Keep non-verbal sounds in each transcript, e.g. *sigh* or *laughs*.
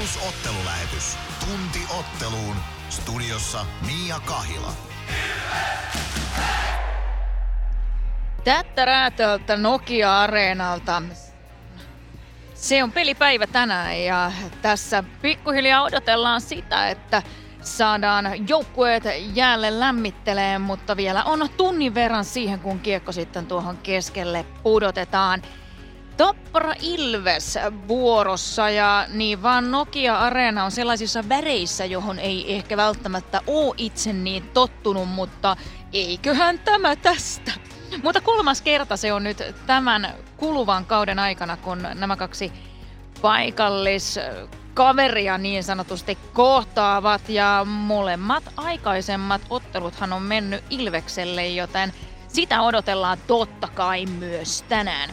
Plus ottelulähetys. Tunti otteluun. Studiossa Mia Kahila. Tättä räätöltä Nokia-areenalta. Se on pelipäivä tänään ja tässä pikkuhiljaa odotellaan sitä, että saadaan joukkueet jäälle lämmitteleen, mutta vielä on tunnin verran siihen, kun kiekko sitten tuohon keskelle pudotetaan. Tappara Ilves vuorossa ja niin vaan Nokia Areena on sellaisissa väreissä, johon ei ehkä välttämättä ole itse niin tottunut, mutta eiköhän tämä tästä. Mutta kolmas kerta se on nyt tämän kuluvan kauden aikana, kun nämä kaksi paikallis kaveria niin sanotusti kohtaavat ja molemmat aikaisemmat otteluthan on mennyt Ilvekselle, joten sitä odotellaan totta kai myös tänään.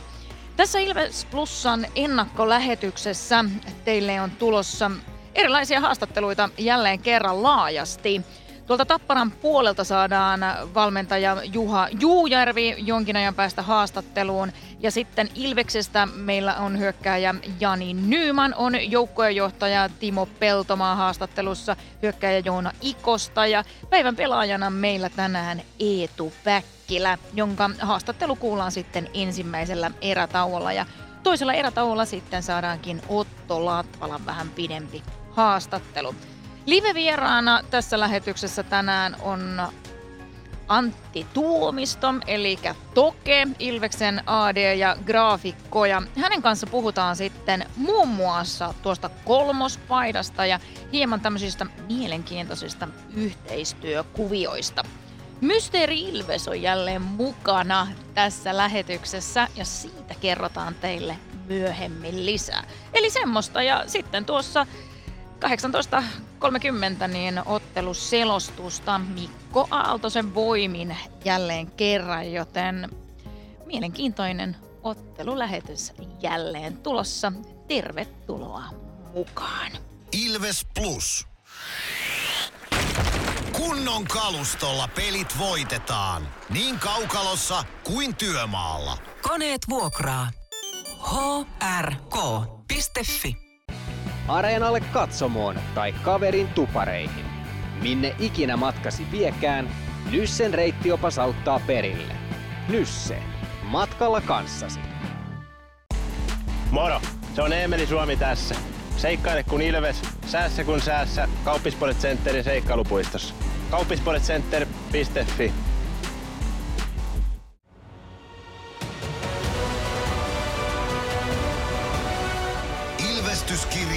Tässä Ilves Plusan ennakkolähetyksessä teille on tulossa erilaisia haastatteluita jälleen kerran laajasti. Tuolta Tapparan puolelta saadaan valmentaja Juha Juujärvi jonkin ajan päästä haastatteluun. Ja sitten Ilveksestä meillä on hyökkääjä Jani Nyyman, on joukkojenjohtaja Timo Peltomaa haastattelussa, hyökkääjä Joona Ikosta ja päivän pelaajana meillä tänään Eetu Päkkilä, jonka haastattelu kuullaan sitten ensimmäisellä erätauolla. Ja toisella erätauolla sitten saadaankin Otto Latvalan vähän pidempi haastattelu. Live-vieraana tässä lähetyksessä tänään on Antti Tuomisto, eli Toke, Ilveksen AD ja graafikko. Ja hänen kanssa puhutaan sitten muun muassa tuosta kolmospaidasta ja hieman tämmöisistä mielenkiintoisista yhteistyökuvioista. Mysteeri Ilves on jälleen mukana tässä lähetyksessä ja siitä kerrotaan teille myöhemmin lisää. Eli semmoista ja sitten tuossa 18.30 niin otteluselostusta Mikko Aaltosen voimin jälleen kerran, joten mielenkiintoinen ottelulähetys jälleen tulossa. Tervetuloa mukaan. Ilves Plus. Kunnon kalustolla pelit voitetaan. Niin kaukalossa kuin työmaalla. Koneet vuokraa. hrk.fi Areenalle katsomoon tai kaverin tupareihin. Minne ikinä matkasi viekään, Nyssen reittiopas auttaa perille. Nysse. Matkalla kanssasi. Moro! Se on Eemeli Suomi tässä. Seikkaile kun ilves, säässä kun säässä. Kauppispoilet Centerin seikkailupuistossa. Kauppispoiletcenter.fi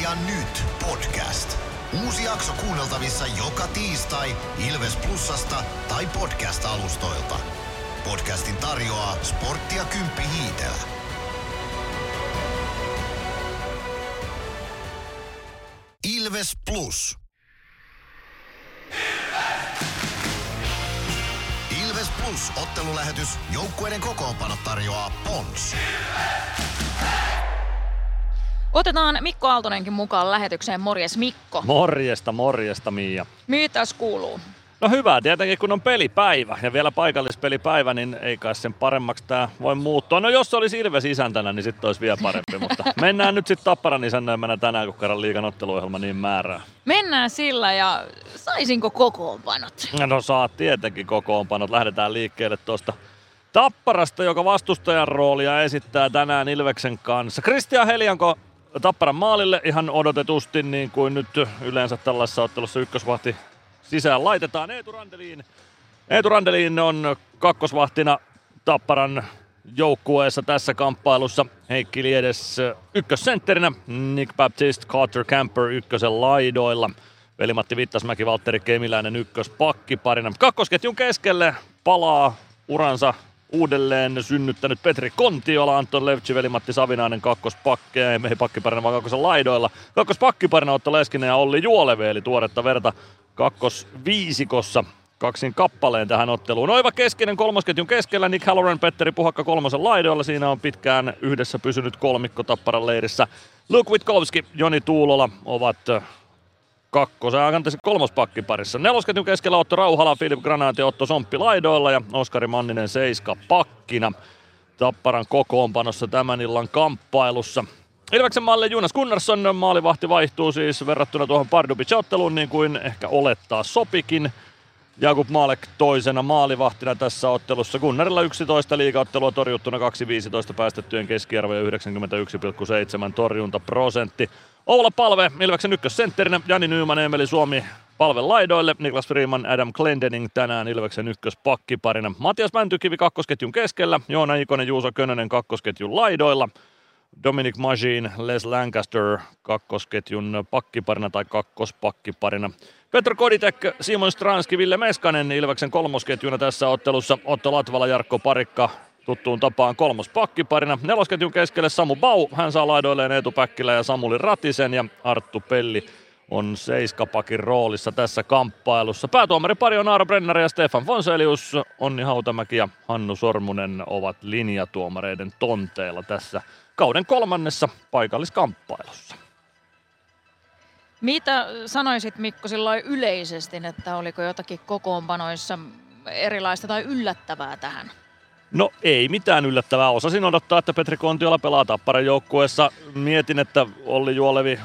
Ilvestyskirja nyt podcast. Uusi jakso kuunneltavissa joka tiistai Ilves Plusasta tai podcast-alustoilta. Podcastin tarjoaa sporttia Kymppi Hiitellä. Ilves Plus. Ilves Plus ottelulähetys. Joukkueiden kokoonpano tarjoaa Pons. Otetaan Mikko Aaltonenkin mukaan lähetykseen. Morjes Mikko. Morjesta, morjesta Miia. Mitäs kuuluu? No hyvä, tietenkin kun on pelipäivä ja vielä paikallispelipäivä, niin ei kai sen paremmaksi tämä voi muuttua. No jos se olisi Ilves isäntänä, niin sitten olisi vielä parempi, *laughs* mutta mennään nyt sitten Tapparan isännöimänä tänään, kun kerran liigan otteluohjelma niin määrää. Mennään sillä ja saisinko kokoonpanot? No saat tietenkin kokoonpanot. Lähdetään liikkeelle tuosta Tapparasta, joka vastustajan roolia esittää tänään Ilveksen kanssa. Kristian Helianko Tapparan maalille ihan odotetusti, niin kuin nyt yleensä tällaisessa ottelussa ykkösvahti sisään laitetaan. Eetu Randeliin, Eetu Randeliin on kakkosvahtina Tapparan joukkueessa tässä kamppailussa. Heikki Liedes ykkössentterinä, Nick Baptiste, Carter Camper ykkösen laidoilla. Veli-Matti Vittasmäki, Valtteri Kemiläinen ykköspakkiparina. Kakkosketjun keskelle palaa uransa uudelleen synnyttänyt Petri Kontiola, Anton Levci, veli-Matti Savinainen kakkospakkeja, ei pakkiparina vaan kakkosen laidoilla. Kakkospakkiparina Otto Leskinen ja Olli Juoleve, eli tuoretta verta kakkosviisikossa kaksin kappaleen tähän otteluun. Oiva keskinen kolmosketjun keskellä, Nick Halloran, Petteri Puhakka kolmosen laidoilla. Siinä on pitkään yhdessä pysynyt kolmikko Tapparan leirissä. Luke Witkowski, Joni Tuulola ovat kakkosen, anteeksi kolmospakkiparissa. Nelosketjun keskellä Otto Rauhala, Filip Granati, Otto Somppi laidoilla ja Oskari Manninen seiska pakkina. Tapparan kokoonpanossa tämän illan kamppailussa. Ilveksen maalle Jonas Gunnarsson maalivahti vaihtuu siis verrattuna tuohon Pardubic-otteluun niin kuin ehkä olettaa sopikin. Jakub Maalek toisena maalivahtina tässä ottelussa. Gunnarilla 11 liigaottelua torjuttuna 2-15 päästettyjen keskiarvo ja 91,7 torjuntaprosentti. Oula Palve Ilveksen ykkössentterinä, Jani Nyyman, Emeli Suomi palve laidoille, Niklas Freeman, Adam Glendening tänään Ilveksen ykköspakkiparina. Matias Mäntykivi kakkosketjun keskellä, Joona Ikonen, Juuso Könönen kakkosketjun laidoilla. Dominic Majin, Les Lancaster kakkosketjun pakkiparina tai kakkospakkiparina. Petro Koditek, Simon Stranski, Ville Meskanen Ilveksen kolmosketjuna tässä ottelussa. Otto Latvala, Jarkko Parikka tuttuun tapaan kolmos pakkiparina. Nelosketjun keskelle Samu Bau, hän saa laidoilleen Eetu Päkkilä ja Samuli Ratisen ja Arttu Pelli on seiskapakin roolissa tässä kamppailussa. Päätuomari pari on Aaro Brenner ja Stefan Fonselius. Onni Hautamäki ja Hannu Sormunen ovat linjatuomareiden tonteilla tässä kauden kolmannessa paikalliskamppailussa. Mitä sanoisit Mikko silloin yleisesti, että oliko jotakin kokoonpanoissa erilaista tai yllättävää tähän? No ei mitään yllättävää. Osasin odottaa, että Petri Kontiola pelaa Tapparan joukkueessa. Mietin, että Olli Juolevi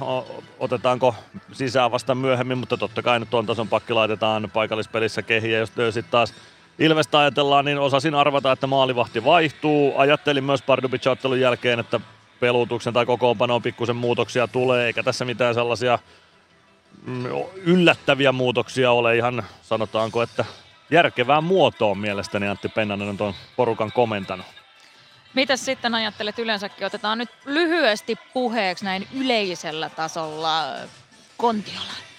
otetaanko sisään vasta myöhemmin, mutta totta kai nyt tuon tason pakki laitetaan paikallispelissä kehiin. Ja jos sitten taas Ilvestä ajatellaan, niin osasin arvata, että maalivahti vaihtuu. Ajattelin myös pardubic jälkeen, että pelutuksen tai kokoonpanoon pikkusen muutoksia tulee, eikä tässä mitään sellaisia mm, yllättäviä muutoksia ole ihan, sanotaanko, että järkevään muotoon mielestäni Antti Pennanen on tuon porukan komentanut. Mitä sitten ajattelet yleensäkin? Otetaan nyt lyhyesti puheeksi näin yleisellä tasolla Kontiola.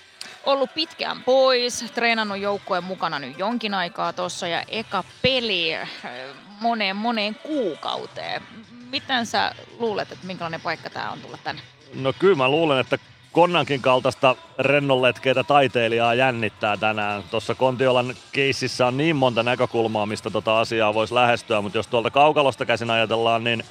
Ollut pitkään pois, treenannut joukkueen mukana nyt jonkin aikaa tuossa ja eka peli äh, moneen moneen kuukauteen. Miten sä luulet, että minkälainen paikka tämä on tulla tänne? No kyllä mä luulen, että Konnankin kaltaista rennonletkeitä taiteilijaa jännittää tänään. Tuossa Kontiolan keississä on niin monta näkökulmaa, mistä tota asiaa voisi lähestyä, mutta jos tuolta kaukalosta käsin ajatellaan, niin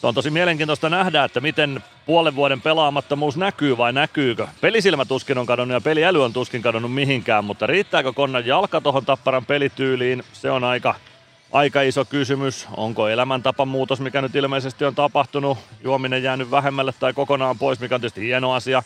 se on tosi mielenkiintoista nähdä, että miten puolen vuoden pelaamattomuus näkyy vai näkyykö. Pelisilmä tuskin on kadonnut ja peliäly on tuskin kadonnut mihinkään, mutta riittääkö Konnan jalka tuohon Tapparan pelityyliin, se on aika, aika iso kysymys. Onko elämäntapamuutos, mikä nyt ilmeisesti on tapahtunut, juominen jäänyt vähemmälle tai kokonaan pois, mikä on tietysti hieno asia.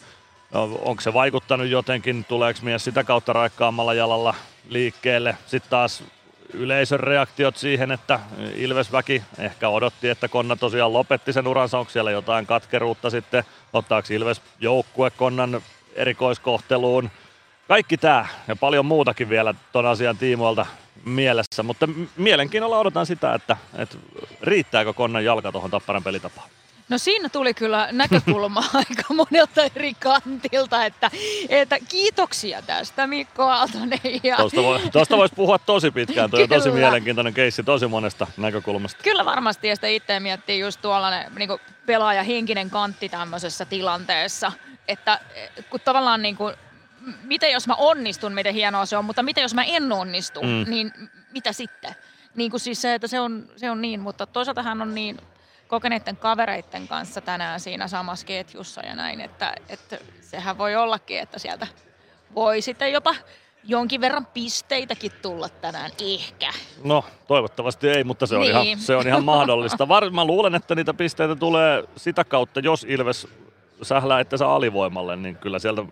Onko se vaikuttanut jotenkin, tuleeko mies sitä kautta raikkaammalla jalalla liikkeelle. Sitten taas yleisön reaktiot siihen, että Ilvesväki ehkä odotti, että Konna tosiaan lopetti sen uransa. Onko siellä jotain katkeruutta sitten? Ottaako Ilves joukkue Konnan erikoiskohteluun? Kaikki tämä ja paljon muutakin vielä ton asian tiimoilta mielessä, mutta mielenkiinnolla odotan sitä, että, että riittääkö Konnan jalka tuohon Tapparan pelitapaan. No siinä tuli kyllä näkökulma *laughs* aika monelta eri kantilta, että, että kiitoksia tästä Mikko Aaltonen. Ja... Tuosta, voi, tuosta voisi puhua tosi pitkään, tuo on tosi mielenkiintoinen keissi tosi monesta näkökulmasta. Kyllä varmasti, ja sitä itse miettii just tuollainen niin pelaaja henkinen kantti tämmöisessä tilanteessa, että kun tavallaan niin kuin, miten jos mä onnistun, miten hienoa se on, mutta miten jos mä en onnistu, mm. niin mitä sitten? Niin kuin siis se, että se on, se on niin, mutta toisaalta hän on niin kokeneiden kavereiden kanssa tänään siinä samassa ketjussa ja näin, että, että sehän voi ollakin, että sieltä voi sitten jopa jonkin verran pisteitäkin tulla tänään, ehkä. No, toivottavasti ei, mutta se on, niin. ihan, se on ihan mahdollista. Var, mä luulen, että niitä pisteitä tulee sitä kautta, jos Ilves sählää että saa alivoimalle, niin kyllä sieltä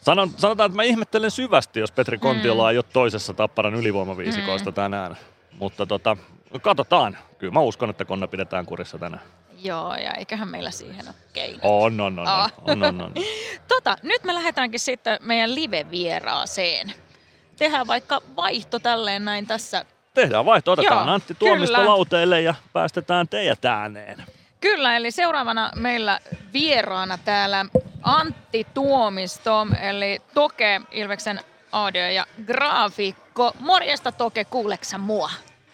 Sanon, sanotaan, että mä ihmettelen syvästi, jos Petri Kontiola mm. ei ole toisessa Tapparan ylivoimaviisikoista mm. tänään. Mutta tota, katsotaan. Kyllä mä uskon, että konna pidetään kurissa tänään. Joo, ja eiköhän meillä siihen ole keinot. On, on, on. Oh. on, on, on. *laughs* tota, nyt me lähdetäänkin sitten meidän live-vieraaseen. Tehdään vaikka vaihto tälleen näin tässä. Tehdään vaihto, otetaan Joo, Antti Tuomisto lauteille ja päästetään teidät ääneen. Kyllä, eli seuraavana meillä vieraana täällä Antti Tuomisto, eli Toke Ilveksen audio- ja graafikko. Morjesta Toke, kuuleksä mua?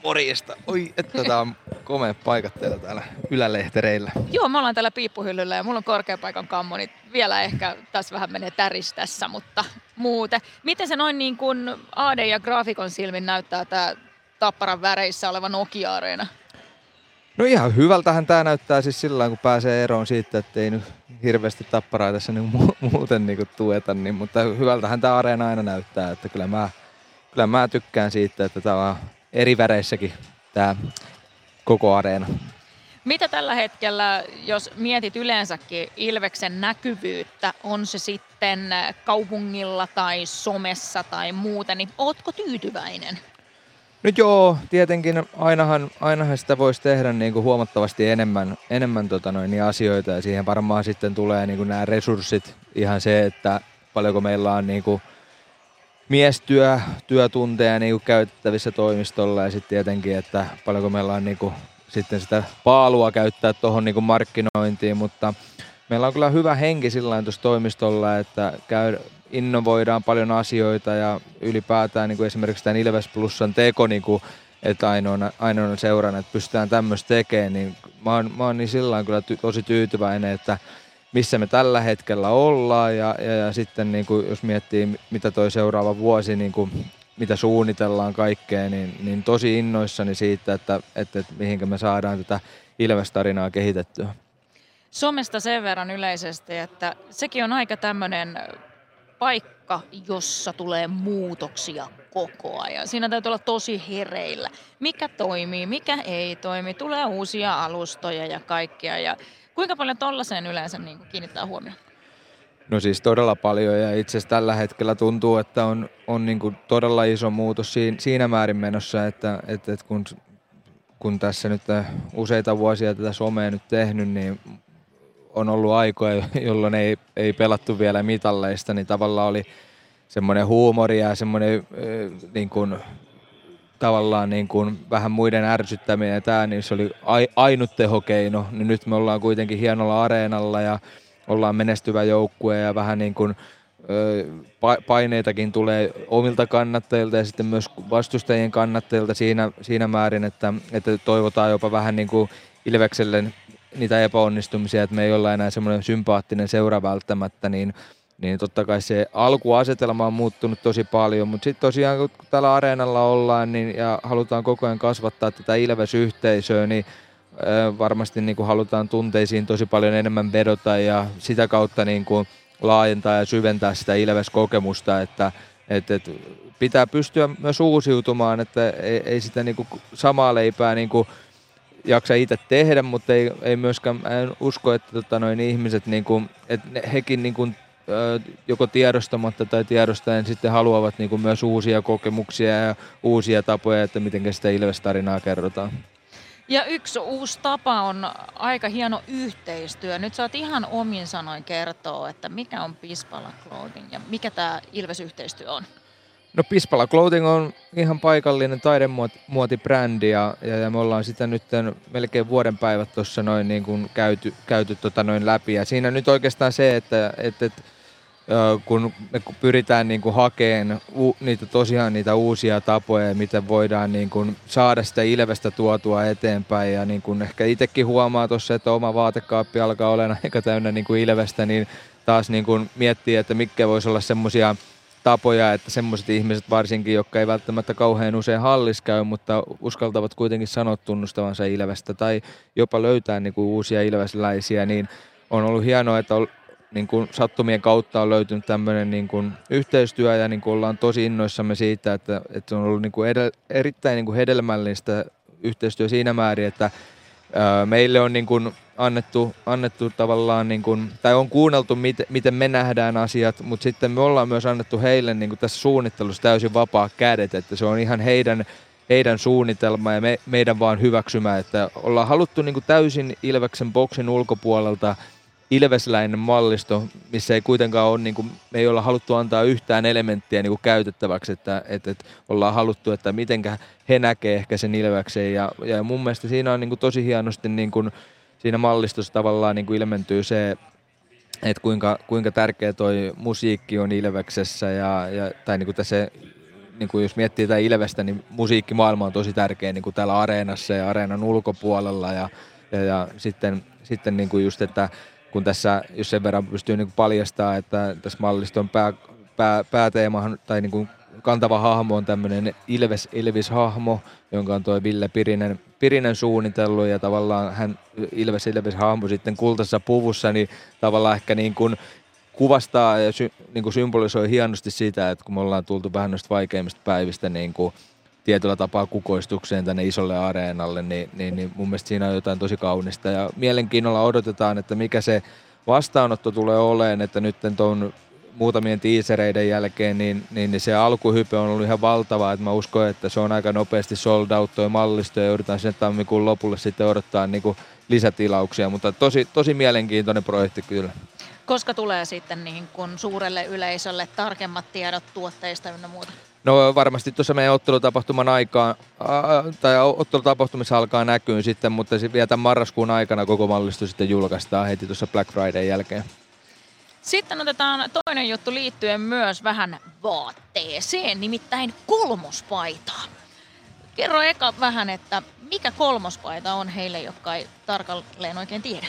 Morjesta. Oi, että tää on komea paikat teillä täällä ylälehtereillä. Joo, me ollaan täällä piippuhyllyllä ja mulla on korkeapaikan kammo, niin vielä ehkä tässä vähän menee täris tässä, mutta muuten. Miten se noin niin kuin AD ja graafikon silmin näyttää tämä Tapparan väreissä oleva Nokia-areena? No ihan hyvältähän tämä näyttää siis sillä kun pääsee eroon siitä, että ei nyt hirveästi tapparaa tässä niin muuten niin tueta, niin, mutta hyvältähän tämä areena aina näyttää, että kyllä mä, kyllä mä tykkään siitä, että tämä on eri väreissäkin tämä koko areena. Mitä tällä hetkellä, jos mietit yleensäkin Ilveksen näkyvyyttä, on se sitten kaupungilla tai somessa tai muuten, niin ootko tyytyväinen? Nyt joo, tietenkin ainahan, ainahan sitä voisi tehdä niin kuin huomattavasti enemmän, enemmän tota noin, niin asioita ja siihen varmaan sitten tulee niin kuin nämä resurssit, ihan se, että paljonko meillä on niin kuin miestyö, työtunteja niin kuin käytettävissä toimistolla ja sitten tietenkin, että paljonko meillä on niin kuin sitten sitä paalua käyttää tuohon niin markkinointiin, mutta meillä on kyllä hyvä henki sillä tuossa toimistolla, että käy, innovoidaan paljon asioita ja ylipäätään niin kuin esimerkiksi tämän Ilves Plusan teko, niin kuin, että ainoana, ainoana seurana, että pystytään tämmöistä tekemään, niin mä oon, mä oon niin sillä kyllä ty, tosi tyytyväinen, että missä me tällä hetkellä ollaan ja, ja, ja sitten niin kuin, jos miettii, mitä toi seuraava vuosi, niin kuin, mitä suunnitellaan kaikkea, niin, niin tosi innoissani siitä, että, että, että mihinkä me saadaan tätä Ilves-tarinaa kehitettyä. Somesta sen verran yleisesti, että sekin on aika tämmöinen paikka, jossa tulee muutoksia koko ajan. Siinä täytyy olla tosi hereillä. Mikä toimii, mikä ei toimi. Tulee uusia alustoja ja kaikkia. Ja kuinka paljon tollaiseen yleensä niin kiinnittää huomioon? No siis todella paljon ja itse asiassa tällä hetkellä tuntuu, että on, on niin kuin todella iso muutos siinä, määrin menossa, että, että, että kun, kun tässä nyt useita vuosia tätä somea nyt tehnyt, niin on ollut aikoja, jolloin ei, ei pelattu vielä mitalleista, niin tavallaan oli semmoinen huumori ja semmoinen niin kuin, tavallaan niin kuin vähän muiden ärsyttäminen ja tämä, niin se oli ainut tehokeino. Niin nyt me ollaan kuitenkin hienolla areenalla ja ollaan menestyvä joukkue ja vähän niin kuin paineitakin tulee omilta kannattajilta ja sitten myös vastustajien kannattajilta siinä, siinä määrin, että, että toivotaan jopa vähän niin kuin Ilvekselle niitä epäonnistumisia, että me ei olla enää semmoinen sympaattinen seura välttämättä, niin, niin totta kai se alkuasetelma on muuttunut tosi paljon, mutta sitten tosiaan kun täällä areenalla ollaan niin, ja halutaan koko ajan kasvattaa tätä Ilves-yhteisöä, niin varmasti niin kuin halutaan tunteisiin tosi paljon enemmän vedota ja sitä kautta niin kuin laajentaa ja syventää sitä Ilves-kokemusta, että, että, pitää pystyä myös uusiutumaan, että ei, ei sitä niin kuin samaa leipää niin kuin jaksa itse tehdä, mutta ei, ei myöskään, en usko, että tota, noin ihmiset, niin kuin, että hekin niin kuin, joko tiedostamatta tai tiedostaen sitten haluavat niin kuin myös uusia kokemuksia ja uusia tapoja, että miten sitä Ilves-tarinaa kerrotaan. Ja yksi uusi tapa on aika hieno yhteistyö. Nyt saat ihan omin sanoin kertoa, että mikä on Pispala Clothing ja mikä tämä Ilves-yhteistyö on. No Pispala Clothing on ihan paikallinen taidemuotibrändi ja, ja, ja me ollaan sitä nyt melkein vuoden päivät tuossa noin niin kuin käyty, käyty tota noin läpi. Ja siinä nyt oikeastaan se, että, että, että kun me pyritään niin kuin hakemaan niitä tosiaan niitä uusia tapoja, miten voidaan niin kuin saada sitä Ilvestä tuotua eteenpäin. Ja niin kuin ehkä itsekin huomaa tuossa, että oma vaatekaappi alkaa olla *laughs* aika täynnä niin kuin Ilvestä, niin taas niin kuin miettii, että mitkä voisi olla semmoisia tapoja, että semmoiset ihmiset varsinkin, jotka ei välttämättä kauhean usein hallis käy, mutta uskaltavat kuitenkin sanoa tunnustavansa Ilvestä tai jopa löytää niin kuin uusia ilvesläisiä, niin on ollut hienoa, että niin kuin sattumien kautta on löytynyt tämmöinen niin kuin yhteistyö ja niin kuin ollaan tosi innoissamme siitä, että, että on ollut niin kuin edel, erittäin niin kuin hedelmällistä yhteistyö siinä määrin, että ää, meille on niin kuin annettu, annettu tavallaan, niin kuin, tai on kuunneltu, miten, miten me nähdään asiat, mutta sitten me ollaan myös annettu heille niin kuin tässä suunnittelussa täysin vapaa kädet, että se on ihan heidän, heidän suunnitelma ja me, meidän vaan hyväksymä, että ollaan haluttu niin kuin täysin Ilveksen boksin ulkopuolelta ilvesläinen mallisto, missä ei kuitenkaan ole, niin kuin, me ei olla haluttu antaa yhtään elementtiä niin kuin käytettäväksi, että, että, että ollaan haluttu, että mitenkä he näkee ehkä sen Ilveksen. Ja, ja mun mielestä siinä on niin kuin tosi hienosti niin kuin, siinä mallistossa tavallaan niin kuin ilmentyy se, että kuinka, kuinka tärkeä toi musiikki on Ilveksessä. Ja, ja tai niin kuin tässä niin kuin jos miettii tätä Ilvestä, niin musiikkimaailma on tosi tärkeä niin kuin täällä areenassa ja areenan ulkopuolella. Ja, ja, ja sitten, sitten niin kuin just, että kun tässä, jos sen verran pystyy niin paljastamaan, että tässä malliston pää, pää, pääteema tai niin kuin kantava hahmo on tämmöinen Ilves Ilvis-hahmo, jonka on tuo Ville Pirinen, Pirinen suunnitellut ja tavallaan hän Ilves Ilvis-hahmo sitten kultasessa puvussa, niin tavallaan ehkä niin kuin kuvastaa ja sy, niin kuin symbolisoi hienosti sitä, että kun me ollaan tultu vähän noista vaikeimmista päivistä niin kuin tietyllä tapaa kukoistukseen tänne isolle areenalle, niin, niin, niin mun mielestä siinä on jotain tosi kaunista. Ja mielenkiinnolla odotetaan, että mikä se vastaanotto tulee olemaan, että nyt tuon muutamien tiisereiden jälkeen, niin, niin, niin se alkuhype on ollut ihan valtava, että mä uskon, että se on aika nopeasti sold out toi mallisto ja yritän sen tammikuun lopulle sitten odottaa niin kuin lisätilauksia, mutta tosi, tosi mielenkiintoinen projekti kyllä. Koska tulee sitten niin kuin suurelle yleisölle tarkemmat tiedot tuotteista ynnä muuta? No varmasti tuossa meidän ottelutapahtuman aikaa, tai ottelutapahtumissa alkaa näkyä sitten, mutta vielä tämän marraskuun aikana koko mallisto sitten julkaistaan heti tuossa Black Friday jälkeen. Sitten otetaan toinen juttu liittyen myös vähän vaatteeseen, nimittäin kolmospaitaa. Kerro eka vähän, että mikä kolmospaita on heille, jotka ei tarkalleen oikein tiedä?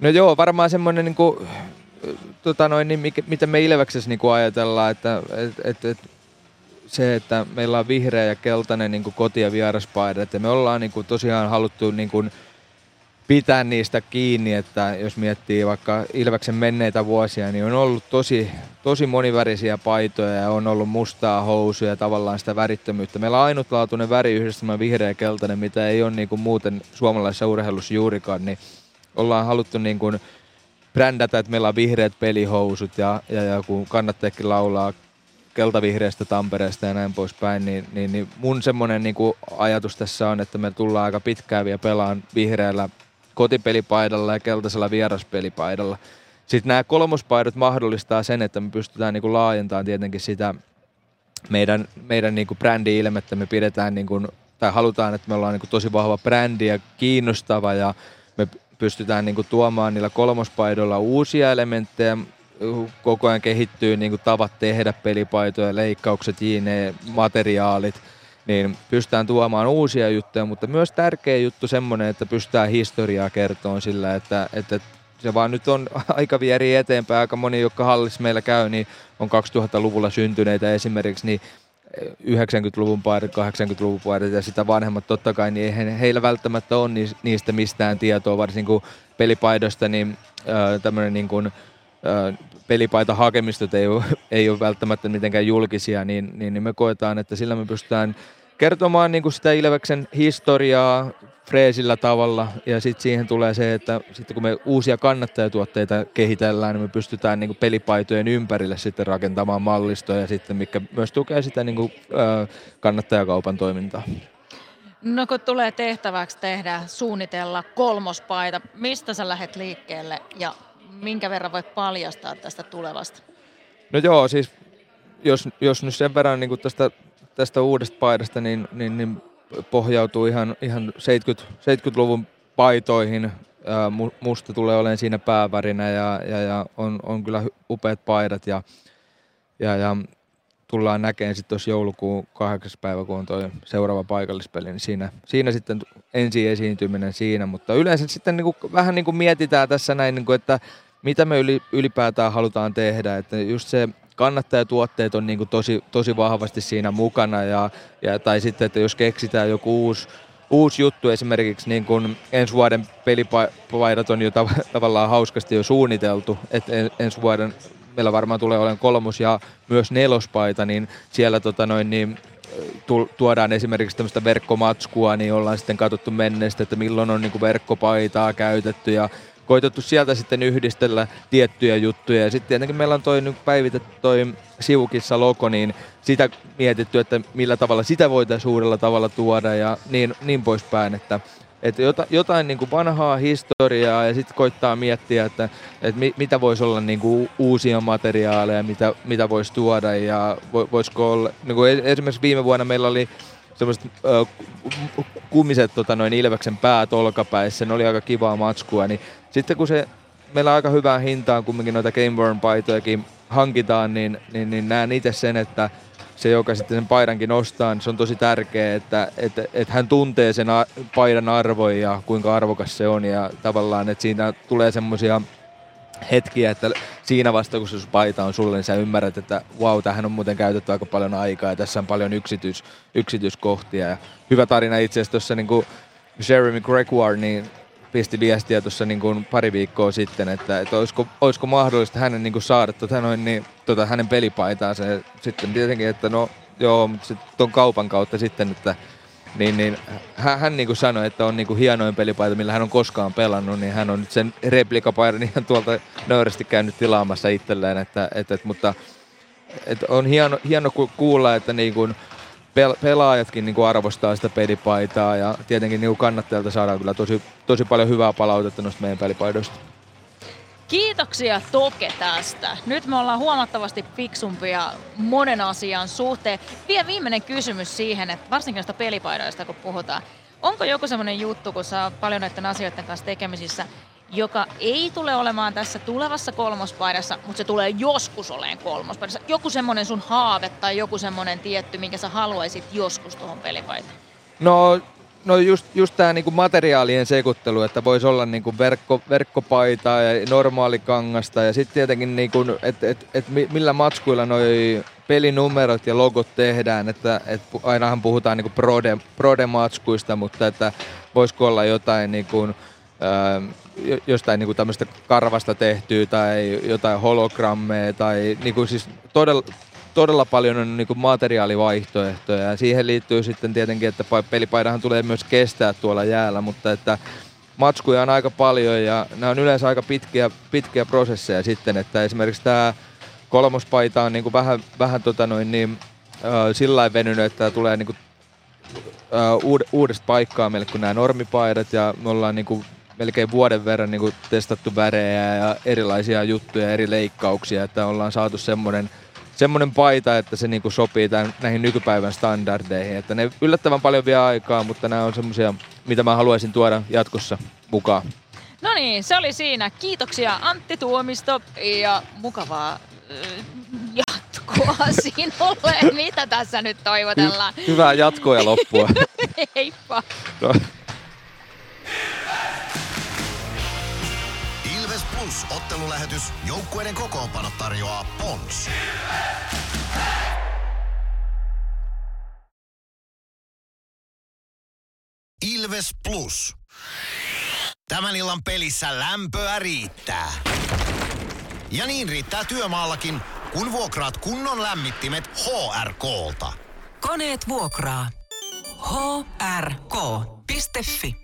No joo, varmaan semmoinen niin kuin, tota noin, niin mikä, mitä me Ilveksessä niin ajatellaan, että et, et, et, se, että meillä on vihreä ja keltainen niin kuin koti- ja vieraspaidat, ja me ollaan niin kuin, tosiaan haluttu niin kuin, pitää niistä kiinni, että jos miettii vaikka Ilveksen menneitä vuosia, niin on ollut tosi, tosi monivärisiä paitoja ja on ollut mustaa housuja ja tavallaan sitä värittömyyttä. Meillä on ainutlaatuinen yhdistelmä vihreä ja keltainen, mitä ei ole niin kuin muuten suomalaisessa urheilussa juurikaan, niin ollaan haluttu niin kuin brändätä, että meillä on vihreät pelihousut ja, ja, ja kun kannattajakin laulaa keltavihreästä Tampereesta ja näin poispäin, niin, niin, niin mun semmoinen niin ajatus tässä on, että me tullaan aika pitkään vielä pelaan vihreällä kotipelipaidalla ja keltaisella vieraspelipaidalla. Sitten nämä kolmospaidat mahdollistaa sen, että me pystytään niin kuin laajentamaan tietenkin sitä meidän, meidän niin kuin brändi-ilmettä. Me pidetään niin kuin, tai halutaan, että me ollaan niin kuin tosi vahva brändi ja kiinnostava ja me pystytään niin kuin tuomaan niillä kolmospaidoilla uusia elementtejä. Koko ajan kehittyy niin kuin tavat tehdä pelipaitoja, leikkaukset, jiine, materiaalit – niin pystytään tuomaan uusia juttuja, mutta myös tärkeä juttu semmoinen, että pystytään historiaa kertomaan sillä, että, että se vaan nyt on *laughs* aika vieri eteenpäin. Aika moni, jotka hallis meillä käy, niin on 2000-luvulla syntyneitä esimerkiksi, niin 90-luvun paidat, 80-luvun paidat ja sitä vanhemmat totta kai, niin eihän heillä välttämättä ole niistä mistään tietoa, varsinkin kuin pelipaidosta, niin tämmöinen niin kuin, pelipaita hakemistot ei ole, *laughs* ei ole välttämättä mitenkään julkisia, niin, niin, niin me koetaan, että sillä me pystytään kertomaan niin kuin sitä Ilveksen historiaa freesillä tavalla ja sitten siihen tulee se, että sitten kun me uusia kannattajatuotteita kehitellään, niin me pystytään niin kuin pelipaitojen ympärille sitten rakentamaan mallistoja sitten, mikä myös tukee sitä niin kuin, kannattajakaupan toimintaa. No kun tulee tehtäväksi tehdä, suunnitella kolmospaita, mistä sä lähdet liikkeelle ja minkä verran voit paljastaa tästä tulevasta? No joo, siis jos, jos nyt sen verran niin tästä, tästä uudesta paidasta, niin, niin, niin pohjautuu ihan, ihan 70, 70-luvun paitoihin. Ää, musta tulee olemaan siinä päävärinä ja, ja, ja on, on kyllä upeat paidat ja, ja, ja tullaan näkemään sitten tuossa joulukuun kahdeksas päivä, kun on toi seuraava paikallispeli, niin siinä, siinä sitten ensi esiintyminen siinä, mutta yleensä sitten niin kuin, vähän niin kuin mietitään tässä näin, niin kuin, että mitä me ylipäätään halutaan tehdä, että just se kannattajatuotteet on niin kuin tosi, tosi vahvasti siinä mukana ja, ja, tai sitten, että jos keksitään joku uusi, uusi juttu, esimerkiksi niin kuin ensi vuoden pelipaidat on jo tav- tavallaan hauskasti jo suunniteltu, että ensi vuoden meillä varmaan tulee olemaan kolmos ja myös nelospaita, niin siellä tota noin, niin, tuodaan esimerkiksi tämmöistä verkkomatskua, niin ollaan sitten katsottu menneestä, että milloin on niin verkkopaitaa käytetty ja koitettu sieltä sitten yhdistellä tiettyjä juttuja. Ja sitten tietenkin meillä on toi nyt päivitetty toi sivukissa logo, niin sitä mietitty, että millä tavalla sitä voitaisiin uudella tavalla tuoda ja niin, niin poispäin, että että jotain niin kuin vanhaa historiaa ja sitten koittaa miettiä, että, että mitä voisi olla niin kuin uusia materiaaleja, mitä, mitä voisi tuoda ja voisiko olla, niin kuin esimerkiksi viime vuonna meillä oli semmoiset kumiset tota, noin Ilveksen päät olkapäissä, ne oli aika kivaa matskua, niin sitten kun se meillä on aika hyvää hintaan kumminkin noita Gameborn paitojakin hankitaan, niin, niin, niin näen itse sen, että se, joka sitten sen paidankin ostaa, niin se on tosi tärkeää, että, että, että hän tuntee sen paidan arvon ja kuinka arvokas se on ja tavallaan, että siinä tulee semmoisia hetkiä, että siinä vasta kun se paita on sulle, niin sä ymmärrät, että wow, tähän on muuten käytetty aika paljon aikaa ja tässä on paljon yksityis, yksityiskohtia. Ja hyvä tarina itse asiassa tuossa niin Jeremy Gregoire, niin pisti viestiä tuossa niin pari viikkoa sitten, että, että olisiko, olisiko mahdollista hänen niin kuin saada tota noin, niin, tota hänen pelipaitaan se sitten tietenkin, että no joo, mutta sit ton kaupan kautta sitten, että niin, niin hän, hän niin kuin sanoi, että on niin kuin hienoin pelipaita, millä hän on koskaan pelannut, niin hän on nyt sen replikapaidan ihan tuolta nöyrästi käynyt tilaamassa itselleen, että, että, että mutta että on hieno, hieno kuulla, että niin kuin pel- pelaajatkin niin kuin arvostaa sitä pelipaitaa ja tietenkin niin kuin kannattajilta saadaan kyllä tosi, tosi paljon hyvää palautetta noista meidän pelipaidoista. Kiitoksia Toke tästä. Nyt me ollaan huomattavasti fiksumpia monen asian suhteen. Vielä viimeinen kysymys siihen, että varsinkin näistä pelipaidoista kun puhutaan. Onko joku semmoinen juttu, kun oot paljon näiden asioiden kanssa tekemisissä, joka ei tule olemaan tässä tulevassa kolmospaidassa, mutta se tulee joskus oleen kolmospaidassa. Joku semmoinen sun haave tai joku semmoinen tietty, minkä sä haluaisit joskus tuohon pelipaitaan. No No just, just tämä niinku materiaalien sekoittelu, että voisi olla niinku verkko, verkkopaitaa ja normaalikangasta ja sitten tietenkin, niinku, että et, et millä matskuilla noi pelinumerot ja logot tehdään, että et ainahan puhutaan niinku prode, prode-matskuista, mutta että voisiko olla jotain niinku, ää, jostain niinku tämmöistä karvasta tehtyä tai jotain hologrammeja tai niinku siis todella, todella paljon on niin materiaalivaihtoehtoja. Ja siihen liittyy sitten tietenkin, että pelipaidahan tulee myös kestää tuolla jäällä, mutta että matskuja on aika paljon ja nämä on yleensä aika pitkiä, pitkiä prosesseja sitten, että esimerkiksi tämä kolmospaita on niin vähän, vähän tota noin niin, äh, sillä venynyt, että tulee niin kuin, äh, uud, uudesta paikkaa meille kuin nämä normipaidat ja me ollaan niin kuin melkein vuoden verran niin kuin testattu värejä ja erilaisia juttuja, eri leikkauksia, että ollaan saatu semmoinen – semmoinen paita, että se niinku sopii tämän, näihin nykypäivän standardeihin. Että ne yllättävän paljon vie aikaa, mutta nämä on semmoisia, mitä mä haluaisin tuoda jatkossa mukaan. No niin, se oli siinä. Kiitoksia Antti Tuomisto ja mukavaa äh, jatkoa *laughs* sinulle. Mitä tässä nyt toivotellaan? Hy- hyvää jatkoa ja loppua. *laughs* Heippa. No. Plus ottelulähetys. Joukkueiden kokoonpano tarjoaa Pons. Ilves Plus. Tämän illan pelissä lämpöä riittää. Ja niin riittää työmaallakin, kun vuokraat kunnon lämmittimet HRK-lta. Koneet vuokraa. hrk.fi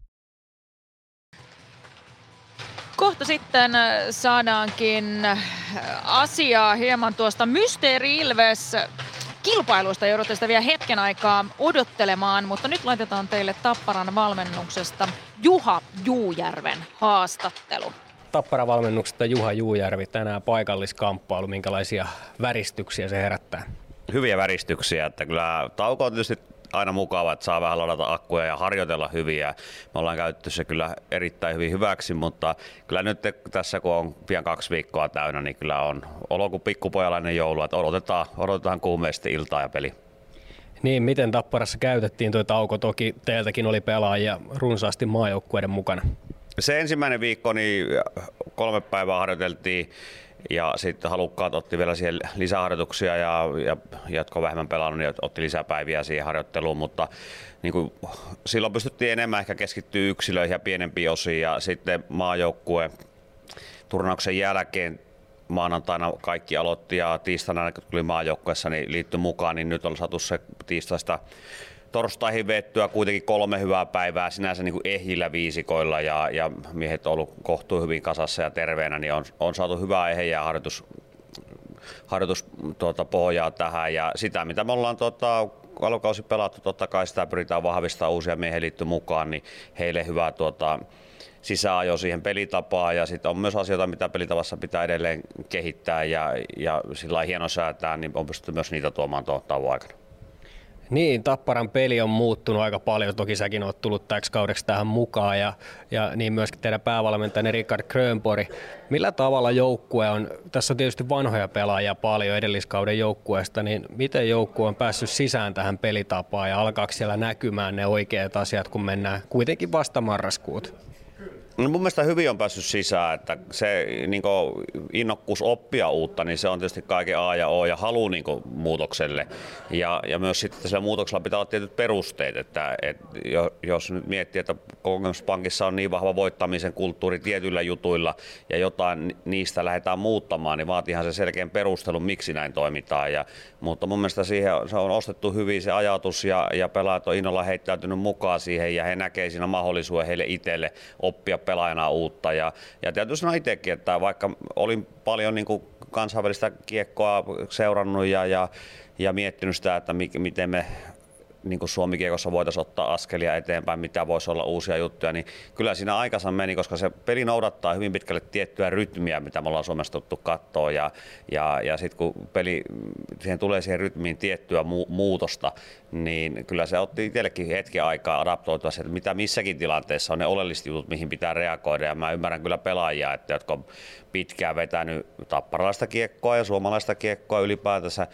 Kohta sitten äh, saadaankin äh, asiaa hieman tuosta Mysteeri Ilves kilpailuista. Joudutte sitä vielä hetken aikaa odottelemaan, mutta nyt laitetaan teille Tapparan valmennuksesta Juha Juujärven haastattelu. Tapparan valmennuksesta Juha Juujärvi, tänään paikalliskamppailu, minkälaisia väristyksiä se herättää? Hyviä väristyksiä, että kyllä tauko on tietysti aina mukava, että saa vähän ladata akkuja ja harjoitella hyviä. Me ollaan käytetty se kyllä erittäin hyvin hyväksi, mutta kyllä nyt tässä kun on pian kaksi viikkoa täynnä, niin kyllä on olo kuin pikkupojalainen joulu, että odotetaan, odotetaan kuumeisesti iltaa ja peli. Niin, miten Tapparassa käytettiin tuo tauko? Toki teiltäkin oli pelaajia runsaasti maajoukkueiden mukana. Se ensimmäinen viikko, niin kolme päivää harjoiteltiin ja sitten halukkaat otti vielä siihen lisäharjoituksia ja, ja jatko vähemmän pelannut, niin otti lisäpäiviä siihen harjoitteluun, mutta niin kuin, silloin pystyttiin enemmän ehkä keskittyä yksilöihin ja pienempiin osiin. Ja sitten maajoukkue turnauksen jälkeen maanantaina kaikki aloitti ja tiistaina kun tuli maajoukkueessa niin liittyi mukaan, niin nyt on saatu se tiistaista torstaihin vettyä kuitenkin kolme hyvää päivää sinänsä niin kuin ehjillä viisikoilla ja, ja miehet on ollut kohtuu hyvin kasassa ja terveenä, niin on, on saatu hyvää ehjää harjoitus, harjoitus tuota, tähän ja sitä mitä me ollaan tuota, alukausi pelattu, totta kai sitä pyritään vahvistamaan uusia miehen liitty mukaan, niin heille hyvää tuota, sisäajo siihen pelitapaan ja sitten on myös asioita, mitä pelitavassa pitää edelleen kehittää ja, ja sillä hieno säätää, niin on pystytty myös niitä tuomaan tuon tauon aikana. Niin, Tapparan peli on muuttunut aika paljon. Toki säkin oot tullut täksi kaudeksi tähän mukaan ja, ja niin myöskin teidän päävalmentajanne Richard Krönpori. Millä tavalla joukkue on, tässä on tietysti vanhoja pelaajia paljon edelliskauden joukkueesta, niin miten joukkue on päässyt sisään tähän pelitapaan ja alkaako siellä näkymään ne oikeat asiat, kun mennään kuitenkin vasta marraskuut? No mun mielestä hyvin on päässyt sisään, että se niin innokkuus oppia uutta, niin se on tietysti kaiken A ja O ja halu niin muutokselle. Ja, ja myös sitten sillä muutoksella pitää olla tietyt perusteet, että, että jos nyt miettii, että Pankissa on niin vahva voittamisen kulttuuri tietyillä jutuilla ja jotain niistä lähdetään muuttamaan, niin vaatiihan se selkeän perustelun, miksi näin toimitaan. Ja, mutta mun mielestä siihen se on ostettu hyvin se ajatus ja, ja pelaajat on innolla heittäytynyt mukaan siihen ja he näkee siinä mahdollisuuden heille itselle oppia pelaajana uutta. Ja, ja täytyy sanoa itsekin, että vaikka olin paljon niin kuin kansainvälistä kiekkoa seurannut ja, ja, ja miettinyt sitä, että miten me niin kuin Suomi-kiekossa voitaisiin ottaa askelia eteenpäin, mitä voisi olla uusia juttuja, niin kyllä siinä aikansa meni, koska se peli noudattaa hyvin pitkälle tiettyä rytmiä, mitä me ollaan Suomessa tuttu katsoa, ja, ja, ja sitten kun peli, siihen tulee siihen rytmiin tiettyä mu- muutosta, niin kyllä se otti itsellekin hetken aikaa adaptoitua että mitä missäkin tilanteessa on ne oleelliset jutut, mihin pitää reagoida, ja mä ymmärrän kyllä pelaajia, että jotka on pitkään vetänyt tapparalaista kiekkoa ja suomalaista kiekkoa ylipäätänsä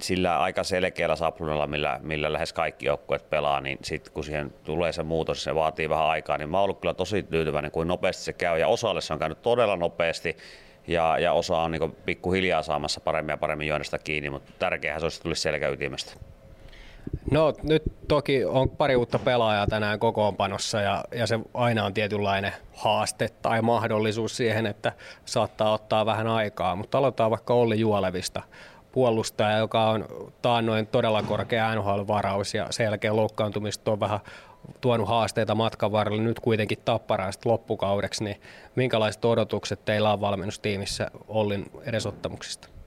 sillä aika selkeällä saplunalla, millä, millä lähes kaikki joukkueet pelaa, niin sitten kun siihen tulee se muutos, se vaatii vähän aikaa, niin mä oon ollut kyllä tosi tyytyväinen, kuin nopeasti se käy, ja osalle se on käynyt todella nopeasti, ja, ja osa on niin pikkuhiljaa saamassa paremmin ja paremmin juonesta kiinni, mutta tärkeähän se olisi tulisi selkäytimestä. No nyt toki on pari uutta pelaajaa tänään kokoonpanossa ja, ja se aina on tietynlainen haaste tai mahdollisuus siihen, että saattaa ottaa vähän aikaa, mutta aloitetaan vaikka Olli Juolevista puolustaja, joka on taannoin todella korkea NHL-varaus ja sen jälkeen loukkaantumista on vähän tuonut haasteita matkan varrella nyt kuitenkin tapparaan loppukaudeksi, niin minkälaiset odotukset teillä on valmennustiimissä Ollin edesottamuksista?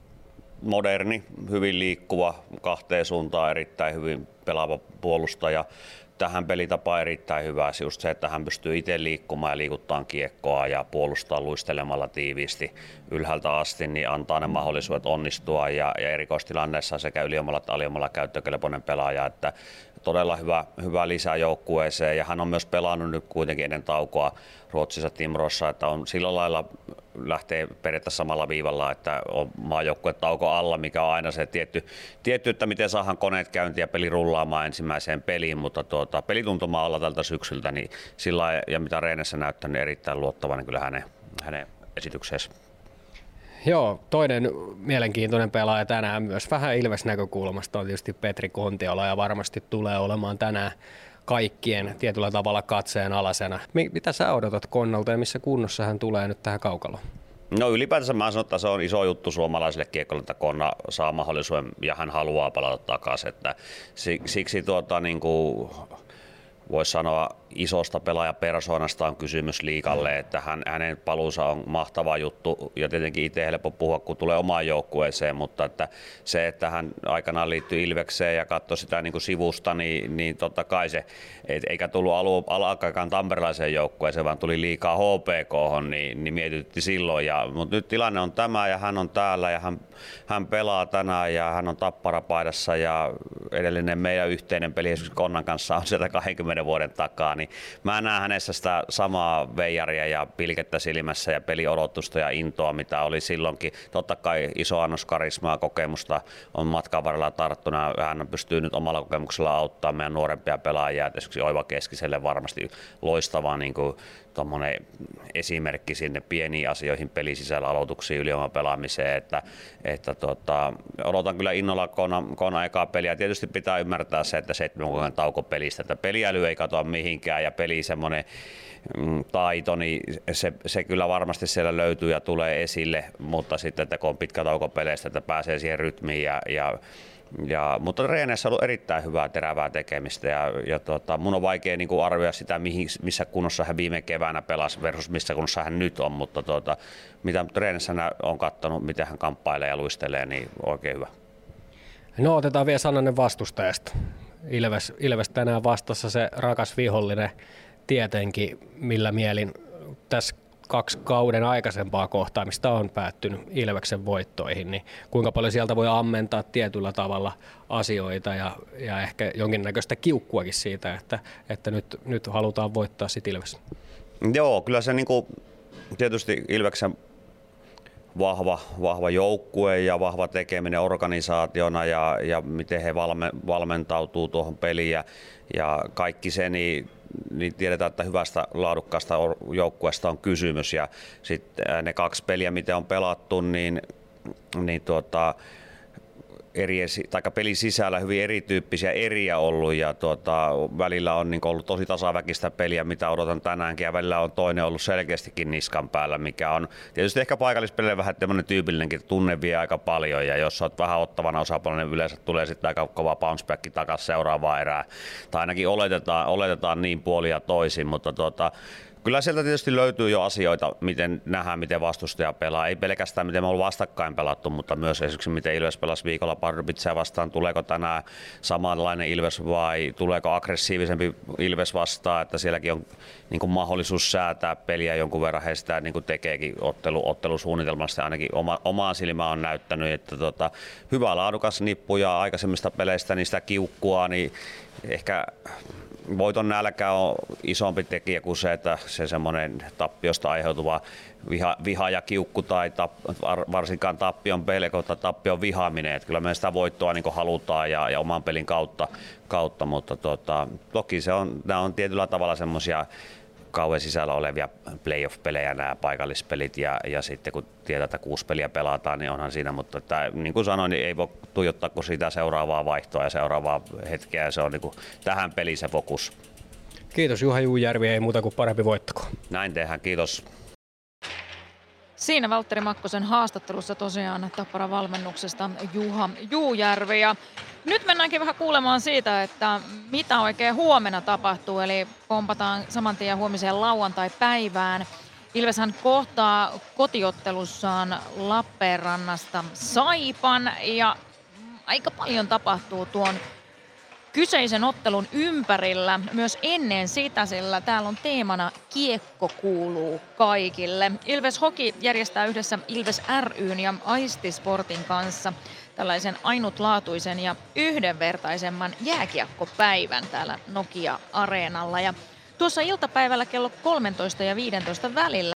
Moderni, hyvin liikkuva, kahteen suuntaan erittäin hyvin pelaava puolustaja. Tähän pelitapaan erittäin hyvä just se, että hän pystyy itse liikkumaan ja liikuttaa kiekkoa ja puolustaa luistelemalla tiiviisti ylhäältä asti, niin antaa ne mahdollisuudet onnistua ja, ja erikoistilanneessa sekä yliomalla että aliomalla käyttökelpoinen pelaaja, että todella hyvä, hyvä lisä joukkueeseen ja hän on myös pelannut nyt kuitenkin ennen taukoa Ruotsissa Timrossa, että on sillä lailla lähtee periaatteessa samalla viivalla, että on maajoukkue tauko alla, mikä on aina se tietty, tietty että miten saadaan koneet käyntiin ja peli rullaamaan ensimmäiseen peliin, mutta tuota, pelituntuma alla tältä syksyltä, niin sillä ja mitä Reenessä näyttää, niin erittäin luottavainen kyllä hänen, hänen esitykseensä. Joo, toinen mielenkiintoinen pelaaja tänään myös vähän Ilves-näkökulmasta on tietysti Petri Kontiola ja varmasti tulee olemaan tänään kaikkien tietyllä tavalla katseen alasena. Mitä sä odotat Konnalta ja missä kunnossa hän tulee nyt tähän kaukaloon? No ylipäätänsä mä sanon, että se on iso juttu suomalaisille kiekkoille, että Konna saa mahdollisuuden ja hän haluaa palata takaisin. Että siksi tuota, niin kuin, voisi sanoa isosta pelaajapersoonasta on kysymys liikalle, että hän, hänen paluunsa on mahtava juttu ja tietenkin itse helppo puhua, kun tulee omaan joukkueeseen, mutta että se, että hän aikanaan liittyi Ilvekseen ja katsoi sitä niin kuin sivusta, niin, niin totta kai se, et, eikä tullut alu, alkaakaan tamperilaiseen joukkueeseen, vaan tuli liikaa HPK, niin, niin mietitytti silloin. Ja, mutta nyt tilanne on tämä ja hän on täällä ja hän, hän pelaa tänään ja hän on tapparapaidassa ja edellinen meidän yhteinen peli esimerkiksi Konnan kanssa on sieltä 20 vuoden takaa, niin mä näen hänessä sitä samaa veijaria ja pilkettä silmässä ja peliodotusta ja intoa, mitä oli silloinkin. Totta kai iso annos karismaa kokemusta on matkan varrella tarttuna. Hän pystyy nyt omalla kokemuksella auttamaan meidän nuorempia pelaajia. Esimerkiksi Oiva Keskiselle varmasti loistava niin kuin, esimerkki sinne pieniin asioihin pelisisällä aloituksiin ylioman pelaamiseen, että, että tota, odotan kyllä innolla Kona, Kona ekaa peliä. Tietysti pitää ymmärtää se, että seitsemän kuukauden tauko pelistä, että peliäly ei katoa mihinkään ja peli semmoinen mm, taito, niin se, se, kyllä varmasti siellä löytyy ja tulee esille, mutta sitten, että kun on pitkä tauko peleistä, että pääsee siihen rytmiin ja, ja ja, mutta reeneissä on ollut erittäin hyvää terävää tekemistä ja, ja tota, mun on vaikea niin arvioida sitä, mihin, missä kunnossa hän viime keväänä pelasi versus missä kunnossa hän nyt on, mutta tota, mitä treenissä on katsonut, miten hän kamppailee ja luistelee, niin oikein hyvä. No otetaan vielä sananen vastustajasta. Ilves, Ilves tänään vastassa se rakas vihollinen tietenkin, millä mielin tässä kaksi kauden aikaisempaa kohtaamista on päättynyt Ilveksen voittoihin, niin kuinka paljon sieltä voi ammentaa tietyllä tavalla asioita ja, ja ehkä jonkinnäköistä kiukkuakin siitä, että, että nyt, nyt halutaan voittaa sit Ilves. Joo, kyllä se niinku, tietysti Ilveksen vahva, vahva joukkue ja vahva tekeminen organisaationa ja, ja miten he valme, valmentautuu tuohon peliin ja, ja kaikki se, niin, niin tiedetään, että hyvästä laadukkaasta joukkueesta on kysymys. Ja sitten ne kaksi peliä, mitä on pelattu, niin, niin tuota, eri, tai pelin sisällä hyvin erityyppisiä eriä ollut ja tuota, välillä on niin ollut tosi tasaväkistä peliä, mitä odotan tänäänkin ja välillä on toinen ollut selkeästikin niskan päällä, mikä on tietysti ehkä paikallispelille vähän tämmöinen tyypillinenkin, että tunne vie aika paljon ja jos olet vähän ottavana osapuolella, niin yleensä tulee sitten aika kova bounce back takaisin seuraavaan erään. Tai ainakin oletetaan, oletetaan niin puolia toisin, mutta tuota, Kyllä sieltä tietysti löytyy jo asioita, miten nähdään, miten vastustaja pelaa. Ei pelkästään miten me ollaan vastakkain pelattu, mutta myös esimerkiksi miten Ilves pelasi viikolla Pardubitsia vastaan. Tuleeko tänään samanlainen Ilves vai tuleeko aggressiivisempi Ilves vastaan, että sielläkin on niin kuin mahdollisuus säätää peliä jonkun verran. He sitä niin kuin tekeekin ottelu, ottelusuunnitelmasta ainakin oma, omaan silmään on näyttänyt, että tota, hyvä laadukas nippu ja aikaisemmista peleistä niistä kiukkua, niin ehkä voiton nälkä on isompi tekijä kuin se, että se semmoinen tappiosta aiheutuva viha, viha ja kiukku tai tap, varsinkaan tappion pelko tai tappion vihaaminen. Että kyllä me sitä voittoa niin halutaan ja, ja oman pelin kautta, kautta mutta tota, toki se on, nämä on tietyllä tavalla semmoisia kauan sisällä olevia playoff-pelejä nämä paikallispelit ja, ja sitten kun tietää, että kuusi peliä pelataan, niin onhan siinä, mutta että, niin kuin sanoin, niin ei voi tuijottaa kuin sitä seuraavaa vaihtoa ja seuraavaa hetkeä ja se on niin kuin tähän peliin se fokus. Kiitos Juha Juujärvi, ei muuta kuin parempi voittako. Näin tehdään, kiitos. Siinä Valtteri Makkosen haastattelussa tosiaan Tappara valmennuksesta Juha Juujärvi. Ja nyt mennäänkin vähän kuulemaan siitä, että mitä oikein huomenna tapahtuu. Eli kompataan saman tien huomiseen lauantai-päivään. Ilveshän kohtaa kotiottelussaan Lappeenrannasta Saipan ja aika paljon tapahtuu tuon kyseisen ottelun ympärillä myös ennen sitä, sillä täällä on teemana Kiekko kuuluu kaikille. Ilves Hoki järjestää yhdessä Ilves ryn ja Aistisportin kanssa tällaisen ainutlaatuisen ja yhdenvertaisemman jääkiekkopäivän täällä Nokia-areenalla. Ja tuossa iltapäivällä kello 13 ja 15 välillä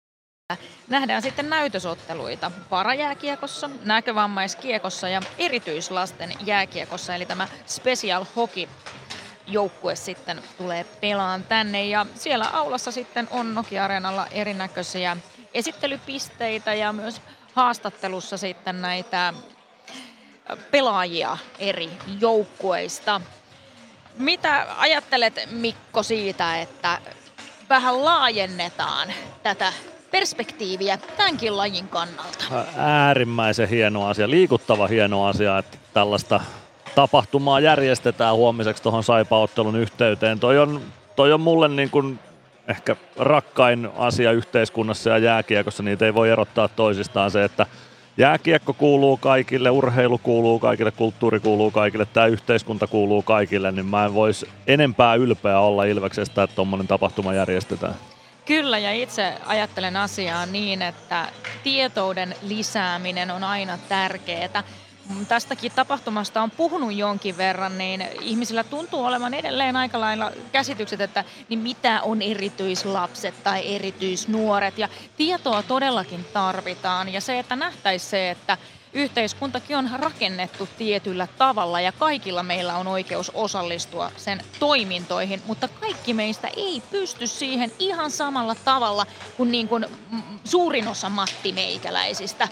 Nähdään sitten näytösotteluita parajääkiekossa, näkövammaiskiekossa ja erityislasten jääkiekossa, eli tämä Special Hockey joukkue sitten tulee pelaan tänne ja siellä aulassa sitten on Nokia-areenalla erinäköisiä esittelypisteitä ja myös haastattelussa sitten näitä pelaajia eri joukkueista. Mitä ajattelet Mikko siitä, että vähän laajennetaan tätä perspektiiviä tämänkin lajin kannalta. Äärimmäisen hieno asia, liikuttava hieno asia, että tällaista tapahtumaa järjestetään huomiseksi tuohon Saipa-ottelun yhteyteen. Toi on, toi on mulle niin kuin ehkä rakkain asia yhteiskunnassa ja jääkiekossa, niitä ei voi erottaa toisistaan se, että jääkiekko kuuluu kaikille, urheilu kuuluu kaikille, kulttuuri kuuluu kaikille, tämä yhteiskunta kuuluu kaikille, niin mä en voisi enempää ylpeä olla Ilveksestä, että tuommoinen tapahtuma järjestetään. Kyllä, ja itse ajattelen asiaa niin, että tietouden lisääminen on aina tärkeää. Tästäkin tapahtumasta on puhunut jonkin verran, niin ihmisillä tuntuu olevan edelleen aika lailla käsitykset, että niin mitä on erityislapset tai erityisnuoret. Ja tietoa todellakin tarvitaan. Ja se, että nähtäisi se, että yhteiskuntakin on rakennettu tietyllä tavalla ja kaikilla meillä on oikeus osallistua sen toimintoihin, mutta kaikki meistä ei pysty siihen ihan samalla tavalla kuin, niin kuin suurin osa mattimeikäläisistä.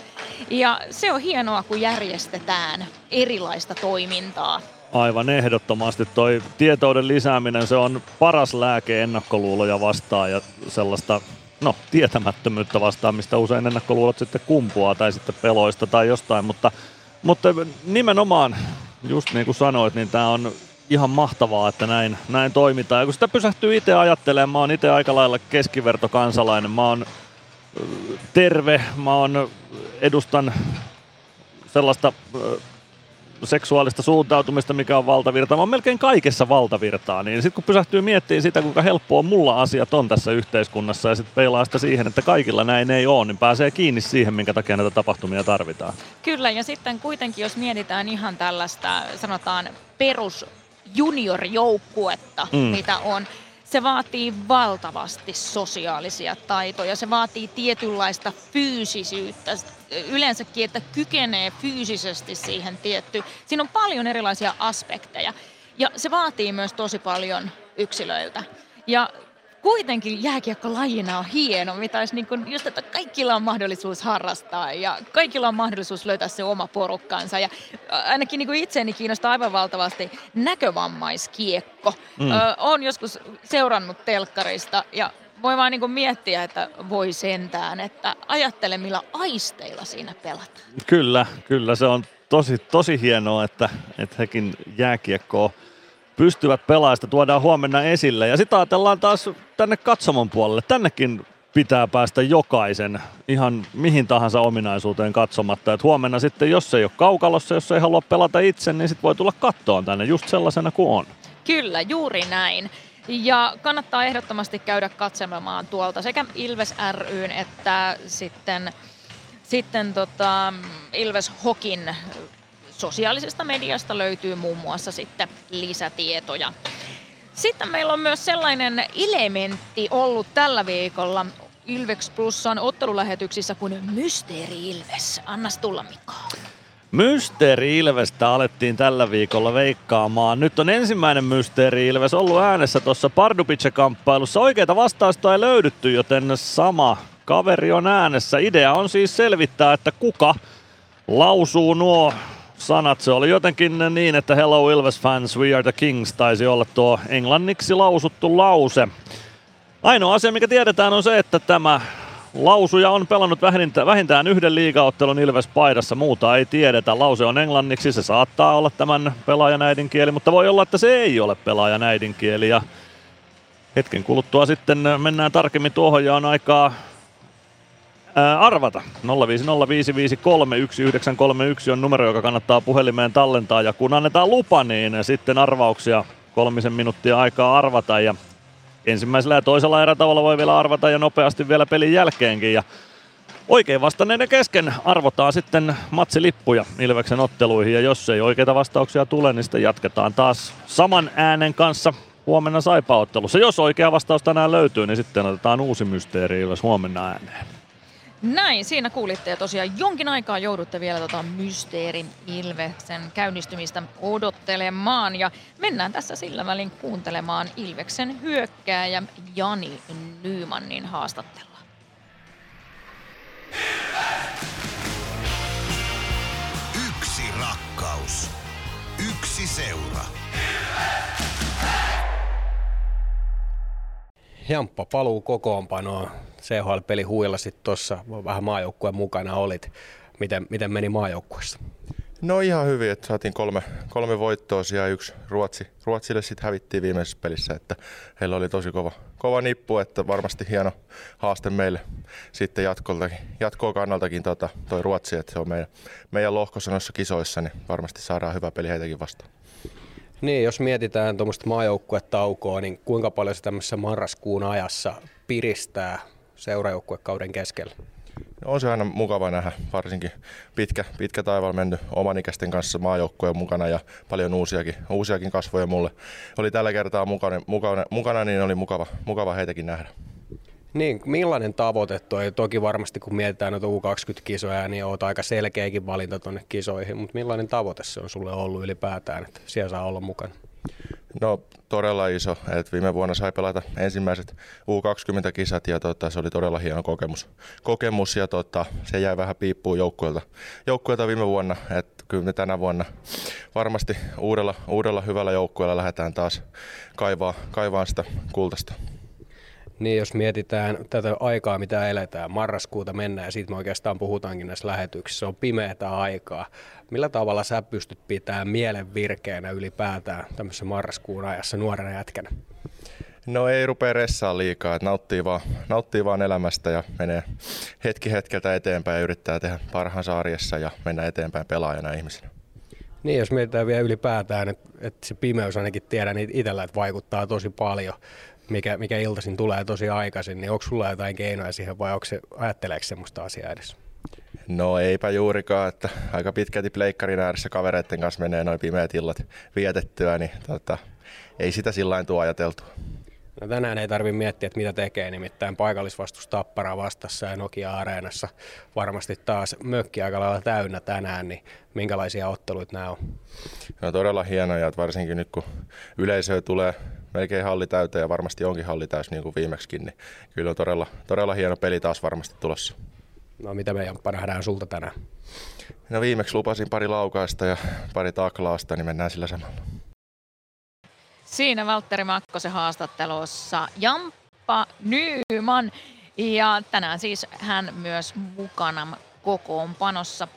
Ja se on hienoa, kun järjestetään erilaista toimintaa. Aivan ehdottomasti. Toi tietouden lisääminen, se on paras lääke ennakkoluuloja vastaan ja sellaista no, tietämättömyyttä vastaan, mistä usein ennakkoluulot sitten kumpuaa tai sitten peloista tai jostain, mutta, mutta nimenomaan, just niin kuin sanoit, niin tämä on ihan mahtavaa, että näin, näin toimitaan. Ja kun sitä pysähtyy itse ajattelemaan, mä oon itse aika lailla keskivertokansalainen, mä oon terve, mä oon, edustan sellaista seksuaalista suuntautumista, mikä on valtavirta, vaan melkein kaikessa valtavirtaa. Niin sitten kun pysähtyy miettimään sitä, kuinka helppoa mulla asiat on tässä yhteiskunnassa ja sitten peilaa sitä siihen, että kaikilla näin ei ole, niin pääsee kiinni siihen, minkä takia näitä tapahtumia tarvitaan. Kyllä, ja sitten kuitenkin, jos mietitään ihan tällaista, sanotaan perus junior-joukkuetta, mm. mitä on, se vaatii valtavasti sosiaalisia taitoja, se vaatii tietynlaista fyysisyyttä, yleensäkin, että kykenee fyysisesti siihen tietty. Siinä on paljon erilaisia aspekteja ja se vaatii myös tosi paljon yksilöiltä. Ja kuitenkin jääkiekko lajina on hieno, mitä olisi niin kuin just, että kaikilla on mahdollisuus harrastaa ja kaikilla on mahdollisuus löytää se oma porukkansa. Ja ainakin niin kuin itseäni kiinnostaa aivan valtavasti näkövammaiskiekko. Mm. Olen joskus seurannut telkkarista ja voi vaan niin miettiä, että voi sentään, että ajattele millä aisteilla siinä pelataan. Kyllä, kyllä se on tosi, tosi hienoa, että, että hekin jääkiekkoa pystyvät pelaajista tuodaan huomenna esille. Ja sitten ajatellaan taas tänne katsomon puolelle. Tännekin pitää päästä jokaisen ihan mihin tahansa ominaisuuteen katsomatta. Et huomenna sitten, jos ei ole kaukalossa, jos ei halua pelata itse, niin sitten voi tulla kattoon tänne just sellaisena kuin on. Kyllä, juuri näin. Ja kannattaa ehdottomasti käydä katsomaan tuolta sekä Ilves ryn että sitten, sitten tota Ilves Hokin sosiaalisesta mediasta löytyy muun muassa sitten lisätietoja. Sitten meillä on myös sellainen elementti ollut tällä viikolla Ilvex Plusan ottelulähetyksissä kuin Mysteeri Ilves. Annas tulla Mikko. Mysteeri Ilvestä alettiin tällä viikolla veikkaamaan. Nyt on ensimmäinen Mysteeri Ilves ollut äänessä tuossa Pardubice-kamppailussa. Oikeita vastausta ei löydytty, joten sama kaveri on äänessä. Idea on siis selvittää, että kuka lausuu nuo sanat. Se oli jotenkin niin, että Hello Ilves fans, we are the kings taisi olla tuo englanniksi lausuttu lause. Ainoa asia, mikä tiedetään, on se, että tämä lausuja on pelannut vähintään yhden liigaottelun Ilves paidassa. Muuta ei tiedetä. Lause on englanniksi, se saattaa olla tämän pelaajan äidinkieli, mutta voi olla, että se ei ole pelaajan äidinkieli. Ja hetken kuluttua sitten mennään tarkemmin tuohon ja on aikaa ää, arvata. 0505531 on numero, joka kannattaa puhelimeen tallentaa. Ja kun annetaan lupa, niin sitten arvauksia kolmisen minuuttia aikaa arvata. Ja ensimmäisellä ja toisella erätavalla voi vielä arvata ja nopeasti vielä pelin jälkeenkin. Ja oikein vastanneiden kesken arvotaan sitten matsilippuja Ilveksen otteluihin ja jos ei oikeita vastauksia tule, niin sitten jatketaan taas saman äänen kanssa huomenna Saipa-ottelussa. Jos oikea vastaus tänään löytyy, niin sitten otetaan uusi mysteeri Ilves huomenna ääneen. Näin, siinä kuulitte ja tosiaan jonkin aikaa joudutte vielä tota Mysteerin Ilveksen käynnistymistä odottelemaan. Ja mennään tässä sillä välin kuuntelemaan Ilveksen hyökkääjä Jani Nymanin haastattelua. Yksi rakkaus. Yksi seura. Jamppa paluu kokoonpanoon CHL-peli sitten tuossa, vähän maajoukkueen mukana olit. Miten, miten meni maajoukkueessa? No ihan hyvin, että saatiin kolme, kolme voittoa ja yksi Ruotsi. Ruotsille sitten hävittiin viimeisessä pelissä, että heillä oli tosi kova, kova nippu, että varmasti hieno haaste meille sitten jatkoltakin, jatkoa kannaltakin tota, toi Ruotsi, että se on meidän, meidän lohkossa noissa kisoissa, niin varmasti saadaan hyvä peli heitäkin vastaan. Niin, jos mietitään tuommoista maajoukkuetaukoa, niin kuinka paljon se tämmöisessä marraskuun ajassa piristää seurajoukkuekauden keskellä? No on se aina mukava nähdä, varsinkin pitkä, pitkä taivaalla mennyt oman ikäisten kanssa maajoukkojen mukana ja paljon uusiakin, uusiakin kasvoja mulle. Oli tällä kertaa mukana, mukana, mukana niin oli mukava, mukava heitäkin nähdä. Niin, millainen tavoite toi? Toki varmasti kun mietitään noita U20-kisoja, niin oot aika selkeäkin valinta tuonne kisoihin, mutta millainen tavoite se on sulle ollut ylipäätään, että siellä saa olla mukana? No todella iso. Et viime vuonna sai pelata ensimmäiset U20-kisat ja tota, se oli todella hieno kokemus. kokemus ja tota, se jäi vähän piippuun joukkueelta, joukkueelta viime vuonna. Et kyllä me tänä vuonna varmasti uudella, uudella hyvällä joukkueella lähdetään taas kaivaa, kaivaa sitä kultasta. Niin, jos mietitään tätä aikaa, mitä eletään, marraskuuta mennään ja siitä me oikeastaan puhutaankin näissä lähetyksissä, se on pimeätä aikaa. Millä tavalla sä pystyt pitämään mielen virkeänä ylipäätään tämmöisessä marraskuun ajassa nuorena jätkänä? No ei rupea ressaa liikaa, että nauttii vaan, nauttii vaan elämästä ja menee hetki hetkeltä eteenpäin ja yrittää tehdä parhaansa arjessa ja mennä eteenpäin pelaajana ihmisenä. Niin, jos mietitään vielä ylipäätään, että, että se pimeys ainakin tiedän itsellä, että vaikuttaa tosi paljon, mikä, mikä iltaisin tulee tosi aikaisin, niin onko sulla jotain keinoja siihen vai onko se, ajatteleeko semmoista asiaa edes? No eipä juurikaan, että aika pitkälti pleikkarin ääressä kavereiden kanssa menee noin pimeät illat vietettyä, niin tota, ei sitä sillä tuo ajateltu. No tänään ei tarvitse miettiä, että mitä tekee, nimittäin paikallisvastus Tappara vastassa ja Nokia-areenassa varmasti taas mökki aika lailla täynnä tänään, niin minkälaisia otteluita nämä on? No todella hienoja, että varsinkin nyt kun yleisöä tulee melkein halli täyteen ja varmasti onkin halli täys niin kuin viimeksikin, niin kyllä on todella, todella hieno peli taas varmasti tulossa. No mitä me Jamppa nähdään sulta tänään? No viimeksi lupasin pari laukaista ja pari taklaasta, niin mennään sillä samalla. Siinä Valtteri Makkosen haastattelussa Jamppa Nyyman. Ja tänään siis hän myös mukana kokoonpanossa.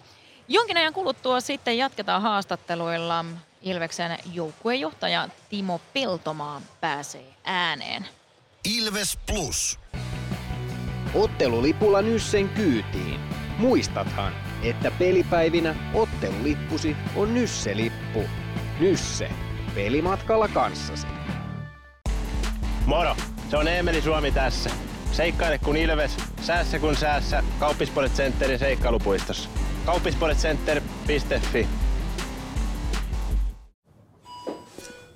Jonkin ajan kuluttua sitten jatketaan haastatteluilla. Ilveksen joukkuejohtaja Timo Peltomaa pääsee ääneen. Ilves Plus. Ottelulipulla Nyssen kyytiin. Muistathan, että pelipäivinä ottelulippusi on Nysse-lippu. Nysse. Pelimatkalla kanssasi. Moro! Se on Eemeli Suomi tässä. Seikkaile kun ilves, säässä kun säässä. Kauppispoilet Centerin seikkailupuistossa. Kauppispoiletcenter.fi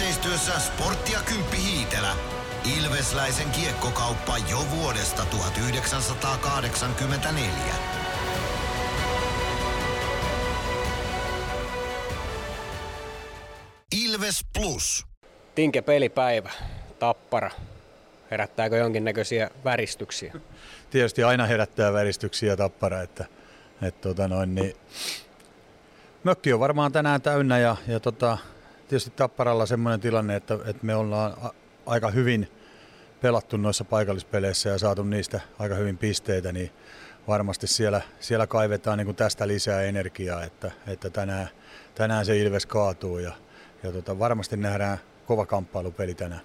Yhteistyössä Sporttia Kymppi Hiitelä. Ilvesläisen kiekkokauppa jo vuodesta 1984. Ilves Plus. Tinke pelipäivä, tappara. Herättääkö jonkinnäköisiä väristyksiä? Tietysti aina herättää väristyksiä tappara, että, että tota noin, niin mökki on varmaan tänään täynnä ja, ja tota, tietysti Tapparalla semmoinen tilanne, että, että me ollaan aika hyvin pelattu noissa paikallispeleissä ja saatu niistä aika hyvin pisteitä, niin varmasti siellä, siellä kaivetaan niin kuin tästä lisää energiaa, että, että tänään, tänään se Ilves kaatuu ja, ja tota, varmasti nähdään kova kamppailupeli tänään.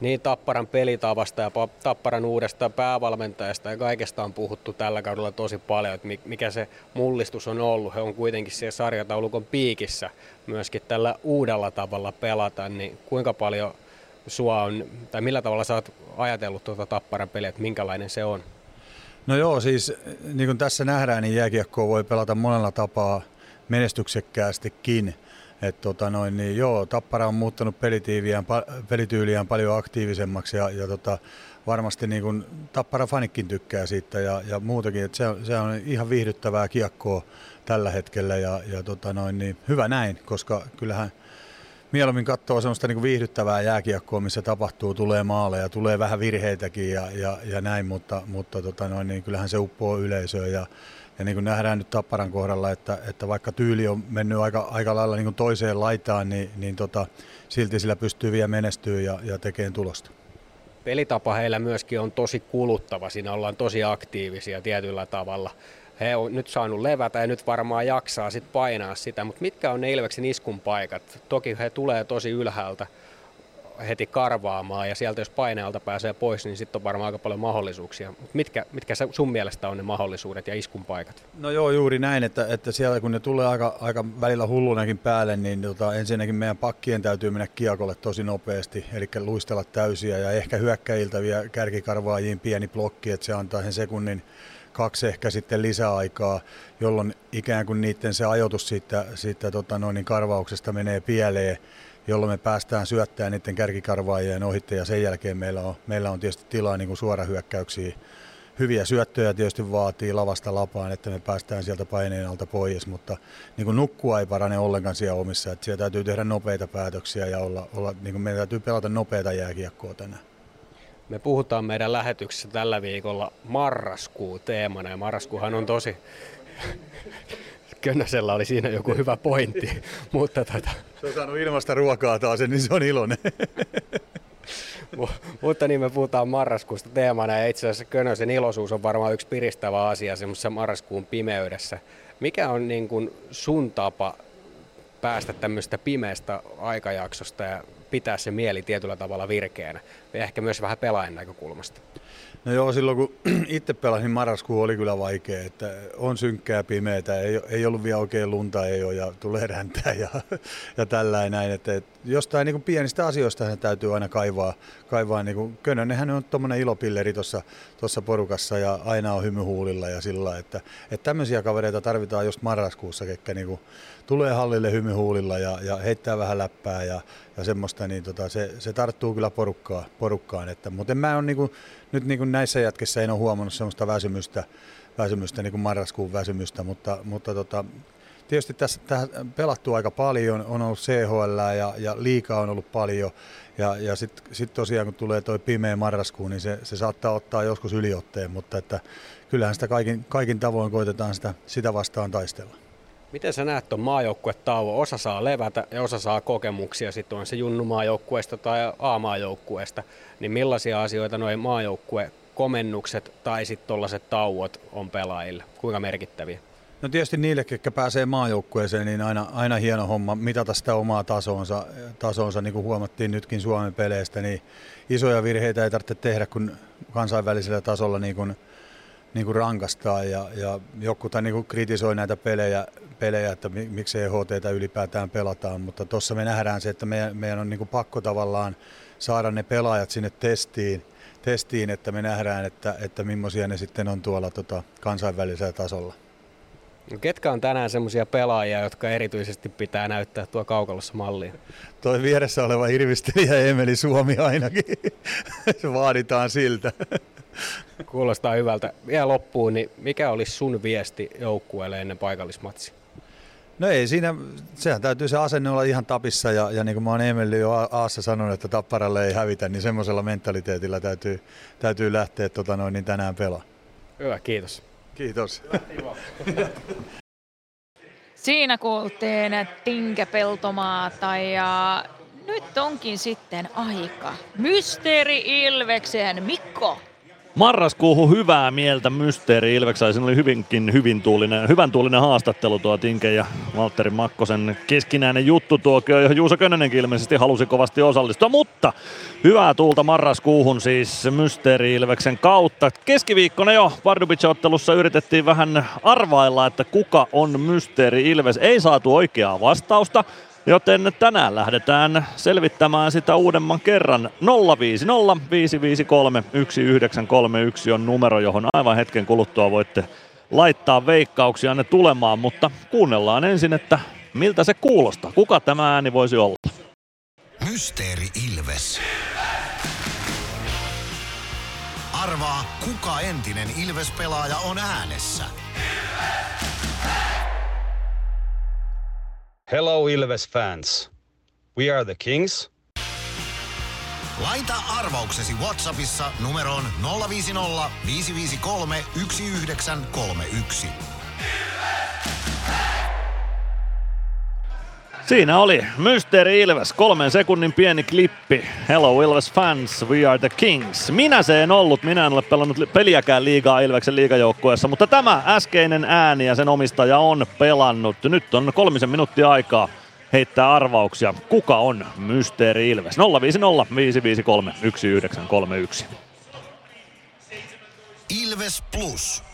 Niin Tapparan pelitavasta ja Tapparan uudesta päävalmentajasta ja kaikesta on puhuttu tällä kaudella tosi paljon, että mikä se mullistus on ollut. He on kuitenkin siellä sarjataulukon piikissä myöskin tällä uudella tavalla pelata, niin kuinka paljon sua on, tai millä tavalla sä oot ajatellut tuota Tapparan peliä, että minkälainen se on? No joo, siis niin kuin tässä nähdään, niin jääkiekkoa voi pelata monella tapaa menestyksekkäästikin. Et tota noin, niin joo, Tappara on muuttanut pelityyliään paljon aktiivisemmaksi ja, ja tota, varmasti niin kun Tappara fanikin tykkää siitä ja, ja muutakin, että se, se on ihan viihdyttävää kiekkoa tällä hetkellä ja, ja tota noin, niin hyvä näin, koska kyllähän mieluummin katsoo semmoista niin viihdyttävää jääkiekkoa, missä tapahtuu, tulee maaleja, tulee vähän virheitäkin ja, ja, ja näin, mutta, mutta tota noin, niin kyllähän se uppoo yleisöön ja, ja niin kuin nähdään nyt Tapparan kohdalla, että, että vaikka tyyli on mennyt aika, aika lailla niin kuin toiseen laitaan, niin, niin tota, silti sillä pystyy vielä menestyä ja, ja tekemään tulosta. Pelitapa heillä myöskin on tosi kuluttava, siinä ollaan tosi aktiivisia tietyllä tavalla. He on nyt saanut levätä ja nyt varmaan jaksaa sit painaa sitä, mutta mitkä on ne Ilveksen iskun paikat? Toki he tulee tosi ylhäältä, heti karvaamaan ja sieltä jos painealta pääsee pois, niin sitten on varmaan aika paljon mahdollisuuksia. Mut mitkä, mitkä sun mielestä on ne mahdollisuudet ja iskun paikat? No joo, juuri näin, että, että siellä kun ne tulee aika, aika välillä hullunakin päälle, niin tota, ensinnäkin meidän pakkien täytyy mennä kiekolle tosi nopeasti, eli luistella täysiä ja ehkä hyökkäiltä vielä kärkikarvaajiin pieni blokki, että se antaa sen sekunnin kaksi ehkä sitten lisäaikaa, jolloin ikään kuin niiden se ajoitus siitä, siitä tota noin, karvauksesta menee pieleen jolloin me päästään syöttämään niiden kärkikarvaajien ohitte ja sen jälkeen meillä on, meillä on tietysti tilaa niin suorahyökkäyksiä. Hyviä syöttöjä tietysti vaatii lavasta lapaan, että me päästään sieltä paineen alta pois, mutta niin kuin nukkua ei parane ollenkaan siellä omissa. Että siellä täytyy tehdä nopeita päätöksiä ja olla, olla, niin kuin meidän täytyy pelata nopeita jääkiekkoa tänään. Me puhutaan meidän lähetyksessä tällä viikolla marraskuu teemana ja marraskuuhan on tosi *laughs* Könnösellä oli siinä joku hyvä pointti, *laughs* mutta tota, Se on saanut ilmasta ruokaa taas, niin se on iloinen. *laughs* Mu- mutta niin me puhutaan marraskuusta teemana ja itse asiassa Könösen iloisuus on varmaan yksi piristävä asia semmoisessa marraskuun pimeydessä. Mikä on niin kuin sun tapa päästä tämmöistä pimeästä aikajaksosta ja pitää se mieli tietyllä tavalla virkeänä ja ehkä myös vähän pelaajan näkökulmasta? No joo, silloin kun *clears throat* itse pelasin marraskuu oli kyllä vaikea, että on synkkää pimeätä, ei, ei ollut vielä oikein lunta, ei ole ja tulee räntää ja, *laughs* ja tällainen näin. Että, että jostain niin pienistä asioista hän täytyy aina kaivaa. kaivaa niin kuin, Könönenhän on tuommoinen ilopilleri tuossa porukassa ja aina on hymyhuulilla ja sillä että, että tämmöisiä kavereita tarvitaan just marraskuussa, ketkä niin kuin, tulee hallille hymyhuulilla ja, ja heittää vähän läppää ja, ja semmoista, niin tota, se, se tarttuu kyllä porukkaa, porukkaan. Että, mutta mä on niin kuin, nyt niin kuin näissä jätkissä en ole huomannut semmoista väsymystä, väsymystä niin kuin marraskuun väsymystä, mutta, mutta tota, tietysti tässä, tässä pelattu aika paljon, on ollut CHL ja, ja liikaa on ollut paljon ja, ja sitten sit tosiaan kun tulee tuo pimeä marraskuu, niin se, se saattaa ottaa joskus yliotteen, mutta että kyllähän sitä kaikin, kaikin tavoin koitetaan sitä, sitä vastaan taistella. Miten sä näet tuon maajoukkuetauon? Osa saa levätä ja osa saa kokemuksia, sitten on se junnumaajoukkueesta tai A-maajoukkueesta. Niin millaisia asioita noin maajoukkue komennukset tai sitten tuollaiset tauot on pelaajille? Kuinka merkittäviä? No tietysti niille, ketkä pääsee maajoukkueeseen, niin aina, aina hieno homma mitata sitä omaa tasonsa. tasonsa. Niin kuin huomattiin nytkin Suomen peleistä, niin isoja virheitä ei tarvitse tehdä, kun kansainvälisellä tasolla niin kuin, niin kuin rankastaa. Ja, ja joku tai niin kuin kritisoi näitä pelejä, pelejä, että miksi EHT ylipäätään pelataan, mutta tuossa me nähdään se, että meidän, meidän on niin kuin pakko tavallaan saada ne pelaajat sinne testiin, testiin että me nähdään, että, että millaisia ne sitten on tuolla tota, kansainvälisellä tasolla. No ketkä on tänään semmoisia pelaajia, jotka erityisesti pitää näyttää tuo kaukalossa mallia? Toi vieressä oleva irvistelijä Emeli Suomi ainakin. *laughs* Se vaaditaan siltä. *laughs* Kuulostaa hyvältä. Vielä loppuun, niin mikä olisi sun viesti joukkueelle ennen paikallismatsia? No ei siinä, sehän täytyy se asenne olla ihan tapissa ja, ja niin kuin mä oon Emeli jo Aassa sanonut, että Tapparalle ei hävitä, niin semmoisella mentaliteetillä täytyy, täytyy lähteä tota noin, niin tänään pelaa. Hyvä, kiitos. Kiitos. Siinä kuultiin Tinke Peltomaata ja nyt onkin sitten aika. Mysteeri Ilveksen Mikko. Marraskuuhun hyvää mieltä Mysteeri Ilveksaisen oli hyvinkin hyvin tuulinen, hyvän tuulinen haastattelu tuo Tinke ja Valtteri Makkosen keskinäinen juttu tuokio, johon Juuso Könönenkin ilmeisesti halusi kovasti osallistua, mutta hyvää tuulta marraskuuhun siis Mysteeri Ilveksen kautta. Keskiviikkona jo Pardubice-ottelussa yritettiin vähän arvailla, että kuka on Mysteeri Ilves. Ei saatu oikeaa vastausta. Joten tänään lähdetään selvittämään sitä uudemman kerran. 050 553 1931 on numero, johon aivan hetken kuluttua voitte laittaa veikkauksia ne tulemaan, mutta kuunnellaan ensin, että miltä se kuulostaa. Kuka tämä ääni voisi olla? Mysteeri Ilves. Arvaa, kuka entinen Ilves-pelaaja on äänessä. Hello Ilves fans. We are the Kings. Laita arvauksesi Whatsappissa numeroon 050 553 1931. Siinä oli Mysteeri Ilves, kolmen sekunnin pieni klippi. Hello Ilves fans, we are the kings. Minä se en ollut, minä en ole pelannut peliäkään liigaa Ilveksen liigajoukkueessa, mutta tämä äskeinen ääni ja sen omistaja on pelannut. Nyt on kolmisen minuuttia aikaa heittää arvauksia. Kuka on Mysteeri Ilves? 050 553 1931. Ilves Plus.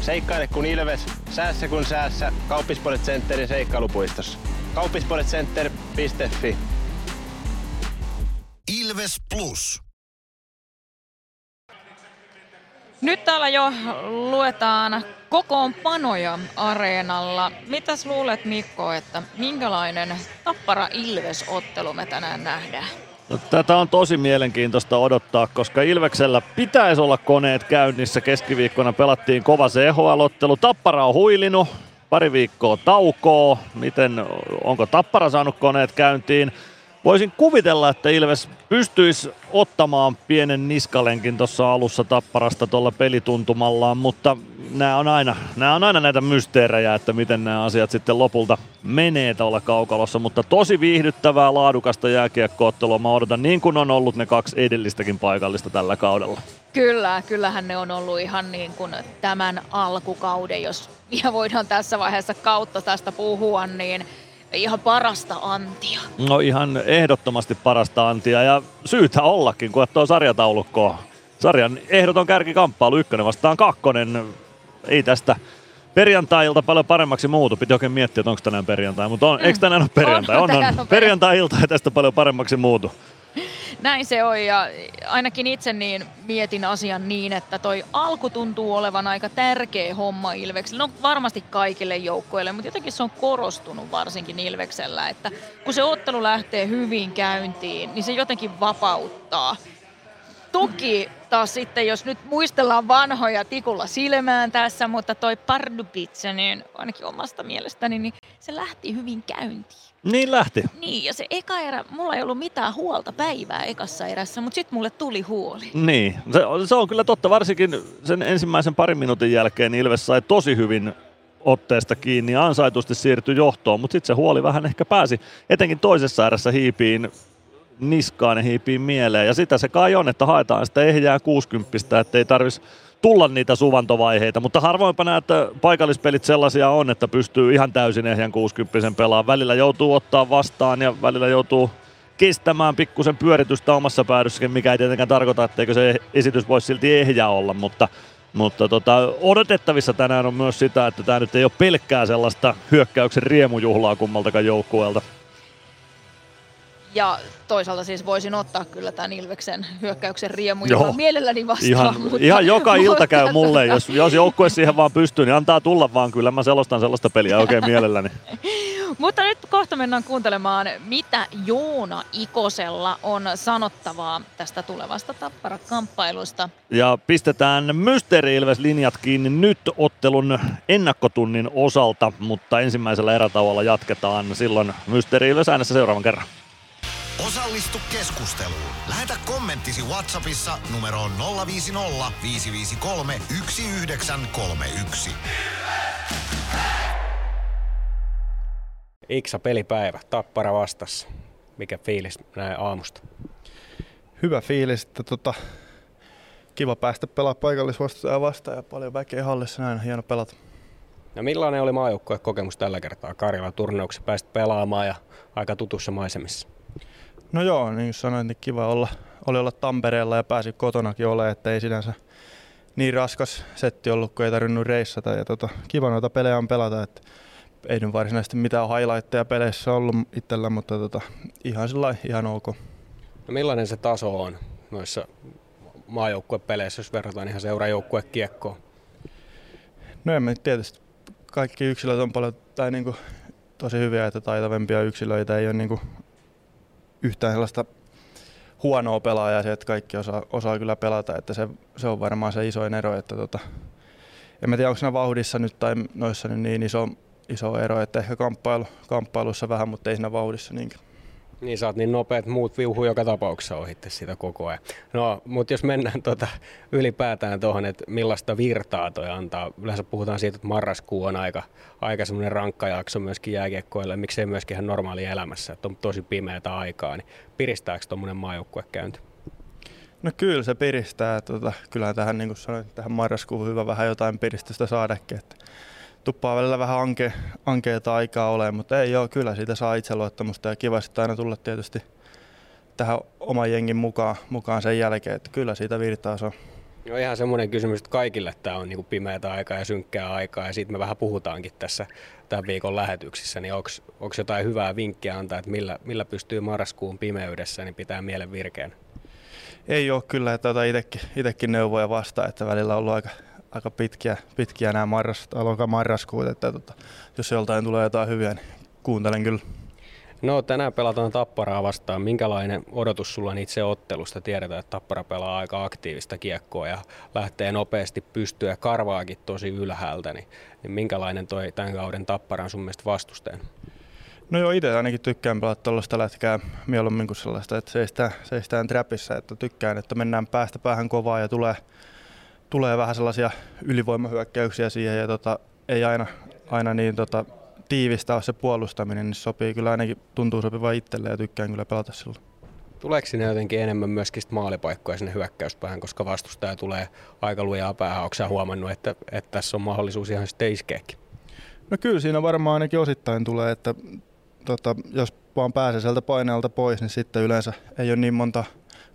Seikkaile kun ilves, säässä kun säässä. Kauppispoilet Centerin seikkailupuistossa. Kauppispoiletcenter.fi Ilves Plus. Nyt täällä jo luetaan kokoonpanoja areenalla. Mitäs luulet Mikko, että minkälainen Tappara Ilves-ottelu me tänään nähdään? No, tätä on tosi mielenkiintoista odottaa, koska Ilveksellä pitäisi olla koneet käynnissä. Keskiviikkona pelattiin kova CHL-ottelu. Tappara on huilinut, pari viikkoa taukoa. Miten, onko Tappara saanut koneet käyntiin? Voisin kuvitella, että Ilves pystyisi ottamaan pienen niskalenkin tuossa alussa Tapparasta tuolla pelituntumallaan, mutta nämä on, aina, nämä on aina näitä mysteerejä, että miten nämä asiat sitten lopulta menee tuolla kaukalossa, mutta tosi viihdyttävää, laadukasta jääkiekkoottelua mä odotan niin kuin on ollut ne kaksi edellistäkin paikallista tällä kaudella. Kyllä, kyllähän ne on ollut ihan niin kuin tämän alkukauden, jos ja voidaan tässä vaiheessa kautta tästä puhua, niin ihan parasta antia. No ihan ehdottomasti parasta antia ja syytä ollakin, kun tuo sarjataulukko Sarjan ehdoton kärkikamppailu, ykkönen vastaan kakkonen. Ei tästä perjantai-ilta paljon paremmaksi muutu. Piti oikein miettiä, että onko tänään perjantai, mutta on, mm. eikö tänään ole perjantai? On, on. on. Perjantai-ilta ei tästä paljon paremmaksi muutu. Näin se on ja ainakin itse niin mietin asian niin, että toi alku tuntuu olevan aika tärkeä homma Ilveksellä. No varmasti kaikille joukkoille, mutta jotenkin se on korostunut varsinkin Ilveksellä, että kun se ottelu lähtee hyvin käyntiin, niin se jotenkin vapauttaa. Toki taas sitten, jos nyt muistellaan vanhoja tikulla silmään tässä, mutta toi Pardubitse, niin ainakin omasta mielestäni, niin se lähti hyvin käyntiin. Niin lähti. Niin, ja se eka erä, mulla ei ollut mitään huolta päivää ekassa erässä, mutta sitten mulle tuli huoli. Niin, se, se on kyllä totta. Varsinkin sen ensimmäisen parin minuutin jälkeen Ilves sai tosi hyvin otteesta kiinni ja ansaitusti siirtyi johtoon, mutta sitten se huoli vähän ehkä pääsi etenkin toisessa erässä hiipiin niskaan ja hiipiin mieleen. Ja sitä se kai on, että haetaan sitä ehjää 60, ettei tarvitsisi tulla niitä suvantovaiheita, mutta harvoinpa että paikallispelit sellaisia on, että pystyy ihan täysin ehjän 60 pelaamaan. Välillä joutuu ottaa vastaan ja välillä joutuu kestämään pikkusen pyöritystä omassa päädyssäkin, mikä ei tietenkään tarkoita, etteikö se esitys voisi silti ehjä olla, mutta mutta tota, odotettavissa tänään on myös sitä, että tämä nyt ei ole pelkkää sellaista hyökkäyksen riemujuhlaa kummaltakaan joukkueelta. Ja toisaalta siis voisin ottaa kyllä tämän Ilveksen hyökkäyksen riemu Joo. mielelläni vastaan. Ihan, mutta, ihan joka ilta käy mulle, jos, jos joukkue siihen vaan pystyy, niin antaa tulla vaan. Kyllä mä selostan sellaista peliä oikein mielelläni. *laughs* mutta nyt kohta mennään kuuntelemaan, mitä Joona Ikosella on sanottavaa tästä tulevasta Tappara-kamppailusta. Ja pistetään Mysteeri Ilves-linjat kiinni nyt ottelun ennakkotunnin osalta, mutta ensimmäisellä erätauolla jatketaan silloin Mysteeri Ilves äänessä seuraavan kerran. Osallistu keskusteluun. Lähetä kommenttisi Whatsappissa numeroon 050 553 1931. Iksa pelipäivä, tappara vastassa. Mikä fiilis näin aamusta? Hyvä fiilis, että tota, kiva päästä pelaa paikallisvastustaja vastaan ja paljon väkeä hallissa näin, hieno pelata. No millainen oli maajoukkueen kokemus tällä kertaa Karjalan turnauksessa? Pääsit pelaamaan ja aika tutussa maisemissa. No joo, niin kuin sanoin, niin kiva olla, oli olla Tampereella ja pääsi kotonakin olemaan, että ei sinänsä niin raskas setti ollut, kun ei tarvinnut reissata. Ja tota, kiva noita pelejä on pelata, että ei nyt varsinaisesti mitään highlightteja peleissä ollut itsellä, mutta tota, ihan sillä ihan ok. No millainen se taso on noissa maajoukkuepeleissä, jos verrataan ihan seurajoukkuekiekkoon? No en tietysti kaikki yksilöt on paljon tai niinku, tosi hyviä, että taitavempia yksilöitä ei ole niinku yhtään sellaista huonoa pelaajaa se, että kaikki osaa, osaa kyllä pelata, että se, se on varmaan se isoin ero, että tota, en mä tiedä onko siinä vauhdissa nyt tai noissa nyt niin iso, iso ero, että ehkä kamppailu, kamppailussa vähän, mutta ei siinä vauhdissa niinkään. Niin sä oot niin nopea, että muut viuhuu joka tapauksessa ohitte sitä koko ajan. No, mutta jos mennään *laughs* tota, ylipäätään tuohon, että millaista virtaa toi antaa. Yleensä puhutaan siitä, että marraskuu on aika, aika semmoinen rankka jakso myöskin jääkiekkoille, miksei myöskin ihan normaali elämässä, että on tosi pimeätä aikaa, niin piristääkö tuommoinen maajoukkuekäynti? No kyllä se piristää. Tota, kyllähän tähän, niin kuin sanoin, tähän marraskuuhun hyvä vähän jotain piristystä saadakin. Että tuppaa välillä vähän anke, ankeita aikaa olemaan, mutta ei joo, kyllä siitä saa itseluottamusta ja kiva sitten aina tulla tietysti tähän oman jengin mukaan, mukaan sen jälkeen, että kyllä siitä virtaa se on. No ihan semmoinen kysymys, että kaikille tämä on niin pimeätä aikaa ja synkkää aikaa ja siitä me vähän puhutaankin tässä tämän viikon lähetyksissä, niin onko jotain hyvää vinkkiä antaa, että millä, millä pystyy marraskuun pimeydessä niin pitää mielen virkeän? ei ole kyllä, että itekin neuvoja vastaan, että välillä on ollut aika, aika pitkiä, pitkiä nämä marras, tai marraskuut, että tota, jos joltain tulee jotain hyviä, niin kuuntelen kyllä. No tänään pelataan Tapparaa vastaan. Minkälainen odotus sulla on itse ottelusta? Tiedetään, että Tappara pelaa aika aktiivista kiekkoa ja lähtee nopeasti pystyä karvaakin tosi ylhäältä. Niin, niin minkälainen toi tämän kauden Tappara on sun mielestä vastusteen? No joo, itse ainakin tykkään pelata tuollaista lätkää mieluummin kuin sellaista, että seistään, seistään trapissa, että tykkään, että mennään päästä päähän kovaa ja tulee, tulee vähän sellaisia ylivoimahyökkäyksiä siihen ja tota, ei aina, aina niin tota, tiivistä ole se puolustaminen, niin sopii kyllä ainakin, tuntuu sopiva itselle ja tykkään kyllä pelata silloin. Tuleeko sinne jotenkin enemmän myöskin maalipaikkoja sinne hyökkäyspäähän, koska vastustaja tulee aika lujaa päähän? Onko huomannut, että, että tässä on mahdollisuus ihan sitten iskeäkin? No kyllä siinä varmaan ainakin osittain tulee, että tota, jos vaan pääsee sieltä paineelta pois, niin sitten yleensä ei ole niin monta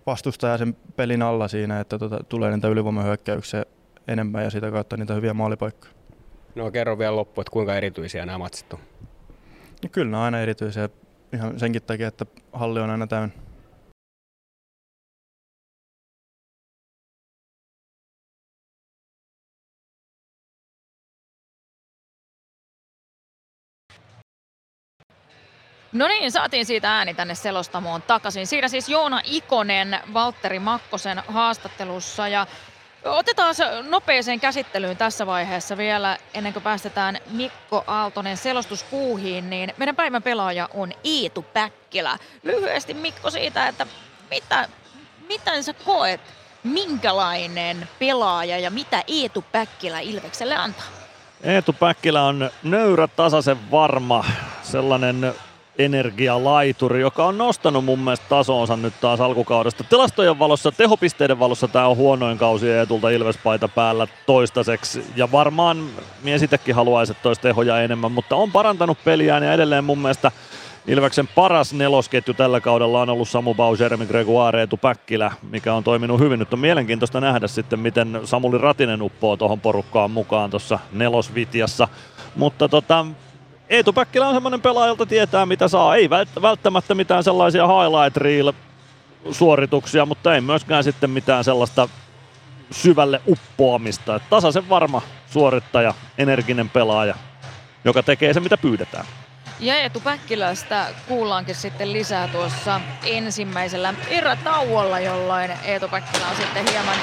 vastustajaa sen pelin alla siinä, että tota, tulee niitä ylivoimahyökkäyksiä enemmän ja sitä kautta niitä hyviä maalipaikkoja. No kerro vielä loppu, että kuinka erityisiä nämä matsit on? No, kyllä ne on aina erityisiä ihan senkin takia, että halli on aina täynnä. No niin, saatiin siitä ääni tänne selostamoon takaisin. Siinä siis Joona Ikonen Valtteri Makkosen haastattelussa ja Otetaan nopeeseen käsittelyyn tässä vaiheessa vielä, ennen kuin päästetään Mikko Aaltonen selostuspuuhiin, niin meidän päivän pelaaja on Iitu Päkkilä. Lyhyesti Mikko siitä, että mitä, miten sä koet, minkälainen pelaaja ja mitä Eetu Päkkilä Ilvekselle antaa? Eetu Päkkilä on nöyrä, tasaisen varma, sellainen energialaituri, joka on nostanut mun mielestä tasonsa nyt taas alkukaudesta. Tilastojen valossa, tehopisteiden valossa tämä on huonoin kausi ja etulta Ilvespaita päällä toistaiseksi. Ja varmaan mies itsekin haluaisi, että toisi tehoja enemmän, mutta on parantanut peliään ja edelleen mun mielestä Ilveksen paras nelosketju tällä kaudella on ollut Samu Bau, Jeremy Gregoire, Eetu Päkkilä, mikä on toiminut hyvin. Nyt on mielenkiintoista nähdä sitten, miten Samuli Ratinen uppoo tuohon porukkaan mukaan tuossa nelosvitiassa. Mutta tota, Eetu Päkkilä on semmoinen pelaaja, jolta tietää mitä saa. Ei välttämättä mitään sellaisia highlight reel suorituksia, mutta ei myöskään sitten mitään sellaista syvälle uppoamista. Että tasaisen varma suorittaja, energinen pelaaja, joka tekee se mitä pyydetään. Ja Eetu Päkkilästä kuullaankin sitten lisää tuossa ensimmäisellä erätauolla, jolloin Eetu Päkkilä on sitten hieman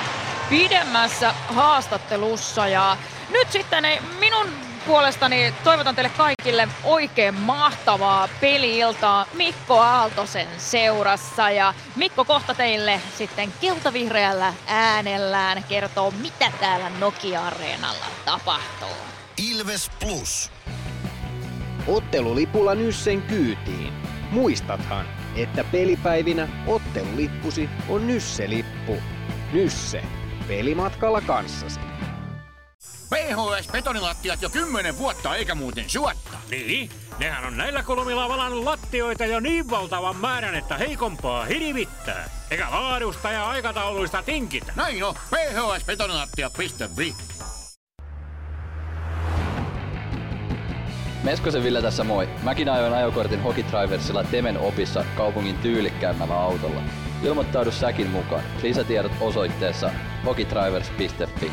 pidemmässä haastattelussa. Ja nyt sitten minun puolestani toivotan teille kaikille oikein mahtavaa peliiltaa Mikko Aaltosen seurassa. Ja Mikko kohta teille sitten keltavihreällä äänellään kertoo, mitä täällä Nokia-areenalla tapahtuu. Ilves Plus. Ottelulipulla Nyssen kyytiin. Muistathan, että pelipäivinä ottelulippusi on Nysse-lippu. Nysse. Pelimatkalla kanssasi. PHS-betonilattiat jo kymmenen vuotta eikä muuten suotta. Niin, nehän on näillä kolmilla valannut lattioita jo niin valtavan määrän, että heikompaa hirvittää. Eikä laadusta ja aikatauluista tinkitä. Näin on, phsbetonilattia.fi. Meskosen Ville tässä moi. Mäkin ajoin ajokortin Hokitriversilla Temen opissa kaupungin tyylikkäämmällä autolla. Ilmoittaudu säkin mukaan. Lisätiedot osoitteessa hokitrivers.fi.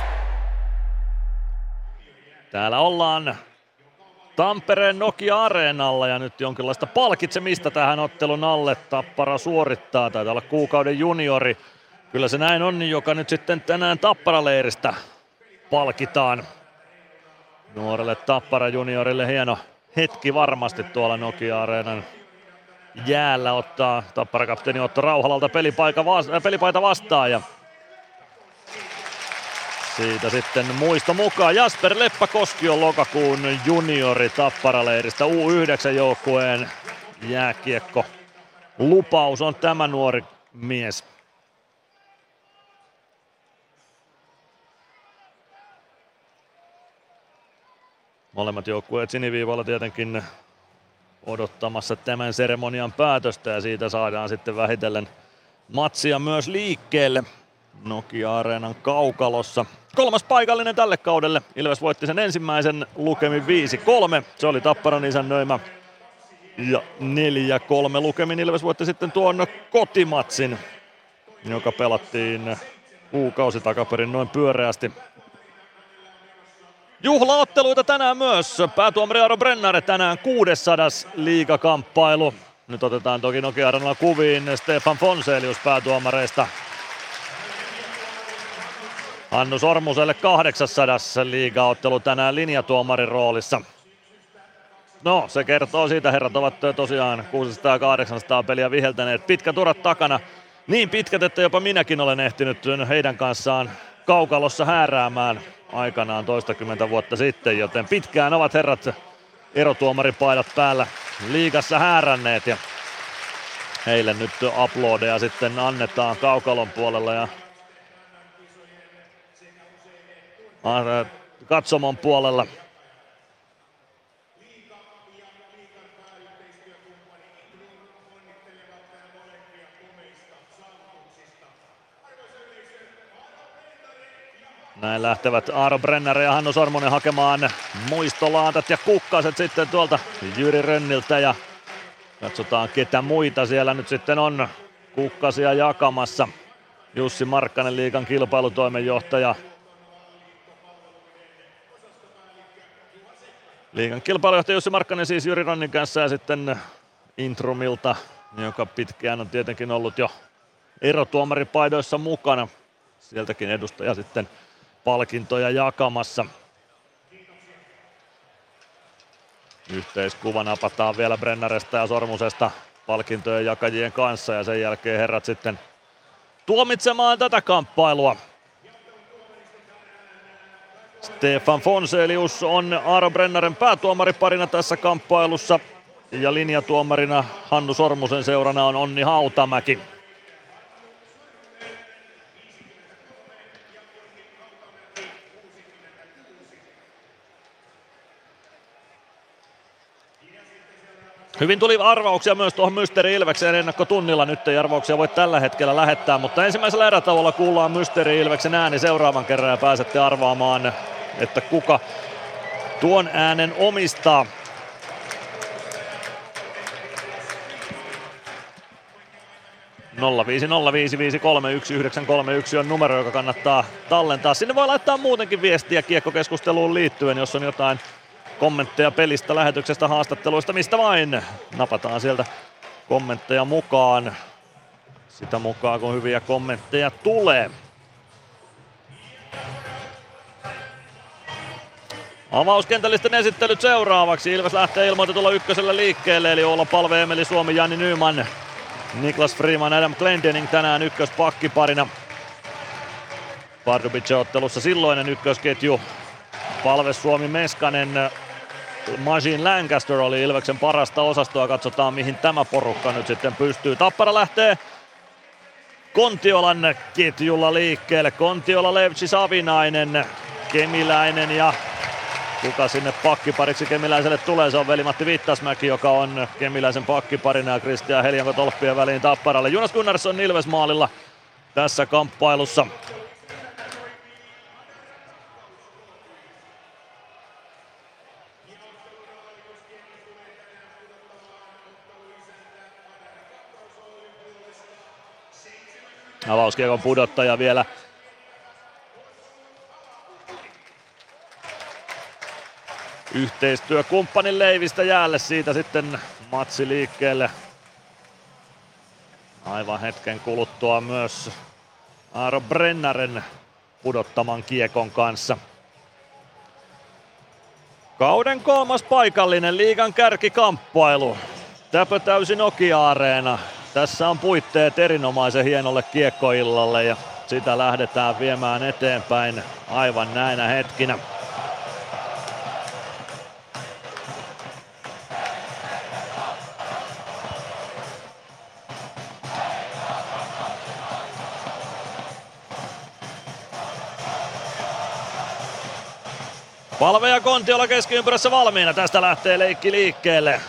Täällä ollaan Tampereen Nokia-areenalla ja nyt jonkinlaista palkitsemista tähän ottelun alle. Tappara suorittaa, taitaa olla kuukauden juniori. Kyllä se näin on, joka nyt sitten tänään Tappara-leiristä palkitaan. Nuorelle Tappara juniorille hieno hetki varmasti tuolla Nokia-areenan jäällä ottaa Tappara-kapteeni Otto Rauhalalta pelipaita, pelipaita vastaan ja siitä sitten muisto mukaan Jasper Leppäkoski on lokakuun juniori Tapparaleiristä U9-joukkueen jääkiekko lupaus on tämä nuori mies. Molemmat joukkueet siniviivalla tietenkin odottamassa tämän seremonian päätöstä ja siitä saadaan sitten vähitellen matsia myös liikkeelle Nokia-areenan kaukalossa. Kolmas paikallinen tälle kaudelle. Ilves voitti sen ensimmäisen lukemin 5-3. Se oli Tapparan isännöimä. Ja 4-3 lukemin Ilves voitti sitten tuon kotimatsin, joka pelattiin kuukausi takaperin noin pyöreästi Juhlaotteluita tänään myös. Päätuomari Aro Brenner tänään 600 liigakamppailu. Nyt otetaan toki Nokia kuviin Stefan Fonselius päätuomareista. Hannu Sormuselle 800 liigaottelu tänään linjatuomarin roolissa. No, se kertoo siitä, herrat ovat tosiaan 600-800 peliä viheltäneet. Pitkät urat takana. Niin pitkät, että jopa minäkin olen ehtinyt heidän kanssaan kaukalossa hääräämään aikanaan toistakymmentä vuotta sitten, joten pitkään ovat herrat erotuomaripaidat päällä liigassa hääränneet ja heille nyt uploadeja sitten annetaan kaukalon puolella ja katsomon puolella Näin lähtevät Aaro Brenner ja Hannu Sormonen hakemaan muistolaatat ja kukkaset sitten tuolta Jyri Rönniltä ja katsotaan ketä muita siellä nyt sitten on kukkasia jakamassa. Jussi Markkanen liikan kilpailutoimenjohtaja. Liikan kilpailujohtaja Jussi Markkanen siis Jyri Rönnin kanssa ja sitten Intrumilta, joka pitkään on tietenkin ollut jo erotuomaripaidoissa mukana. Sieltäkin edustaja sitten palkintoja jakamassa. Yhteiskuva napataan vielä Brennaresta ja Sormusesta palkintojen jakajien kanssa ja sen jälkeen herrat sitten tuomitsemaan tätä kamppailua. Stefan Fonselius on Aaro Brennaren päätuomariparina tässä kamppailussa ja linjatuomarina Hannu Sormusen seurana on Onni Hautamäki. Hyvin tuli arvauksia myös tuohon Mysteeri Ilvekseen ennakkotunnilla. Nyt ei arvauksia voi tällä hetkellä lähettää, mutta ensimmäisellä erätauolla kuullaan Mysteeri Ilveksen ääni seuraavan kerran ja pääsette arvaamaan, että kuka tuon äänen omistaa. on numero, joka kannattaa tallentaa. Sinne voi laittaa muutenkin viestiä kiekkokeskusteluun liittyen, jos on jotain kommentteja pelistä, lähetyksestä, haastatteluista, mistä vain. Napataan sieltä kommentteja mukaan. Sitä mukaan, kun hyviä kommentteja tulee. Avauskentällisten esittelyt seuraavaksi. Ilves lähtee ilmoitetulla ykkösellä liikkeelle, eli olla palve Emeli Suomi, Jani Nyman, Niklas Freeman, Adam Glendening tänään ykköspakkiparina. Pardubice-ottelussa silloinen ykkösketju. Palve Suomi Meskanen, Machine Lancaster oli Ilveksen parasta osastoa. Katsotaan mihin tämä porukka nyt sitten pystyy. Tappara lähtee Kontiolan ketjulla liikkeelle. Kontiola, Levci, Savinainen, Kemiläinen ja kuka sinne pakkipariksi Kemiläiselle tulee. Se on veli-Matti Vittasmäki, joka on Kemiläisen pakkiparina ja Kristian Helianko tolppien väliin Tapparalle. Jonas Gunnarsson Ilves maalilla tässä kamppailussa. Avauskiekon pudottaja vielä yhteistyökumppanin Leivistä jäälle siitä sitten matsi liikkeelle. Aivan hetken kuluttua myös Aaro Brennaren pudottaman kiekon kanssa. Kauden kolmas paikallinen liigan kärkikamppailu. Täpö täysin Nokia-areena. Tässä on puitteet erinomaisen hienolle kiekkoillalle ja sitä lähdetään viemään eteenpäin aivan näinä hetkinä. Palve ja Kontiola keskiympyrässä valmiina. Tästä lähtee leikki liikkeelle.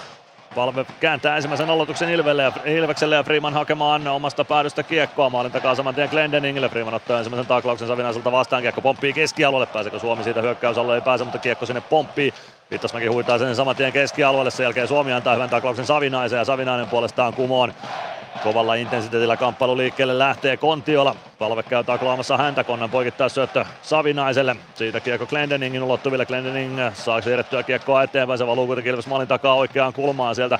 Palve kääntää ensimmäisen aloituksen Ilvelle ja, Ilvekselle ja Freeman hakemaan omasta päädystä kiekkoa. Maalin takaa saman tien Glendeningille. Freeman ottaa ensimmäisen taklauksen Savinaiselta vastaan. Kiekko pomppii keskialueelle. Pääseekö Suomi siitä hyökkäysalueelle? Ei pääse, mutta kiekko sinne pomppii. Vittasmäki huitaa sen saman tien keskialueelle. Sen jälkeen Suomi antaa hyvän taklauksen Savinaisen ja Savinainen puolestaan kumoon. Kovalla intensiteetillä kamppailu liikkeelle lähtee Kontiola. Palve käy taklaamassa häntä, Konnan poikittaa syöttö Savinaiselle. Siitä kiekko Glendeningin ulottuville. Glendening saa siirrettyä kiekkoa eteenpäin. Se valuu kuitenkin Ilves maalin takaa oikeaan kulmaan. Sieltä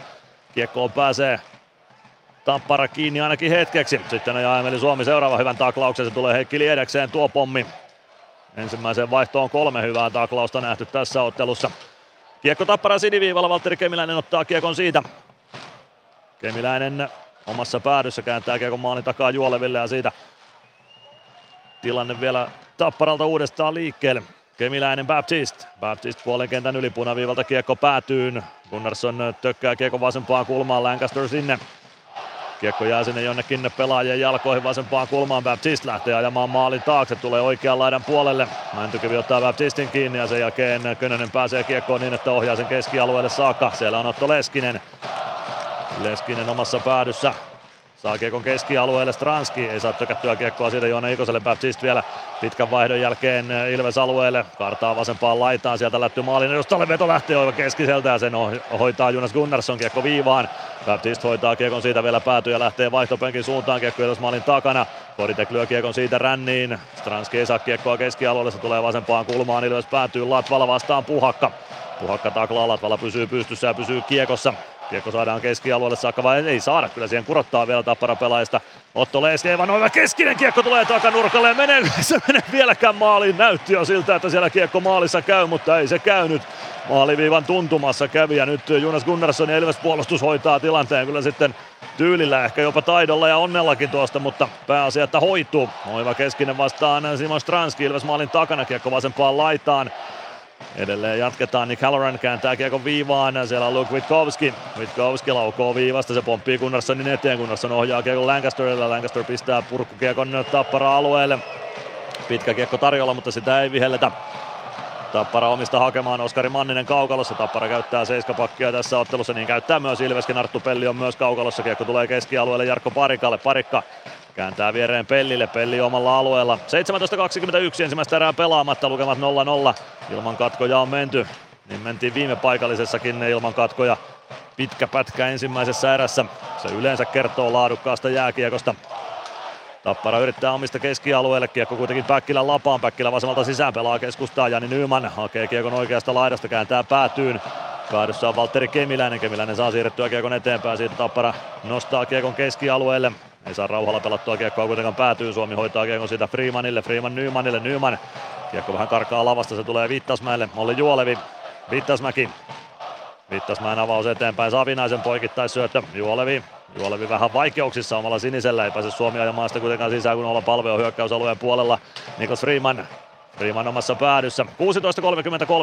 kiekkoon pääsee Tappara kiinni ainakin hetkeksi. Sitten ajaa Emeli Suomi seuraava hyvän taklauksen. Se tulee Heikki Liedekseen tuo pommi. Ensimmäiseen vaihtoon kolme hyvää taklausta nähty tässä ottelussa. Kiekko Tappara siniviivalla, Valtteri Kemiläinen ottaa kiekon siitä. Kemiläinen omassa päädyssä kääntää kiekon maalin takaa Juoleville ja siitä tilanne vielä Tapparalta uudestaan liikkeelle. Kemiläinen Baptist. Baptist puolen kentän yli punaviivalta kiekko päätyyn. Gunnarsson tökkää kiekko vasempaan kulmaan, Lancaster sinne. Kiekko jää sinne jonnekin pelaajien jalkoihin vasempaan kulmaan. Baptist lähtee ajamaan maalin taakse, tulee oikean laidan puolelle. Mäntykivi ottaa Baptistin kiinni ja sen jälkeen Könönen pääsee kiekkoon niin, että ohjaa sen keskialueelle saakka. Siellä on Otto Leskinen. Leskinen omassa päädyssä. Saa kiekon keskialueelle Stranski, ei saa tökättyä kiekkoa siitä Joona Ikoselle. Baptist vielä pitkän vaihdon jälkeen Ilves alueelle. Kartaa vasempaan laitaan, sieltä lähtyy maalin edustalle. Veto lähtee oiva keskiseltä ja sen hoitaa Jonas Gunnarsson kiekko viivaan. Baptist hoitaa kiekon siitä vielä päätyy ja lähtee vaihtopenkin suuntaan kiekko edes maalin takana. Koditek lyö kiekon siitä ränniin. Stranski ei saa kiekkoa keskialueelle, se tulee vasempaan kulmaan. Ilves päätyy Latvala vastaan Puhakka. Puhakka taklaa, Latvala pysyy pystyssä ja pysyy kiekossa. Kiekko saadaan keskialueelle saakka vai ei saada, kyllä siihen kurottaa vielä Tappara pelaajista. Otto Leeski, Evan Oiva keskinen kiekko tulee takanurkalle ja menee, *laughs* se menee vieläkään maaliin. Näytti jo siltä, että siellä kiekko maalissa käy, mutta ei se käynyt. Maaliviivan tuntumassa kävi ja nyt Jonas Gunnarsson ja Ilves puolustus hoitaa tilanteen kyllä sitten tyylillä, ehkä jopa taidolla ja onnellakin tuosta, mutta pääasia, että hoituu. Oiva keskinen vastaan Simon Stranski, Ilves maalin takana, kiekko vasempaan laitaan. Edelleen jatketaan, Nick Halloran kääntää kiekon viivaan, siellä on Luke Witkowski. Witkowski laukoo viivasta, se pomppii Gunnarssonin eteen, Gunnarsson ohjaa kiekon Lancasterille, Lancaster pistää purkkukiekon Tappara alueelle. Pitkä kiekko tarjolla, mutta sitä ei vihelletä. Tappara omista hakemaan Oskari Manninen kaukalossa. Tappara käyttää seiskapakkia tässä ottelussa, niin käyttää myös Ilveskin. Arttu Pelli on myös kaukalossa. Kiekko tulee keskialueelle Jarkko Parikalle. Parikka Kääntää viereen Pellille, Pelli omalla alueella. 17.21 ensimmäistä erää pelaamatta, lukemat 0-0. Ilman katkoja on menty. Niin mentiin viime paikallisessakin ilman katkoja. Pitkä pätkä ensimmäisessä erässä. Se yleensä kertoo laadukkaasta jääkiekosta. Tappara yrittää omista keskialueelle, kiekko kuitenkin Päkkilän lapaan, Päkkilä vasemmalta sisään pelaa keskustaa, Jani Nyman hakee kiekon oikeasta laidasta, kääntää päätyyn, Päädyssä on Valtteri Kemiläinen. Kemiläinen saa siirrettyä kiekon eteenpäin. Siitä Tappara nostaa kiekon keskialueelle. Ei saa rauhalla pelattua kiekkoa kuitenkaan päätyy. Suomi hoitaa kiekon siitä Freemanille. Freeman Nymanille. Nyman. Kiekko vähän karkaa lavasta. Se tulee Vittasmäelle. Molli Juolevi. Vittasmäki. Vittasmäen avaus eteenpäin. Savinaisen poikittaisyöttö. Juolevi. Juolevi vähän vaikeuksissa omalla sinisellä. Ei pääse Suomi ajamaan sitä kuitenkaan sisään, kun olla palve on hyökkäysalueen puolella. Nikos Freeman Riman omassa päädyssä.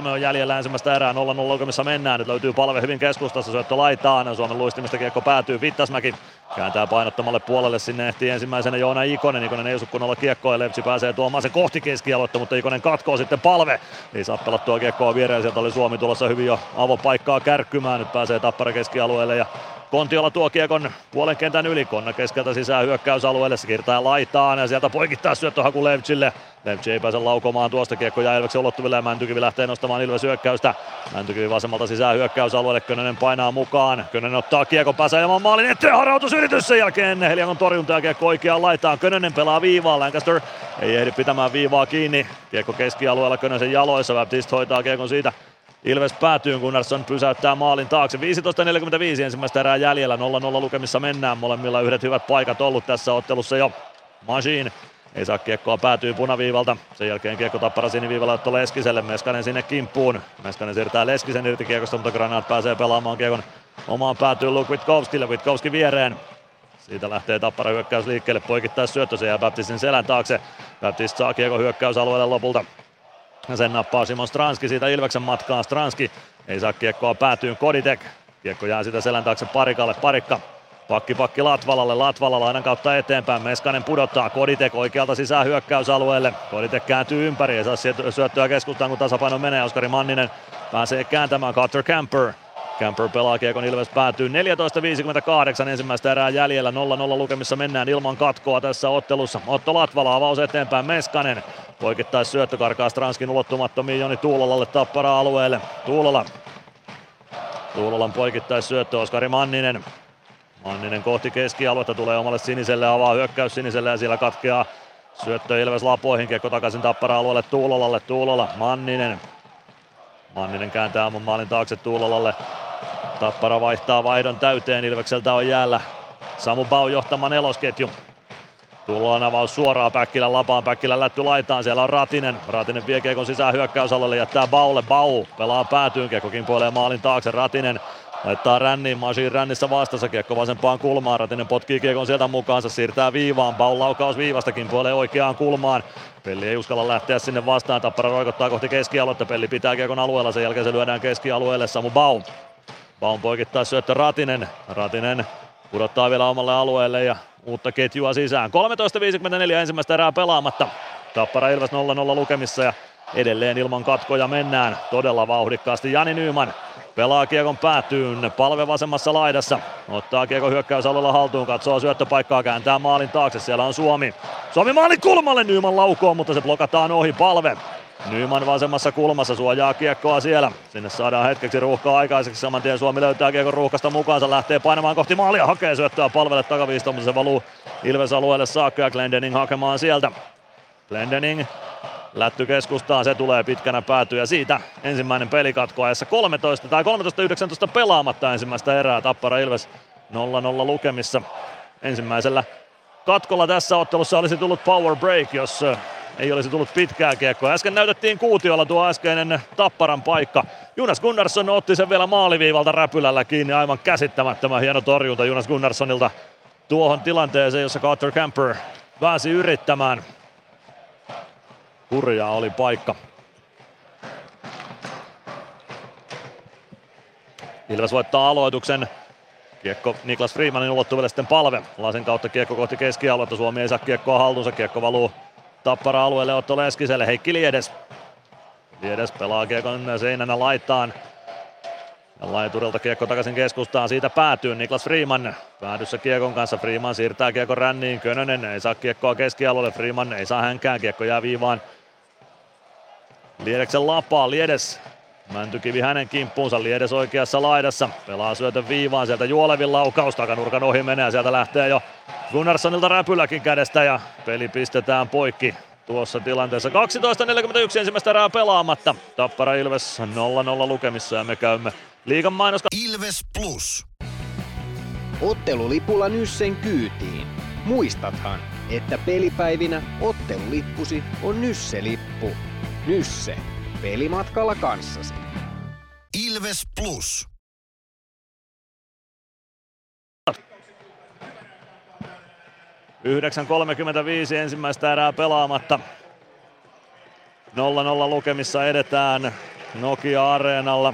16.33 on jäljellä ensimmäistä erää, 0-0 lukemissa mennään. Nyt löytyy palve hyvin keskustassa, syöttö laitaan. Suomen luistimista kiekko päätyy, Vittasmäki kääntää painottomalle puolelle. Sinne ehtii ensimmäisenä Joona Ikonen. Ikonen ei osu kunnolla kiekkoa Lepsi pääsee tuomaan sen kohti keskialoitta, mutta Ikonen katkoo sitten palve. Ei saa pelattua kiekkoa viereen, sieltä oli Suomi tulossa hyvin jo avopaikkaa kärkkymään. Nyt pääsee Tappara keskialueelle ja Kontiola tuo kiekon puolen kentän yli, Konna keskeltä sisään hyökkäysalueelle, se kirtaa laitaan ja sieltä poikittaa syöttöhaku Levchille. Levchi ei pääse laukomaan tuosta kiekko ja Ilveksen ulottuville ja Mäntykivi lähtee nostamaan Ilves hyökkäystä. Mäntykivi vasemmalta sisään hyökkäysalueelle, Könönen painaa mukaan. Könönen ottaa kiekon pääsee ajamaan maalin eteen, harautusyritys sen jälkeen. Helianon torjunta ja kiekko oikeaan laitaan. Könönen pelaa viivaa, Lancaster ei ehdi pitämään viivaa kiinni. Kiekko keskialueella Könösen jaloissa, Baptist hoitaa kiekon siitä Ilves päätyy, Gunnarsson pysäyttää maalin taakse. 15.45 ensimmäistä erää jäljellä, 0-0 lukemissa mennään. Molemmilla yhdet hyvät paikat ollut tässä ottelussa jo. Machine ei saa kiekkoa päätyy punaviivalta. Sen jälkeen kiekko tappara siniviivalla otto Leskiselle. Meskanen sinne kimppuun. Meskanen siirtää Leskisen irti kiekosta, mutta Granat pääsee pelaamaan kiekon omaan päätyyn Luke Witkowskille. Witkowski viereen. Siitä lähtee tappara hyökkäys liikkeelle. Poikittais syöttö, se jää Baptistin selän taakse. Baptist saa kiekko hyökkäysalueelle lopulta. Sen nappaa Simon Stranski siitä Ilveksen matkaan. Stranski ei saa kiekkoa päätyyn Koditek. Kiekko jää sitä selän taakse Parikalle. Parikka Pakki pakki Latvalalle, Latvala lainan kautta eteenpäin, Meskanen pudottaa, Koditek oikealta sisään hyökkäysalueelle, Koditek kääntyy ympäri ja saa syöttöä keskustaan kun tasapaino menee, Oskari Manninen pääsee kääntämään Carter Camper. Camper pelaa kiekon Ilves päätyy 14.58 ensimmäistä erää jäljellä 0-0 lukemissa mennään ilman katkoa tässä ottelussa. Otto Latvala avaus eteenpäin Meskanen. Poikittais syöttö karkaa Stranskin ulottumattomiin Joni Tuulolalle tappara alueelle. Tuulola. Tuulolan poikittais syöttö Oskari Manninen. Manninen kohti keskialuetta tulee omalle siniselle, avaa hyökkäys siniselle ja siellä katkeaa syöttö Ilves lapoihin, kiekko takaisin tappara alueelle Tuulolalle, Tuulola, Manninen. Manninen kääntää ammun maalin taakse Tuulolalle. Tappara vaihtaa vaihdon täyteen, Ilvekseltä on jäällä Samu Bau johtama nelosketju. Tuulolan avaus suoraan Päkkilän lapaan, Päkkilän lätty laitaan, siellä on Ratinen. Ratinen vie kiekon sisään hyökkäysalueelle, jättää Baulle, Bau pelaa päätyyn, kiekko kimpoilee maalin taakse, Ratinen Laittaa ränniin, Masiin rännissä vastassa, kiekko vasempaan kulmaan, Ratinen potkii kiekon sieltä mukaansa, siirtää viivaan, Baul laukaus viivastakin puolee oikeaan kulmaan. Pelli ei uskalla lähteä sinne vastaan, Tappara roikottaa kohti keskialuetta, Pelli pitää kiekon alueella, sen jälkeen se lyödään keskialueelle, Samu Baum. Baum poikittaa syöttö Ratinen, Ratinen pudottaa vielä omalle alueelle ja uutta ketjua sisään. 13.54 ensimmäistä erää pelaamatta. Tappara Ilves 0-0 lukemissa ja edelleen ilman katkoja mennään todella vauhdikkaasti. Jani Nyman pelaa kiekon päätyyn, palve vasemmassa laidassa, ottaa kiekon hyökkäysalueella haltuun, katsoo syöttöpaikkaa, kääntää maalin taakse, siellä on Suomi. Suomi maalin kulmalle, Nyman laukoo, mutta se blokataan ohi, palve. Nyman vasemmassa kulmassa suojaa kiekkoa siellä. Sinne saadaan hetkeksi ruuhkaa aikaiseksi. Saman tien Suomi löytää kiekon ruuhkasta mukaansa. Lähtee painamaan kohti maalia. Hakee syöttöä palvelle takaviistoon, mutta se valuu Ilves alueelle saakka ja Glendening hakemaan sieltä. Glendening Lätty keskustaan, se tulee pitkänä päätyä. Siitä ensimmäinen pelikatko ajassa 13 tai 13-19 pelaamatta ensimmäistä erää. Tappara Ilves 0-0 lukemissa. Ensimmäisellä katkolla tässä ottelussa olisi tullut power break, jos ei olisi tullut pitkää kiekkoa. Äsken näytettiin kuutiolla tuo äskeinen Tapparan paikka. Jonas Gunnarsson otti sen vielä maaliviivalta räpylällä kiinni. Aivan käsittämättömän hieno torjunta Jonas Gunnarssonilta tuohon tilanteeseen, jossa Carter Camper pääsi yrittämään. Hurjaa oli paikka. Ilves voittaa aloituksen. Kiekko Niklas Freemanin ulottuville sitten palve. Lasen kautta kiekko kohti keskialuetta. Suomi ei saa kiekkoa haltuunsa. Kiekko valuu tappara alueelle Otto Leskiselle. Heikki Liedes. Liedes pelaa kiekon seinänä laittaan. Ja laiturilta kiekko takaisin keskustaan, siitä päätyy Niklas Freeman. Päädyssä kiekon kanssa, Freeman siirtää kiekon ränniin, Könönen ei saa kiekkoa keskialueelle, Freeman ei saa hänkään, kiekko jää viivaan Liedeksen lapaa, Liedes Mäntykivi hänen kimppuunsa, Liedes oikeassa laidassa, pelaa syötön viivaan, sieltä Juolevin laukaus, takanurkan ohi menee sieltä lähtee jo Gunnarssonilta räpyläkin kädestä ja peli pistetään poikki tuossa tilanteessa. 12.41 ensimmäistä erää pelaamatta. Tappara Ilves 0-0 lukemissa ja me käymme liigan mainos. Ilves Plus. Ottelulipulla Nyssen kyytiin. Muistathan, että pelipäivinä ottelulippusi on Nysse-lippu. Nysse. Pelimatkalla kanssasi. Ilves Plus. Yhdeksän 9.35 ensimmäistä erää pelaamatta. 0-0 lukemissa edetään Nokia-areenalla.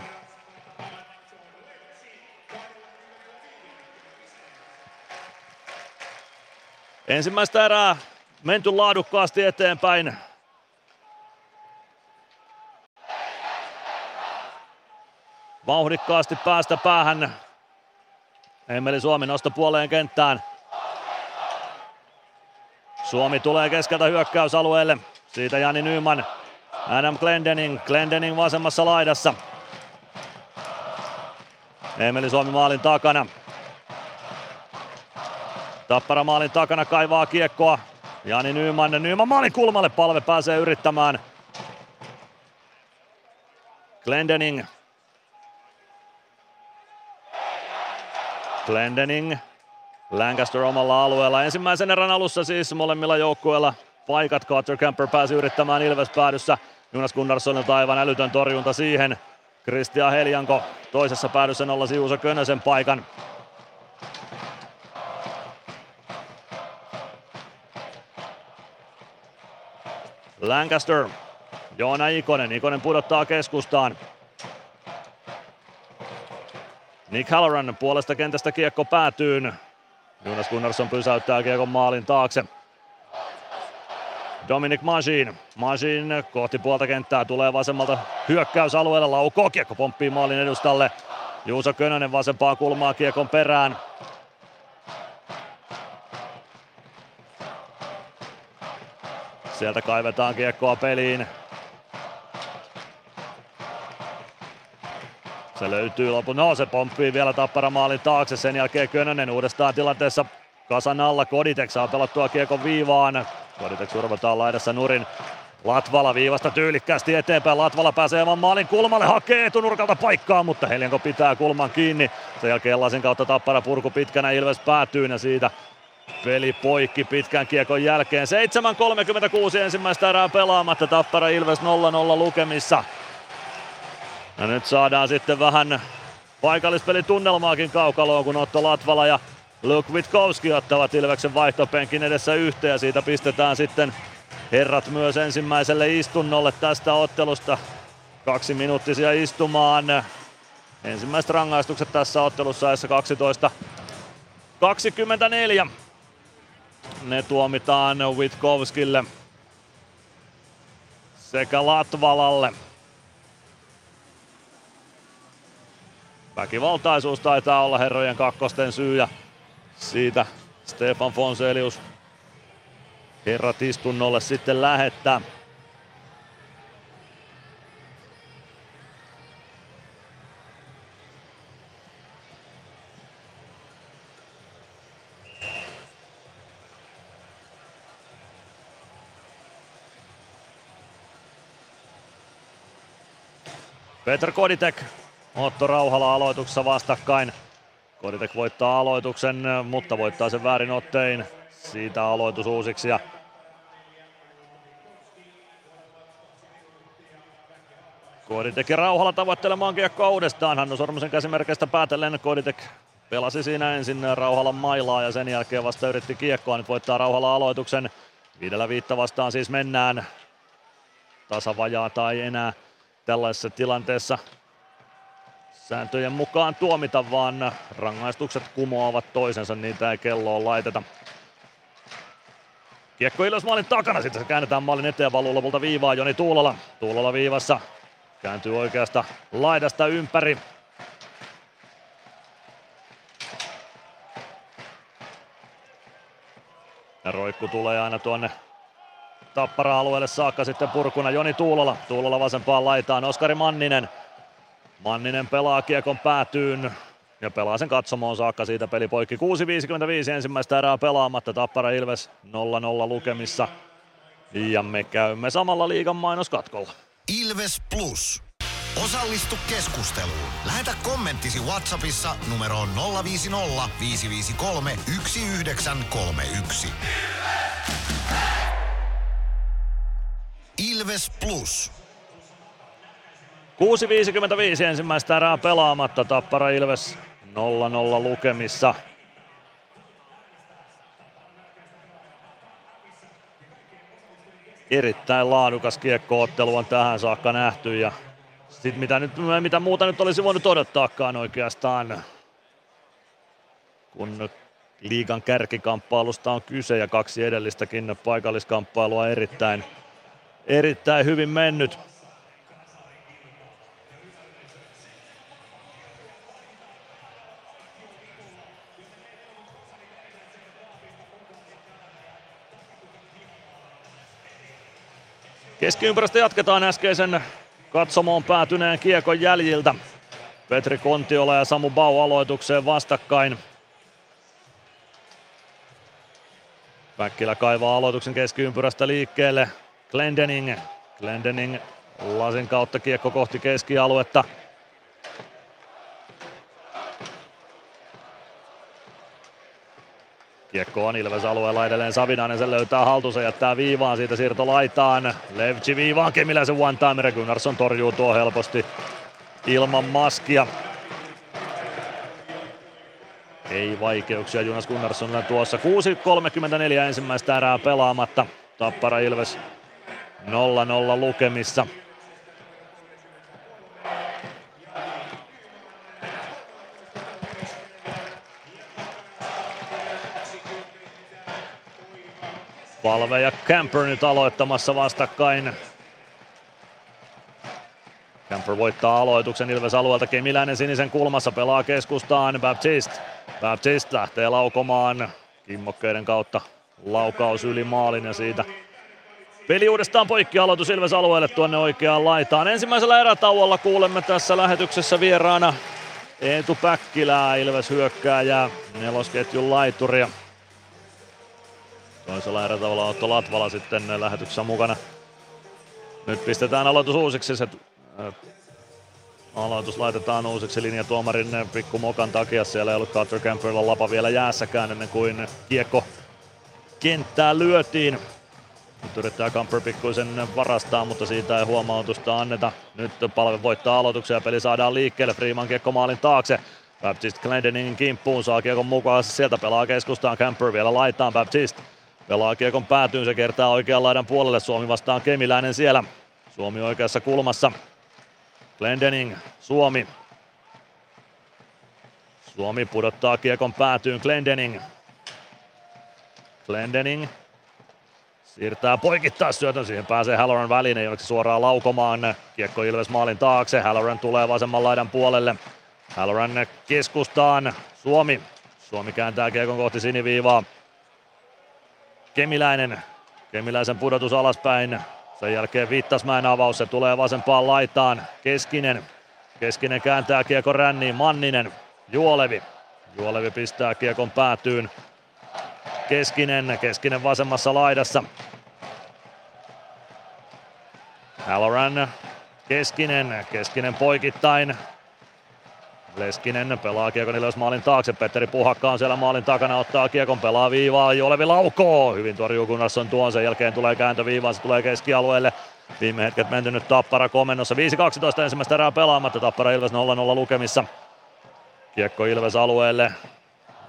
Ensimmäistä erää menty laadukkaasti eteenpäin. Vauhdikkaasti päästä päähän. Emeli Suomi nosto puoleen kenttään. Suomi tulee keskeltä hyökkäysalueelle. Siitä Jani Nyman. Adam Glendening. Glendening vasemmassa laidassa. Emeli Suomi maalin takana. Tappara maalin takana kaivaa kiekkoa. Jani Nyman, Nyman maalin kulmalle, palve pääsee yrittämään. Glendening. Glendening. Lancaster omalla alueella. Ensimmäisen erän alussa siis molemmilla joukkueilla paikat. Carter Camper pääsi yrittämään Ilves päädyssä. Jonas Gunnarssonilta aivan älytön torjunta siihen. Kristian Heljanko toisessa päädyssä nollasi Juuso Könösen paikan. Lancaster. Joona Ikonen. Ikonen pudottaa keskustaan. Nick Halloran puolesta kentästä kiekko päätyyn. Jonas Gunnarsson pysäyttää kiekon maalin taakse. Dominic Majin. Majin kohti puolta kenttää tulee vasemmalta hyökkäysalueella. Laukoo kiekko pomppii maalin edustalle. Juuso Könönen vasempaa kulmaa kiekon perään. Sieltä kaivetaan kiekkoa peliin. Se löytyy lopun. No se pomppii vielä Tappara maalin taakse. Sen jälkeen Könönen uudestaan tilanteessa kasan alla. Koditek saa pelattua kiekon viivaan. Koditek survataan laidassa nurin. Latvala viivasta tyylikkäästi eteenpäin. Latvala pääsee oman maalin kulmalle, hakee etunurkalta paikkaa, mutta Helianko pitää kulman kiinni. Sen jälkeen Lasin kautta Tappara purku pitkänä Ilves päätyy ja siitä peli poikki pitkän kiekon jälkeen. 7.36 ensimmäistä erää pelaamatta. Tappara Ilves 0-0 lukemissa. Ja nyt saadaan sitten vähän paikallispelitunnelmaakin kaukaloon, kun Otto Latvala ja Luke Witkowski ottavat Ilveksen vaihtopenkin edessä yhteen ja siitä pistetään sitten herrat myös ensimmäiselle istunnolle tästä ottelusta. Kaksi minuuttisia istumaan. Ensimmäiset rangaistukset tässä ottelussa ajassa 12 24. Ne tuomitaan Witkowskille sekä Latvalalle. Väkivaltaisuus taitaa olla herrojen kakkosten syy ja siitä Stefan Fonselius herrat istunnolle sitten lähettää. Petr Koditek, Otto Rauhala aloituksessa vastakkain. Koditek voittaa aloituksen, mutta voittaa sen väärin ottein. Siitä aloitus uusiksi ja Koditek ja Rauhala tavoittelemaan kiekkoa uudestaan. Hannu Sormusen käsimerkeistä päätellen Koditek pelasi siinä ensin Rauhalan mailaa ja sen jälkeen vasta yritti kiekkoa. Nyt voittaa Rauhala aloituksen. Viidellä viitta vastaan siis mennään. Tasavajaa tai enää tällaisessa tilanteessa sääntöjen mukaan tuomita, vaan rangaistukset kumoavat toisensa, niitä ei kelloon laiteta. Kiekko Ilves maalin takana, sitten se käännetään maalin eteen, valuu lopulta viivaa Joni Tuulola. Tuulola viivassa, kääntyy oikeasta laidasta ympäri. Ja roikku tulee aina tuonne Tappara-alueelle saakka sitten purkuna Joni Tuulola. Tuulola vasempaan laitaan Oskari Manninen. Manninen pelaa kiekon päätyyn ja pelaa sen katsomoon saakka siitä peli poikki. 6.55 ensimmäistä erää pelaamatta Tappara Ilves 0-0 lukemissa. Ja me käymme samalla liigan mainoskatkolla. Ilves Plus. Osallistu keskusteluun. Lähetä kommenttisi Whatsappissa numeroon 050 553 1931. Ilves Plus. 6.55 ensimmäistä erää pelaamatta. Tappara Ilves 0-0 lukemissa. Erittäin laadukas kiekkoottelu on tähän saakka nähty ja sit mitä, nyt, mitä muuta nyt olisi voinut odottaakaan oikeastaan, kun liigan kärkikamppailusta on kyse ja kaksi edellistäkin paikalliskamppailua erittäin, erittäin hyvin mennyt. Keskiympäristö jatketaan äskeisen katsomoon päätyneen kiekon jäljiltä. Petri Kontiola ja Samu Bau aloitukseen vastakkain. Päkkilä kaivaa aloituksen keskiympyrästä liikkeelle. Glendening. Glendening lasin kautta kiekko kohti keskialuetta. Kiekko on Ilves alueella edelleen Savinainen, sen löytää haltuunsa, jättää viivaan, siitä siirto laitaan. Levci viivaan, Kemiläisen one timer, Gunnarsson torjuu tuo helposti ilman maskia. Ei vaikeuksia Jonas Gunnarssonilla tuossa. 6.34 ensimmäistä erää pelaamatta. Tappara Ilves 0-0 lukemissa. Palve ja Camper nyt aloittamassa vastakkain. Camper voittaa aloituksen Ilves alueelta. Kemiläinen sinisen kulmassa pelaa keskustaan. Baptiste. Baptiste lähtee laukomaan kimmokkeiden kautta. Laukaus yli maalin ja siitä Peli uudestaan poikki aloitus Ilves alueelle tuonne oikeaan laitaan. Ensimmäisellä erätauolla kuulemme tässä lähetyksessä vieraana Eetu Päkkilää, Ilves hyökkääjää, nelosketjun laituria. Toisella erätauolla Otto Latvala sitten lähetyksessä mukana. Nyt pistetään aloitus uusiksi. Se, äh, aloitus laitetaan uusiksi linjatuomarin pikku mokan takia. Siellä ei ollut Carter Camperilla lapa vielä jäässäkään ennen kuin kiekko kenttään lyötiin. Nyt yrittää Camper pikkuisen varastaa, mutta siitä ei huomautusta anneta. Nyt palve voittaa aloituksen ja peli saadaan liikkeelle. Freeman kiekko maalin taakse. Baptiste Glendeningin kimppuun saa kiekon mukaan. Sieltä pelaa keskustaan Camper vielä laitaan Baptiste. Pelaa kiekon päätyyn, se kertaa oikean laidan puolelle. Suomi vastaan Kemiläinen siellä. Suomi oikeassa kulmassa. Glendening, Suomi. Suomi pudottaa kiekon päätyyn Glendening. Glendening Siirtää poikittaa syötön, siihen pääsee Halloran väline, jonneksi suoraan laukomaan. Kiekko Ilves maalin taakse, Halloran tulee vasemman laidan puolelle. Halloran keskustaan, Suomi. Suomi kääntää kiekon kohti siniviivaa. Kemiläinen, Kemiläisen pudotus alaspäin. Sen jälkeen Vittasmäen avaus, se tulee vasempaan laitaan. Keskinen, Keskinen kääntää kiekon ränniin, Manninen, Juolevi. Juolevi pistää kiekon päätyyn. Keskinen, Keskinen vasemmassa laidassa. Halloran, Keskinen, Keskinen poikittain. Leskinen pelaa kiekon ylös maalin taakse. Petteri Puhakka on siellä maalin takana, ottaa kiekon, pelaa viivaa. Jolevi laukoo. Hyvin torjuu on tuon. Sen jälkeen tulee kääntöviivaan, se tulee keskialueelle. Viime hetket mentynyt Tappara komennossa. 5-12 ensimmäistä erää pelaamatta. Tappara Ilves 0-0 lukemissa. Kiekko Ilves alueelle.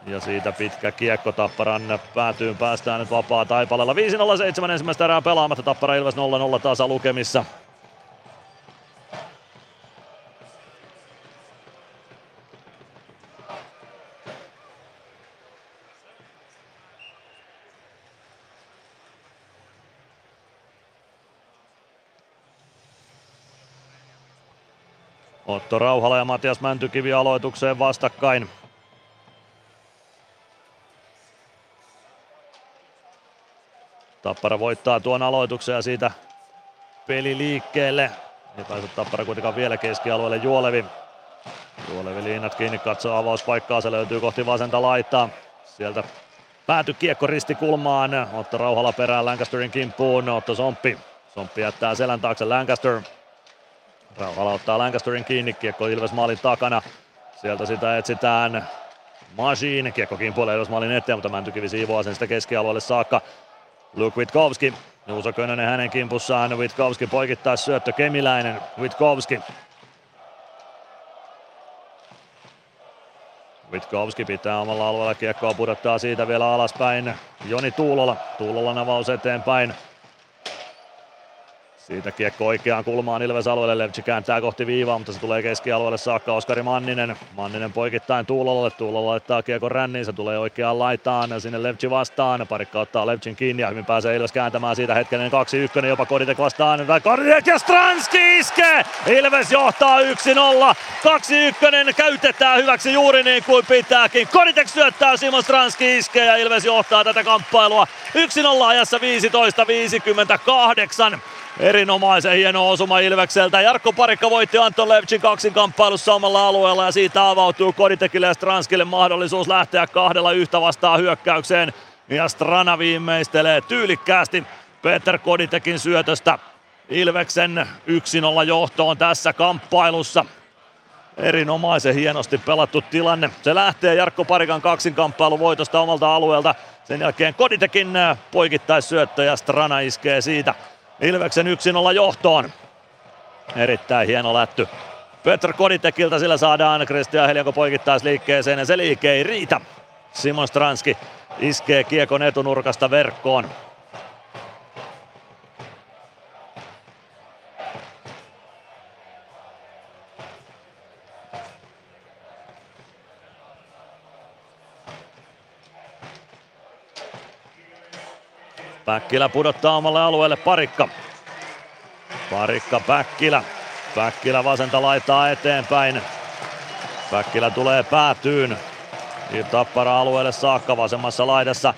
Ja siitä pitkä kiekko Tapparan päätyyn päästään nyt vapaa Taipalella. 5-0-7 ensimmäistä erää pelaamatta Tappara Ilves 0-0 tasa lukemissa. Otto Rauhala ja Matias Mäntykivi aloitukseen vastakkain. Tappara voittaa tuon aloituksen ja siitä peli liikkeelle. Ei pääse Tappara kuitenkaan vielä keskialueelle Juolevi. Juolevi liinat kiinni, katsoo avauspaikkaa, se löytyy kohti vasenta laittaa. Sieltä pääty kiekko ristikulmaan, Otto Rauhala perään Lancasterin kimppuun, Otto Somppi. Somppi jättää selän taakse Lancaster. Rauhala ottaa Lancasterin kiinni, kiekko Ilves maalin takana. Sieltä sitä etsitään Machine, kiekko kimpuilee Ilves maalin eteen, mutta Mäntykivi siivoaa sen sitä keskialueelle saakka. Luke Witkowski. Juuso Könönen hänen kimpussaan. Witkowski poikittaa syöttö Kemiläinen. Witkowski. Witkowski pitää omalla alueella kiekkoa, pudottaa siitä vielä alaspäin. Joni Tuulola. Tuulolan avaus eteenpäin. Siitä kiekko oikeaan kulmaan Ilves alueelle. Levci kääntää kohti viivaa, mutta se tulee keskialueelle saakka Oskari Manninen. Manninen poikittain Tuulolalle. Tuulola laittaa kiekko ränniin. Se tulee oikeaan laitaan. Sinne Levci vastaan. Parikka ottaa Levcin kiinni ja hyvin pääsee Ilves kääntämään siitä hetkenen 2-1. Jopa Koditek vastaan. Koditek ja Stranski iskee! Ilves johtaa 1-0. 2-1 käytetään hyväksi juuri niin kuin pitääkin. Koditek syöttää, Simon Stranski iskee ja Ilves johtaa tätä kamppailua 1-0 ajassa 15-58. Erinomaisen hieno osuma Ilvekseltä. Jarkko Parikka voitti Anton Levchin kaksinkamppailussa omalla alueella ja siitä avautuu Koditekille ja Stranskille mahdollisuus lähteä kahdella yhtä vastaan hyökkäykseen. Ja Strana viimeistelee tyylikkäästi Peter Koditekin syötöstä Ilveksen 1-0 johtoon tässä kamppailussa. Erinomaisen hienosti pelattu tilanne. Se lähtee Jarkko Parikan kaksinkamppailu voitosta omalta alueelta. Sen jälkeen Koditekin poikittaissyöttö ja Strana iskee siitä Ilveksen 1-0 johtoon. Erittäin hieno lätty. Petr Koditekilta sillä saadaan Kristian Helianko poikittaisi liikkeeseen ja se liike ei riitä. Simon Stranski iskee kiekon etunurkasta verkkoon. Päkkilä pudottaa omalle alueelle parikka. Parikka Päkkilä. Päkkilä vasenta laittaa eteenpäin. Päkkilä tulee päätyyn. Tappara alueelle saakka vasemmassa laidassa.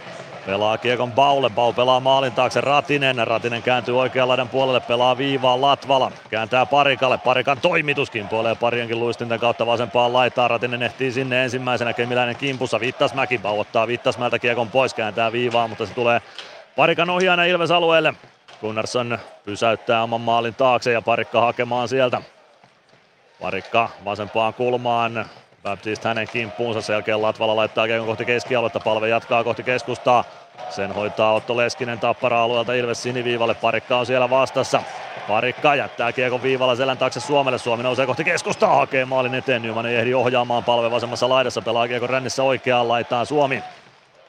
Pelaa kiekon Baulle. Bau pelaa maalin taakse Ratinen. Ratinen kääntyy oikean laidan puolelle. Pelaa viivaan Latvala. Kääntää Parikalle. Parikan toimituskin puolee parienkin luistinten kautta vasempaan laitaan. Ratinen ehtii sinne ensimmäisenä. Kemiläinen kimpussa. Vittasmäki. Bau ottaa Vittasmäeltä kiekon pois. Kääntää viivaan, mutta se tulee Parikan ohjaana Ilves alueelle. Gunnarsson pysäyttää oman maalin taakse ja Parikka hakemaan sieltä. Parikka vasempaan kulmaan. Baptist hänen kimppuunsa. Sen jälkeen Latvala laittaa kiekon kohti keskialuetta. Palve jatkaa kohti keskustaa. Sen hoitaa Otto Leskinen tappara alueelta Ilves siniviivalle. Parikka on siellä vastassa. Parikka jättää kiekon viivalla selän taakse Suomelle. Suomi nousee kohti keskustaa. Hakee maalin eteen. Nyman ei ehdi ohjaamaan palve vasemmassa laidassa. Pelaa kiekon rännissä oikeaan laitaan Suomi.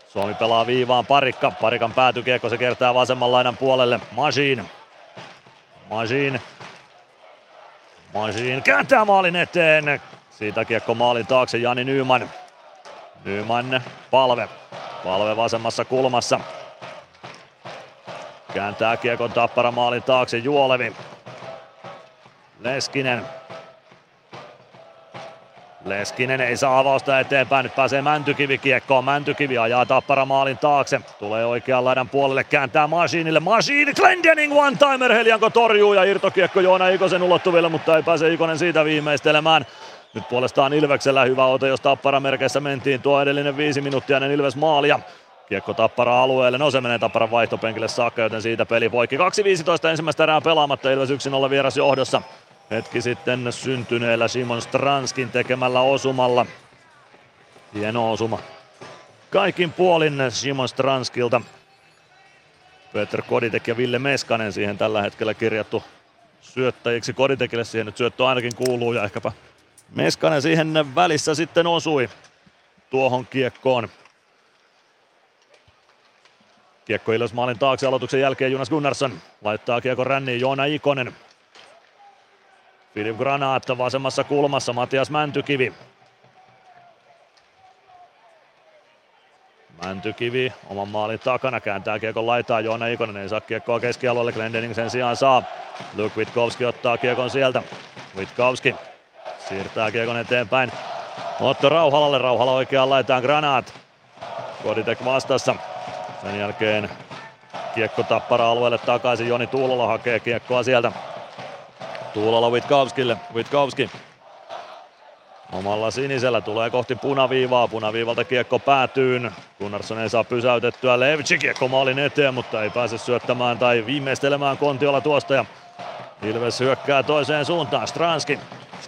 Suomi pelaa viivaan Parikka. Parikan päätykiekko se kertaa vasemman laidan puolelle. Majin. Majin. Majin kääntää maalin eteen. Siitä kiekko maalin taakse Jani Nyman. Nyman palve. Palve vasemmassa kulmassa. Kääntää kiekon tappara maalin taakse Juolevi. Leskinen. Leskinen ei saa avausta eteenpäin, nyt pääsee Mäntykivi kiekkoon. Mäntykivi ajaa tappara maalin taakse. Tulee oikean laidan puolelle, kääntää Masiinille. Masiin, Glendening one-timer, Helianko torjuu ja irtokiekko Joona Ikosen ulottuville, mutta ei pääse Ikonen siitä viimeistelemään. Nyt puolestaan Ilveksellä hyvä ote, jos Tappara merkeissä mentiin tuo edellinen viisi minuuttia ennen Ilves maalia. Kiekko Tappara alueelle, no se menee Tapparan vaihtopenkille saakka, joten siitä peli poikki. 2.15 ensimmäistä erää pelaamatta, Ilves 1-0 vieras johdossa. Hetki sitten syntyneellä Simon Stranskin tekemällä osumalla. Hieno osuma. Kaikin puolin Simon Stranskilta. Peter Koditek ja Ville Meskanen siihen tällä hetkellä kirjattu syöttäjiksi. Koditekille siihen nyt syöttö ainakin kuuluu ja ehkäpä Meskanen siihen välissä sitten osui tuohon kiekkoon. Kiekko Ilves maalin taakse aloituksen jälkeen Jonas Gunnarsson laittaa kiekko ränniin Joona Ikonen. Filip Granaat vasemmassa kulmassa, Matias Mäntykivi. Mäntykivi oman maalin takana kääntää kiekon laitaa, Joona Ikonen ei saa kiekkoa keskialueelle, Glendening sen sijaan saa. Luke Witkowski ottaa kiekon sieltä. Witkowski siirtää kiekon eteenpäin. Otto Rauhalalle, Rauhala oikeaan laitaan Granaat. Koditek vastassa. Sen jälkeen kiekko tappara alueelle takaisin, Joni Tuulola hakee kiekkoa sieltä. Tuulola Witkowskille, Witkowski Omalla sinisellä tulee kohti punaviivaa, punaviivalta kiekko päätyyn. Gunnarsson ei saa pysäytettyä Levci kiekko maalin eteen, mutta ei pääse syöttämään tai viimeistelemään Kontiola tuosta. Ja Ilves hyökkää toiseen suuntaan, Stranski.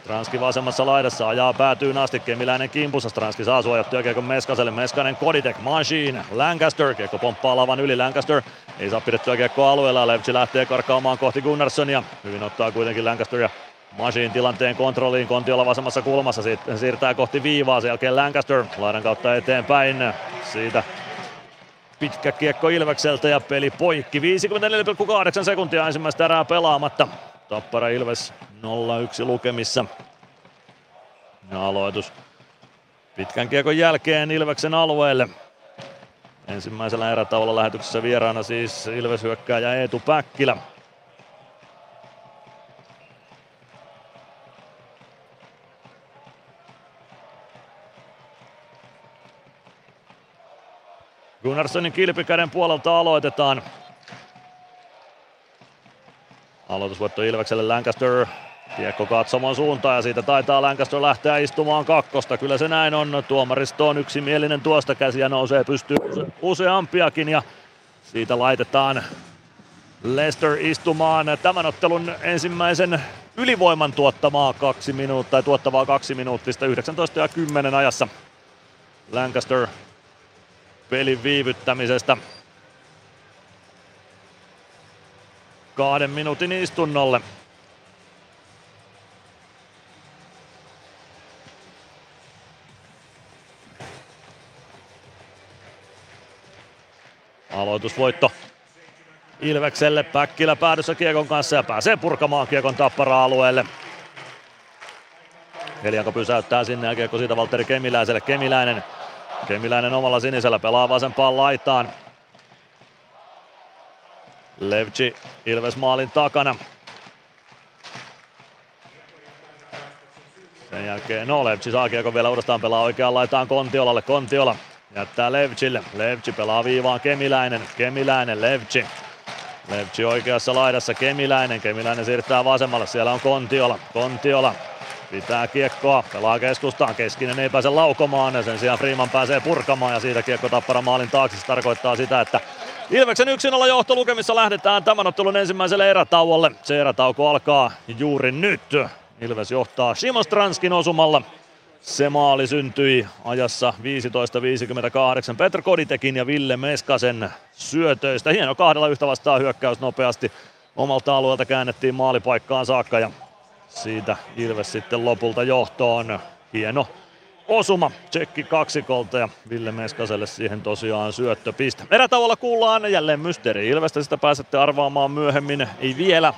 Stranski vasemmassa laidassa ajaa päätyyn asti, Kemiläinen kimpussa, Stranski saa suojattua kiekko Meskaselle, Meskanen Koditek, Machine, Lancaster, kiekko pomppaa lavan yli, Lancaster ei saa pidettyä kiekko alueella, Levci lähtee karkaamaan kohti Gunnarssonia, hyvin ottaa kuitenkin Lancaster ja Machine tilanteen kontrolliin, Kontiola vasemmassa kulmassa, sitten siirtää kohti viivaa, sen jälkeen Lancaster laidan kautta eteenpäin, siitä pitkä kiekko Ilvekseltä ja peli poikki. 54,8 sekuntia ensimmäistä erää pelaamatta. Tappara Ilves 0-1 lukemissa. Ja aloitus pitkän kiekon jälkeen Ilveksen alueelle. Ensimmäisellä erätaululla lähetyksessä vieraana siis Ilves hyökkääjä Eetu Päkkilä. Gunnarssonin kilpikäden puolelta aloitetaan. Aloitusvoitto Ilvekselle Lancaster. Kiekko katsomon suuntaan ja siitä taitaa Lancaster lähteä istumaan kakkosta. Kyllä se näin on. Tuomaristo on yksimielinen tuosta käsiä nousee pystyy useampiakin ja siitä laitetaan Leicester istumaan tämän ottelun ensimmäisen ylivoiman tuottamaa kaksi minuuttia, tai tuottavaa kaksi minuuttista 19 ja 10 ajassa. Lancaster pelin viivyttämisestä. Kahden minuutin istunnolle. Aloitusvoitto Ilvekselle. Päkkilä päädyssä kiekon kanssa ja pääsee purkamaan kiekon tappara-alueelle. Helianko pysäyttää sinne ja kiekko siitä Valtteri Kemiläiselle. Kemiläinen Kemiläinen omalla sinisellä pelaa vasempaan laitaan. Levci Ilves maalin takana. Sen jälkeen, no Levci saa kiekon vielä uudestaan pelaa oikeaan laitaan Kontiolalle. Kontiola jättää Levcille. Levci pelaa viivaan Kemiläinen. Kemiläinen, Levci. Levci oikeassa laidassa, Kemiläinen. Kemiläinen siirtää vasemmalle, siellä on Kontiola. Kontiola pitää kiekkoa, pelaa keskustaan, Keskinen ei pääse laukomaan ja sen sijaan Freeman pääsee purkamaan ja siitä kiekko tappara maalin taakse. Se tarkoittaa sitä, että Ilveksen 1-0 johto lukemissa lähdetään tämän ottelun ensimmäiselle erätauolle. Se erätauko alkaa juuri nyt. Ilves johtaa Simon Stranskin osumalla. Se maali syntyi ajassa 15.58 Petr Koditekin ja Ville Meskasen syötöistä. Hieno kahdella yhtä vastaan hyökkäys nopeasti. Omalta alueelta käännettiin maalipaikkaan saakka ja siitä Ilves sitten lopulta johtoon. Hieno osuma tsekki kaksikolta ja Ville Meskaselle siihen tosiaan syöttöpiste. Erätauolla kuullaan jälleen Mysteeri Ilvestä, sitä pääsette arvaamaan myöhemmin, ei vielä.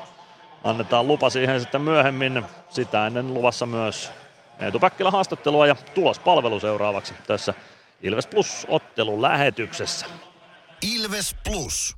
Annetaan lupa siihen sitten myöhemmin. Sitä ennen luvassa myös Eetu Päkkilä haastattelua ja tulospalvelu seuraavaksi tässä Ilves Plus ottelun lähetyksessä. Ilves Plus.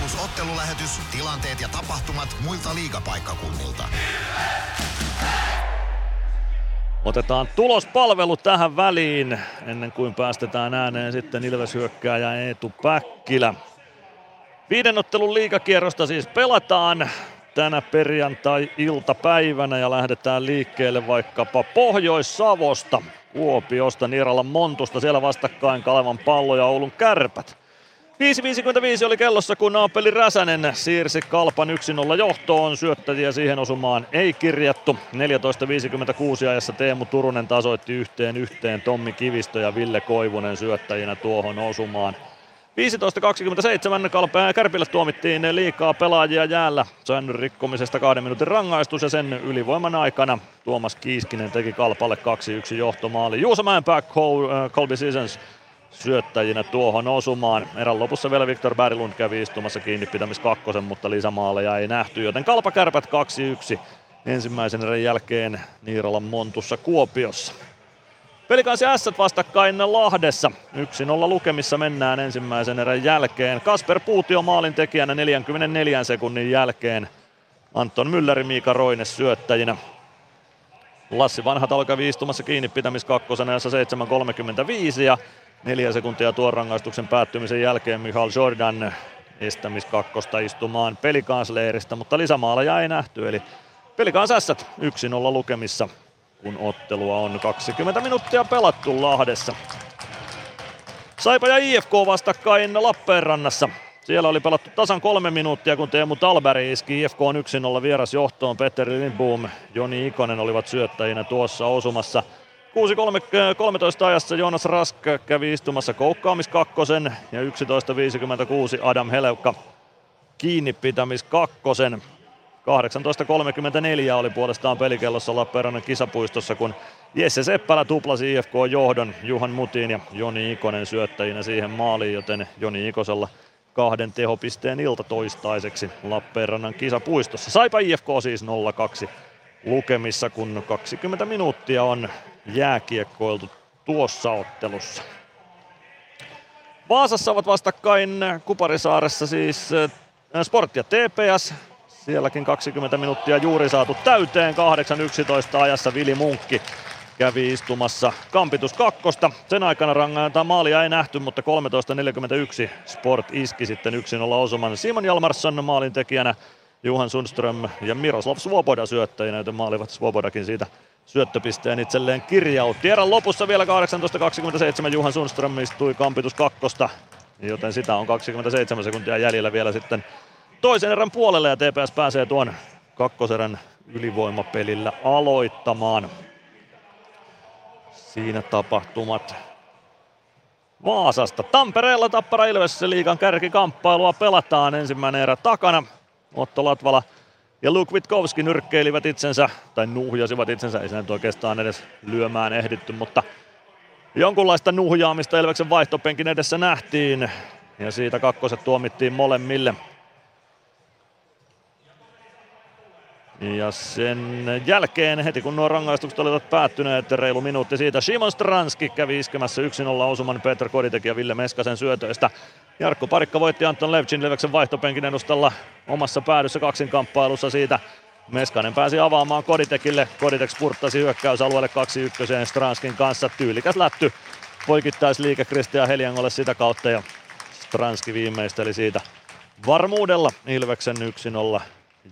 Plus ottelulähetys, tilanteet ja tapahtumat muilta liigapaikkakunnilta. Otetaan tulospalvelu tähän väliin ennen kuin päästetään ääneen sitten Ilves hyökkääjä Eetu Päkkilä. Viiden ottelun liigakierrosta siis pelataan tänä perjantai-iltapäivänä ja lähdetään liikkeelle vaikkapa Pohjois-Savosta, Kuopiosta, Niiralan Montusta, siellä vastakkain Kalevan pallo ja Oulun kärpät. 5.55 oli kellossa, kun Naapeli Räsänen siirsi Kalpan 1-0 johtoon. Syöttäjiä siihen osumaan ei kirjattu. 14.56 ajassa Teemu Turunen tasoitti yhteen yhteen Tommi Kivistö ja Ville Koivunen syöttäjinä tuohon osumaan. 15.27 Kalpea Kärpille tuomittiin liikaa pelaajia jäällä. Säännön rikkomisesta kahden minuutin rangaistus ja sen ylivoiman aikana Tuomas Kiiskinen teki Kalpalle 2-1 johtomaali. Juuso Mäenpää, Colby Seasons syöttäjinä tuohon osumaan. Erän lopussa vielä Viktor Berglund kävi istumassa kiinni pitämis kakkosen, mutta lisämaaleja ei nähty, joten Kalpa Kärpät 2-1 ensimmäisen erän jälkeen Niiralan Montussa Kuopiossa. Pelikansi S vastakkain Lahdessa. 1-0 lukemissa mennään ensimmäisen erän jälkeen. Kasper Puutio maalin tekijänä 44 sekunnin jälkeen. Anton Mülleri, Miika Roine syöttäjinä. Lassi Vanhat kävi istumassa kiinni pitämis kakkosena jossa 7.35 ja neljä sekuntia tuon rangaistuksen päättymisen jälkeen Michael Jordan estämiskakkosta istumaan pelikansleeristä, mutta lisämaaleja ei nähty. Eli pelikans S 1-0 lukemissa, kun ottelua on 20 minuuttia pelattu Lahdessa. Saipa ja IFK vastakkain Lappeenrannassa. Siellä oli pelattu tasan kolme minuuttia, kun Teemu Talberi iski IFK on 1-0 vieras johtoon. Petteri Lindboom, Joni Ikonen olivat syöttäjinä tuossa osumassa. 6.13 ajassa Joonas Rask kävi istumassa koukkaamiskakkosen ja 11.56 Adam Heleukka kiinni pitämis kakkosen. 18.34 oli puolestaan pelikellossa Lappeenrannan kisapuistossa, kun Jesse Seppälä tuplasi IFK johdon Juhan Mutiin ja Joni Ikonen syöttäjinä siihen maaliin, joten Joni Ikosella kahden tehopisteen ilta toistaiseksi Lappeenrannan kisapuistossa. Saipa IFK siis 0-2 lukemissa, kun 20 minuuttia on jääkiekkoiltu tuossa ottelussa. Vaasassa ovat vastakkain Kuparisaaressa siis äh, Sport ja TPS. Sielläkin 20 minuuttia juuri saatu täyteen. 8.11 ajassa Vili Munkki kävi istumassa kampitus kakkosta. Sen aikana rangaita maalia ei nähty, mutta 13.41 Sport iski sitten 1-0 osuman Simon Jalmarsson maalin tekijänä. Juhan Sundström ja Miroslav Svoboda syöttäjinä, joten maalivat Svobodakin siitä syöttöpisteen itselleen kirjautti. Erän lopussa vielä 18.27 Juhan Sundström istui kampitus kakkosta, joten sitä on 27 sekuntia jäljellä vielä sitten toisen erän puolelle ja TPS pääsee tuon kakkoserän ylivoimapelillä aloittamaan. Siinä tapahtumat Vaasasta. Tampereella Tappara Ilves liigan kärkikamppailua pelataan ensimmäinen erä takana. Otto Latvala ja Luke Witkowski nyrkkeilivät itsensä, tai nuhjasivat itsensä, ei se nyt oikeastaan edes lyömään ehditty, mutta jonkunlaista nuhjaamista Ilveksen vaihtopenkin edessä nähtiin. Ja siitä kakkoset tuomittiin molemmille. Ja sen jälkeen heti kun nuo rangaistukset olivat päättyneet, reilu minuutti siitä, Simon Stranski kävi iskemässä 1-0 osuman Peter Koditek ja Ville Meskasen syötöistä. Jarkko Parikka voitti Anton Levchin Leveksen vaihtopenkin edustalla omassa päädyssä kaksinkamppailussa siitä. Meskanen pääsi avaamaan Koditekille. Koditek spurttasi hyökkäysalueelle 2-1 Stranskin kanssa. Tyylikäs lätty poikittaisliike Kristian Heliangolle sitä kautta ja Stranski viimeisteli siitä varmuudella Ilveksen 1-0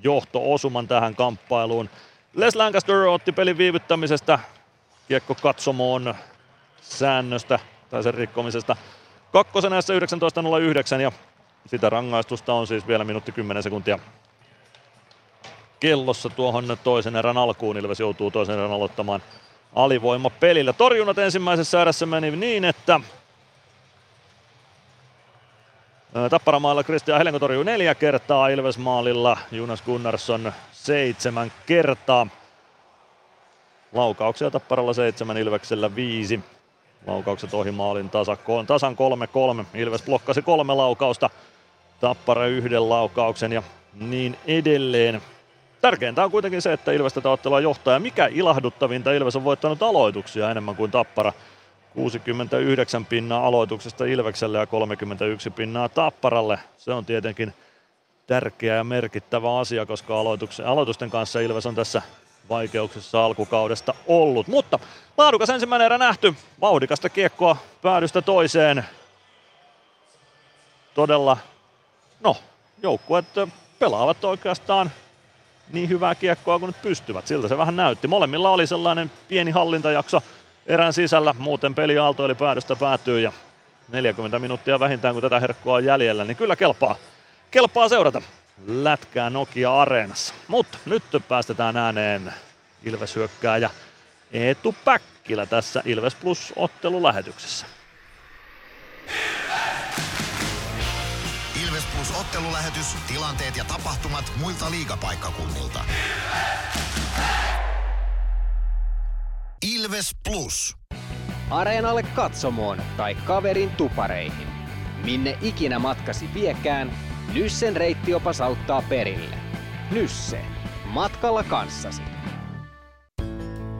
johto-osuman tähän kamppailuun. Les Lancaster otti pelin viivyttämisestä kiekko katsomoon säännöstä tai sen rikkomisesta. Kakkosen näissä 19.09 ja sitä rangaistusta on siis vielä minuutti 10 sekuntia kellossa tuohon toisen erän alkuun. Ilves joutuu toisen erän aloittamaan alivoima pelillä. Torjunnat ensimmäisessä erässä meni niin, että Tapparamaalla Kristian Helenko torjuu neljä kertaa, Ilves maalilla Jonas Gunnarsson seitsemän kertaa. Laukauksia Tapparalla seitsemän, Ilveksellä viisi. Laukaukset ohi maalin tasakkoon. Tasan 3-3. Ilves blokkasi kolme laukausta. Tappara yhden laukauksen ja niin edelleen. Tärkeintä on kuitenkin se, että Ilves tätä ottelua johtaa. Ja mikä ilahduttavinta, Ilves on voittanut aloituksia enemmän kuin Tappara. 69 pinnaa aloituksesta Ilvekselle ja 31 pinnaa Tapparalle. Se on tietenkin tärkeä ja merkittävä asia, koska aloitusten kanssa Ilves on tässä vaikeuksissa alkukaudesta ollut. Mutta laadukas ensimmäinen erä nähty. Vauhdikasta kiekkoa päädystä toiseen. Todella, no, joukkueet pelaavat oikeastaan niin hyvää kiekkoa kuin nyt pystyvät. Siltä se vähän näytti. Molemmilla oli sellainen pieni hallintajakso erän sisällä. Muuten peli aaltoili päädystä päätyy ja 40 minuuttia vähintään kun tätä herkkoa on jäljellä, niin kyllä kelpaa, kelpaa seurata lätkää Nokia Areenassa. Mutta nyt päästetään ääneen Ilves hyökkääjä Eetu Päkkilä tässä Ilves Plus ottelulähetyksessä. Ilves Plus ottelulähetys, tilanteet ja tapahtumat muilta liigapaikkakunnilta. Ilves Plus. Areenalle katsomoon tai kaverin tupareihin. Minne ikinä matkasi viekään, Nyssen reittiopas auttaa perille. Nysse. Matkalla kanssasi.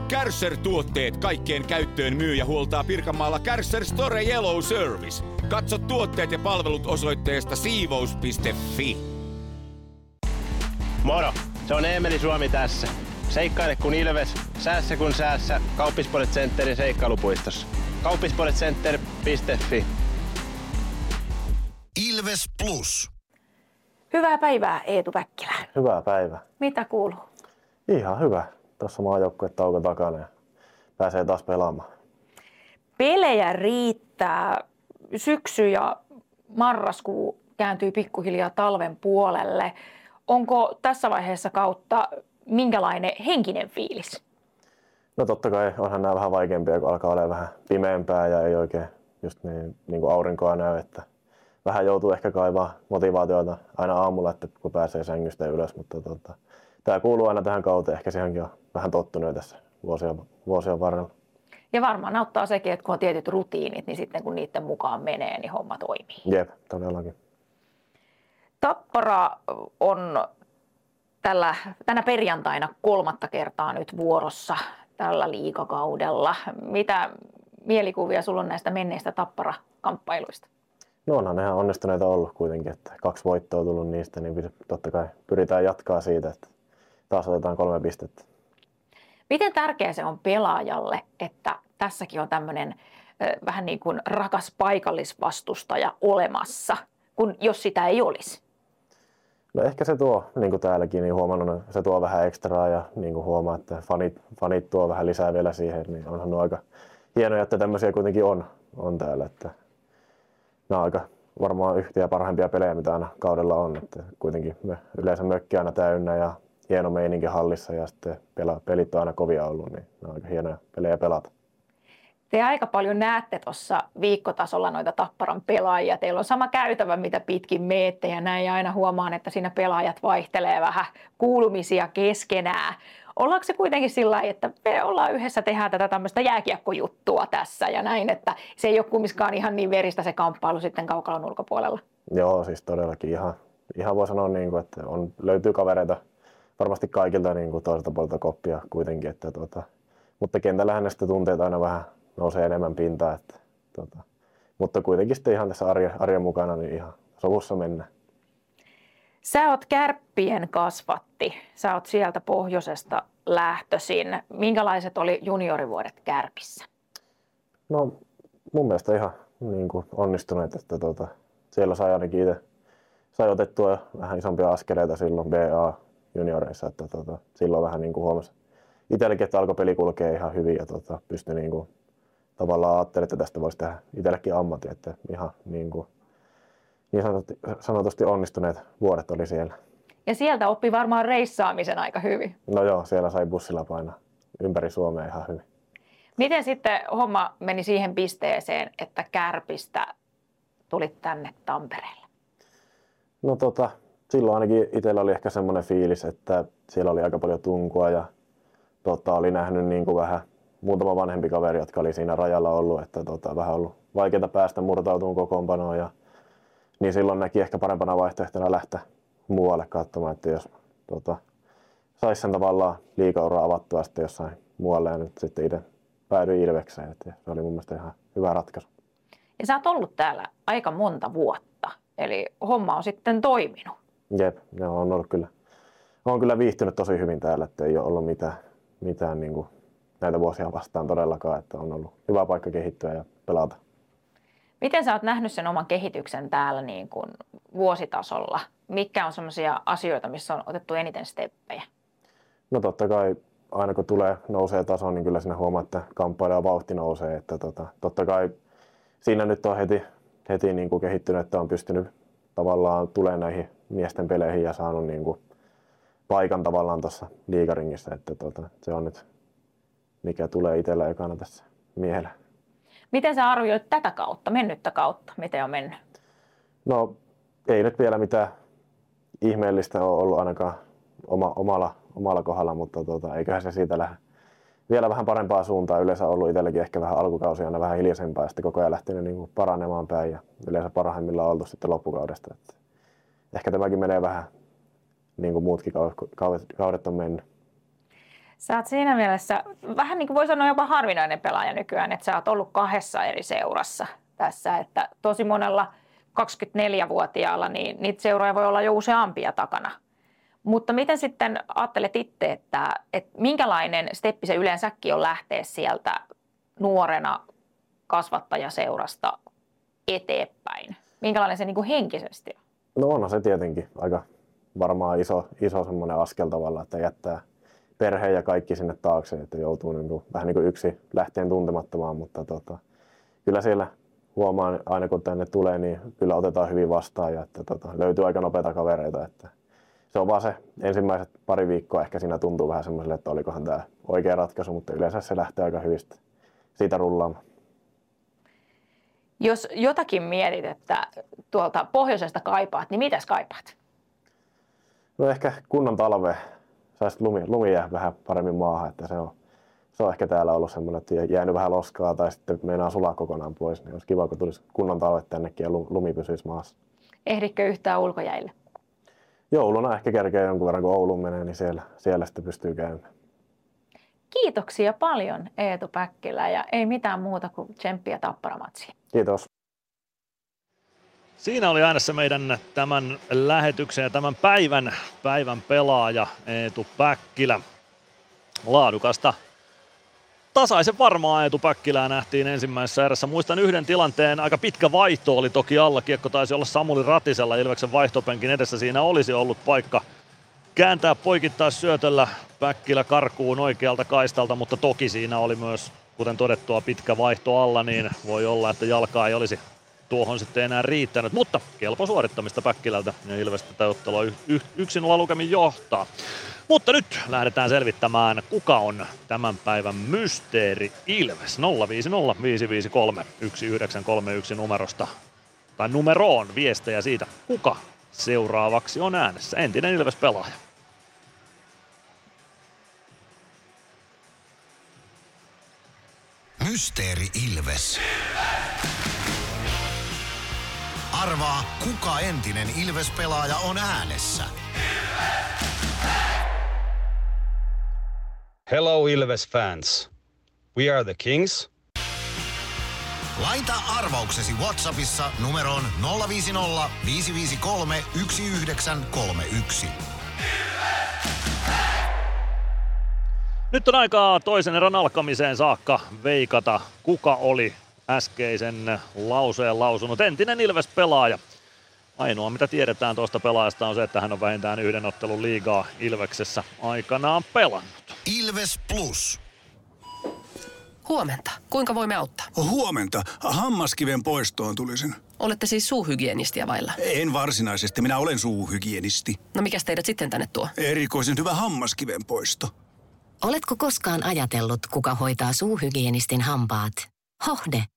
Kärsser-tuotteet kaikkeen käyttöön myy ja huoltaa Pirkanmaalla Kärsser Store Yellow Service. Katso tuotteet ja palvelut osoitteesta siivous.fi. Moro! Se on Eemeli Suomi tässä. Seikkaile kun ilves, säässä kun säässä. Kauppispoilet Centerin seikkailupuistossa. Kauppispoiletcenter.fi Ilves Plus. Hyvää päivää Eetu Päkkilä. Hyvää päivää. Mitä kuuluu? Ihan hyvä. Tuossa maajoukkue tauko takana ja pääsee taas pelaamaan. Pelejä riittää. Syksy ja marraskuu kääntyy pikkuhiljaa talven puolelle. Onko tässä vaiheessa kautta minkälainen henkinen fiilis? No totta kai onhan nämä vähän vaikeampia, kun alkaa olla vähän pimeämpää ja ei oikein just niin, niin kuin aurinkoa näy, että vähän joutuu ehkä kaivaa motivaatiota aina aamulla, että kun pääsee sängystä ylös, mutta tota, tämä kuuluu aina tähän kauteen. Ehkä siihenkin on vähän tottunut tässä vuosien, vuosien varrella. Ja varmaan auttaa sekin, että kun on tietyt rutiinit, niin sitten kun niiden mukaan menee, niin homma toimii. Jep, todellakin. Tappara on tällä, tänä perjantaina kolmatta kertaa nyt vuorossa tällä liikakaudella. Mitä mielikuvia sulla on näistä menneistä Tappara-kamppailuista? No onhan ne ihan onnistuneita ollut kuitenkin, että kaksi voittoa on tullut niistä, niin totta kai pyritään jatkaa siitä, että taas otetaan kolme pistettä. Miten tärkeä se on pelaajalle, että tässäkin on tämmöinen vähän niin kuin rakas paikallisvastustaja olemassa, kun jos sitä ei olisi? No ehkä se tuo, niin kuin täälläkin, niin huomannut, se tuo vähän ekstraa ja niin kuin huomaa, että fanit, fanit tuo vähän lisää vielä siihen, niin onhan ne aika hienoja, että tämmöisiä kuitenkin on, on täällä. Että nämä on aika varmaan yhtiä parhaimpia pelejä, mitä aina kaudella on. Että kuitenkin me yleensä mökki aina täynnä ja hieno meininki hallissa ja sitten pelit on aina kovia ollut, niin ne on aika hienoja pelejä pelata. Te aika paljon näette tuossa viikkotasolla noita Tapparan pelaajia. Teillä on sama käytävä, mitä pitkin meette ja näin ja aina huomaan, että siinä pelaajat vaihtelee vähän kuulumisia keskenään. Ollaanko se kuitenkin sillä että me ollaan yhdessä, tehdään tätä tämmöistä jääkiekkojuttua tässä ja näin, että se ei ole kumminkaan ihan niin veristä se kamppailu sitten kaukalon ulkopuolella? Joo, siis todellakin ihan, ihan voi sanoa, niin kuin, että on, löytyy kavereita varmasti kaikilta niin kuin toiselta puolelta koppia kuitenkin, että tota, mutta kentällähän ne sitten tunteet aina vähän nousee enemmän pintaa. Että, tota, mutta kuitenkin sitten ihan tässä arjen, arjen mukana niin ihan sovussa mennään. Sä oot kärppien kasvatti. Sä oot sieltä pohjoisesta lähtöisin. Minkälaiset oli juniorivuodet kärpissä? No mun mielestä ihan niin kuin onnistuneet, että tota, siellä sai ainakin itse sai otettua vähän isompia askeleita silloin BA junioreissa, että tota, silloin vähän niin kuin huomasi itsellekin, että alkoi peli kulkea ihan hyvin ja tota, pystyi niin kuin tavallaan ajattelin, että tästä voisi tehdä itsellekin ammatti, että ihan niin, kuin, niin sanotusti, sanotusti onnistuneet vuodet oli siellä. Ja sieltä oppi varmaan reissaamisen aika hyvin. No joo, siellä sai bussilla painaa ympäri Suomea ihan hyvin. Miten sitten homma meni siihen pisteeseen, että Kärpistä tulit tänne Tampereelle? No tota, silloin ainakin itsellä oli ehkä semmoinen fiilis, että siellä oli aika paljon tunkua ja tota, oli nähnyt niin kuin vähän muutama vanhempi kaveri, jotka oli siinä rajalla ollut, että tota, vähän ollut vaikeaa päästä murtautumaan kokoonpanoon. Ja, niin silloin näki ehkä parempana vaihtoehtona lähteä muualle katsomaan, että jos tota, saisi sen tavallaan liikauraa avattua sitten jossain muualle ja nyt sitten itse päädyin Ilvekseen. Että se oli mun mielestä ihan hyvä ratkaisu. Ja sä oot ollut täällä aika monta vuotta, eli homma on sitten toiminut. Jep, ne on ollut kyllä. Olen kyllä viihtynyt tosi hyvin täällä, että ei ole ollut mitään, mitään niin kuin näitä vuosia vastaan todellakaan, että on ollut hyvä paikka kehittyä ja pelata. Miten sä oot nähnyt sen oman kehityksen täällä niin kuin vuositasolla? Mikä on sellaisia asioita, missä on otettu eniten steppejä? No totta kai aina kun tulee, nousee taso, niin kyllä siinä huomaa, että kamppailu vauhti nousee. Että tota, totta kai siinä nyt on heti, heti niin kuin kehittynyt, että on pystynyt tavallaan tulee näihin miesten peleihin ja saanut niin kuin paikan tavallaan tuossa liikaringissä. Että tota, se on nyt mikä tulee itsellä ekana tässä mieleen. Miten sä arvioit tätä kautta, mennyttä kautta? Miten on mennyt? No ei nyt vielä mitään ihmeellistä ole ollut ainakaan oma, omalla, omalla kohdalla, mutta tota, eiköhän se siitä lähde vielä vähän parempaa suuntaa. Yleensä ollut itselläkin ehkä vähän alkukausi aina vähän hiljaisempaa ja sitten koko ajan lähtenyt niin kuin paranemaan päin ja yleensä parhaimmillaan oltu sitten loppukaudesta. Että ehkä tämäkin menee vähän niin kuin muutkin kaudet, kaudet on mennyt. Sä oot siinä mielessä vähän niin kuin voi sanoa jopa harvinainen pelaaja nykyään, että sä oot ollut kahdessa eri seurassa tässä, että tosi monella 24-vuotiaalla niin niitä seuroja voi olla jo useampia takana. Mutta miten sitten ajattelet itse, että, että minkälainen steppi se yleensäkin on lähteä sieltä nuorena kasvattajaseurasta eteenpäin? Minkälainen se niin kuin henkisesti on? No onhan se tietenkin aika varmaan iso, iso semmoinen askel tavalla, että jättää – perhe ja kaikki sinne taakse, että joutuu niin kuin, vähän niin kuin yksi lähteen tuntemattomaan, mutta tota, kyllä siellä huomaan aina kun tänne tulee, niin kyllä otetaan hyvin vastaan ja että tota, löytyy aika nopeita kavereita, että se on vaan se ensimmäiset pari viikkoa ehkä siinä tuntuu vähän semmoiselle, että olikohan tämä oikea ratkaisu, mutta yleensä se lähtee aika hyvin siitä rullaamaan. Jos jotakin mietit, että tuolta pohjoisesta kaipaat, niin mitäs kaipaat? No ehkä kunnon talve saisi lumi, lumi jää vähän paremmin maahan, että se on, se on ehkä täällä ollut semmoinen, että jäänyt vähän loskaa tai sitten meinaa sulaa kokonaan pois, niin olisi kiva, kun tulisi kunnon talvet tännekin ja lumi pysyisi maassa. Ehdikö yhtään ulkojäille? Jouluna ehkä kerkee jonkun verran, kun Ouluun menee, niin siellä, siellä sitten pystyy käymään. Kiitoksia paljon Eetu Päkkilä ja ei mitään muuta kuin tsemppiä tapparamatsia. Kiitos. Siinä oli äänessä meidän tämän lähetyksen ja tämän päivän, päivän pelaaja Eetu Päkkilä. Laadukasta tasaisen varmaa Eetu Päkkilää nähtiin ensimmäisessä erässä. Muistan yhden tilanteen, aika pitkä vaihto oli toki alla. Kiekko taisi olla Samuli Ratisella Ilveksen vaihtopenkin edessä. Siinä olisi ollut paikka kääntää poikittaa syötöllä Päkkilä karkuun oikealta kaistalta, mutta toki siinä oli myös, kuten todettua, pitkä vaihto alla, niin voi olla, että jalkaa ei olisi tuohon sitten enää riittänyt, mutta kelpo suorittamista Päkkilältä ja Ilves tätä ottelua yksin lukemin johtaa. Mutta nyt lähdetään selvittämään, kuka on tämän päivän mysteeri Ilves 050 553 1931 numerosta tai numeroon viestejä siitä, kuka seuraavaksi on äänessä. Entinen Ilves-pelaaja. Mysteeri Ilves. Arvaa, kuka entinen Ilves-pelaaja on äänessä. Hello Ilves fans. We are the Kings. Laita arvauksesi Whatsappissa numeroon 050 553 1931. Nyt on aikaa toisen erän alkamiseen saakka veikata, kuka oli äskeisen lauseen lausunut entinen Ilves-pelaaja. Ainoa mitä tiedetään tuosta pelaajasta on se, että hän on vähintään yhden ottelun liigaa Ilveksessä aikanaan pelannut. Ilves Plus. Huomenta. Kuinka voimme auttaa? Huomenta. Hammaskiven poistoon tulisin. Olette siis suuhygienistiä vailla? En varsinaisesti, minä olen suuhygienisti. No mikäs teidät sitten tänne tuo? Erikoisen hyvä hammaskiven poisto. Oletko koskaan ajatellut, kuka hoitaa suuhygienistin hampaat? Hohde.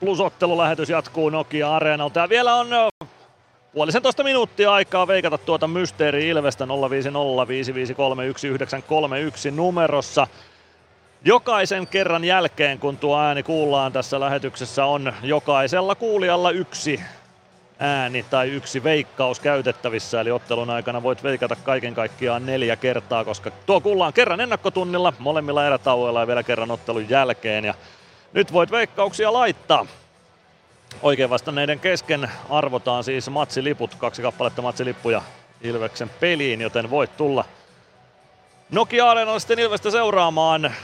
Plus-ottelulähetys jatkuu Nokia-areenalta ja vielä on puolisentoista minuuttia aikaa veikata tuota Mysteeri Ilvestä 050 553 1931 numerossa. Jokaisen kerran jälkeen, kun tuo ääni kuullaan tässä lähetyksessä, on jokaisella kuulijalla yksi ääni tai yksi veikkaus käytettävissä. Eli ottelun aikana voit veikata kaiken kaikkiaan neljä kertaa, koska tuo kuullaan kerran ennakkotunnilla, molemmilla erätauoilla ja vielä kerran ottelun jälkeen. Ja nyt voit veikkauksia laittaa. Oikein vastanneiden kesken arvotaan siis matsiliput, kaksi kappaletta matsilippuja Ilveksen peliin, joten voit tulla Nokia Areenalla sitten Ilvestä seuraamaan,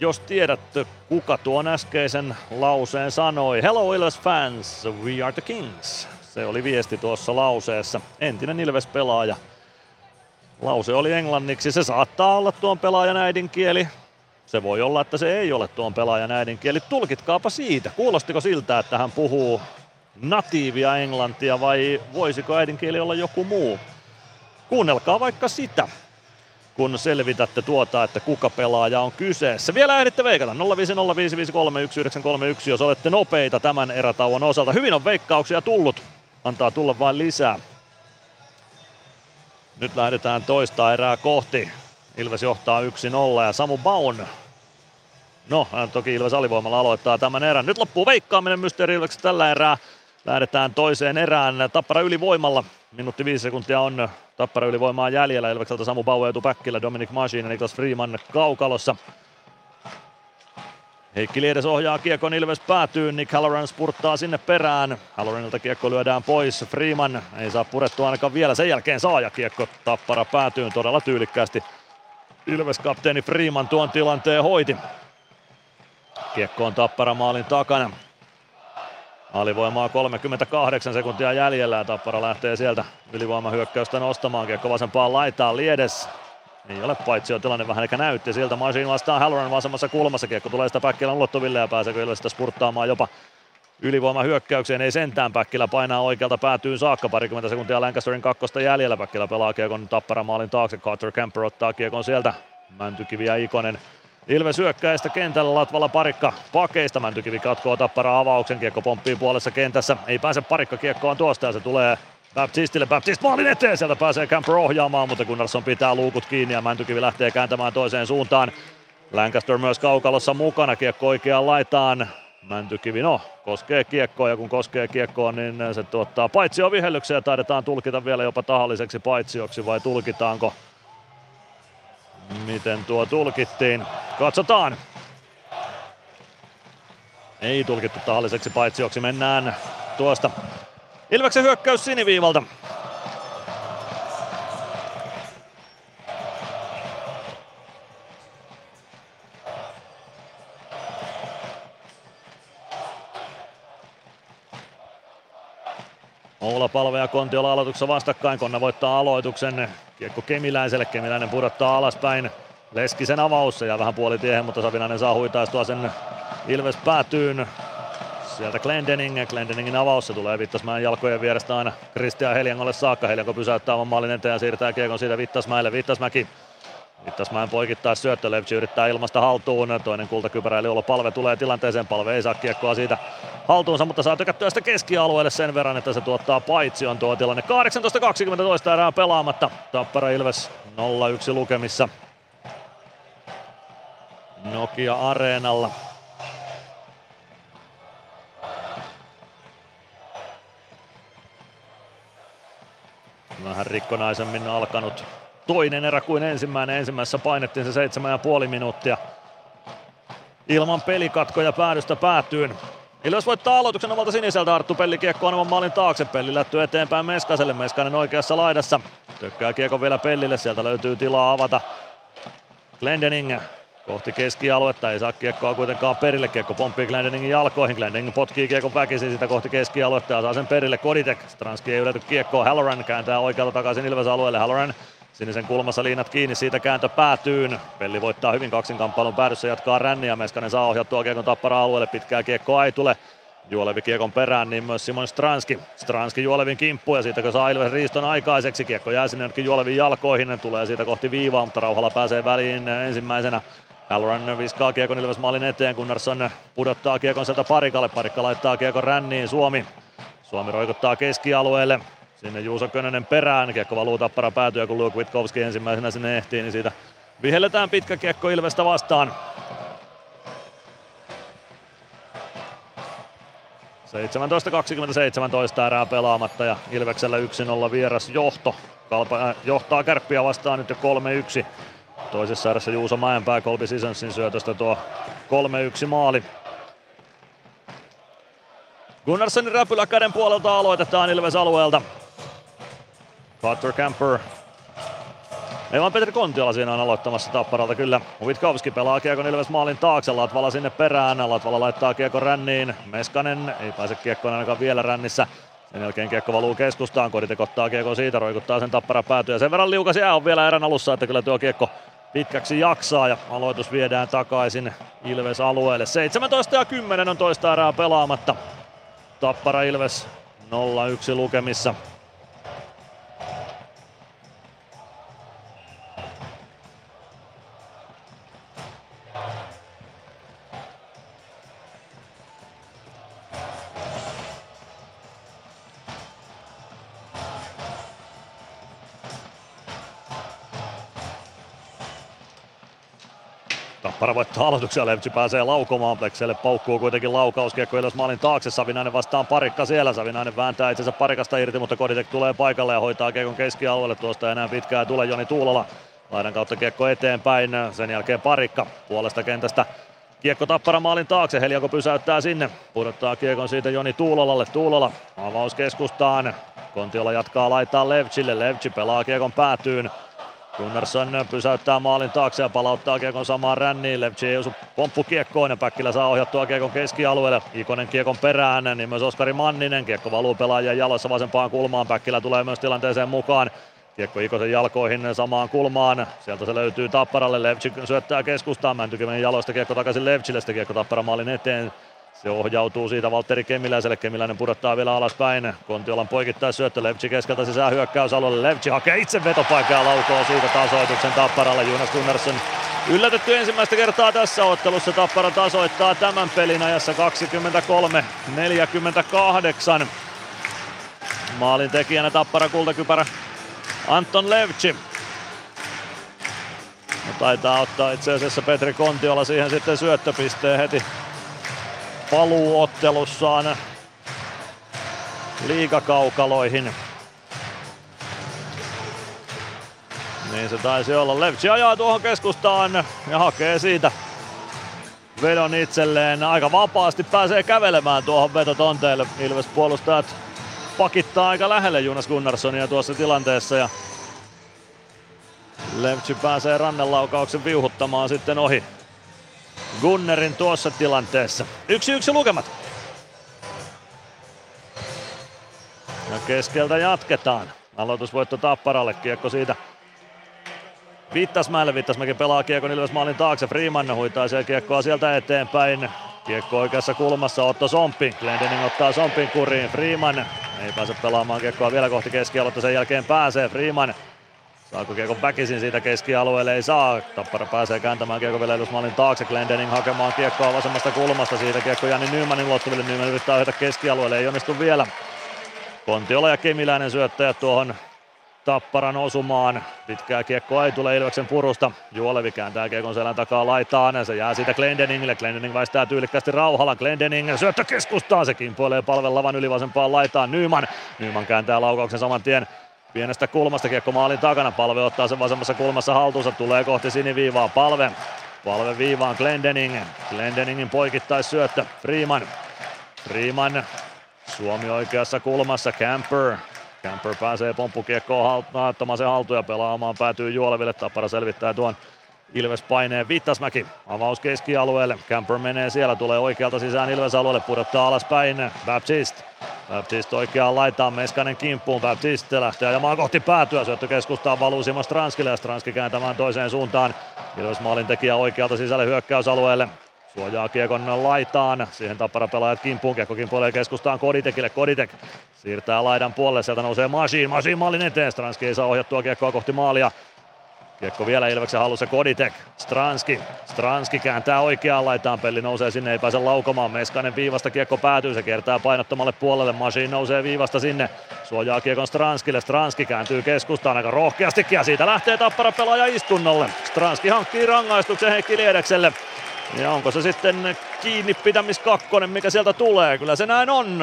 jos tiedät kuka tuon äskeisen lauseen sanoi. Hello Ilves fans, we are the kings. Se oli viesti tuossa lauseessa. Entinen Ilves-pelaaja. Lause oli englanniksi. Se saattaa olla tuon pelaajan äidinkieli. Se voi olla, että se ei ole tuon pelaajan äidinkieli. Tulkitkaapa siitä. Kuulostiko siltä, että hän puhuu natiivia englantia vai voisiko äidinkieli olla joku muu? Kuunnelkaa vaikka sitä, kun selvitätte tuota, että kuka pelaaja on kyseessä. Vielä ehditte veikata 0505531, jos olette nopeita tämän erätauon osalta. Hyvin on veikkauksia tullut. Antaa tulla vain lisää. Nyt lähdetään toista erää kohti. Ilves johtaa 1-0 ja Samu Baun No, toki Ilves alivoimalla aloittaa tämän erän. Nyt loppuu veikkaaminen Mysteeri Ilves tällä erää. Lähdetään toiseen erään. Tappara ylivoimalla. Minuutti viisi sekuntia on Tappara ylivoimaa jäljellä. Ilvekseltä Samu Bauer etupäkkillä. Dominic Machine ja Niklas Freeman kaukalossa. Heikki Liedes ohjaa kiekon Ilves päätyy, Nick Halloran spurttaa sinne perään. Halloranilta kiekko lyödään pois, Freeman ei saa purettua ainakaan vielä, sen jälkeen saa ja kiekko Tappara päätyy todella tyylikkäästi. Ilves-kapteeni Freeman tuon tilanteen hoiti. Kiekko on Tappara maalin takana. Alivoimaa 38 sekuntia jäljellä ja Tappara lähtee sieltä ylivoimahyökkäystä nostamaan. Kiekko vasempaan laitaan Liedes. Ei ole paitsi tilanne vähän eikä näytti siltä. Machine vastaan Halloran vasemmassa kulmassa. Kiekko tulee sitä Päkkilän ulottuville ja pääseekö Ilves sitä spurttaamaan jopa ylivoimahyökkäykseen. Ei sentään Päkkilä painaa oikealta päätyyn saakka. Parikymmentä sekuntia Lancasterin kakkosta jäljellä. Päkkilä pelaa kiekon Tappara maalin taakse. Carter Camper ottaa kiekon sieltä. Mäntykivi ja Ikonen Ilves hyökkäistä kentällä Latvala parikka pakeista. Mäntykivi katkoo tappara avauksen. Kiekko pomppii puolessa kentässä. Ei pääse parikka kiekkoon tuosta ja se tulee Baptistille. Baptist maalin eteen. Sieltä pääsee Camper ohjaamaan, mutta Gunnarsson pitää luukut kiinni ja Mäntykivi lähtee kääntämään toiseen suuntaan. Lancaster myös kaukalossa mukana. Kiekko oikeaan laitaan. Mäntykivi, no, koskee kiekkoa ja kun koskee kiekkoa, niin se tuottaa paitsio vihellyksen ja taidetaan tulkita vielä jopa tahalliseksi paitsioksi vai tulkitaanko? Miten tuo tulkittiin? Katsotaan. Ei tulkittu tahalliseksi paitsioksi. Mennään tuosta Ilveksen hyökkäys siniviivalta. Oula Palve ja Kontiola aloituksessa vastakkain. Konna voittaa aloituksen. Kiekko Kemiläiselle. Kemiläinen pudottaa alaspäin. Leskisen avaus. ja vähän puolitiehen, mutta Savinainen saa huitaistua sen Ilves päätyyn. Sieltä Glendening, Glendeningin avaus, se tulee Vittasmäen jalkojen vierestä aina Kristian Heljangolle saakka. Heljanko pysäyttää oman maalin eteen ja siirtää kiekon siitä Vittasmäelle. Vittasmäki Vittasmäen poikittaa syöttö, Levci yrittää ilmasta haltuun. Toinen kultakypärä eli Olo Palve tulee tilanteeseen. Palve ei saa kiekkoa siitä haltuunsa, mutta saa tykättyä sitä keskialueelle sen verran, että se tuottaa paitsion tuo tilanne. 18-20 toista erää pelaamatta. Tappara Ilves 0-1 lukemissa. Nokia Areenalla. Vähän rikkonaisemmin alkanut toinen erä kuin ensimmäinen. Ensimmäisessä painettiin se seitsemän ja puoli minuuttia. Ilman pelikatkoja päädystä päätyyn. Ilves voittaa aloituksen omalta siniseltä Arttu Pelli kiekko oman maalin taakse. Pelli lätty eteenpäin Meskaselle. Meskanen oikeassa laidassa. Tökkää kiekko vielä Pellille. Sieltä löytyy tilaa avata. Glendening kohti keskialuetta, ei saa kiekkoa kuitenkaan perille, kiekko pomppii Glendeningin jalkoihin, Glendening potkii kiekon väkisin sitä kohti keskialuetta ja saa sen perille Koditek, Stranski ei ylety kiekkoa, Halloran kääntää oikealta takaisin Ilves alueelle, Halloran Sinisen kulmassa liinat kiinni, siitä kääntö päätyyn. Pelli voittaa hyvin kaksinkamppailun päädyssä, jatkaa ränniä. Meskanen saa ohjattua kiekon tappara alueelle, pitkää kiekkoa ei tule. Juolevi kiekon perään, niin myös Simon Stranski. Stranski Juolevin kimppu ja siitä kun saa Ilves riiston aikaiseksi. Kiekko jää sinne Juolevin jalkoihin, tulee siitä kohti viivaa, mutta Rauhala pääsee väliin ensimmäisenä. Halloran viskaa kiekon Ilves maalin eteen, Gunnarsson pudottaa kiekon sieltä parikalle, parikka laittaa kiekon ränniin, Suomi. Suomi roikottaa keskialueelle, sinne Juuso Könönen perään, kiekko valuu tappara päätyä, kun Luke Witkowski ensimmäisenä sinne ehtii, niin siitä vihelletään pitkä kiekko Ilvestä vastaan. 17-27 erää pelaamatta ja Ilveksellä 1-0 vieras johto. Kalpa äh, johtaa kärppiä vastaan nyt jo 3-1. Toisessa erässä Juuso Mäenpää Colby Sisonsin syötöstä tuo 3-1 maali. Gunnarssonin räpylä käden puolelta aloitetaan Ilves alueelta. Potter Camper. Ei vaan Petri Kontiola siinä on aloittamassa Tapparalta kyllä. Witkowski pelaa kiekon Ilves maalin taakse, Latvala sinne perään. Latvala laittaa kiekon ränniin. Meskanen ei pääse kiekkoon ainakaan vielä rännissä. Sen jälkeen kiekko valuu keskustaan, Koditek ottaa siitä, roikuttaa sen tappara päätyä. Sen verran liukas jää on vielä erän alussa, että kyllä tuo kiekko pitkäksi jaksaa ja aloitus viedään takaisin Ilves alueelle. 17 ja 10 on toista erää pelaamatta. Tappara Ilves 0-1 lukemissa. Tappara voittaa aloituksia, Levci pääsee laukomaan, Plekselle paukkuu kuitenkin laukaus, kiekko Ilves maalin taakse, Savinainen vastaan parikka siellä, Savinainen vääntää itsensä parikasta irti, mutta Koditek tulee paikalle ja hoitaa kiekon keskialueelle, tuosta enää pitkää tulee Joni Tuulola. Laidan kautta kiekko eteenpäin, sen jälkeen parikka puolesta kentästä. Kiekko Tappara maalin taakse, Heliako pysäyttää sinne, pudottaa kiekon siitä Joni Tuulolalle, Tuulola avaus keskustaan, Kontiola jatkaa laittaa Levchille, Levchi pelaa kiekon päätyyn, Gunnarsson pysäyttää maalin taakse ja palauttaa kiekon samaan ränniin. Levci ei osu pomppukiekkoon ja Päkkilä saa ohjattua kiekon keskialueelle. Ikonen kiekon perään, niin myös Oskari Manninen. Kiekko valuu pelaajien jaloissa vasempaan kulmaan. Päkkilä tulee myös tilanteeseen mukaan. Kiekko Ikosen jalkoihin samaan kulmaan. Sieltä se löytyy Tapparalle. Levci syöttää keskustaan. Mäntykiven jaloista kiekko takaisin Levcille. Sitten kiekko Tappara maalin eteen. Se ohjautuu siitä Valtteri Kemiläiselle. Kemiläinen pudottaa vielä alaspäin. Kontiolan poikittaa syöttö. Levci keskeltä sisään hyökkäysalueelle. Levci hakee itse vetopaikkaa ja laukoo siitä tasoituksen Tapparalle. Jonas Gunnarsson yllätetty ensimmäistä kertaa tässä ottelussa. Tappara tasoittaa tämän pelin ajassa 23-48. Maalin tekijänä tappara kultakypärä Anton Levci. No, taitaa ottaa itse asiassa Petri Kontiola siihen sitten syöttöpisteen heti paluuottelussaan liigakaukaloihin. Niin se taisi olla. Levci ajaa tuohon keskustaan ja hakee siitä vedon itselleen. Aika vapaasti pääsee kävelemään tuohon vetotonteelle. Ilves puolustajat pakittaa aika lähelle Jonas Gunnarssonia tuossa tilanteessa ja Levci pääsee rannelaukauksen viuhuttamaan sitten ohi Gunnerin tuossa tilanteessa. Yksi yksi lukemat. Ja keskeltä jatketaan. Aloitusvoitto Tapparalle, kiekko siitä Vittasmäelle, Vittasmäki pelaa kiekon Ilves maalin taakse, Freeman huitaa siellä kiekkoa sieltä eteenpäin. Kiekko oikeassa kulmassa, Otto Sompi, Glendening ottaa Sompin kuriin, Freeman ei pääse pelaamaan kiekkoa vielä kohti keskialuetta, sen jälkeen pääsee Freeman. Saako kiekko väkisin siitä keskialueelle? Ei saa. Tappara pääsee kääntämään kiekko vielä maalin taakse. Glendening hakemaan kiekkoa vasemmasta kulmasta. Siitä kiekko Jani Nymanin ulottuville. Nyman yrittää ohjata keskialueelle. Ei onnistu vielä. Kontiola ja Kemiläinen syöttäjät tuohon Tapparan osumaan. Pitkää kiekkoa ei tule Ilveksen purusta. Juolevi kääntää kiekon selän takaa laitaan. Se jää siitä Glendeningille. Glendening väistää tyylikkästi rauhalla. Glendening syöttö keskustaan. Se kimpoilee palvellavan ylivasempaan laitaan. Nyman. Nyman kääntää laukauksen saman tien Pienestä kulmasta kiekko maalin takana. Palve ottaa sen vasemmassa kulmassa haltuunsa. Tulee kohti siniviivaa. Palve. Palve viivaan Glendening. Glendeningin poikittais syöttö. Freeman. Freeman. Suomi oikeassa kulmassa. Camper. Camper pääsee pomppukiekkoon ottamaan sen haltuun ja pelaamaan päätyy Juoleville. Tappara selvittää tuon Ilves paineen Vittasmäki. Avaus keskialueelle. Camper menee siellä, tulee oikealta sisään Ilves alueelle, pudottaa alaspäin. Baptiste. Baptiste oikeaan laitaan, Meskanen kimppuun. Baptiste lähtee ajamaan kohti päätyä. Syöttö keskustaan valuu Simo Stranskille ja Stranski kääntämään toiseen suuntaan. Ilves maalin tekijä oikealta sisälle hyökkäysalueelle. Suojaa kiekon laitaan. Siihen tappara pelaajat kimpuun. Kiekko kimpuilee keskustaan Koditekille. Koditek siirtää laidan puolelle. Sieltä nousee Masiin. Masiin maalin eteen. Stranski ei saa ohjattua kiekkoa kohti maalia. Kiekko vielä Ilveksen hallussa Koditek. Stranski. Stranski kääntää oikeaan laitaan. Pelli nousee sinne, ei pääse laukomaan. Meskanen viivasta kiekko päätyy. Se kiertää painottomalle puolelle. Masiin nousee viivasta sinne. Suojaa kiekon Stranskille. Stranski kääntyy keskustaan aika rohkeastikin ja siitä lähtee tappara pelaaja istunnolle. Stranski hankkii rangaistuksen Heikki Liedekselle. Ja onko se sitten kiinni pitämis kakkonen, mikä sieltä tulee? Kyllä se näin on.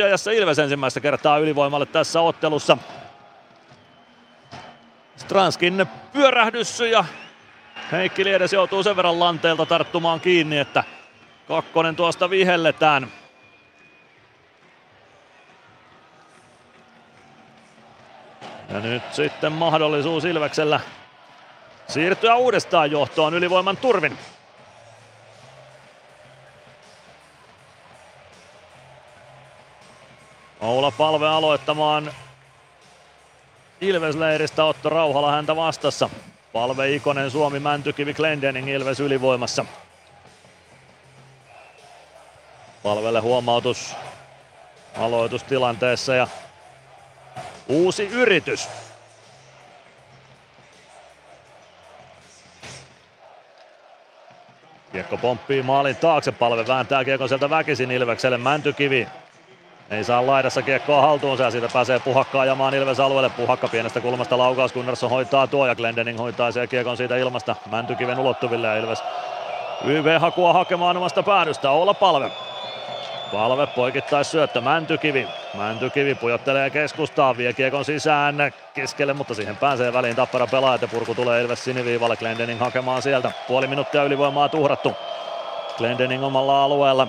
25-36 ajassa Ilves ensimmäistä kertaa ylivoimalle tässä ottelussa. Stranskin pyörähdys ja Heikki Liedes joutuu sen verran lanteelta tarttumaan kiinni, että kakkonen tuosta vihelletään. Ja nyt sitten mahdollisuus Ilveksellä siirtyä uudestaan johtoon ylivoiman turvin. Oula Palve aloittamaan Ilves-leiristä Otto Rauhala häntä vastassa. Palve Ikonen, Suomi, Mäntykivi, Glendening, Ilves ylivoimassa. Palvelle huomautus aloitustilanteessa ja uusi yritys. Kiekko pomppii maalin taakse, palve vääntää kiekon sieltä väkisin Ilvekselle, Mäntykivi ei saa laidassa kiekkoa haltuunsa ja siitä pääsee Puhakka ajamaan Ilves alueelle. Puhakka pienestä kulmasta laukaus, Gunnarsson hoitaa tuo ja Glendening hoitaa sen kiekon siitä ilmasta Mäntykiven ulottuville ja Ilves YV-hakua hakemaan omasta päädystä. Olla palve. Palve poikittais syöttö, Mäntykivi. Mäntykivi pujottelee keskustaan, vie kiekon sisään keskelle, mutta siihen pääsee väliin tappara pelaajat ja purku tulee Ilves siniviivalle. Glendening hakemaan sieltä. Puoli minuuttia ylivoimaa tuhrattu. Glendening omalla alueella.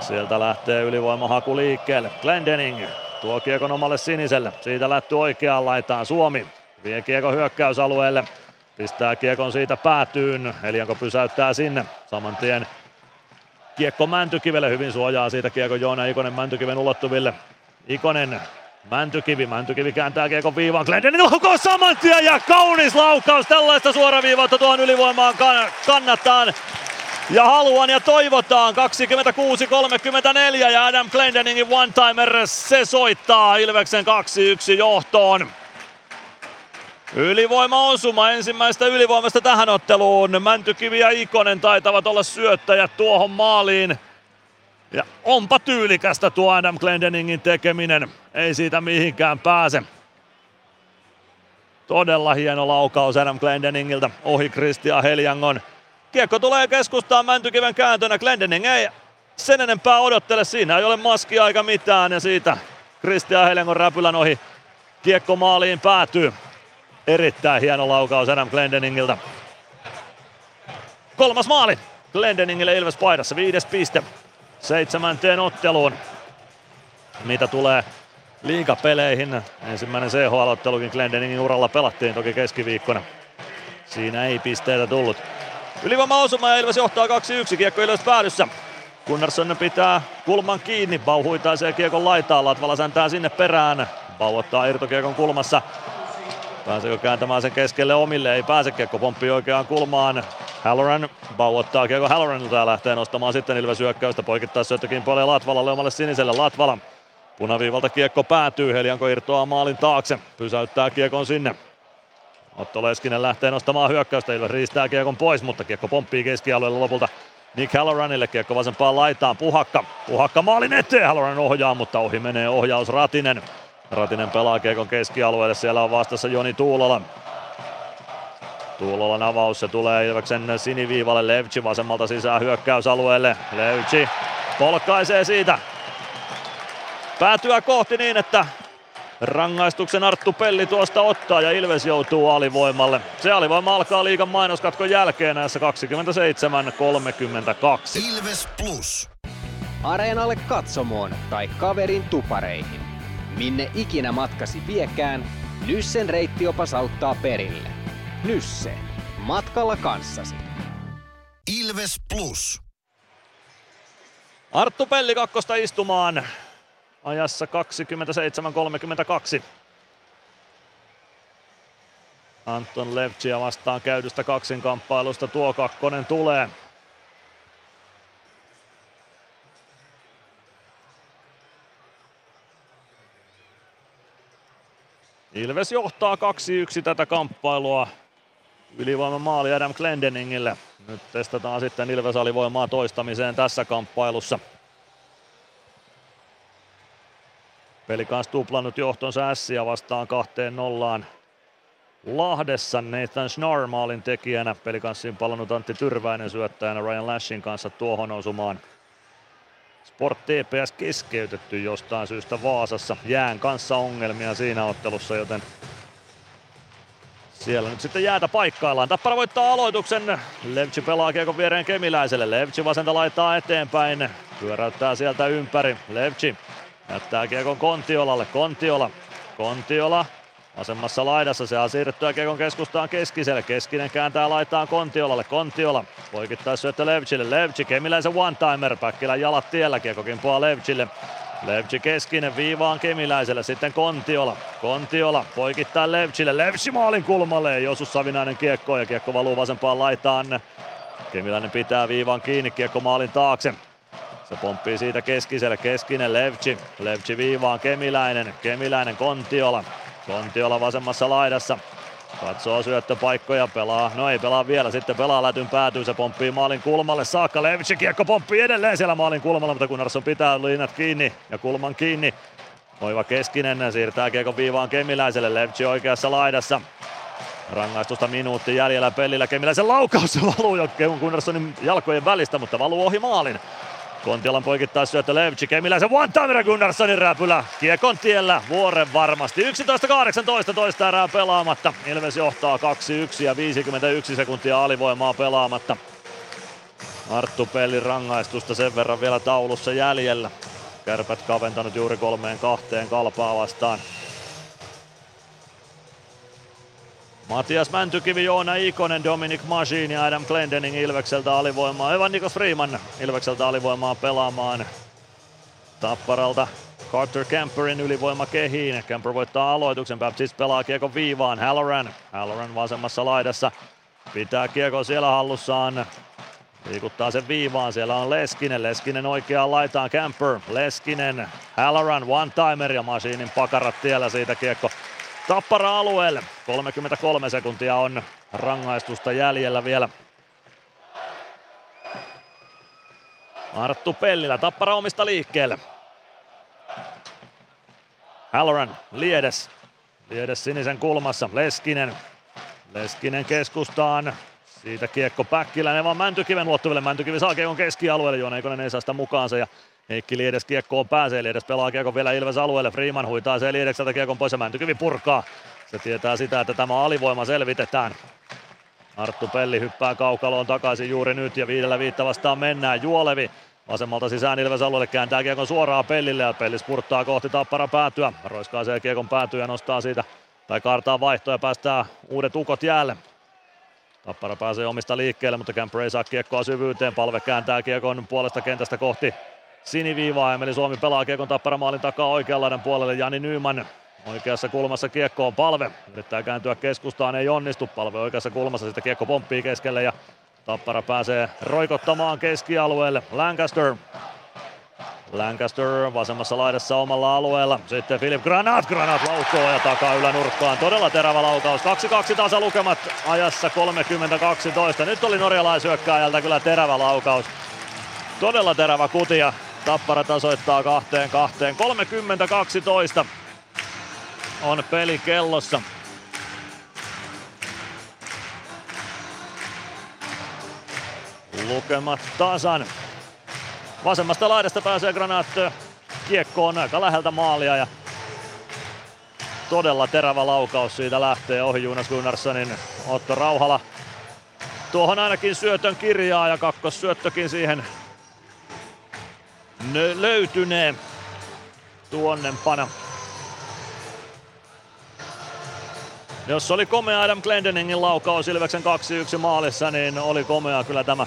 Sieltä lähtee ylivoimahaku liikkeelle. Glendening tuo kiekon omalle siniselle. Siitä lähty oikeaan laitaan Suomi. Vie kiekon hyökkäysalueelle. Pistää kiekon siitä päätyyn. Elianko pysäyttää sinne. Saman tien kiekko Mäntykivelle. Hyvin suojaa siitä kiekon Joona Ikonen Mäntykiven ulottuville. Ikonen Mäntykivi, Mäntykivi kääntää kiekon viivaan, Glendening laukoo saman tien ja kaunis laukaus, tällaista suoraviivautta tuohon ylivoimaan kann- kannattaa ja haluan ja toivotaan 26-34 ja Adam Glendeningin one-timer se soittaa Ilveksen 2-1 johtoon. Ylivoima osuma ensimmäistä ylivoimasta tähän otteluun. Mäntykivi ja Ikonen taitavat olla syöttäjät tuohon maaliin. Ja onpa tyylikästä tuo Adam Glendeningin tekeminen. Ei siitä mihinkään pääse. Todella hieno laukaus Adam Glendeningiltä ohi Christian Heljangon. Kiekko tulee keskustaan Mäntykiven kääntönä. Glendening ei sen enempää odottele. Siinä ei ole maskia aika mitään ja siitä Christian Heljangon räpylän ohi kiekko maaliin päätyy. Erittäin hieno laukaus Adam Glendeningiltä. Kolmas maali Glendeningille Ilves paidassa, viides piste seitsemänteen otteluun. Mitä tulee liigapeleihin, ensimmäinen CHL-ottelukin Glendeningin uralla pelattiin toki keskiviikkona. Siinä ei pisteitä tullut. Ylivoima osuma ja Ilves johtaa 2-1, kiekko Ilves päädyssä. Gunnarsson pitää kulman kiinni, Bau huitaisee kiekon laitaan, Latvala säntää sinne perään. Bau ottaa irtokiekon kulmassa. Pääseekö kääntämään sen keskelle omille? Ei pääse, kiekko pomppii oikeaan kulmaan. Halloran, Bau ottaa kiekko Halloranilta ja lähtee nostamaan sitten Ilves hyökkäystä. Poikittaa syöttökin puolelle Latvalalle omalle siniselle. Latvala Punaviivalta kiekko päätyy, Helianko irtoaa maalin taakse, pysäyttää kiekon sinne. Otto Leskinen lähtee nostamaan hyökkäystä, Ilves riistää kiekon pois, mutta kiekko pomppii keskialueelle lopulta Nick Halloranille, kiekko vasempaan laitaan, Puhakka, Puhakka maalin eteen, Halloran ohjaa, mutta ohi menee ohjaus Ratinen. Ratinen pelaa kiekon keskialueelle, siellä on vastassa Joni Tuulola. Tuulolan avaus, se tulee Ilveksen siniviivalle, Levci vasemmalta sisään hyökkäysalueelle, Levci polkaisee siitä, päätyä kohti niin, että rangaistuksen Arttu Pelli tuosta ottaa ja Ilves joutuu alivoimalle. Se alivoima alkaa liigan mainoskatkon jälkeen näissä 27-32. Ilves Plus. Areenalle katsomoon tai kaverin tupareihin. Minne ikinä matkasi viekään, Nyssen reittiopas auttaa perille. Nysse. Matkalla kanssasi. Ilves Plus. Arttu Pelli kakkosta istumaan ajassa 27-32. Anton Levcia vastaan käydystä kaksinkamppailusta tuo kakkonen tulee. Ilves johtaa 2-1 tätä kamppailua. Ylivoima maali Adam Glendeningille. Nyt testataan sitten Ilves alivoimaa toistamiseen tässä kamppailussa. Peli kanssa tuplannut johtonsa Ässiä vastaan kahteen nollaan. Lahdessa Nathan Schnarr maalin tekijänä. Pelikanssiin palannut Antti Tyrväinen syöttäjänä Ryan Lashin kanssa tuohon osumaan. Sport TPS keskeytetty jostain syystä Vaasassa. Jään kanssa ongelmia siinä ottelussa, joten siellä nyt sitten jäätä paikkaillaan. Tappara voittaa aloituksen. Levci pelaa kiekon viereen Kemiläiselle. Levci vasenta laittaa eteenpäin. Pyöräyttää sieltä ympäri. Levci jättää kiekon Kontiolalle. Kontiola. Kontiola Vasemmassa laidassa se siirrettyä Kiekon keskustaan Keskiselle. Keskinen kääntää laitaan Kontiolalle. Kontiola poikittaa syöttö Levchille. Levchi Kemiläisen one-timer. Päkkilän jalat tiellä. Kiekko kimpoaa Levchille. Levchi keskinen viivaan Kemiläiselle, sitten Kontiola. Kontiola poikittaa Levchille, Levchi maalin kulmalle, Josu Savinainen kiekko ja kiekko valuu vasempaan laitaan. Kemiläinen pitää viivaan kiinni, kiekko maalin taakse. Se pomppii siitä keskiselle, keskinen Levchi. Levchi viivaan Kemiläinen, Kemiläinen Kontiola. Kontiola vasemmassa laidassa. Katsoo syöttöpaikkoja, pelaa, no ei pelaa vielä, sitten pelaa lätyn päätyy, se pomppii maalin kulmalle saakka, Levitsi kiekko pomppii edelleen siellä maalin kulmalla, mutta Gunnarsson pitää liinat kiinni ja kulman kiinni. Oiva Keskinen siirtää kiekon viivaan Kemiläiselle, Levitsi oikeassa laidassa. Rangaistusta minuutti jäljellä pelillä, Kemiläisen laukaus valuu jo Gunnarssonin jalkojen välistä, mutta valuu ohi maalin. Kontiolan poikittaa syöttö Levci, Kemiläisen one timer Gunnarssonin räpylä. Kiekon tiellä vuoren varmasti. 11-18 toista erää pelaamatta. Ilves johtaa 2-1 ja 51 sekuntia alivoimaa pelaamatta. Arttu Pellin rangaistusta sen verran vielä taulussa jäljellä. Kärpät kaventanut juuri kolmeen kahteen kalpaa vastaan. Matias Mäntykivi, Joona Ikonen, Dominic Machine ja Adam Glendening Ilvekseltä alivoimaa. Evan Nikos Freeman Ilvekseltä alivoimaa pelaamaan. Tapparalta Carter Camperin ylivoima kehiin. Camper voittaa aloituksen. Baptist pelaa kiekon viivaan. Halloran. Halloran vasemmassa laidassa. Pitää kiekko siellä hallussaan. Liikuttaa sen viivaan. Siellä on Leskinen. Leskinen oikeaan laitaan. Camper. Leskinen. Halloran one-timer ja Machinin pakarat tiellä siitä kiekko Tappara alueelle. 33 sekuntia on rangaistusta jäljellä vielä. Arttu Pellilä, Tappara omista liikkeelle. Halloran, Liedes. Liedes sinisen kulmassa, Leskinen. Leskinen keskustaan. Siitä kiekko Päkkiläinen vaan Mäntykiven luottuville. Mäntykivi saa kiekon keskialueelle, Joona Eikonen ei saa sitä mukaansa ja Heikki Liedes kiekkoon pääsee. Liedes pelaa kiekon vielä Ilves alueelle. Freeman huitaa se Liedekseltä kiekon pois ja Mäntykivi purkaa. Se tietää sitä, että tämä alivoima selvitetään. Arttu Pelli hyppää kaukaloon takaisin juuri nyt ja viidellä viittä vastaan mennään. Juolevi vasemmalta sisään Ilves alueelle kääntää kiekon suoraan Pellille ja Pelli spurttaa kohti Tappara päätyä. Roiskaa se kiekon päätyä ja nostaa siitä tai kaartaa vaihtoja ja päästää uudet ukot jäälle. Tappara pääsee omista liikkeelle, mutta Camp ei saa kiekkoa syvyyteen. Palve kääntää kiekon puolesta kentästä kohti siniviivaa. Emeli Suomi pelaa kiekon Tappara maalin takaa oikean puolelle. Jani Nyman Oikeassa kulmassa kiekko on palve. Yrittää kääntyä keskustaan, ei onnistu. Palve oikeassa kulmassa, sitten kiekko pomppii keskelle ja Tappara pääsee roikottamaan keskialueelle. Lancaster Lancaster vasemmassa laidassa omalla alueella. Sitten Philip Granat. Granat laukkoo ja takaa ylänurkkaan. Todella terävä laukaus. 2-2 tasa lukemat ajassa 30-12. Nyt oli norjalaisyökkääjältä kyllä terävä laukaus. Todella terävä kutia. Tappara tasoittaa kahteen kahteen. 30-12 on peli kellossa. Lukemat tasan. Vasemmasta laidasta pääsee Granat kiekkoon aika läheltä maalia ja todella terävä laukaus siitä lähtee ohi Jonas Gunnarssonin Otto Rauhala. Tuohon ainakin syötön kirjaa ja kakkossyöttökin siihen löytynee tuonnempana. Jos oli komea Adam Glendeningin laukaus Ilveksen 2-1 maalissa, niin oli komea kyllä tämä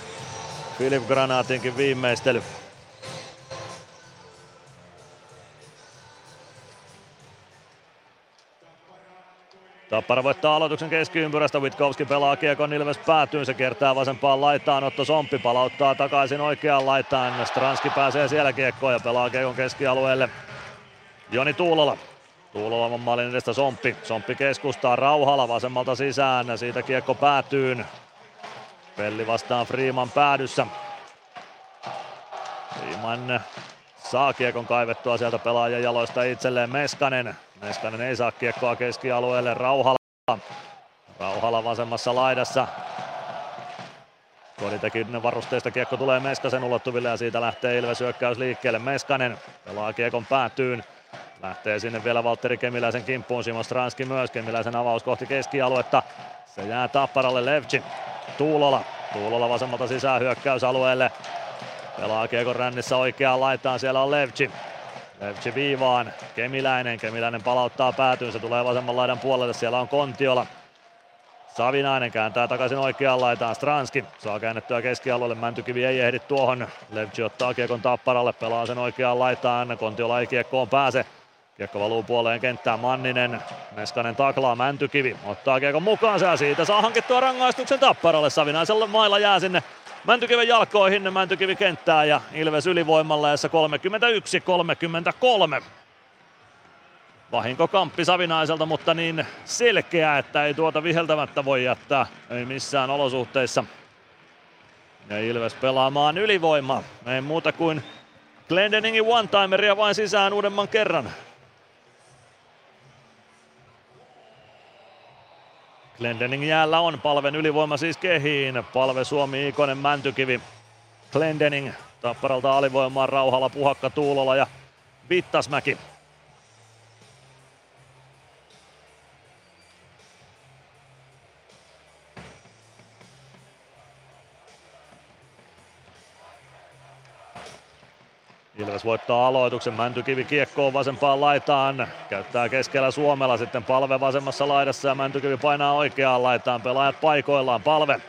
Philip Granatinkin viimeistely. Tappara voittaa aloituksen keskiympyrästä, Witkowski pelaa kiekon Ilves päätyyn, se kertaa vasempaan laitaan, Otto Somppi palauttaa takaisin oikeaan laitaan, Stranski pääsee siellä kiekkoon ja pelaa kiekon keskialueelle. Joni Tuulola Tuulolan maalin edestä Somppi. Somppi keskustaa Rauhala vasemmalta sisään. Siitä kiekko päätyyn. Pelli vastaan Freeman päädyssä. Freeman saa kiekon kaivettua sieltä pelaajan jaloista itselleen Meskanen. Meskanen ei saa kiekkoa keskialueelle Rauhala. Rauhala vasemmassa laidassa. Koditekin varusteista kiekko tulee Meskasen ulottuville ja siitä lähtee Ilves hyökkäys liikkeelle. Meskanen pelaa kiekon päätyyn. Lähtee sinne vielä Valtteri Kemiläisen kimppuun, Simo Stranski myös, Kemiläisen avaus kohti keskialuetta. Se jää Tapparalle Levci. Tuulola, Tuulola vasemmalta sisään hyökkäysalueelle. Pelaa Kiekon rännissä oikeaan laitaan, siellä on Levci. Levci viivaan, Kemiläinen, Kemiläinen palauttaa päätyyn, se tulee vasemman laidan puolelle, siellä on Kontiola. Savinainen kääntää takaisin oikeaan laitaan, Stranski saa käännettyä keskialueelle, Mäntykivi ei ehdi tuohon. Levci ottaa kiekon tapparalle, pelaa sen oikeaan laitaan, Kontiola ei kiekkoon pääse. Kiekko valuu puoleen kenttään Manninen. Meskanen taklaa Mäntykivi. Ottaa kiekon mukaan ja siitä saa hankittua rangaistuksen tapparalle. Savinaisella mailla jää sinne Mäntykiven jalkoihin. Mäntykivi kenttää ja Ilves ylivoimalla jossa 31-33. Vahinko kamppi Savinaiselta, mutta niin selkeä, että ei tuota viheltämättä voi jättää. Ei missään olosuhteissa. Ja Ilves pelaamaan ylivoimaa. Ei muuta kuin Glendeningin one-timeria vain sisään uudemman kerran. Glendening jäällä on, palven ylivoima siis kehiin. Palve Suomi, Ikonen, Mäntykivi. Glendening Tapparalta alivoimaan Rauhalla, Puhakka, Tuulola ja Vittasmäki. Ilves voittaa aloituksen, Mäntykivi kiekkoon vasempaan laitaan, käyttää keskellä Suomella sitten palve vasemmassa laidassa ja Mäntykivi painaa oikeaan laitaan, pelaajat paikoillaan, palve.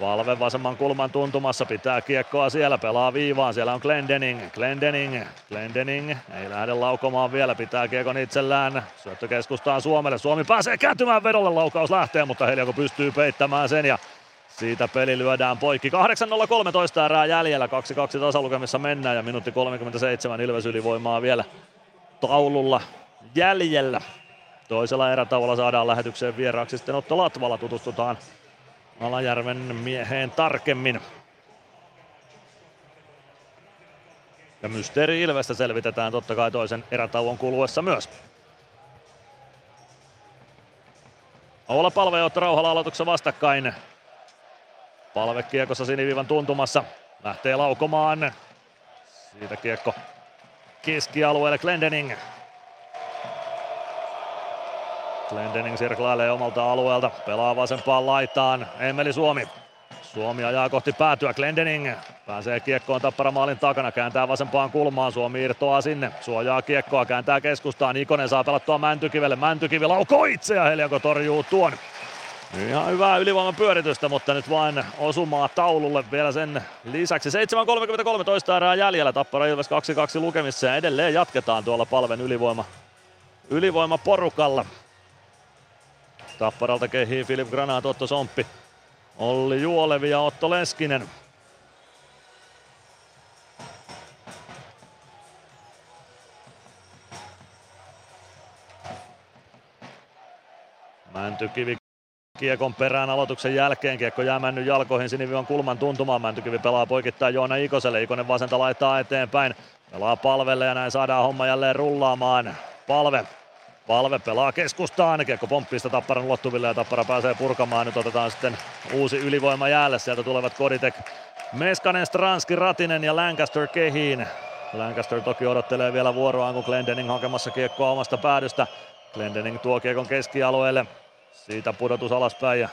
Palve vasemman kulman tuntumassa, pitää kiekkoa siellä, pelaa viivaan, siellä on Glendening, Glendening, Glendening, ei lähde laukomaan vielä, pitää kiekon itsellään, syöttö keskustaan Suomelle, Suomi pääsee kääntymään vedolle, laukaus lähtee, mutta Helioko pystyy peittämään sen ja siitä peli lyödään poikki. 8.013 erää jäljellä, 2-2 tasalukemissa mennään ja minuutti 37 Ilves ylivoimaa vielä taululla jäljellä. Toisella erätauolla saadaan lähetykseen vieraaksi sitten Otto Latvala, tutustutaan Alajärven mieheen tarkemmin. Ja Mysteeri Ilvestä selvitetään totta kai toisen erätauon kuluessa myös. Oula Palve ja Otto Rauhala aloituksessa vastakkain. Palve kiekossa siniviivan tuntumassa. Lähtee laukomaan. Siitä kiekko keskialueelle Glendening. Glendening sirklailee omalta alueelta. Pelaa vasempaan laitaan. Emeli Suomi. Suomi ajaa kohti päätyä. Glendening pääsee kiekkoon tappara maalin takana. Kääntää vasempaan kulmaan. Suomi irtoaa sinne. Suojaa kiekkoa. Kääntää keskustaan. Ikonen saa pelattua Mäntykivelle. Mäntykivi laukoo itse ja Helianko torjuu tuon. Ihan hyvää ylivoiman pyöritystä, mutta nyt vain osumaa taululle vielä sen lisäksi. 7.33 toista erää jäljellä. Tappara Ilves 2-2 lukemissa ja edelleen jatketaan tuolla palven ylivoima, porukalla. Tapparalta kehii Filip Granat, Otto Somppi, Olli Juolevi ja Otto Leskinen. Mäntykivi Kiekon perään aloituksen jälkeen. Kiekko jää männyt jalkoihin sinivivan kulman tuntumaan. Mäntykivi pelaa poikittain Joona Ikoselle. Ikonen vasenta laittaa eteenpäin. Pelaa palvelle ja näin saadaan homma jälleen rullaamaan. Palve. Palve pelaa keskustaan. Kiekko pomppii sitä Tapparan ulottuville ja Tappara pääsee purkamaan. Nyt otetaan sitten uusi ylivoima jäälle. Sieltä tulevat Koditek, Meskanen, Stranski, Ratinen ja Lancaster kehiin. Lancaster toki odottelee vielä vuoroaan, kun Glendening hakemassa kiekkoa omasta päädystä. Glendening tuo kiekon keskialueelle. Siitä pudotus alaspäin ja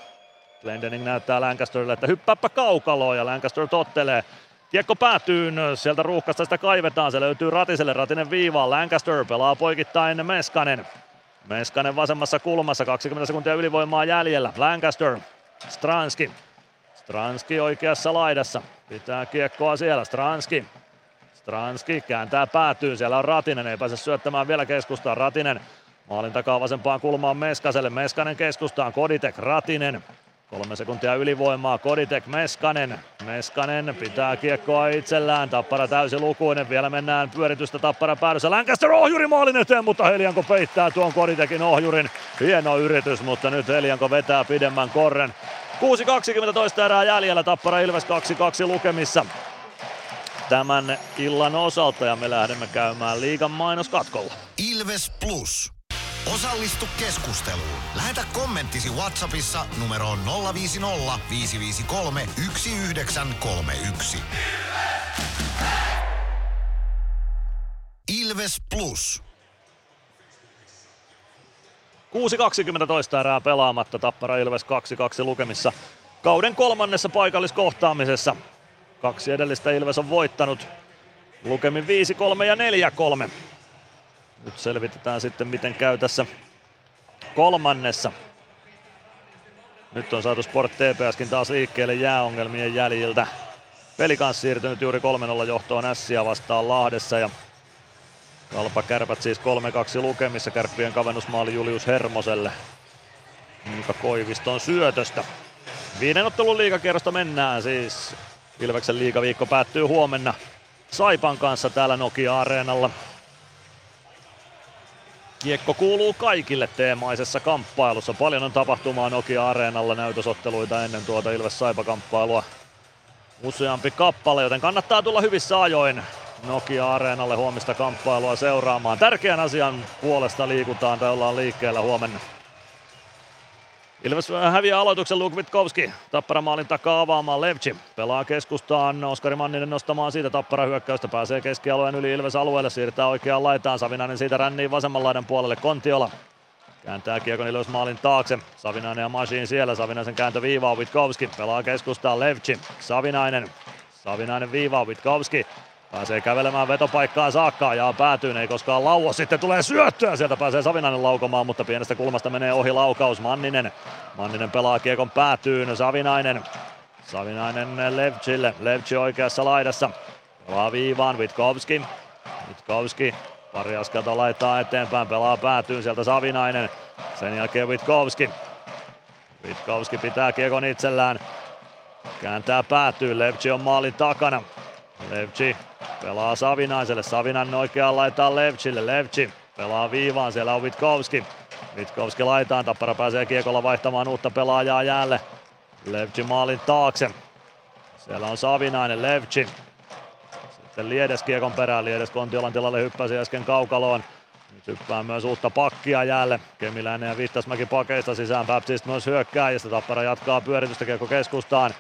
Glendening näyttää Lancasterille, että hyppääpä kaukaloon ja Lancaster tottelee. Kiekko päätyy, sieltä ruuhkasta sitä kaivetaan, se löytyy Ratiselle, Ratinen viivaan, Lancaster pelaa poikittain Meskanen. Meskanen vasemmassa kulmassa, 20 sekuntia ylivoimaa jäljellä, Lancaster, Stranski. Stranski oikeassa laidassa, pitää kiekkoa siellä, Stranski. Stranski kääntää päätyy, siellä on Ratinen, ei pääse syöttämään vielä keskustaan, Ratinen Maalin takaa vasempaan kulmaan Meskaselle. Meskanen keskustaan. Koditek Ratinen. Kolme sekuntia ylivoimaa. Koditek Meskanen. Meskanen pitää kiekkoa itsellään. Tappara täysi lukuinen. Vielä mennään pyöritystä Tappara päädyssä. Lancaster ohjuri maalin eteen, mutta Helianko peittää tuon Koditekin ohjurin. Hieno yritys, mutta nyt Helianko vetää pidemmän korren. 6.20 toista erää jäljellä. Tappara Ilves 2-2 lukemissa tämän illan osalta ja me lähdemme käymään liigan mainoskatkolla. Ilves Plus. Osallistu keskusteluun. Lähetä kommenttisi Whatsappissa numeroon 050 553 1931. Ilves Plus. 6.20 toista erää pelaamatta, Tappara Ilves 2-2 lukemissa. Kauden kolmannessa paikalliskohtaamisessa. Kaksi edellistä Ilves on voittanut. Lukemin 5-3 ja 4-3. Nyt selvitetään sitten miten käy tässä kolmannessa. Nyt on saatu Sport TPSkin taas liikkeelle jääongelmien jäljiltä. Peli kanssa siirtynyt juuri 3-0 johtoon Ässiä vastaan Lahdessa ja Kalpa kärpät siis 3-2 lukemissa kärppien kavennusmaali Julius Hermoselle. Mika Koiviston syötöstä. Viiden ottelun liigakierrosta mennään siis. Ilveksen liigaviikko päättyy huomenna Saipan kanssa täällä Nokia-areenalla. Kiekko kuuluu kaikille teemaisessa kamppailussa. Paljon on tapahtumaa Nokia-areenalla näytösotteluita ennen tuota Ilves-Saipa-kamppailua. Useampi kappale, joten kannattaa tulla hyvissä ajoin Nokia-areenalle huomista kamppailua seuraamaan. Tärkeän asian puolesta liikutaan tai ollaan liikkeellä huomenna. Ilves häviää aloituksen Luke Witkowski. Tappara maalin takaa avaamaan Levci. Pelaa keskustaan Oskari Manninen nostamaan siitä Tappara hyökkäystä. Pääsee keskialueen yli Ilves alueelle. Siirtää oikeaan laitaan. Savinainen siitä rännii vasemman laidan puolelle Kontiola. Kääntää kiekon Ilves maalin taakse. Savinainen ja Masiin siellä. Savinaisen kääntö viivaa Witkowski. Pelaa keskustaan Levci. Savinainen. Savinainen viivaa Witkowski. Pääsee kävelemään vetopaikkaan saakka ja päätyy, ei koskaan lauo. Sitten tulee syöttöä, sieltä pääsee Savinainen laukomaan, mutta pienestä kulmasta menee ohi laukaus. Manninen, Manninen pelaa kiekon päätyyn, Savinainen. Savinainen Levchille, Levchi oikeassa laidassa. Pelaa viivaan, Witkowski. Witkowski pari askelta laittaa eteenpäin, pelaa päätyyn sieltä Savinainen. Sen jälkeen Witkowski. Witkowski pitää kiekon itsellään. Kääntää päätyy, Levchi on maalin takana. Levci pelaa Savinaiselle, Savinainen oikeaan laitaan Levchille, Levci pelaa viivaan, siellä on Witkowski. Witkowski laitaan, Tappara pääsee kiekolla vaihtamaan uutta pelaajaa jäälle. Levci maalin taakse. Siellä on Savinainen, Levci. Sitten Liedes kiekon perään. Liedes Kontiolan tilalle hyppäsi äsken kaukaloon. Nyt hyppää myös uutta pakkia jäälle. Kemiläinen ja Vittasmäki pakeista sisään. Baptist myös hyökkää ja Tappara jatkaa pyöritystä kiekko keskustaan.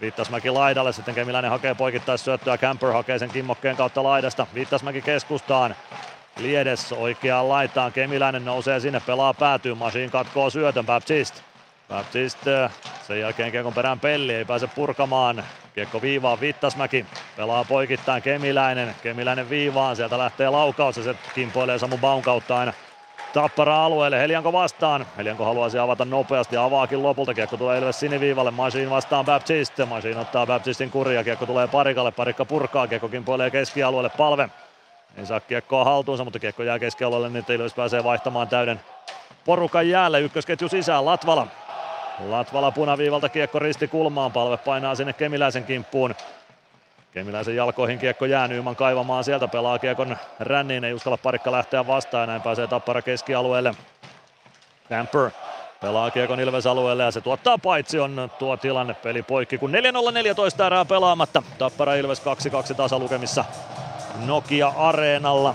Vittasmäki laidalle, sitten Kemiläinen hakee poikittais syöttöä. Camper hakee sen kimmokkeen kautta laidasta. Vittasmäki keskustaan. Liedes oikeaan laitaan. Kemiläinen nousee sinne, pelaa päätyy. Machine katkoo syötön. Baptist. Baptist äh, sen jälkeen kiekon perään Pelli, ei pääse purkamaan. Kiekko viivaan Vittasmäki, pelaa poikittain Kemiläinen, Kemiläinen viivaan, sieltä lähtee laukaus ja se kimpoilee Samu Baun kautta aina Tappara alueelle, Helianko vastaan. Helianko haluaisi avata nopeasti, avaakin lopulta. Kiekko tulee Ilves siniviivalle, Machine vastaan Baptist. Machine ottaa Baptistin kuria, kiekko tulee parikalle, parikka purkaa, kiekko kimpoilee keskialueelle, palve. Ei saa kiekkoa haltuunsa, mutta kiekko jää keskialueelle, niin Ilves pääsee vaihtamaan täyden porukan jäälle. Ykkösketju sisään, Latvala Latvala punaviivalta kiekko risti kulmaan, palve painaa sinne Kemiläisen kimppuun. Kemiläisen jalkoihin kiekko jää Nyman kaivamaan sieltä, pelaa kiekon ränniin, ei uskalla parikka lähteä vastaan ja näin pääsee Tappara keskialueelle. Camper pelaa kiekon Ilves alueelle ja se tuottaa paitsi on tuo tilanne peli poikki, kun 4-0-14 erää pelaamatta. Tappara Ilves 2-2 tasalukemissa Nokia Areenalla.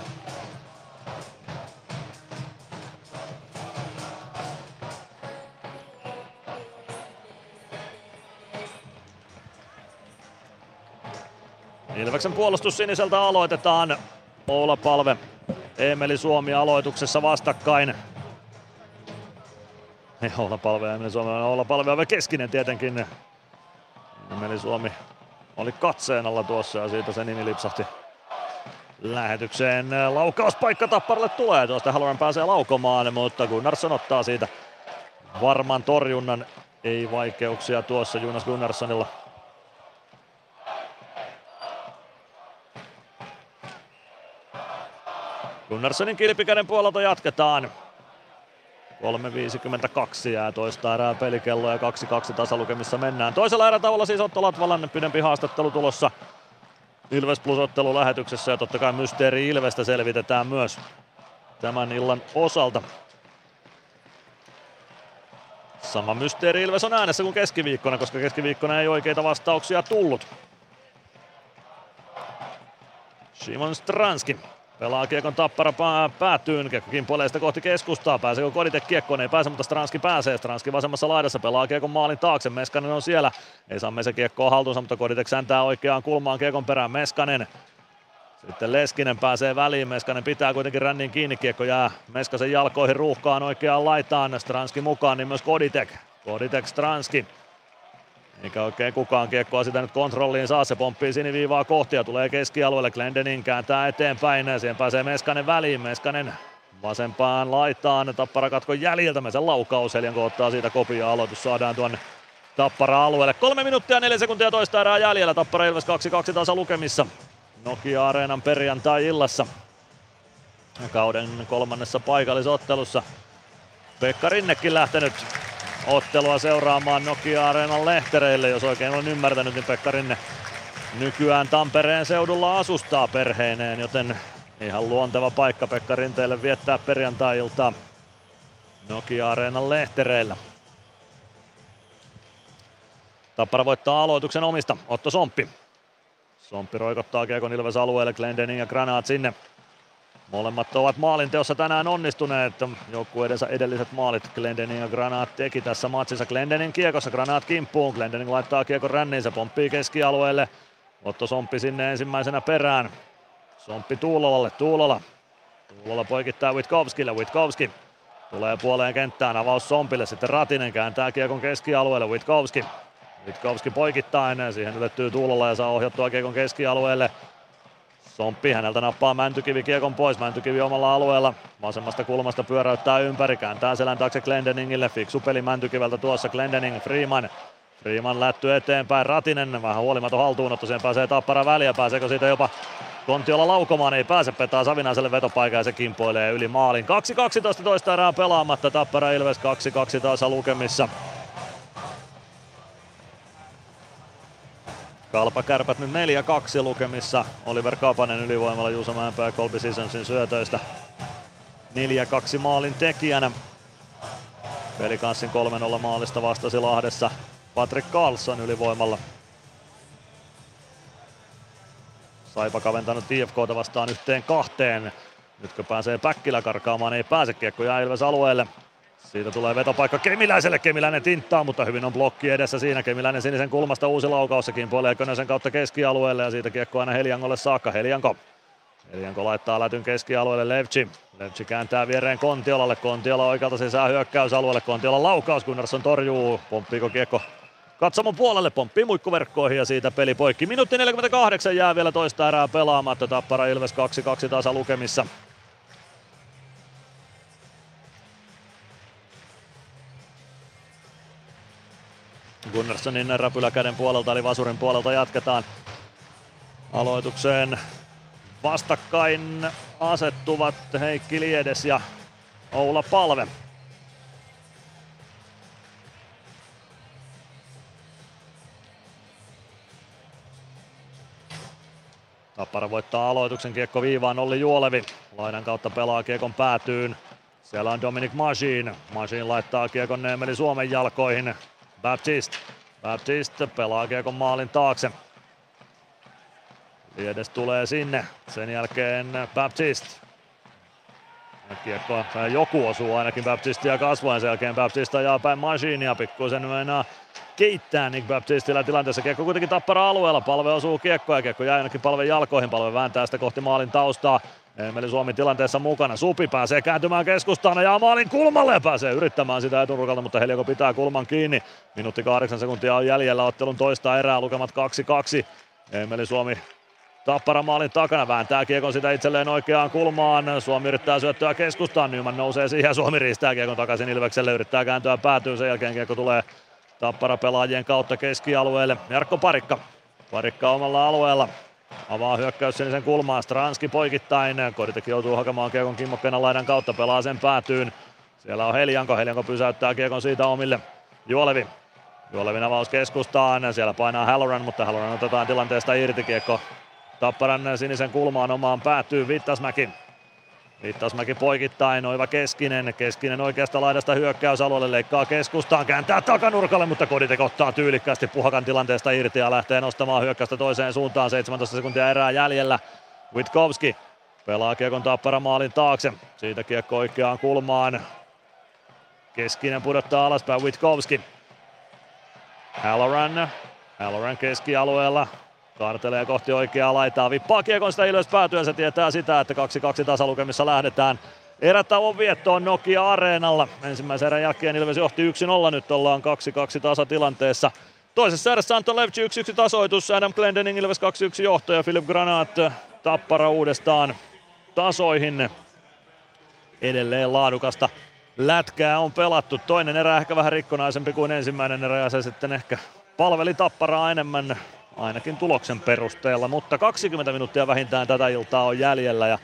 Ilveksen puolustus siniseltä aloitetaan. Oula Palve, Emeli Suomi aloituksessa vastakkain. Oula Palve ja Emeli Suomi, Oula Palve on keskinen tietenkin. Emeli Suomi oli katseen alla tuossa ja siitä se nimi lipsahti lähetykseen. Laukauspaikka Tapparalle tulee, tuosta Halloran pääsee laukomaan, mutta Gunnarsson ottaa siitä varman torjunnan. Ei vaikeuksia tuossa Jonas Gunnarssonilla. Gunnarssonin kilpikäden puolelta jatketaan. 3.52 jää toista erää pelikello ja 2-2 tasalukemissa mennään. Toisella erätauolla siis Otto Latvalan pidempi haastattelu tulossa Ilves Plus-ottelu lähetyksessä ja totta kai Mysteeri Ilvestä selvitetään myös tämän illan osalta. Sama Mysteeri Ilves on äänessä kuin keskiviikkona, koska keskiviikkona ei oikeita vastauksia tullut. Simon Stranski Pelaa kiekon tappara päätyyn, kiekko kimpoilee sitä kohti keskustaa, pääseekö Koditek kiekkoon, ei pääse, mutta Stranski pääsee, Stranski vasemmassa laidassa pelaa kiekon maalin taakse, Meskanen on siellä, ei saa Mese kiekkoa haltuunsa, mutta Koditek säntää oikeaan kulmaan kiekon perään, Meskanen. Sitten Leskinen pääsee väliin, Meskanen pitää kuitenkin rännin kiinni, kiekko jää Meskasen jalkoihin ruuhkaan oikeaan laitaan, Stranski mukaan, niin myös Koditek, Koditek Stranski. Eikä oikein kukaan kiekkoa sitä nyt kontrolliin saa, se pomppii siniviivaa kohti ja tulee keskialueelle. Glendening kääntää eteenpäin siihen pääsee Meskanen väliin. Meskanen vasempaan laitaan, Tappara katkon jäljiltä, sen laukaus, Helianko ottaa siitä kopia aloitus, saadaan tuonne Tappara alueelle. Kolme minuuttia neljä sekuntia toista erää jäljellä, Tappara Ilves 2-2 tasa lukemissa. Nokia Areenan perjantai-illassa. Kauden kolmannessa paikallisottelussa. Pekka Rinnekin lähtenyt ottelua seuraamaan Nokia Areenan lehtereille. Jos oikein olen ymmärtänyt, niin Pekka Rinne nykyään Tampereen seudulla asustaa perheineen, joten ihan luonteva paikka Pekka Rinteelle viettää perjantai-iltaa Nokia Areenan lehtereillä. Tappara voittaa aloituksen omista. Otto Somppi. Somppi roikottaa Kiekon Ilves alueelle. Glendening ja Granaat sinne. Molemmat ovat maalinteossa tänään onnistuneet. Joukkueidensa edelliset maalit Glendening ja Granat teki tässä matsissa. Glendening kiekossa, Granat kimppuun. Glendening laittaa kiekon ränniin, se pomppii keskialueelle. Otto Somppi sinne ensimmäisenä perään. Somppi Tuulolalle, Tuulola. Tuulola poikittaa Witkowskille, Witkowski tulee puoleen kenttään, avaus Sompille, sitten Ratinen kääntää kiekon keskialueelle, Witkowski. Witkowski poikittaa ennen, siihen ylettyy Tuulola ja saa ohjattua kiekon keskialueelle. Somppi häneltä nappaa Mäntykivi kiekon pois. Mäntykivi omalla alueella. Vasemmasta kulmasta pyöräyttää ympäri. Kääntää selän taakse Glendeningille. Fiksu peli Mäntykiveltä tuossa. Glendening, Freeman. Freeman lätty eteenpäin. Ratinen vähän huolimaton haltuunotto. Siihen pääsee Tappara väliä. Pääseekö siitä jopa Kontiolla laukomaan? Ei pääse. Petaa Savinaiselle vetopaikan ja se kimpoilee yli maalin. 2-12 toista erää pelaamatta. Tappara Ilves 2-2 taas lukemissa. Kalpa kärpät nyt 4-2 lukemissa. Oliver Kapanen ylivoimalla Juuso Mäenpää ja Colby Sissonsin syötöistä. 4-2 maalin tekijänä. Pelikanssin 3-0 maalista vastasi Lahdessa Patrick Carlson ylivoimalla. Saipa kaventanut IFKta vastaan yhteen kahteen. Nytkö pääsee Päkkilä karkaamaan, ei pääse kiekko jää Ilves alueelle. Siitä tulee vetopaikka Kemiläiselle, Kemiläinen tinttaa, mutta hyvin on blokki edessä siinä. Kemiläinen sinisen kulmasta uusi laukaus, sekin puolee Könösen kautta keskialueelle ja siitä kiekko aina Heliangolle saakka. Helianko Helianko laittaa lätyn keskialueelle Levci. Levci kääntää viereen Kontiolalle. Kontiola oikealta sisään hyökkäysalueelle. Kontiola laukaus, Gunnarsson torjuu. Pomppiiko kiekko katsomon puolelle, pomppii muikkuverkkoihin ja siitä peli poikki. Minuutti 48 jää vielä toista erää pelaamatta. Tappara Ilves 2-2 tasa lukemissa. Gunnarssonin räpyläkäden puolelta eli Vasurin puolelta jatketaan aloitukseen. Vastakkain asettuvat Heikki Liedes ja Oula Palve. Tappara voittaa aloituksen kiekko viivaan Olli Juolevi. Laidan kautta pelaa kiekon päätyyn. Siellä on Dominic Majin. Majin laittaa kiekon Neemeli Suomen jalkoihin. Baptiste. Baptiste pelaa kiekon maalin taakse. Liedes tulee sinne. Sen jälkeen Baptiste. Kiekko, joku osuu ainakin Baptistia kasvojen. Sen jälkeen Baptiste ajaa päin Machinia. Pikkuisen meinaa keittää Nick Baptistillä tilanteessa. Kiekko kuitenkin tappara alueella. Palve osuu kiekkoa ja kiekko jää ainakin palven jalkoihin. Palve vääntää sitä kohti maalin taustaa. Emeli Suomi tilanteessa mukana. Supi pääsee kääntymään keskustaan ja maalin kulmalle pääsee yrittämään sitä eturukalta, mutta Helioko pitää kulman kiinni. Minuutti kahdeksan sekuntia on jäljellä ottelun toista erää, lukemat 2-2. Emeli Suomi Tappara maalin takana vääntää kiekon sitä itselleen oikeaan kulmaan. Suomi yrittää syöttöä keskustaan. Nyman nousee siihen Suomi riistää kiekon takaisin Ilvekselle. Yrittää kääntyä päätyyn. Sen jälkeen kiekko tulee Tappara pelaajien kautta keskialueelle. Jarkko Parikka. Parikka omalla alueella. Avaa hyökkäys sinisen kulmaan. Stranski poikittain. Koditek joutuu hakemaan kiekon kimmokkeena laidan kautta. Pelaa sen päätyyn. Siellä on Helianko. Helianko pysäyttää kiekon siitä omille. Juolevi. Juolevin avaus keskustaan. Siellä painaa Halloran, mutta Halloran otetaan tilanteesta irti. Kiekko Tapparan sinisen kulmaan omaan päätyy Vittasmäki. Vittasmäki poikittain, Oiva Keskinen. Keskinen oikeasta laidasta hyökkäysalueelle, leikkaa keskustaan, kääntää takanurkalle, mutta Koditek ottaa tyylikkäästi Puhakan tilanteesta irti ja lähtee nostamaan hyökkäystä toiseen suuntaan. 17 sekuntia erää jäljellä. Witkowski pelaa kiekon tappara maalin taakse. Siitä kiekko oikeaan kulmaan. Keskinen pudottaa alaspäin Witkowski. Halloran. Halloran keskialueella Kartelee kohti oikeaa laitaa, vippaa kiekon sitä ylös se tietää sitä, että 2-2 tasalukemissa lähdetään. Erätauon viettoon Nokia Areenalla. Ensimmäisen erän jälkeen Ilves johti 1-0, nyt ollaan 2-2 tasatilanteessa. Toisessa erässä Anton Levci 1-1 tasoitus, Adam Glendening Ilves 2-1 johto ja Philip Granat tappara uudestaan tasoihin. Edelleen laadukasta lätkää on pelattu. Toinen erä ehkä vähän rikkonaisempi kuin ensimmäinen erä ja se sitten ehkä palveli tapparaa enemmän ainakin tuloksen perusteella, mutta 20 minuuttia vähintään tätä iltaa on jäljellä ja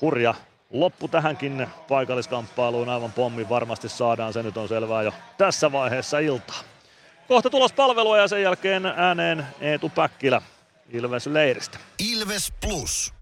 hurja loppu tähänkin paikalliskamppailuun aivan pommin varmasti saadaan, se nyt on selvää jo tässä vaiheessa iltaa. Kohta tulospalvelua ja sen jälkeen ääneen Eetu Päkkilä Ilves Leiristä. Ilves Plus.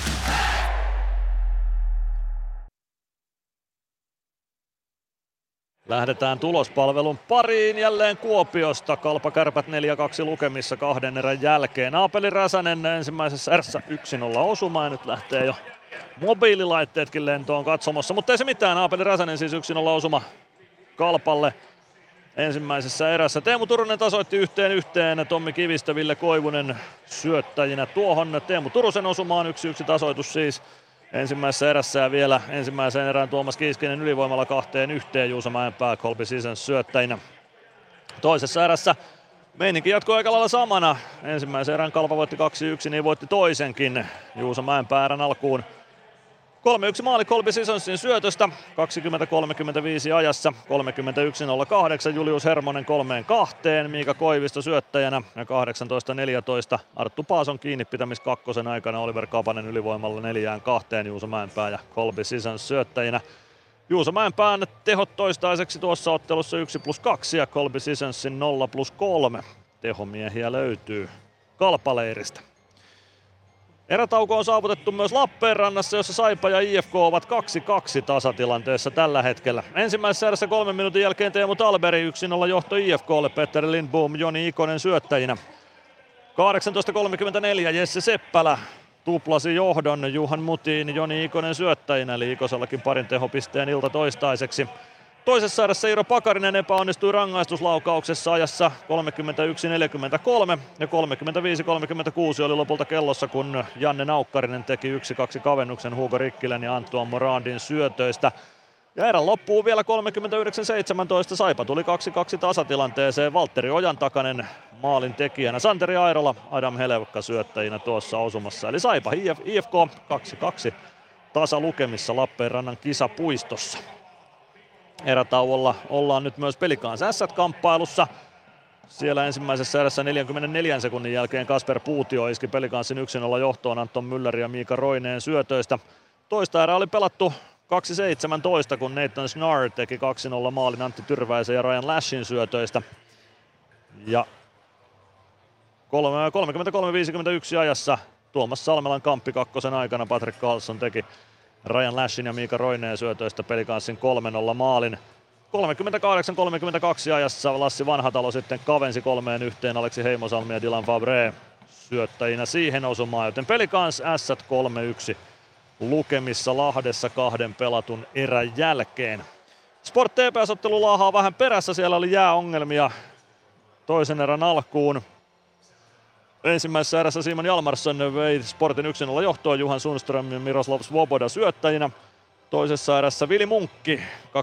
Lähdetään tulospalvelun pariin jälleen Kuopiosta. Kalpa Kärpät 4-2 lukemissa kahden erän jälkeen. Aapeli Räsänen ensimmäisessä erässä 1-0 osuma ja nyt lähtee jo mobiililaitteetkin lentoon katsomossa. Mutta ei se mitään, Aapeli Räsänen siis 1-0 osuma Kalpalle ensimmäisessä erässä. Teemu Turunen tasoitti yhteen yhteen Tommi Kivistö, Ville Koivunen syöttäjinä tuohon. Teemu Turusen osumaan 1-1 tasoitus siis. Ensimmäisessä erässä vielä ensimmäisen erään Tuomas Kiiskinen ylivoimalla kahteen yhteen Juuso Mäenpää Colby Sisens syöttäjinä. Toisessa erässä Meininki jatkoi aika lailla samana. Ensimmäisen erän Kalpa voitti 2-1, niin voitti toisenkin. Juuso Mäenpää erän alkuun 3-1 maali Kolbi Sisonsin syötöstä, 20-35 ajassa, 31-08 Julius Hermonen kolmeen kahteen, Miika Koivisto syöttäjänä ja 18-14 Arttu Paason kiinni pitämis kakkosen aikana Oliver Kapanen ylivoimalla neljään kahteen Juuso Mäenpää ja Kolbi Sisons syöttäjinä. Juuso Mäenpään tehot toistaiseksi tuossa ottelussa 1 plus 2 ja Kolbi Sisonsin 0 plus 3. Tehomiehiä löytyy kalpaleiristä. Erätauko on saavutettu myös Lappeenrannassa, jossa Saipa ja IFK ovat 2-2 tasatilanteessa tällä hetkellä. Ensimmäisessä erässä kolmen minuutin jälkeen Teemu Talberi 1-0 johto IFKlle, Petteri Lindboom, Joni Ikonen syöttäjinä. 18.34 Jesse Seppälä tuplasi johdon Juhan Mutiin, Joni Ikonen syöttäjinä, eli Ikosellakin parin tehopisteen ilta toistaiseksi. Toisessa erässä Iiro Pakarinen epäonnistui rangaistuslaukauksessa ajassa 31-43 ja 35-36 oli lopulta kellossa, kun Janne Naukkarinen teki 1-2 kavennuksen Hugo Rikkilän ja Antoine Morandin syötöistä. Ja erän loppuu vielä 39-17. Saipa tuli 2-2 tasatilanteeseen. Valtteri Ojan takainen maalin tekijänä. Santeri Airola, Adam Helevka syöttäjinä tuossa osumassa. Eli Saipa IFK 2-2 tasalukemissa Lappeenrannan kisapuistossa. Erätauolla ollaan nyt myös Pelikaans S-kamppailussa. Siellä ensimmäisessä erässä 44 sekunnin jälkeen Kasper Puutio iski Pelikaansin 1-0 johtoon Anton Müller ja Miika Roineen syötöistä. Toista erää oli pelattu 2-17, kun Nathan Snar teki 2-0 maalin Antti Tyrväisen ja Ryan Lashin syötöistä. Ja 33-51 ajassa Tuomas Salmelan kamppi kakkosen aikana Patrick Carlson teki Ryan Lashin ja Miika Roineen syötöistä pelikanssin 3-0 maalin. 38-32 ajassa Lassi Vanhatalo sitten kavensi kolmeen yhteen Aleksi Heimosalmi ja Dylan Fabre syöttäjinä siihen osumaan, joten pelikans S 3-1 lukemissa Lahdessa kahden pelatun erän jälkeen. Sport TPS-ottelu laahaa vähän perässä, siellä oli jääongelmia toisen erän alkuun. Ensimmäisessä erässä Simon Jalmarsson vei Sportin 1-0 johtoa Juhan Sundström ja Miroslav Svoboda syöttäjinä. Toisessa erässä Vili Munkki 23-31 ja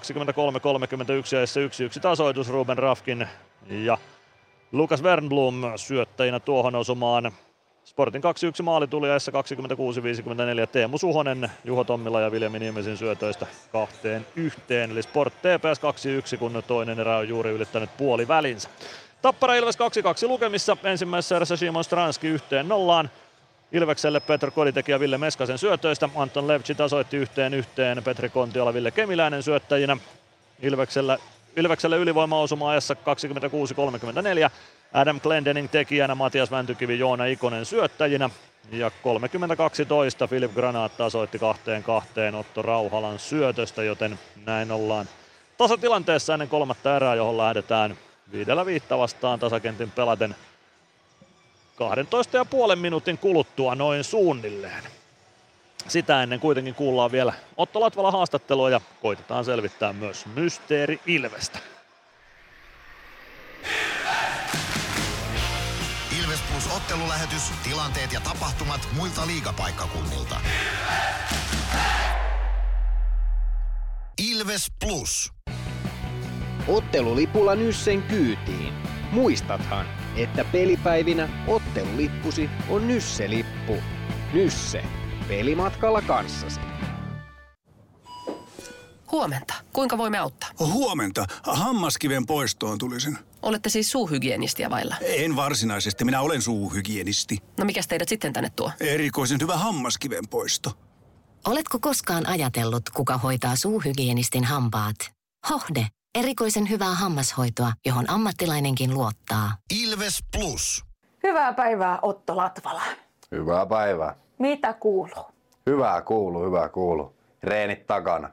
1-1 tasoitus Ruben Rafkin ja Lukas Wernblom syöttäjinä tuohon osumaan. Sportin 2-1 maali tuli 26-54 Teemu Suhonen, Juho Tommila ja Viljami Niemesin syötöistä kahteen yhteen. Eli Sport TPS 2-1, kun toinen erä on juuri ylittänyt puoli välinsä. Tappara Ilves 2-2 lukemissa. Ensimmäisessä erässä Simon Stranski yhteen nollaan. Ilvekselle Petr Koditek ja Ville Meskasen syötöistä. Anton Levci tasoitti yhteen yhteen Petri Kontiola Ville Kemiläinen syöttäjinä. Ilveksellä, Ilvekselle ylivoimaosuma ajassa 26-34. Adam Glendening tekijänä, Matias Mäntykivi, Joona Ikonen syöttäjinä. Ja 30-12 Filip Granat tasoitti kahteen kahteen Otto Rauhalan syötöstä, joten näin ollaan tasatilanteessa ennen kolmatta erää, johon lähdetään viidellä viitta vastaan tasakentin pelaten 12 ja puolen minuutin kuluttua noin suunnilleen. Sitä ennen kuitenkin kuullaan vielä Otto Latvala haastattelua ja koitetaan selvittää myös Mysteeri Ilvestä. Ilves Plus ottelulähetys, tilanteet ja tapahtumat muilta liigapaikkakunnilta. Ilves Plus. Ottelulipulla Nyssen kyytiin. Muistathan, että pelipäivinä ottelulippusi on Nysse-lippu. Nysse. Pelimatkalla kanssasi. Huomenta. Kuinka voimme auttaa? Huomenta. Hammaskiven poistoon tulisin. Olette siis suuhygienistiä vailla? En varsinaisesti. Minä olen suuhygienisti. No mikä teidät sitten tänne tuo? Erikoisen hyvä hammaskiven poisto. Oletko koskaan ajatellut, kuka hoitaa suuhygienistin hampaat? Hohde. Erikoisen hyvää hammashoitoa, johon ammattilainenkin luottaa. Ilves Plus. Hyvää päivää Otto Latvala. Hyvää päivää. Mitä kuuluu? Hyvää kuuluu, hyvää kuuluu. Reenit takana.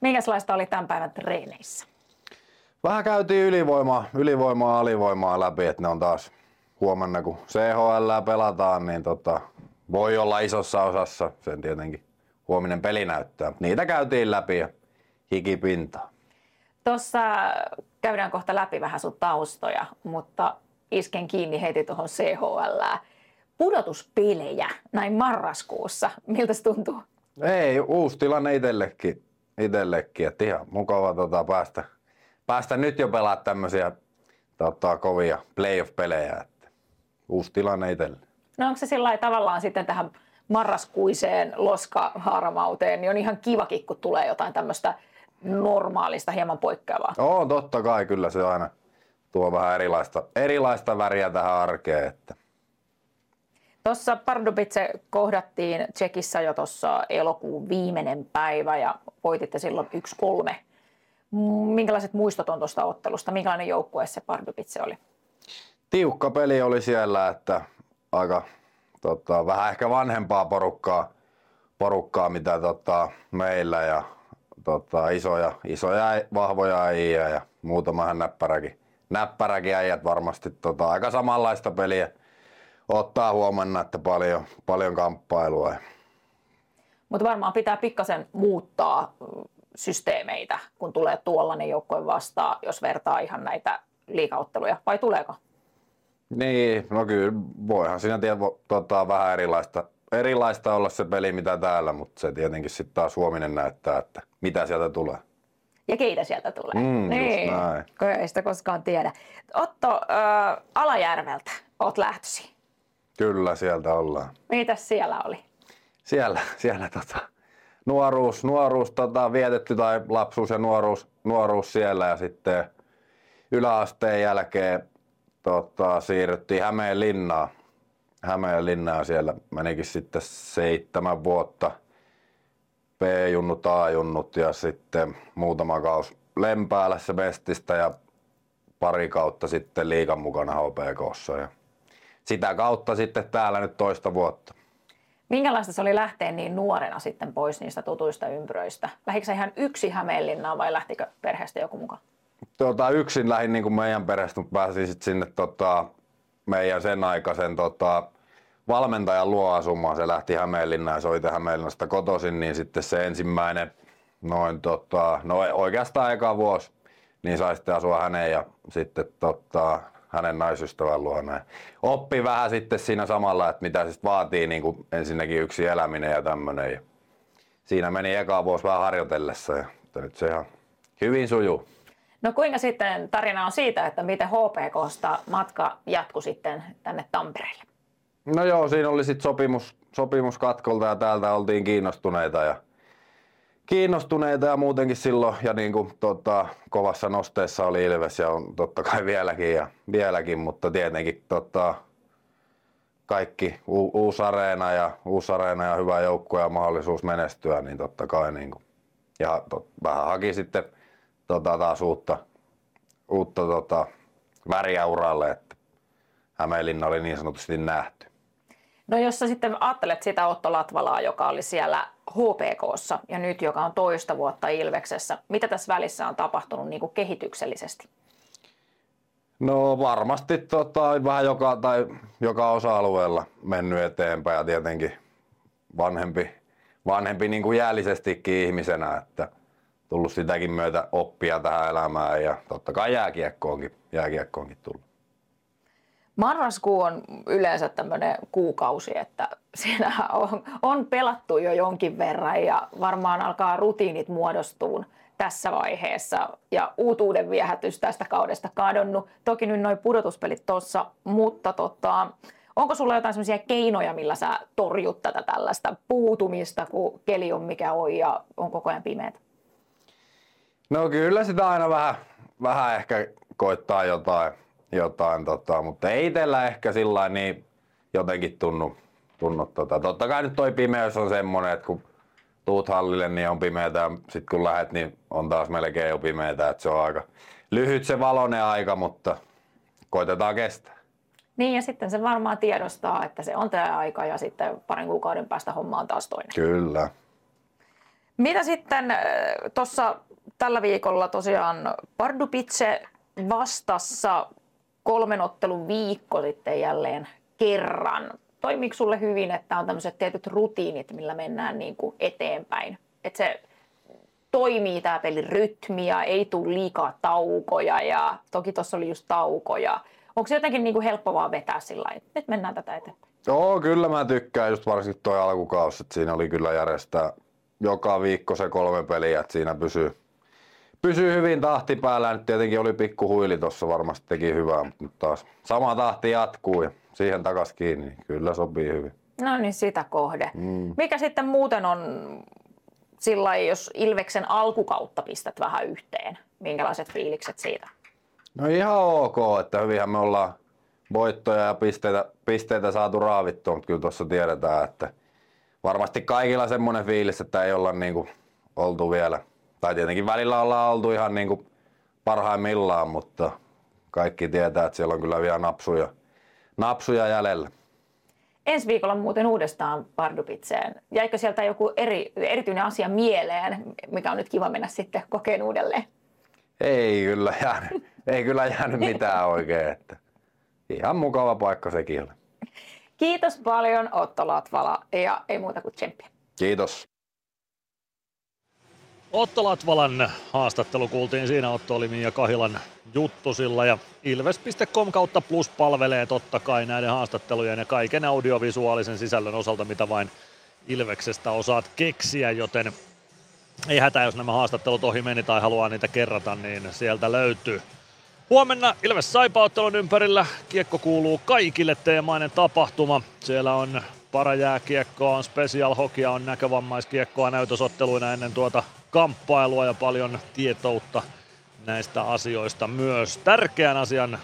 Minkälaista oli tämän päivän treeneissä? Vähän käytiin ylivoimaa, ylivoimaa alivoimaa läpi, että ne on taas huomenna, kun CHL pelataan, niin tota, voi olla isossa osassa, sen tietenkin huominen peli näyttää. Niitä käytiin läpi ja hikipintaa. Tuossa käydään kohta läpi vähän sun taustoja, mutta isken kiinni heti tuohon CHL. Pudotuspelejä näin marraskuussa. Miltä se tuntuu? Ei, uusi tilanne itsellekin, itsellekin että ihan mukava tota, päästä, päästä nyt jo pelaa tämmöisiä tota, kovia playoff-pelejä, että uusi tilanne itselle. No onko se sillä tavallaan sitten tähän marraskuiseen loskaharmauteen, niin on ihan kivakin, kun tulee jotain tämmöistä normaalista, hieman poikkeavaa. Oo, totta kai, kyllä se aina tuo vähän erilaista, erilaista väriä tähän arkeen. Että. Tuossa Pardubice kohdattiin Tsekissä jo tuossa elokuun viimeinen päivä ja voititte silloin 1-3. Minkälaiset muistot on tuosta ottelusta? Minkälainen joukkue se Pardubice oli? Tiukka peli oli siellä, että aika tota, vähän ehkä vanhempaa porukkaa, porukkaa mitä tota, meillä ja tota, isoja, isoja, vahvoja äijä ja muutamahan näppäräkin, näppäräkin äijät varmasti tota, aika samanlaista peliä ottaa huomenna, että paljon, paljon kamppailua. Mutta varmaan pitää pikkasen muuttaa systeemeitä, kun tulee tuollainen joukkue vastaan, jos vertaa ihan näitä liikautteluja, vai tuleeko? Niin, no kyllä voihan siinä tiedä, tota, vähän erilaista, erilaista olla se peli mitä täällä, mutta se tietenkin sitten taas huominen näyttää, että mitä sieltä tulee. Ja keitä sieltä tulee. Mm, niin, näin. kun ei sitä koskaan tiedä. Otto äh, Alajärveltä, oot lähtösi. Kyllä, sieltä ollaan. Mitäs siellä oli? Siellä, siellä tota, nuoruus, nuoruus tota, vietetty tai lapsuus ja nuoruus, nuoruus siellä ja sitten yläasteen jälkeen tota, siirryttiin Hämeenlinnaan. Hämeenlinnaan siellä menikin sitten seitsemän vuotta B-junnut, A-junnut ja sitten muutama kaus Lempäälässä Bestistä ja pari kautta sitten liikan mukana HPKssa. Ja sitä kautta sitten täällä nyt toista vuotta. Minkälaista se oli lähteä niin nuorena sitten pois niistä tutuista ympyröistä? Lähikö ihan yksi Hämeenlinnaan vai lähtikö perheestä joku mukaan? Tota, yksin lähdin niin kuin meidän perheestä, mutta pääsin sitten sinne tota, meidän sen aikaisen tota, valmentajan luo asumaan. Se lähti Hämeenlinnaan se oli Hämeenlinnasta kotoisin, niin sitten se ensimmäinen, noin tota, no oikeastaan eka vuosi, niin sai sitten asua hänen ja sitten tota, hänen naisystävän luona. Oppi vähän sitten siinä samalla, että mitä se vaatii niin kuin ensinnäkin yksi eläminen ja tämmöinen. Siinä meni eka vuosi vähän harjoitellessa ja nyt se ihan hyvin sujuu. No kuinka sitten tarina on siitä, että miten HPKsta matka jatkui sitten tänne Tampereelle? No joo, siinä oli sitten sopimus, sopimus katkolta ja täältä oltiin kiinnostuneita ja kiinnostuneita ja muutenkin silloin ja niin kuin, tota, kovassa nosteessa oli Ilves ja on totta kai vieläkin, ja, vieläkin mutta tietenkin tota, kaikki u- uusi areena ja, uusi areena ja hyvä joukkue ja mahdollisuus menestyä, niin totta kai niin kuin, ja tot, vähän haki sitten tota, taas uutta, uutta tota, väriä uralle, että Hämeenlinna oli niin sanotusti nähty. No jos sä sitten ajattelet sitä Otto Latvalaa, joka oli siellä HPKssa ja nyt joka on toista vuotta Ilveksessä, mitä tässä välissä on tapahtunut niin kuin kehityksellisesti? No varmasti tota, vähän joka, tai joka osa-alueella mennyt eteenpäin ja tietenkin vanhempi, vanhempi niin kuin jäällisestikin ihmisenä, että tullut sitäkin myötä oppia tähän elämään ja totta kai jääkiekkoonkin, jääkiekkoonkin tullut. Marraskuu on yleensä tämmöinen kuukausi, että siinä on, on pelattu jo jonkin verran ja varmaan alkaa rutiinit muodostua tässä vaiheessa ja uutuuden viehätys tästä kaudesta kadonnut. Toki nyt noin pudotuspelit tuossa, mutta tota, onko sulla jotain sellaisia keinoja, millä sä torjut tätä tällaista puutumista, kun keli on mikä on ja on koko ajan pimeät? No kyllä sitä aina vähän, vähän ehkä koittaa jotain, jotain tota, mutta ei itsellä ehkä sillä niin jotenkin tunnu, tunnu tota. Totta kai nyt toi pimeys on semmonen, että kun tuut hallille, niin on pimeätä ja sit kun lähet, niin on taas melkein jo pimeätä, että se on aika lyhyt se valonen aika, mutta koitetaan kestää. Niin ja sitten se varmaan tiedostaa, että se on tämä aika ja sitten parin kuukauden päästä homma on taas toinen. Kyllä. Mitä sitten tuossa tällä viikolla tosiaan Pardubice vastassa kolmen ottelun viikko sitten jälleen kerran. Toimiiko sulle hyvin, että on tämmöiset tietyt rutiinit, millä mennään niin kuin eteenpäin? Että se toimii tämä pelin rytmi ja ei tule liikaa taukoja ja toki tuossa oli just taukoja. Onko se jotenkin niin kuin helppo vaan vetää sillä että nyt mennään tätä eteenpäin? Joo, kyllä mä tykkään just varsinkin toi alkukausi, että siinä oli kyllä järjestää, joka viikko se kolme peliä, että siinä pysyy, pysyy hyvin tahti päällä. Nyt tietenkin oli pikku huili tuossa, varmasti teki hyvää, mutta taas sama tahti jatkuu ja siihen takas kiinni, niin kyllä sopii hyvin. No niin, sitä kohde. Mm. Mikä sitten muuten on sillä jos Ilveksen alkukautta pistät vähän yhteen? Minkälaiset fiilikset siitä? No ihan ok, että hyvinhän me ollaan voittoja ja pisteitä, pisteitä saatu raavittua, mutta kyllä tuossa tiedetään, että varmasti kaikilla semmoinen fiilis, että ei olla niinku oltu vielä, tai tietenkin välillä ollaan oltu ihan niinku parhaimmillaan, mutta kaikki tietää, että siellä on kyllä vielä napsuja, napsuja jäljellä. Ensi viikolla muuten uudestaan Pardupitseen. Jäikö sieltä joku eri, erityinen asia mieleen, mikä on nyt kiva mennä sitten kokeen uudelleen? Ei kyllä jäänyt, ei kyllä jäänyt mitään *laughs* oikein, että ihan mukava paikka sekin oli. Kiitos paljon Otto Latvala ja ei muuta kuin tsemppiä. Kiitos. Otto Latvalan haastattelu kuultiin siinä. Otto oli Mia Kahilan juttusilla ja Ilves.com kautta plus palvelee totta kai näiden haastattelujen ja kaiken audiovisuaalisen sisällön osalta, mitä vain Ilveksestä osaat keksiä, joten ei hätä, jos nämä haastattelut ohi meni tai haluaa niitä kerrata, niin sieltä löytyy. Huomenna Ilves Saipa-ottelun ympärillä kiekko kuuluu kaikille teemainen tapahtuma. Siellä on parajääkiekkoa, on special hokia, on näkövammaiskiekkoa näytösotteluina ennen tuota kamppailua ja paljon tietoutta näistä asioista myös. Tärkeän asian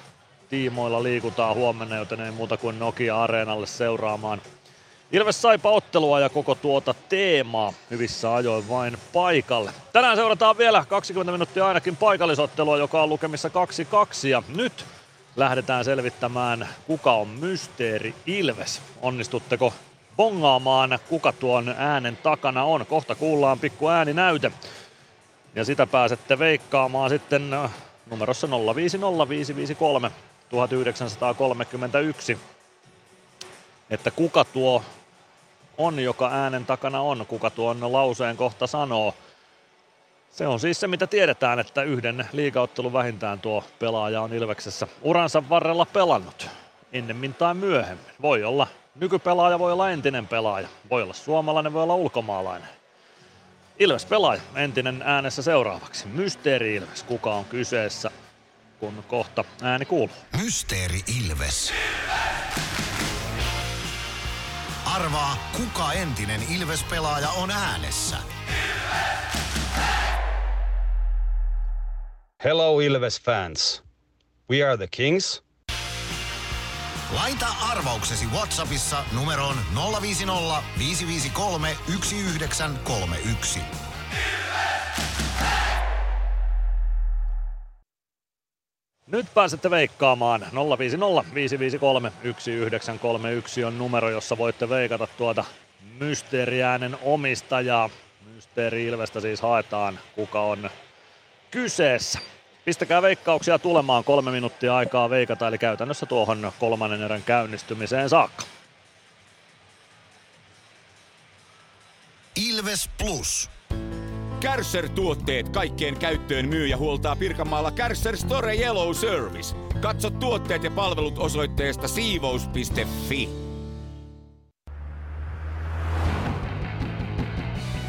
tiimoilla liikutaan huomenna, joten ei muuta kuin Nokia-areenalle seuraamaan Ilves saipa ottelua ja koko tuota teemaa hyvissä ajoin vain paikalle. Tänään seurataan vielä 20 minuuttia ainakin paikallisottelua, joka on lukemissa 2-2 ja nyt lähdetään selvittämään, kuka on Mysteeri Ilves. Onnistutteko bongaamaan, kuka tuon äänen takana on? Kohta kuullaan pikku ääninäyte. Ja sitä pääsette veikkaamaan sitten äh, numerossa 050553 1931 että kuka tuo on, joka äänen takana on, kuka tuon lauseen kohta sanoo. Se on siis se, mitä tiedetään, että yhden liigaottelun vähintään tuo pelaaja on Ilveksessä uransa varrella pelannut. Ennemmin tai myöhemmin. Voi olla nykypelaaja, voi olla entinen pelaaja. Voi olla suomalainen, voi olla ulkomaalainen. Ilves pelaaja, entinen äänessä seuraavaksi. Mysteeri Ilves, kuka on kyseessä, kun kohta ääni kuuluu. Mysteeri Ilves. Arvaa, kuka entinen Ilves-pelaaja on äänessä. Hello Ilves fans. We are the Kings. Laita arvauksesi Whatsappissa numeroon 050 553 1931. Nyt pääsette veikkaamaan 050 553 1931 on numero, jossa voitte veikata tuota mysteeriäänen omistajaa. Mysteeri Ilvestä siis haetaan, kuka on kyseessä. Pistäkää veikkauksia tulemaan kolme minuuttia aikaa veikata, eli käytännössä tuohon kolmannen erän käynnistymiseen saakka. Ilves Plus. Kärsser-tuotteet kaikkeen käyttöön myy ja huoltaa Pirkanmaalla Kärsser Store Yellow Service. Katso tuotteet ja palvelut osoitteesta siivous.fi.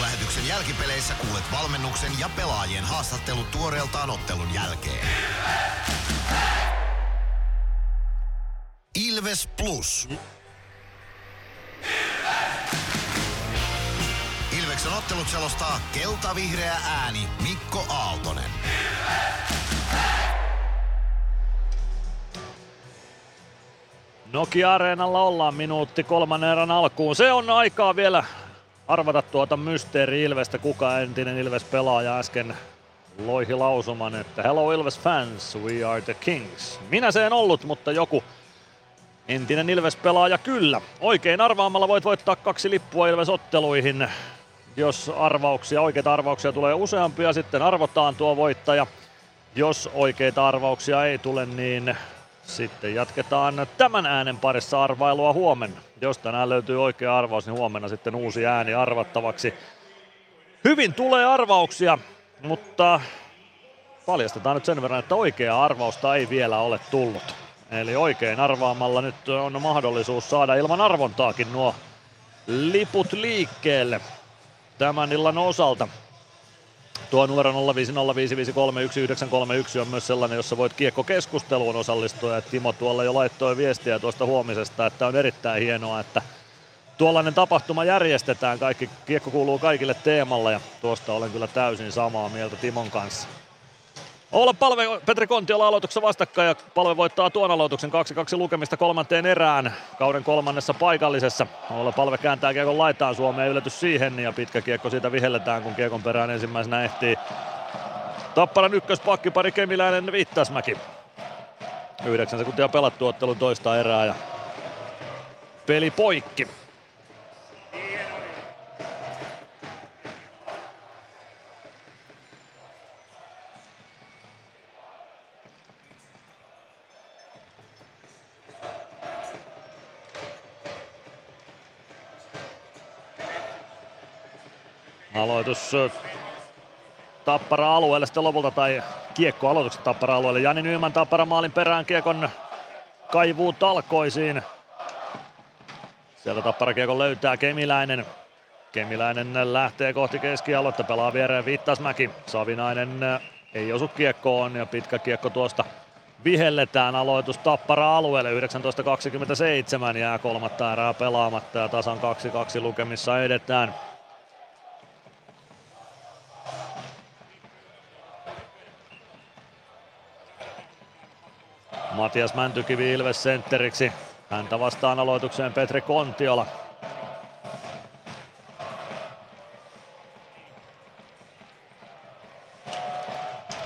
Plus ottelulähetyksen jälkipeleissä kuulet valmennuksen ja pelaajien haastattelut tuoreeltaan ottelun jälkeen. Ilves Plus. Ilveksen ottelut selostaa kelta-vihreä ääni Mikko Aaltonen. Nokia-areenalla ollaan minuutti kolmannen erän alkuun. Se on aikaa vielä arvata tuota mysteeri Ilvestä, kuka entinen Ilves-pelaaja äsken loihi lausuman, että Hello Ilves fans, we are the kings. Minä se en ollut, mutta joku entinen Ilves-pelaaja kyllä. Oikein arvaamalla voit voittaa kaksi lippua Ilves-otteluihin. Jos arvauksia, oikeita arvauksia tulee useampia, sitten arvotaan tuo voittaja. Jos oikeita arvauksia ei tule, niin sitten jatketaan tämän äänen parissa arvailua huomenna. Jos tänään löytyy oikea arvaus, niin huomenna sitten uusi ääni arvattavaksi. Hyvin tulee arvauksia, mutta paljastetaan nyt sen verran, että oikeaa arvausta ei vielä ole tullut. Eli oikein arvaamalla nyt on mahdollisuus saada ilman arvontaakin nuo liput liikkeelle tämän illan osalta. Tuo numero 0505531931 on myös sellainen, jossa voit kiekkokeskusteluun osallistua. Ja Timo tuolla jo laittoi viestiä tuosta huomisesta, että on erittäin hienoa, että tuollainen tapahtuma järjestetään. Kaikki, kiekko kuuluu kaikille teemalla ja tuosta olen kyllä täysin samaa mieltä Timon kanssa. Olla palve Petri Kontiola aloituksessa vastakkain ja palve voittaa tuon aloituksen 2-2 lukemista kolmanteen erään kauden kolmannessa paikallisessa. Olla palve kääntää kiekon laitaan Suomeen yllätys siihen ja pitkä kiekko siitä vihelletään kun kiekon perään ensimmäisenä ehtii Tapparan ykköspakkipari Kemiläinen Viittasmäki. 9 sekuntia pelattu ottelun toista erää ja peli poikki. Aloitus Tappara alueelle sitten lopulta tai kiekko aloitukset Tappara alueelle. Jani Nyman Tappara maalin perään kiekon kaivuu talkoisiin. Sieltä Tappara kiekon löytää Kemiläinen. Kemiläinen lähtee kohti keskialuetta, pelaa viereen Vittasmäki. Savinainen ei osu kiekkoon ja pitkä kiekko tuosta vihelletään aloitus Tappara alueelle 19.27 jää kolmatta erää pelaamatta ja tasan 2-2 lukemissa edetään. Matias Mäntykivi Ilves sentteriksi. Häntä vastaan aloitukseen Petri Kontiola.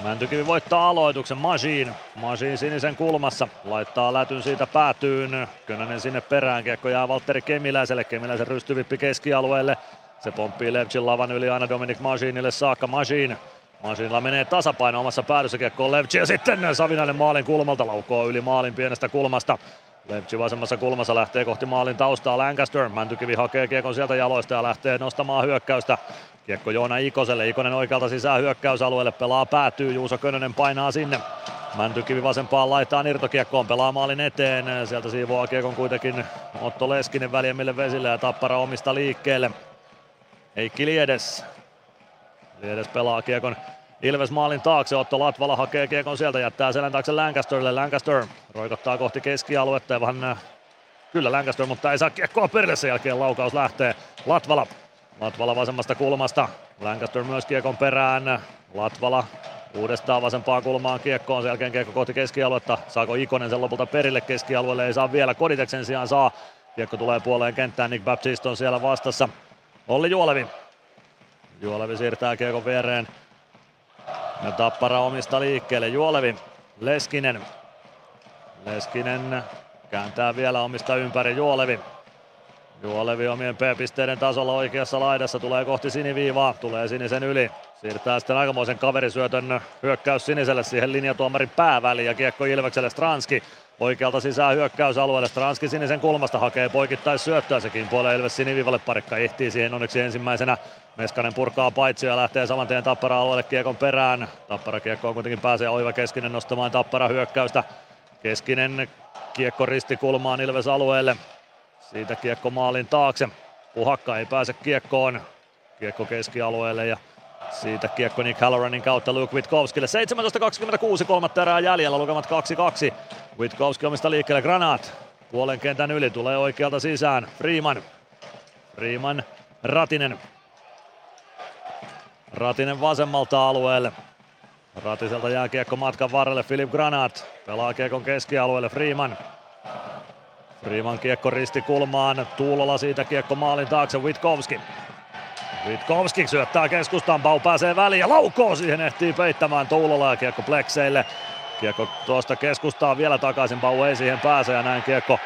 Mäntykivi voittaa aloituksen Machine. Machine sinisen kulmassa. Laittaa lätyn siitä päätyyn. Könönen sinne perään. Kiekko jää Valtteri Kemiläiselle. Kemiläisen rystyvippi keskialueelle. Se pomppii Levchin lavan yli aina Dominic Machinille saakka. Machine Masinilla menee tasapaino omassa päädyssä kiekkoon Levci ja sitten Savinainen maalin kulmalta laukoo yli maalin pienestä kulmasta. Levci vasemmassa kulmassa lähtee kohti maalin taustaa Lancaster. Mäntykivi hakee kiekon sieltä jaloista ja lähtee nostamaan hyökkäystä. Kiekko Joona Ikoselle. Ikonen oikealta sisään hyökkäysalueelle. Pelaa päätyy. Juuso Könönen painaa sinne. Mäntykivi vasempaan laittaa irtokiekkoon. Pelaa maalin eteen. Sieltä siivoaa kiekon kuitenkin Otto Leskinen väljemmille vesille ja Tappara omista liikkeelle. Heikki Liedes. Liedes pelaa kiekon Ilves maalin taakse, Otto Latvala hakee kiekon sieltä, jättää selän taakse Lancasterille. Lancaster roikottaa kohti keskialuetta ja vähän äh, kyllä Lancaster, mutta ei saa kiekkoa perille. Sen jälkeen laukaus lähtee Latvala. Latvala vasemmasta kulmasta. Lancaster myös kiekon perään. Latvala uudestaan vasempaan kulmaan kiekkoon. Sen jälkeen kiekko kohti keskialuetta. Saako Ikonen sen lopulta perille keskialueelle? Ei saa vielä. Koditeksen sijaan saa. Kiekko tulee puoleen kenttään. Nick Baptiste on siellä vastassa. Olli Juolevi. Juolevi siirtää kiekon viereen. Ja Tappara omista liikkeelle. Juolevi, Leskinen. Leskinen kääntää vielä omista ympäri Juolevi. Juolevi omien P-pisteiden tasolla oikeassa laidassa tulee kohti siniviivaa, tulee sinisen yli. Siirtää sitten aikamoisen kaverisyötön hyökkäys siniselle siihen linjatuomarin pääväliin ja kiekko Ilvekselle Stranski. Oikealta sisään hyökkäysalueelle. Stranski sinisen kulmasta hakee poikittais syöttöä. Sekin puolee Ilves siniviivalle. Parikka ehtii siihen onneksi ensimmäisenä. Meskanen purkaa paitsi ja lähtee saman tien Tappara alueelle kiekon perään. Tappara kiekko kuitenkin pääsee Oiva Keskinen nostamaan Tappara hyökkäystä. Keskinen kiekko ristikulmaan Ilves alueelle. Siitä kiekko maalin taakse. Puhakka ei pääse kiekkoon. Kiekko keskialueelle ja siitä kiekko Nick Halloranin kautta Luke Witkowskille. 17.26 kolmatta erää jäljellä, lukemat 2-2. Witkowski omista liikkeelle Granat. Puolen kentän yli tulee oikealta sisään. Freeman. Freeman. Ratinen. Ratinen vasemmalta alueelle. Ratiselta jää kiekko matkan varrelle. Philip Granat pelaa kiekon keskialueelle. Freeman. Freeman kiekko risti kulmaan. Tuulola siitä kiekko maalin taakse. Witkowski. Vitkovski syöttää keskustaan, Bau pääsee väliin ja laukoo siihen ehtii peittämään Tuulola ja kiekko Plekseille. Kiekko tuosta keskustaan vielä takaisin, Bau ei siihen pääse ja näin kiekko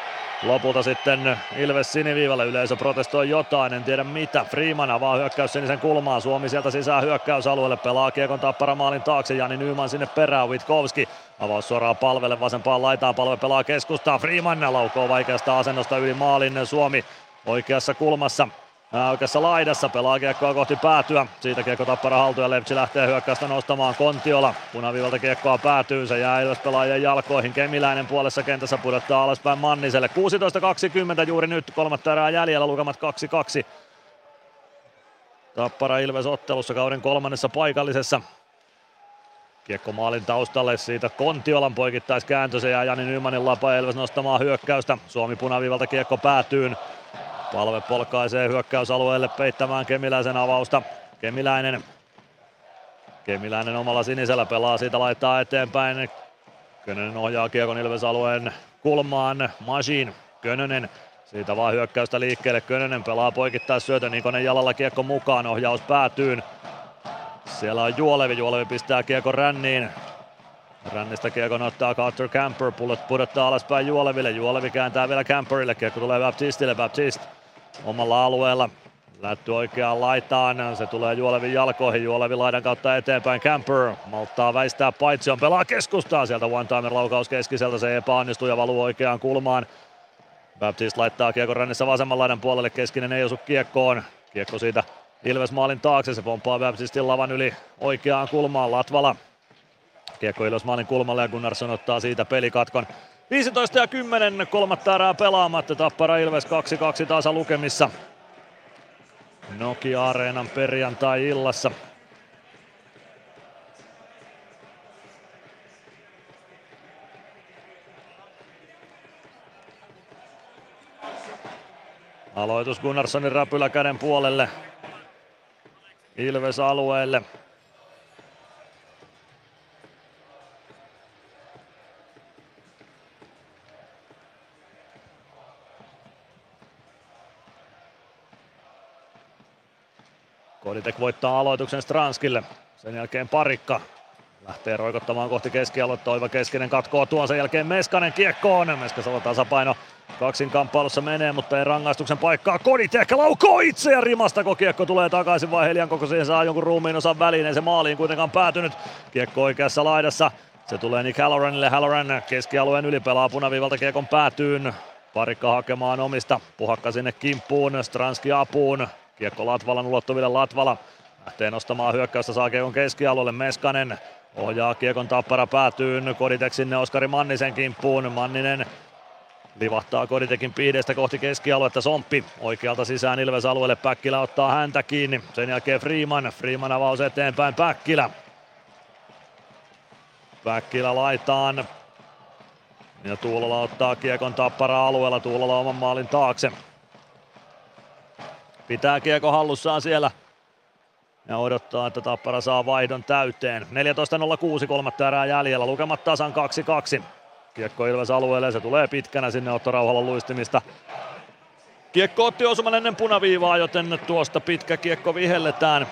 Lopulta sitten Ilves siniviivalle. Yleisö protestoi jotain, en tiedä mitä. Freeman avaa hyökkäys sinisen kulmaan, Suomi sieltä sisään hyökkäysalueelle, pelaa kiekon tappara maalin taakse, Jani Nyman sinne perään, Witkowski avaus suoraan palvelle, vasempaan laitaan, palve pelaa keskustaa, Freeman laukoo vaikeasta asennosta yli maalin, Suomi oikeassa kulmassa, Oikeassa laidassa pelaa kiekkoa kohti päätyä. Siitä kiekko tappara haltuun ja Lepsi lähtee hyökkäystä nostamaan Kontiola. Punaviivalta kiekkoa päätyy, se jää Ilves pelaajien jalkoihin. Kemiläinen puolessa kentässä pudottaa alaspäin Manniselle. 16.20 juuri nyt, kolmatta erää jäljellä, lukemat 2-2. Tappara Ilves ottelussa kauden kolmannessa paikallisessa. Kiekko maalin taustalle siitä Kontiolan poikittaiskääntö, se jää Jani Nymanin lapa Ilves nostamaan hyökkäystä. Suomi punaviivalta kiekko päätyyn. Palve polkaisee hyökkäysalueelle peittämään Kemiläisen avausta. Kemiläinen. Kemiläinen omalla sinisellä pelaa siitä laittaa eteenpäin. Könönen ohjaa Kiekon Ilves-alueen kulmaan. Masin. Könönen. Siitä vaan hyökkäystä liikkeelle. Könönen pelaa poikittaa syötön. Nikonen jalalla kiekko mukaan. Ohjaus päätyyn. Siellä on Juolevi. Juolevi pistää kiekon ränniin. Rännistä kiekon ottaa Carter Camper, pudottaa alaspäin Juoleville. Juolevi kääntää vielä Camperille, kiekko tulee Baptistille, Baptiste omalla alueella. Lätty oikeaan laitaan, se tulee Juolevin jalkoihin, Juolevi laidan kautta eteenpäin, Camper malttaa väistää paitsi on pelaa keskustaa. Sieltä one-timer laukaus keskiseltä, se epäonnistuu ja valuu oikeaan kulmaan. Baptiste laittaa kiekon rännissä vasemman laidan puolelle, keskinen ei osu kiekkoon, kiekko siitä Ilves maalin taakse, se pomppaa Baptistin lavan yli oikeaan kulmaan, Latvala. Kiekko Ilves maalin kulmalle ja Gunnarsson ottaa siitä pelikatkon. 15 ja 10, kolmatta erää pelaamatta, Tappara Ilves 2-2 tasa lukemissa. Nokia Areenan perjantai-illassa. Aloitus Gunnarssonin räpyläkäden puolelle. Ilves alueelle. Koditek voittaa aloituksen Stranskille. Sen jälkeen Parikka lähtee roikottamaan kohti keskialuetta. Toiva keskinen katkoo tuon sen jälkeen Meskanen kiekkoon. Meskasella tasapaino kaksin kamppailussa menee, mutta ei rangaistuksen paikkaa. Koditek laukoo itse ja rimasta, kun kiekko tulee takaisin vai Helian koko siihen saa jonkun ruumiin osan väliin. Ei se maaliin kuitenkaan päätynyt. Kiekko oikeassa laidassa. Se tulee Nick Halloranille. Halloran keskialueen yli pelaa punaviivalta kiekon päätyyn. Parikka hakemaan omista. Puhakka sinne kimppuun. Stranski apuun. Kiekko Latvalan ulottuville Latvala. Lähtee nostamaan hyökkäystä, saa Kiekon keskialueelle Meskanen. Ohjaa Kiekon tappara päätyyn, Koditek sinne Oskari Mannisen kimppuun. Manninen livahtaa Koditekin piidestä kohti keskialuetta Somppi. Oikealta sisään Ilves alueelle, Päkkilä ottaa häntä kiinni. Sen jälkeen Freeman, Freeman avaus eteenpäin, Päkkilä. Päkkilä laitaan. Ja Tuulola ottaa Kiekon tappara alueella, Tuulola oman maalin taakse. Pitää kiekko hallussaan siellä ja odottaa, että Tappara saa vaihdon täyteen. 14.06 kolmatta erää jäljellä, lukemat tasan 2-2. Kiekko Ilves alueelle, se tulee pitkänä sinne Otto Rauhalan luistimista. Kiekko otti osuman ennen punaviivaa, joten tuosta pitkä kiekko vihelletään.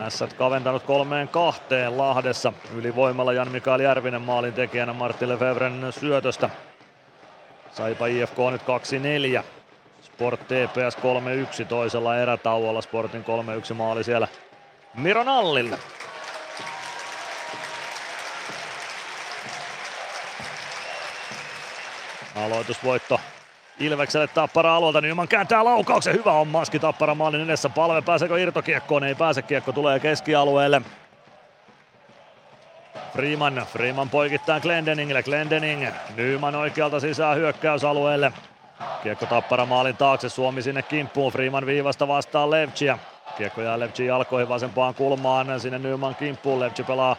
Ässät kaventanut kolmeen kahteen Lahdessa. Ylivoimalla Jan Mikael Järvinen maalin tekijänä Martti Lefevren syötöstä. Saipa IFK nyt 2-4. Sport TPS 3-1 toisella erätauolla. Sportin 3-1 maali siellä Miro Nallille. Aloitusvoitto Ilvekselle Tappara alueelta, Nyman kääntää laukauksen, hyvä on maski Tappara maalin edessä, palve pääseekö irtokiekkoon, ei pääse, kiekko tulee keskialueelle. Freeman, Freeman poikittaa Glendeningille, Glendening, Nyman oikealta sisään hyökkäysalueelle. Kiekko tappara maalin taakse, Suomi sinne kimppuun, Freeman viivasta vastaan Levchiä. Kiekko jää Levchin jalkoihin vasempaan kulmaan, sinne Nyman kimppuun, Levchi pelaa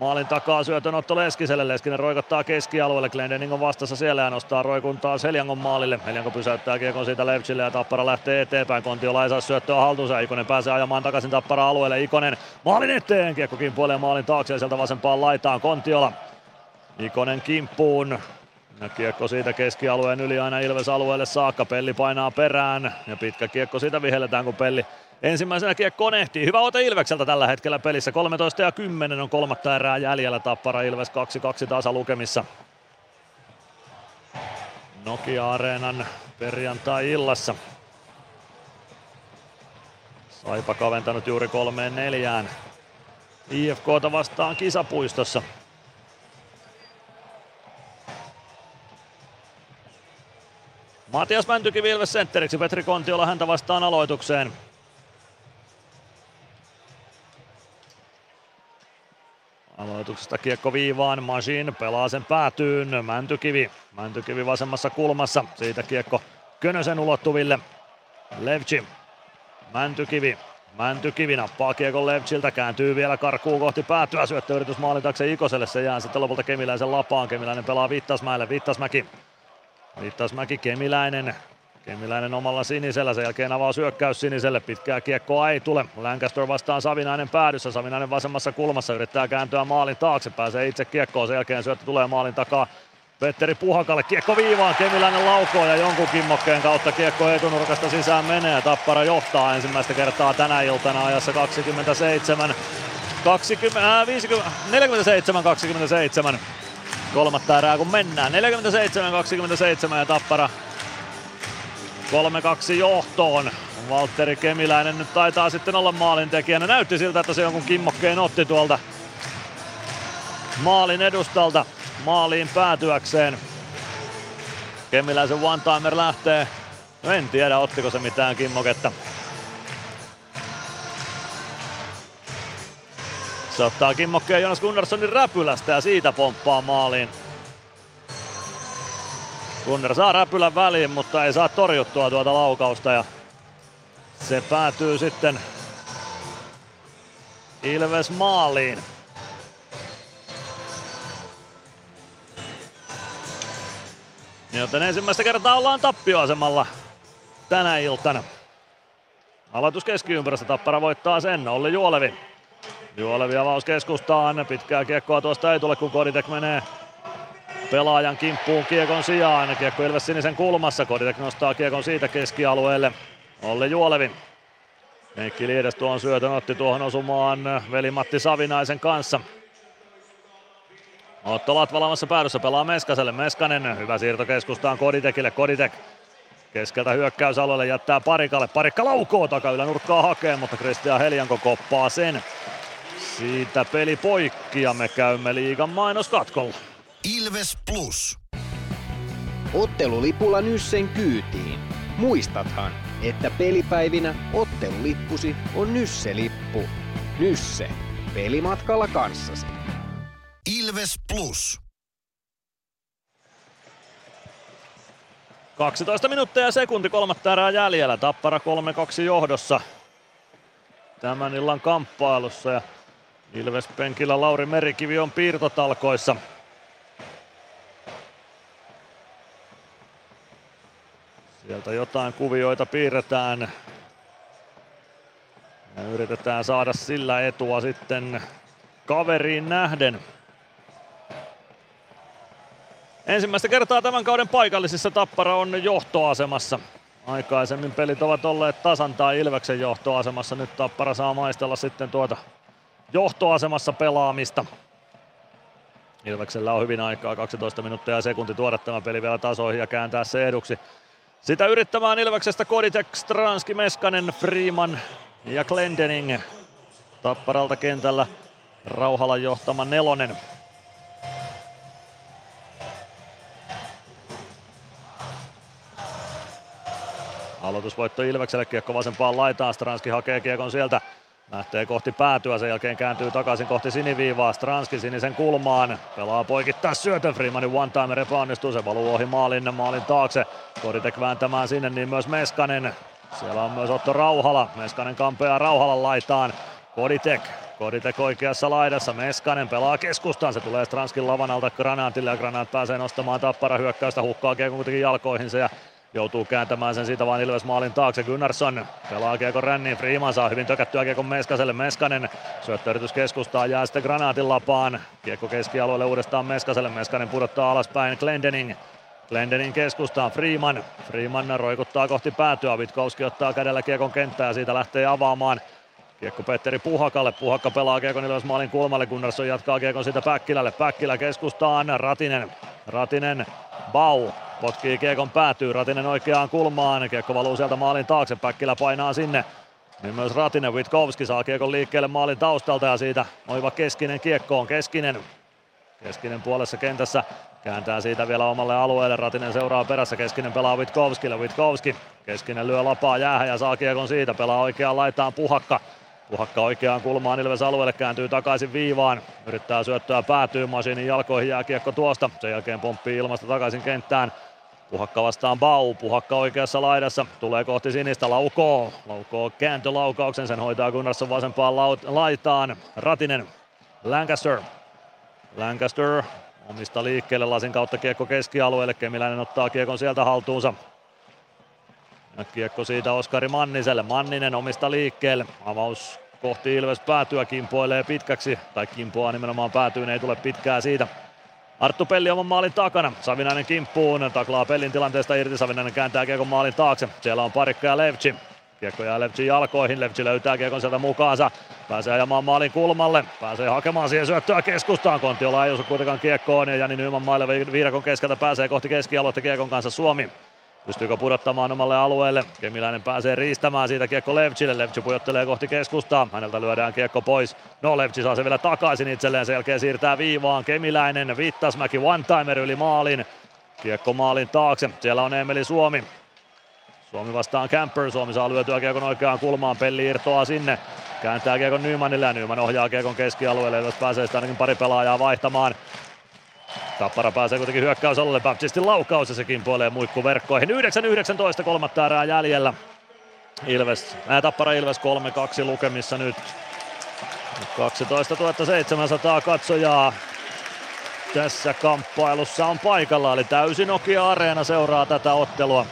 Maalin takaa syötön Otto Leskiselle. Leskinen roikottaa keskialueelle. Glendening on vastassa siellä ja nostaa roikun taas Heliangon maalille. Helianko pysäyttää kiekon siitä Levchille ja Tappara lähtee eteenpäin. Kontiola ei saa syöttöä haltuunsa. Ikonen pääsee ajamaan takaisin Tappara alueelle. Ikonen maalin eteen. Kiekko kimpuilee maalin taakse ja sieltä vasempaan laitaan Kontiola. Ikonen kimppuun. Ja kiekko siitä keskialueen yli aina Ilves alueelle saakka. Pelli painaa perään ja pitkä kiekko siitä vihelletään kun Pelli ensimmäisenä kiekko ehtii. Hyvä ote Ilvekseltä tällä hetkellä pelissä. 13 ja 10 on kolmatta erää jäljellä. Tappara Ilves 2-2 tasa lukemissa. Nokia-areenan perjantai-illassa. Saipa kaventanut juuri kolmeen neljään. IFKta vastaan kisapuistossa. Matias Mäntykivi Ilves sentteriksi, Petri Kontiola häntä vastaan aloitukseen. Aloituksesta kiekko viivaan, Machine pelaa sen päätyyn, Mäntykivi, Mäntykivi vasemmassa kulmassa, siitä kiekko Könösen ulottuville, Levci, Mäntykivi, Mäntykivi nappaa kiekon Levchiltä, kääntyy vielä karkuun kohti päätyä, syöttöyritys maalin taakse Ikoselle, se jää sitten lopulta Kemiläisen lapaan, Kemiläinen pelaa Vittasmäelle, Vittasmäki, Vittasmäki Kemiläinen, Kemiläinen omalla sinisellä, sen jälkeen avaa syökkäys siniselle, pitkää kiekkoa ei tule. Lancaster vastaan Savinainen päädyssä, Savinainen vasemmassa kulmassa yrittää kääntyä maalin taakse, pääsee itse kiekkoon, sen jälkeen syöttö tulee maalin takaa. Petteri Puhakalle, kiekko viivaan, Kemiläinen laukoo ja jonkun kimmokkeen kautta kiekko etunurkasta sisään menee. Tappara johtaa ensimmäistä kertaa tänä iltana ajassa 27, 20, äh, 50, 47, 27. Kolmatta erää kun mennään, 47-27 ja Tappara 3-2 johtoon. Valtteri Kemiläinen nyt taitaa sitten olla maalintekijänä. Näytti siltä, että se jonkun kimmokkeen otti tuolta maalin edustalta maaliin päätyäkseen. Kemiläisen one-timer lähtee. No en tiedä, ottiko se mitään kimmoketta. Se ottaa kimmokkeen Jonas Gunnarssonin räpylästä ja siitä pomppaa maaliin. Gunnar saa räpylän väliin, mutta ei saa torjuttua tuota laukausta ja se päätyy sitten Ilves maaliin. Joten ensimmäistä kertaa ollaan tappioasemalla tänä iltana. Aloitus keskiympyrässä, Tappara voittaa sen, Olli Juolevi. Juolevi avaus keskustaan, pitkää kiekkoa tuosta ei tule kun Koditek menee pelaajan kimppuun kiekon sijaan. Kiekko Ilves sinisen kulmassa, Koditek nostaa kiekon siitä keskialueelle. Olli Juolevi. Heikki Liedes tuon syötön otti tuohon osumaan veli-Matti Savinaisen kanssa. Otto Latvalamassa päädyssä pelaa Meskaselle. Meskanen, hyvä siirto keskustaan Koditekille. Koditek keskeltä hyökkäysalueelle jättää Parikalle. Parikka laukoo nurkkaa hakee, mutta Kristian Helianko koppaa sen. Siitä peli poikki ja me käymme liigan mainoskatkolla. Ilves Plus. Ottelulipulla Nyssen kyytiin. Muistathan, että pelipäivinä ottelulippusi on Nysse-lippu. Nysse. Pelimatkalla kanssasi. Ilves Plus. 12 minuuttia ja sekunti kolmatta erää jäljellä. Tappara 3-2 johdossa tämän illan kamppailussa. Ja Ilves penkillä Lauri Merikivi on piirtotalkoissa. Sieltä jotain kuvioita piirretään. Ja yritetään saada sillä etua sitten kaveriin nähden. Ensimmäistä kertaa tämän kauden paikallisissa Tappara on johtoasemassa. Aikaisemmin pelit ovat olleet tasan tai Ilveksen johtoasemassa. Nyt Tappara saa maistella sitten tuota johtoasemassa pelaamista. Ilveksellä on hyvin aikaa, 12 minuuttia ja sekunti tuoda tämä peli vielä tasoihin ja kääntää se eduksi. Sitä yrittämään Ilveksestä Koditek, Stranski, Meskanen, Freeman ja Glendening. Tapparalta kentällä Rauhalan johtama nelonen. Aloitusvoitto Ilvekselle, kiekko vasempaan laitaan, Stranski hakee kiekon sieltä. Lähtee kohti päätyä, sen jälkeen kääntyy takaisin kohti siniviivaa. Stranski sinisen kulmaan. Pelaa poikittaa syötön. Freemanin one-timer epäonnistuu. Se valuu ohi maalin, maalin taakse. Koditek vääntämään sinne, niin myös Meskanen. Siellä on myös Otto Rauhala. Meskanen kampeaa Rauhalan laitaan. Koditek. Koditek oikeassa laidassa. Meskanen pelaa keskustaan. Se tulee Stranskin lavan alta Granaatille ja Granaat pääsee nostamaan tappara hyökkäystä. Hukkaa kuitenkin jalkoihinsa ja joutuu kääntämään sen siitä vaan Ilves maalin taakse. Gunnarsson pelaa kiekon ränniin. Freeman saa hyvin tökättyä kiekon Meskaselle. Meskanen syöttöyritys keskustaa jää sitten granaatin lapaan. Kiekko keskialueelle uudestaan Meskaselle. Meskanen pudottaa alaspäin Glendening. Glendening keskustaa Freeman. Freeman roikuttaa kohti päätyä. Witkowski ottaa kädellä kiekon kenttää ja siitä lähtee avaamaan Kiekko Petteri Puhakalle. Puhakka pelaa kiekon Ilves maalin kulmalle. Gunnarsson jatkaa kiekon siitä Päkkilälle. Päkkilä keskustaan. Ratinen. Ratinen. Bau. Potkii kiekon päätyy. Ratinen oikeaan kulmaan. Kiekko valuu sieltä maalin taakse. Päkkilä painaa sinne. Niin myös Ratinen. Witkowski saa kiekon liikkeelle maalin taustalta ja siitä oiva Keskinen kiekkoon. Keskinen. Keskinen puolessa kentässä. Kääntää siitä vielä omalle alueelle. Ratinen seuraa perässä. Keskinen pelaa Witkowskille. Witkowski. Keskinen lyö lapaa jäähän ja saa kiekon siitä. Pelaa oikeaan laitaan Puhakka. Puhakka oikeaan kulmaan Ilves alueelle, kääntyy takaisin viivaan. Yrittää syöttöä päätyy, Masiinin jalkoihin jää kiekko tuosta. Sen jälkeen pomppii ilmasta takaisin kenttään. Puhakka vastaan Bau, Puhakka oikeassa laidassa, tulee kohti sinistä, laukoo, laukoo kääntölaukauksen, sen hoitaa Gunnarsson vasempaan laitaan, Ratinen, Lancaster, Lancaster omista liikkeelle lasin kautta kiekko keskialueelle, Kemiläinen ottaa kiekon sieltä haltuunsa, ja kiekko siitä Oskari Manniselle. Manninen omista liikkeelle. Avaus kohti Ilves päätyä kimpoilee pitkäksi. Tai kimpoaa nimenomaan päätyyn, ei tule pitkää siitä. Arttu Pelli oman maalin takana. Savinainen kimppuun, taklaa Pellin tilanteesta irti. Savinainen kääntää kiekon maalin taakse. Siellä on Parikka ja Levci. Kiekko jää Levcin jalkoihin. Levci löytää kiekon sieltä mukaansa. Pääsee ajamaan maalin kulmalle. Pääsee hakemaan siihen syöttöä keskustaan. Kontiola ei osu kuitenkaan kiekkoon. Ja Jani Nyman maille viidakon keskeltä pääsee kohti keskialuetta kiekon kanssa Suomi. Pystyykö pudottamaan omalle alueelle? Kemiläinen pääsee riistämään siitä kiekko Levchille. Levchi pujottelee kohti keskustaa. Häneltä lyödään kiekko pois. No Levchi saa se vielä takaisin itselleen. Sen jälkeen siirtää viivaan. Kemiläinen, Vittasmäki, one-timer yli maalin. Kiekko maalin taakse. Siellä on Emeli Suomi. Suomi vastaan Camper. Suomi saa lyötyä kiekon oikeaan kulmaan. Pelli irtoaa sinne. Kääntää kiekon Nymanille ja Nyman ohjaa kiekon keskialueelle. Jos pääsee sitä ainakin pari pelaajaa vaihtamaan. Tappara pääsee kuitenkin hyökkäysalueelle. Baptistin laukaus ja sekin puolee muikkuverkkoihin. 9-19 kolmatta erää jäljellä. Ilves, ää, Tappara Ilves 3-2 lukemissa nyt. 12 700 katsojaa tässä kamppailussa on paikalla, eli täysin Nokia Areena seuraa tätä ottelua.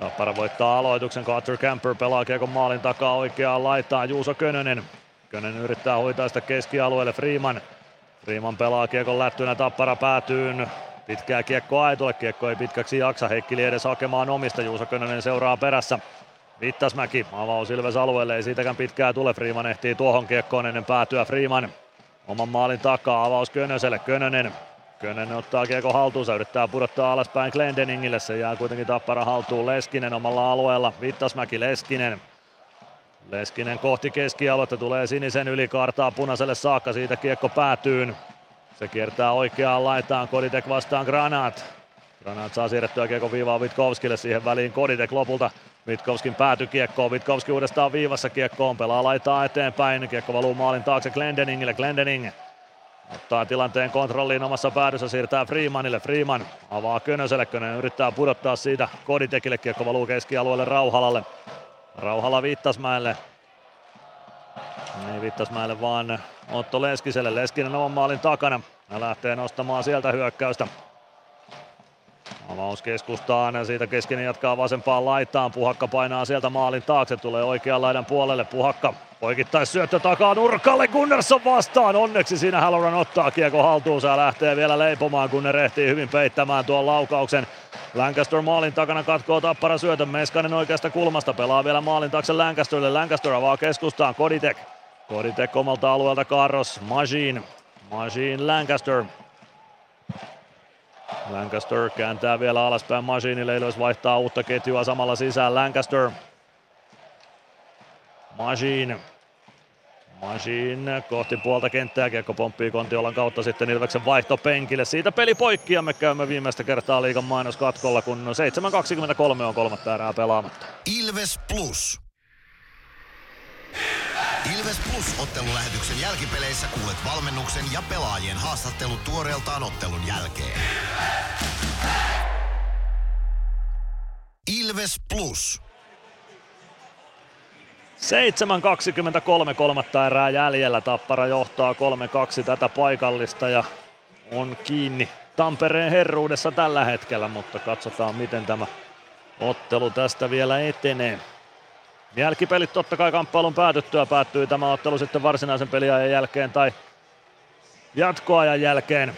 Tappara voittaa aloituksen, Carter Camper pelaa Kiekon maalin takaa oikeaan laitaan, Juuso Könönen. Könönen yrittää hoitaa sitä keskialueelle, Freeman. Freeman pelaa Kiekon lättynä, Tappara päätyyn. Pitkää kiekko Aitolle, kiekko ei pitkäksi jaksa, Heikkili edes hakemaan omista, Juuso Könönen seuraa perässä. Vittasmäki, avaus Ilves alueelle, ei siitäkään pitkää tule, Freeman ehtii tuohon kiekkoon ennen päätyä, Freeman. Oman maalin takaa, avaus Könöselle, Könönen Könönen ottaa kiekko haltuunsa, yrittää pudottaa alaspäin Glendeningille, se jää kuitenkin tappara haltuun Leskinen omalla alueella, Vittasmäki Leskinen. Leskinen kohti keskialuetta, tulee sinisen yli, kaartaa punaiselle saakka, siitä kiekko päätyyn. Se kiertää oikeaan laitaan, Koditek vastaan Granat. Granat saa siirrettyä kiekko viivaa Vitkovskille siihen väliin, Koditek lopulta Vitkovskin pääty kiekkoon, Vitkovski uudestaan viivassa kiekkoon, pelaa laitaa eteenpäin, kiekko valuu maalin taakse Glendeningille, Glendening Ottaa tilanteen kontrolliin omassa päädyssä, siirtää Freemanille. Freeman avaa Könöselle, Könönen yrittää pudottaa siitä Koditekille. Kiekko valuu keskialueelle Rauhalalle. Rauhala Vittasmäelle. Ei Vittasmäelle vaan Otto Leskiselle. Leskinen oman maalin takana. Ja lähtee nostamaan sieltä hyökkäystä. Avaus keskustaan siitä keskinen jatkaa vasempaan laitaan. Puhakka painaa sieltä maalin taakse, tulee oikean laidan puolelle. Puhakka poikittais syöttö takaa nurkalle, Gunnarsson vastaan. Onneksi siinä Halloran ottaa kiekko haltuunsa ja lähtee vielä leipomaan, kun ne rehtii hyvin peittämään tuon laukauksen. Lancaster maalin takana katkoo tappara syötön. Meskanen oikeasta kulmasta pelaa vielä maalin taakse Lancasterille. Lancaster avaa keskustaan Koditek. Koditek omalta alueelta Carros. Majin. Majin Lancaster. Lancaster kääntää vielä alaspäin Masiinille, Ilves vaihtaa uutta ketjua samalla sisään Lancaster. Masiin. Masiin kohti puolta kenttää, kiekko pomppii Kontiolan kautta sitten Ilveksen vaihto penkille. Siitä peli poikki ja me käymme viimeistä kertaa liigan mainoskatkolla, kun 7.23 on kolmatta erää pelaamatta. Ilves Plus. Ilves Plus-ottelulähetyksen jälkipeleissä kuulet valmennuksen ja pelaajien haastattelut tuoreeltaan ottelun jälkeen. Ilves Plus. 7.23 kolmatta erää jäljellä. Tappara johtaa 3-2 tätä paikallista ja on kiinni Tampereen herruudessa tällä hetkellä, mutta katsotaan miten tämä ottelu tästä vielä etenee. Jälkipelit totta kai kamppailun päätyttyä päättyy tämä ottelu sitten varsinaisen peliajan jälkeen tai jatkoajan jälkeen.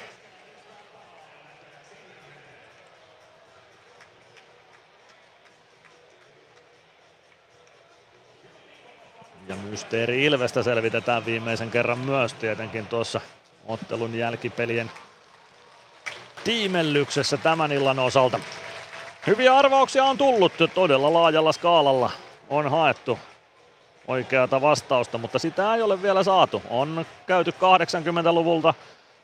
Ja Mysteeri Ilvestä selvitetään viimeisen kerran myös tietenkin tuossa ottelun jälkipelien tiimellyksessä tämän illan osalta. Hyviä arvauksia on tullut todella laajalla skaalalla. On haettu oikeata vastausta, mutta sitä ei ole vielä saatu. On käyty 80-luvulta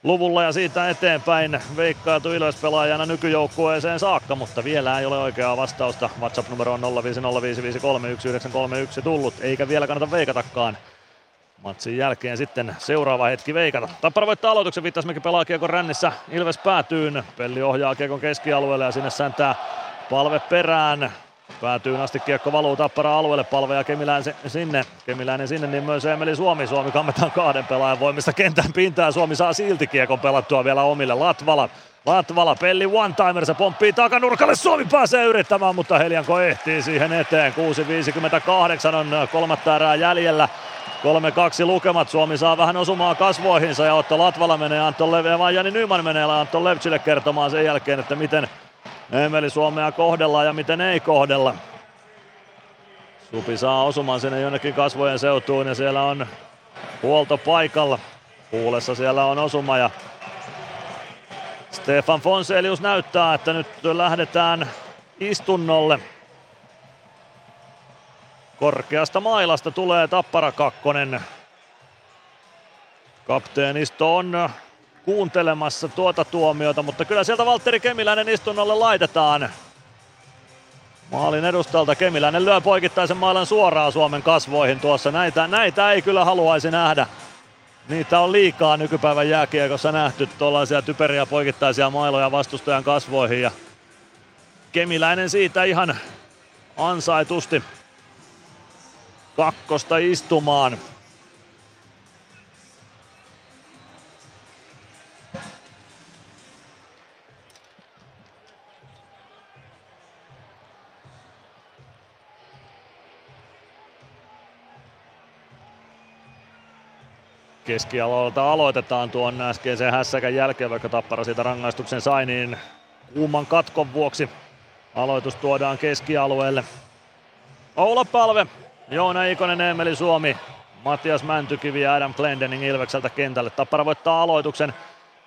luvulla ja siitä eteenpäin veikkailtu Ilves-pelaajana nykyjoukkueeseen saakka, mutta vielä ei ole oikeaa vastausta. WhatsApp numero on 0505531931 tullut, eikä vielä kannata veikatakaan. Matsin jälkeen sitten seuraava hetki veikata. Tappara voittaa aloituksen, Vittasmäki pelaa kiekon rännissä. Ilves päätyyn, Pelli ohjaa kiekon keskialueelle ja sinne säntää palve perään. Päätyy asti kiekko valuu Tappara alueelle, palve ja Kemiläinen sinne. Kemiläinen sinne, niin myös Emeli Suomi. Suomi kammetaan kahden pelaajan voimista kentän pintaan. Suomi saa silti kiekon pelattua vielä omille. Latvala, Latvala, Pelli one-timer, se pomppii takanurkalle. Suomi pääsee yrittämään, mutta Helianko ehtii siihen eteen. 6.58 on kolmatta erää jäljellä. 3-2 lukemat. Suomi saa vähän osumaan kasvoihinsa ja Otto Latvala menee Anton Lev, vaan Jani Nyman menee Anton Levtsille kertomaan sen jälkeen, että miten Emeli Suomea kohdellaan ja miten ei kohdella. Supi saa osumaan sinne jonnekin kasvojen seutuun ja siellä on huolto paikalla. Puulessa siellä on osuma ja Stefan Fonselius näyttää, että nyt lähdetään istunnolle. Korkeasta mailasta tulee Tappara kakkonen. Kapteenisto on kuuntelemassa tuota tuomiota, mutta kyllä sieltä Valtteri Kemiläinen istunnolle laitetaan. Maalin edustalta Kemiläinen lyö poikittaisen mailan suoraan Suomen kasvoihin tuossa. Näitä, näitä ei kyllä haluaisi nähdä. Niitä on liikaa nykypäivän jääkiekossa nähty, tuollaisia typeriä poikittaisia mailoja vastustajan kasvoihin. Ja Kemiläinen siitä ihan ansaitusti kakkosta istumaan. Keskialueelta aloitetaan tuon äskeisen hässäkän jälkeen, vaikka Tappara siitä rangaistuksen sai, niin kuuman katkon vuoksi aloitus tuodaan keskialueelle. Oula Palve, Joona Ikonen, Emeli Suomi, Matias Mäntykivi ja Adam Glendening Ilvekseltä kentälle. Tappara voittaa aloituksen.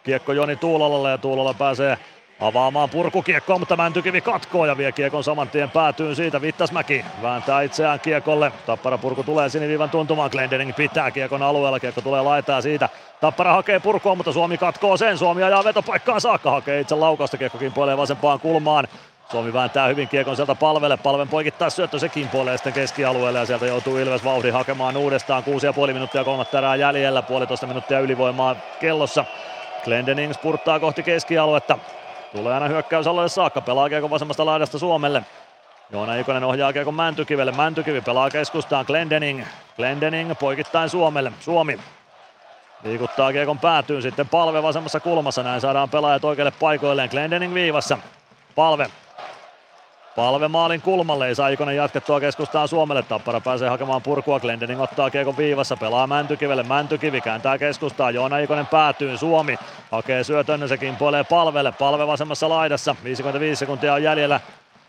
Kiekko Joni Tuulolalle ja Tuulola pääsee avaamaan purkukiekkoa, mutta Mäntykivi katkoo ja vie kiekon saman tien päätyyn siitä. Vittasmäki vääntää itseään kiekolle. Tappara purku tulee siniviivan tuntumaan. Glendening pitää kiekon alueella. Kiekko tulee laitaa siitä. Tappara hakee purkua, mutta Suomi katkoo sen. Suomi ajaa vetopaikkaan saakka. Hakee itse laukausta. Kiekko kimpoilee vasempaan kulmaan. Suomi vääntää hyvin kiekon sieltä palvelle. Palven poikittaa syöttö, se kimpoilee sitten keskialueelle ja sieltä joutuu Ilves vauhdi hakemaan uudestaan. 6,5 minuuttia kolmatta erää jäljellä, puolitoista minuuttia ylivoimaa kellossa. Glendening spurttaa kohti keskialuetta. Tulee aina hyökkäysalueelle saakka, pelaa kiekon vasemmasta laidasta Suomelle. Joona Ikonen ohjaa kiekon Mäntykivelle, Mäntykivi pelaa keskustaan. Glendening. Glendening poikittain Suomelle, Suomi liikuttaa kiekon päätyyn sitten palve vasemmassa kulmassa, näin saadaan pelaajat oikeille paikoilleen. Glendening viivassa, palve Palve maalin kulmalle, ei saa Ikonen jatkettua. Keskustaan Suomelle. Tappara pääsee hakemaan purkua, Glendening ottaa kiekon viivassa, pelaa Mäntykivelle, Mäntykivi kääntää keskustaan, Joona Ikonen päätyy, Suomi hakee syötön, se kimpoilee palvelle, palve vasemmassa laidassa, 55 sekuntia on jäljellä.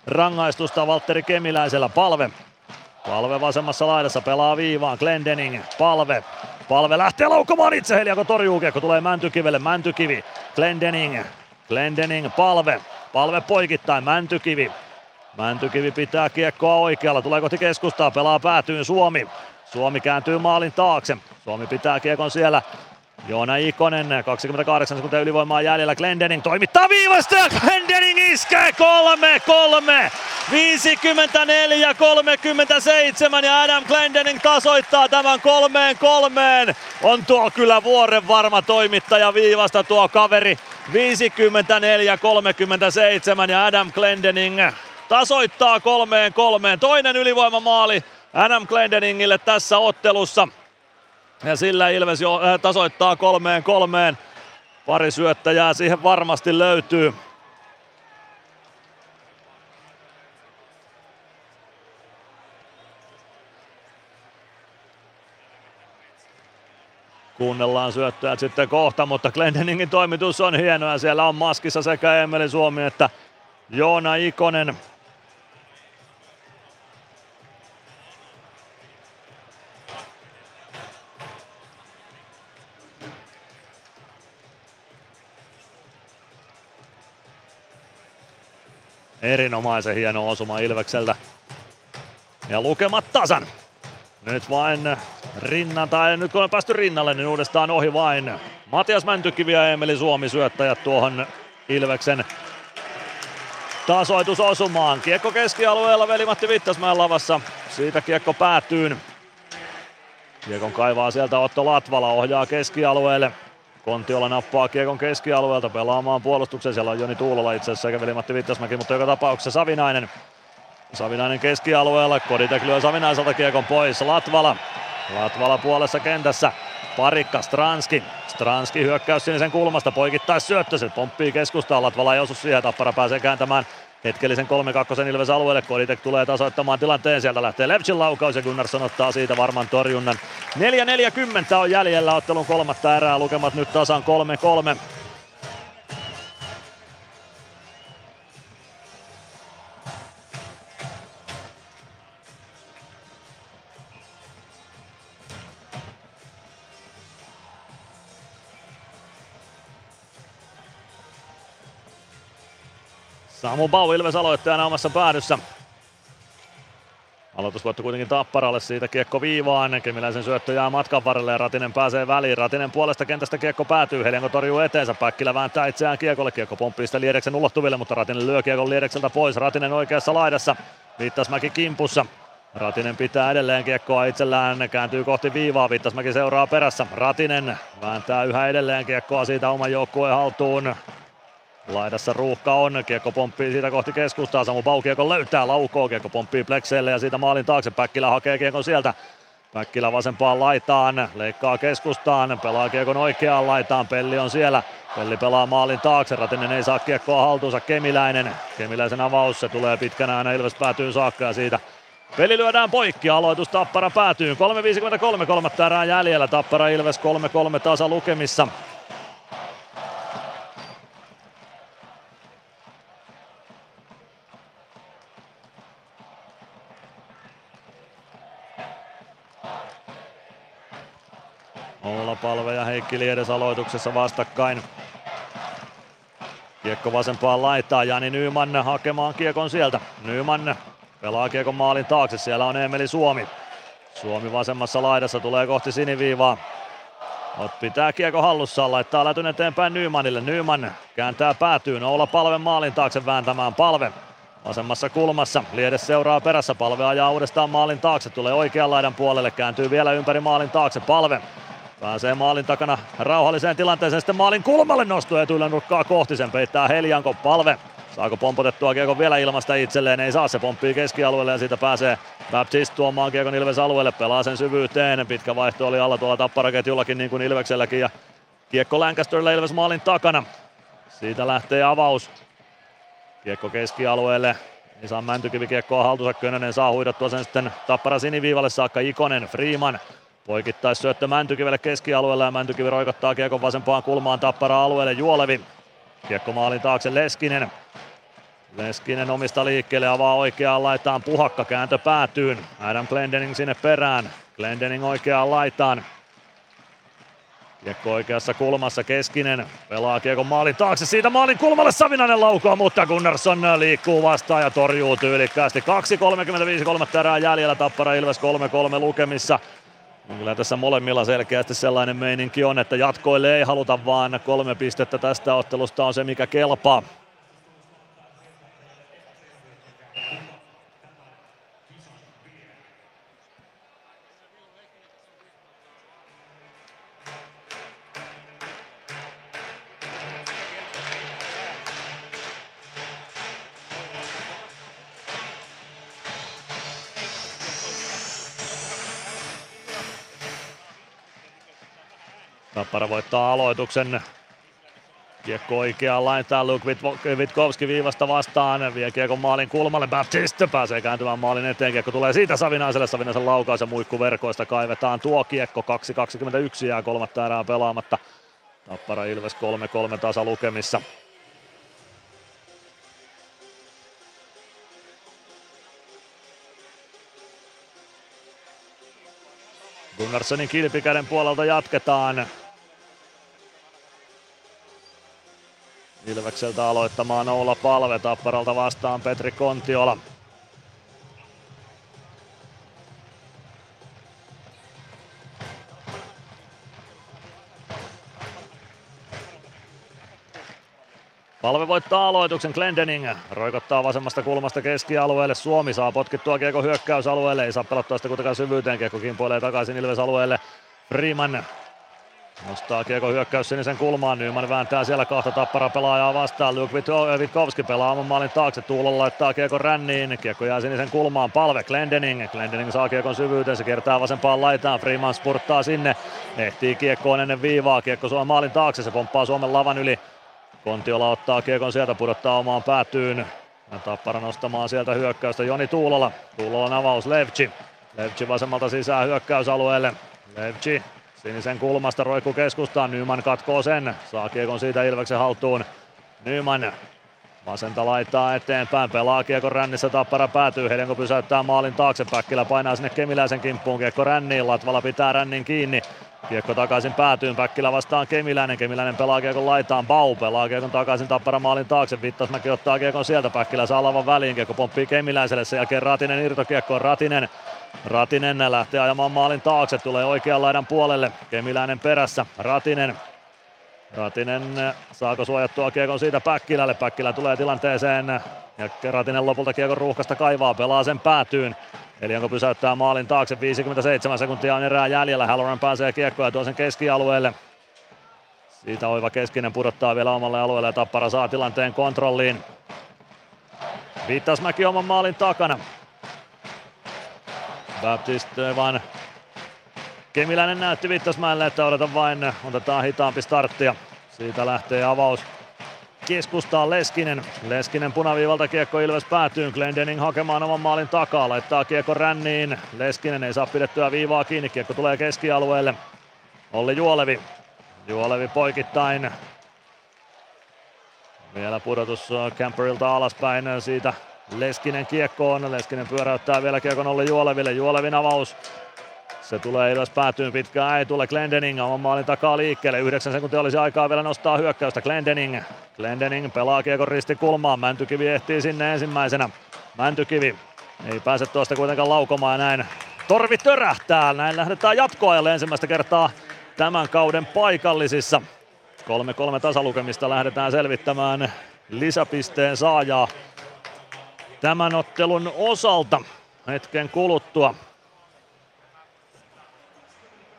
Rangaistusta Valtteri Kemiläisellä, palve. Palve vasemmassa laidassa pelaa viivaan, Glendening, palve. Palve lähtee laukomaan itse, Heliako torjuu? Kiekko, tulee Mäntykivelle, Mäntykivi, Glendening, Glendening, palve. Palve poikittain, Mäntykivi, Mäntykivi pitää kiekkoa oikealla, tulee kohti keskustaa, pelaa päätyyn Suomi. Suomi kääntyy maalin taakse. Suomi pitää kiekon siellä. Joona Ikonen, 28 sekuntia ylivoimaa jäljellä. Glendening toimittaa viivasta ja Glendening iskee kolme, kolme. 54 37 ja Adam Glendening tasoittaa tämän kolmeen kolmeen. On tuo kyllä vuoren varma toimittaja viivasta tuo kaveri. 54 37 ja Adam Glendening tasoittaa kolmeen kolmeen. Toinen ylivoimamaali Adam Glendeningille tässä ottelussa. Ja sillä Ilves jo äh, tasoittaa kolmeen kolmeen. Pari syöttäjää siihen varmasti löytyy. Kuunnellaan syöttöjät sitten kohta, mutta Glendeningin toimitus on hienoa. Siellä on maskissa sekä Emeli Suomi että Joona Ikonen. Erinomaisen hieno osuma Ilvekseltä. Ja lukemat tasan. Nyt vain rinnan, tai nyt kun on päästy rinnalle, niin uudestaan ohi vain. Matias Mäntykivi ja Emeli Suomi syöttäjät tuohon Ilveksen tasoitusosumaan. Kiekko keskialueella Veli-Matti Vittasmäen lavassa. Siitä kiekko päätyy. Kiekon kaivaa sieltä Otto Latvala, ohjaa keskialueelle. Kontiola nappaa kiekon keskialueelta pelaamaan puolustuksen. Siellä on Joni Tuulola itse asiassa sekä Veli-Matti Vittasmäki, mutta joka tapauksessa Savinainen. Savinainen keskialueella, Koditek lyö Savinaiselta kiekon pois. Latvala. Latvala puolessa kentässä. Parikka Stranski. Stranski hyökkäys sinisen kulmasta, poikittais syöttö, se pomppii keskustaan, Latvala ei osu siihen, Tappara pääsee kääntämään hetkellisen 3-2 Ilves alueelle, Koditek tulee tasoittamaan tilanteen, sieltä lähtee Levchin laukaus ja Gunnarsson ottaa siitä varman torjunnan. 4.40 on jäljellä ottelun kolmatta erää, lukemat nyt tasan 3-3. Samu Bau Ilves aloittajana omassa päädyssä. Aloitusvoitto kuitenkin Tapparalle siitä kiekko viivaan. Kemiläisen syöttö jää matkan varrelle ja Ratinen pääsee väliin. Ratinen puolesta kentästä kiekko päätyy. Helianko torjuu eteensä. Päkkilä vääntää itseään kiekolle. Kiekko pomppii sitä Liedeksen ulottuville, mutta Ratinen lyö kiekon Liedekseltä pois. Ratinen oikeassa laidassa. Viittasmäki kimpussa. Ratinen pitää edelleen kiekkoa itsellään, kääntyy kohti viivaa, Viittasmäki seuraa perässä. Ratinen vääntää yhä edelleen kiekkoa siitä oman joukkueen haltuun. Laidassa ruuhka on, kiekko pomppii siitä kohti keskustaa, Samu Bau kiekko löytää, laukoo, kiekko pomppii Plexeille ja siitä maalin taakse, Päkkilä hakee kiekon sieltä. Päkkilä vasempaan laitaan, leikkaa keskustaan, pelaa kiekon oikeaan laitaan, Pelli on siellä. Pelli pelaa maalin taakse, Ratinen ei saa kiekkoa haltuunsa, Kemiläinen. Kemiläisen avaus, se tulee pitkänä aina. Ilves päätyy saakka ja siitä Peli lyödään poikki, aloitus Tappara päätyy. 3.53, kolmatta erää jäljellä, Tappara Ilves 3-3 tasa lukemissa. Olla Palve ja Heikki Liedes aloituksessa vastakkain. Kiekko vasempaan laittaa Jani Nyman hakemaan kiekon sieltä. Nyman pelaa kiekon maalin taakse, siellä on Emeli Suomi. Suomi vasemmassa laidassa tulee kohti siniviivaa. Ot pitää kiekko hallussaan, laittaa lätyn eteenpäin Nymanille. Nyman kääntää päätyyn, olla palve maalin taakse vääntämään palve. Vasemmassa kulmassa, Liedes seuraa perässä, palve ajaa uudestaan maalin taakse, tulee oikean laidan puolelle, kääntyy vielä ympäri maalin taakse, palve Pääsee maalin takana rauhalliseen tilanteeseen, sitten maalin kulmalle nostuu etuille nurkkaa kohti, sen peittää Helianko palve. Saako pompotettua kiekon vielä ilmasta itselleen? Ei saa, se pomppii keskialueelle ja siitä pääsee Baptist tuomaan kiekon Ilves alueelle, pelaa sen syvyyteen. Pitkä vaihto oli alla tuolla tapparaketjullakin niin kuin Ilvekselläkin ja kiekko Lancasterille Ilves maalin takana. Siitä lähtee avaus. Kiekko keskialueelle. Ei saa Mäntykivi kiekkoa haltuunsa, Könönen saa huidottua sen sitten tappara siniviivalle saakka Ikonen, Freeman Poikittais syöttö Mäntykivelle keskialueella ja Mäntykivi roikottaa kiekon vasempaan kulmaan tappara alueelle Juolevi. Kiekko maalin taakse Leskinen. Leskinen omista liikkeelle avaa oikeaan laitaan puhakka kääntö päätyyn. Adam Glendening sinne perään. Glendening oikeaan laitaan. Kiekko oikeassa kulmassa Keskinen pelaa kiekon maalin taakse, siitä maalin kulmalle Savinainen laukoa, mutta Gunnarsson liikkuu vastaan ja torjuu tyylikkäästi. 2.35 kolmatta erää jäljellä, Tappara Ilves 3-3 lukemissa. Kyllä tässä molemmilla selkeästi sellainen meininki on, että jatkoille ei haluta vaan kolme pistettä tästä ottelusta on se mikä kelpaa. Tappara voittaa aloituksen. Kiekko oikeaan laitaan, Luke Witkowski viivasta vastaan, vie kiekon maalin kulmalle, Baptiste pääsee kääntymään maalin eteen, kiekko tulee siitä Savinaiselle, Savinaisen laukaus ja muikku verkoista kaivetaan tuo kiekko, 2.21 jää kolmatta erää pelaamatta. Tappara Ilves 3-3 tasa lukemissa. Gunnarssonin kilpikäden puolelta jatketaan. Ilvekseltä aloittamaan Oula Palve, Tapparalta vastaan Petri Kontiola. Palve voittaa aloituksen, Glendening. Roikottaa vasemmasta kulmasta keskialueelle, Suomi saa potkittua kiekko hyökkäysalueelle, ei saa pelottaa sitä kuitenkaan syvyyteen, kiekko kimpoilee takaisin Ilves alueelle, Freeman Nostaa kiekko hyökkäys sinisen kulmaan, Nyman vääntää siellä kahta tappara pelaajaa vastaan, Luke Witkowski pelaa oman maalin taakse, Tuulolla laittaa kiekko ränniin, kiekko jää sinisen kulmaan, palve Glendening, Glendening saa kiekon syvyyteen, se kiertää vasempaan laitaan, Freeman spurttaa sinne, ehtii kiekkoon ennen viivaa, kiekko sua maalin taakse, se pomppaa Suomen lavan yli, Kontiola ottaa kiekon sieltä, pudottaa omaan päätyyn, Tappara nostamaan sieltä hyökkäystä. Joni Tuulola, Tuulolan avaus Levci, Levci vasemmalta sisään hyökkäysalueelle, Levci Sinisen kulmasta roikku keskustaan, Nyman katkoo sen, saa kiekon siitä Ilveksen haltuun. Nyman vasenta laittaa eteenpäin, pelaa kiekon rännissä, Tappara päätyy, Helenko pysäyttää maalin taakse, Päkkilä painaa sinne Kemiläisen kimppuun, kiekko ränniin, Latvala pitää rännin kiinni, Kiekko takaisin päätyyn, Päkkilä vastaan Kemiläinen, Kemiläinen pelaa kiekon laitaan, Bau pelaa kiekon takaisin. Tappara maalin taakse, Vittasmäki ottaa kiekon sieltä, Päkkilä saa lavan väliin, kiekko pomppii Kemiläiselle, sen jälkeen Ratinen irtokiekko, Ratinen Ratinen lähtee ajamaan maalin taakse, tulee oikean laidan puolelle. Kemiläinen perässä, Ratinen. Ratinen saako suojattua kiekon siitä Päkkilälle. Päkkilä tulee tilanteeseen ja Ratinen lopulta kiekon ruuhkasta kaivaa, pelaa sen päätyyn. Eli onko pysäyttää maalin taakse, 57 sekuntia on erää jäljellä. Halloran pääsee kiekkoa tuo sen keskialueelle. Siitä oiva keskinen pudottaa vielä omalle alueelle ja Tappara saa tilanteen kontrolliin. Viittasmäki oman maalin takana. Baptiste vaan Kemiläinen näytti Vittasmäelle, että odota vain, otetaan hitaampi starttia. Siitä lähtee avaus keskustaan Leskinen. Leskinen punaviivalta kiekko Ilves päätyy. Glendening hakemaan oman maalin takaa. Laittaa kiekko ränniin. Leskinen ei saa pidettyä viivaa kiinni. Kiekko tulee keskialueelle. Olli Juolevi. Juolevi poikittain. Vielä pudotus Camperilta alaspäin. Siitä Leskinen kiekkoon. Leskinen pyöräyttää vielä kiekon Olli Juoleville. Juolevin avaus. Se tulee Ilves päätyyn pitkään, ei tule Glendening oman maalin takaa liikkeelle. 9 sekuntia olisi aikaa vielä nostaa hyökkäystä. Glendening, Glendening pelaa kiekon ristikulmaan. Mäntykivi ehtii sinne ensimmäisenä. Mäntykivi ei pääse tuosta kuitenkaan laukomaan näin. Torvi törähtää, näin lähdetään jatkoajalle ensimmäistä kertaa tämän kauden paikallisissa. 3-3 tasalukemista lähdetään selvittämään lisäpisteen saajaa tämän ottelun osalta hetken kuluttua.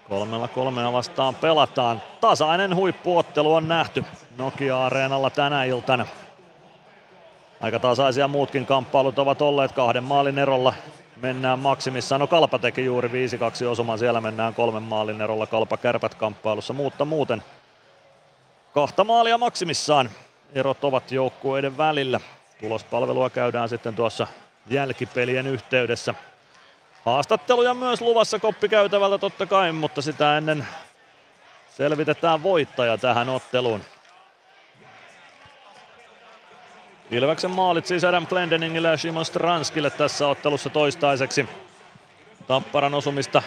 Kolmella kolmea vastaan pelataan. Tasainen huippuottelu on nähty Nokia-areenalla tänä iltana. Aika tasaisia muutkin kamppailut ovat olleet kahden maalin erolla. Mennään maksimissaan. No Kalpa teki juuri 5-2 osuman. Siellä mennään kolmen maalin erolla Kalpa kärpät kamppailussa. Mutta muuten kahta maalia maksimissaan. Erot ovat joukkueiden välillä. Tulospalvelua käydään sitten tuossa jälkipelien yhteydessä. Haastatteluja myös luvassa koppikäytävältä totta kai, mutta sitä ennen selvitetään voittaja tähän otteluun. Ilveksen maalit siis Adam Glendeningille ja Simon Stranskille tässä ottelussa toistaiseksi. Tapparan osumista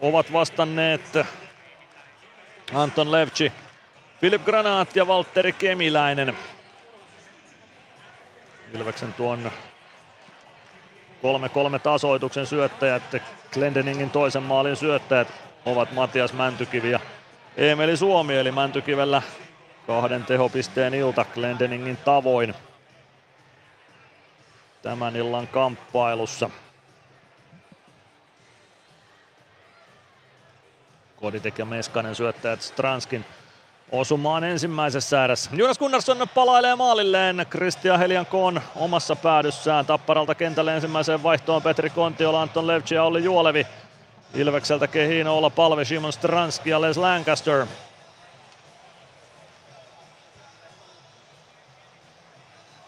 ovat vastanneet Anton Levci, Filip Granat ja Valtteri Kemiläinen. Ilveksen tuon 3-3 tasoituksen syöttäjät, Glendeningin toisen maalin syöttäjät ovat Matias Mäntykivi ja Emeli Suomi, eli Mäntykivellä kahden tehopisteen ilta Glendeningin tavoin tämän illan kamppailussa. Koditek ja Meskanen syöttäjät Stranskin osumaan ensimmäisessä erässä. Jonas Gunnarsson palailee maalilleen Kristian Heliankoon omassa päädyssään. Tapparalta kentälle ensimmäiseen vaihtoon Petri Kontiola, Anton Levci ja Olli Juolevi. Ilvekseltä Kehino, Olla Palve, Simon Stranski ja Les Lancaster.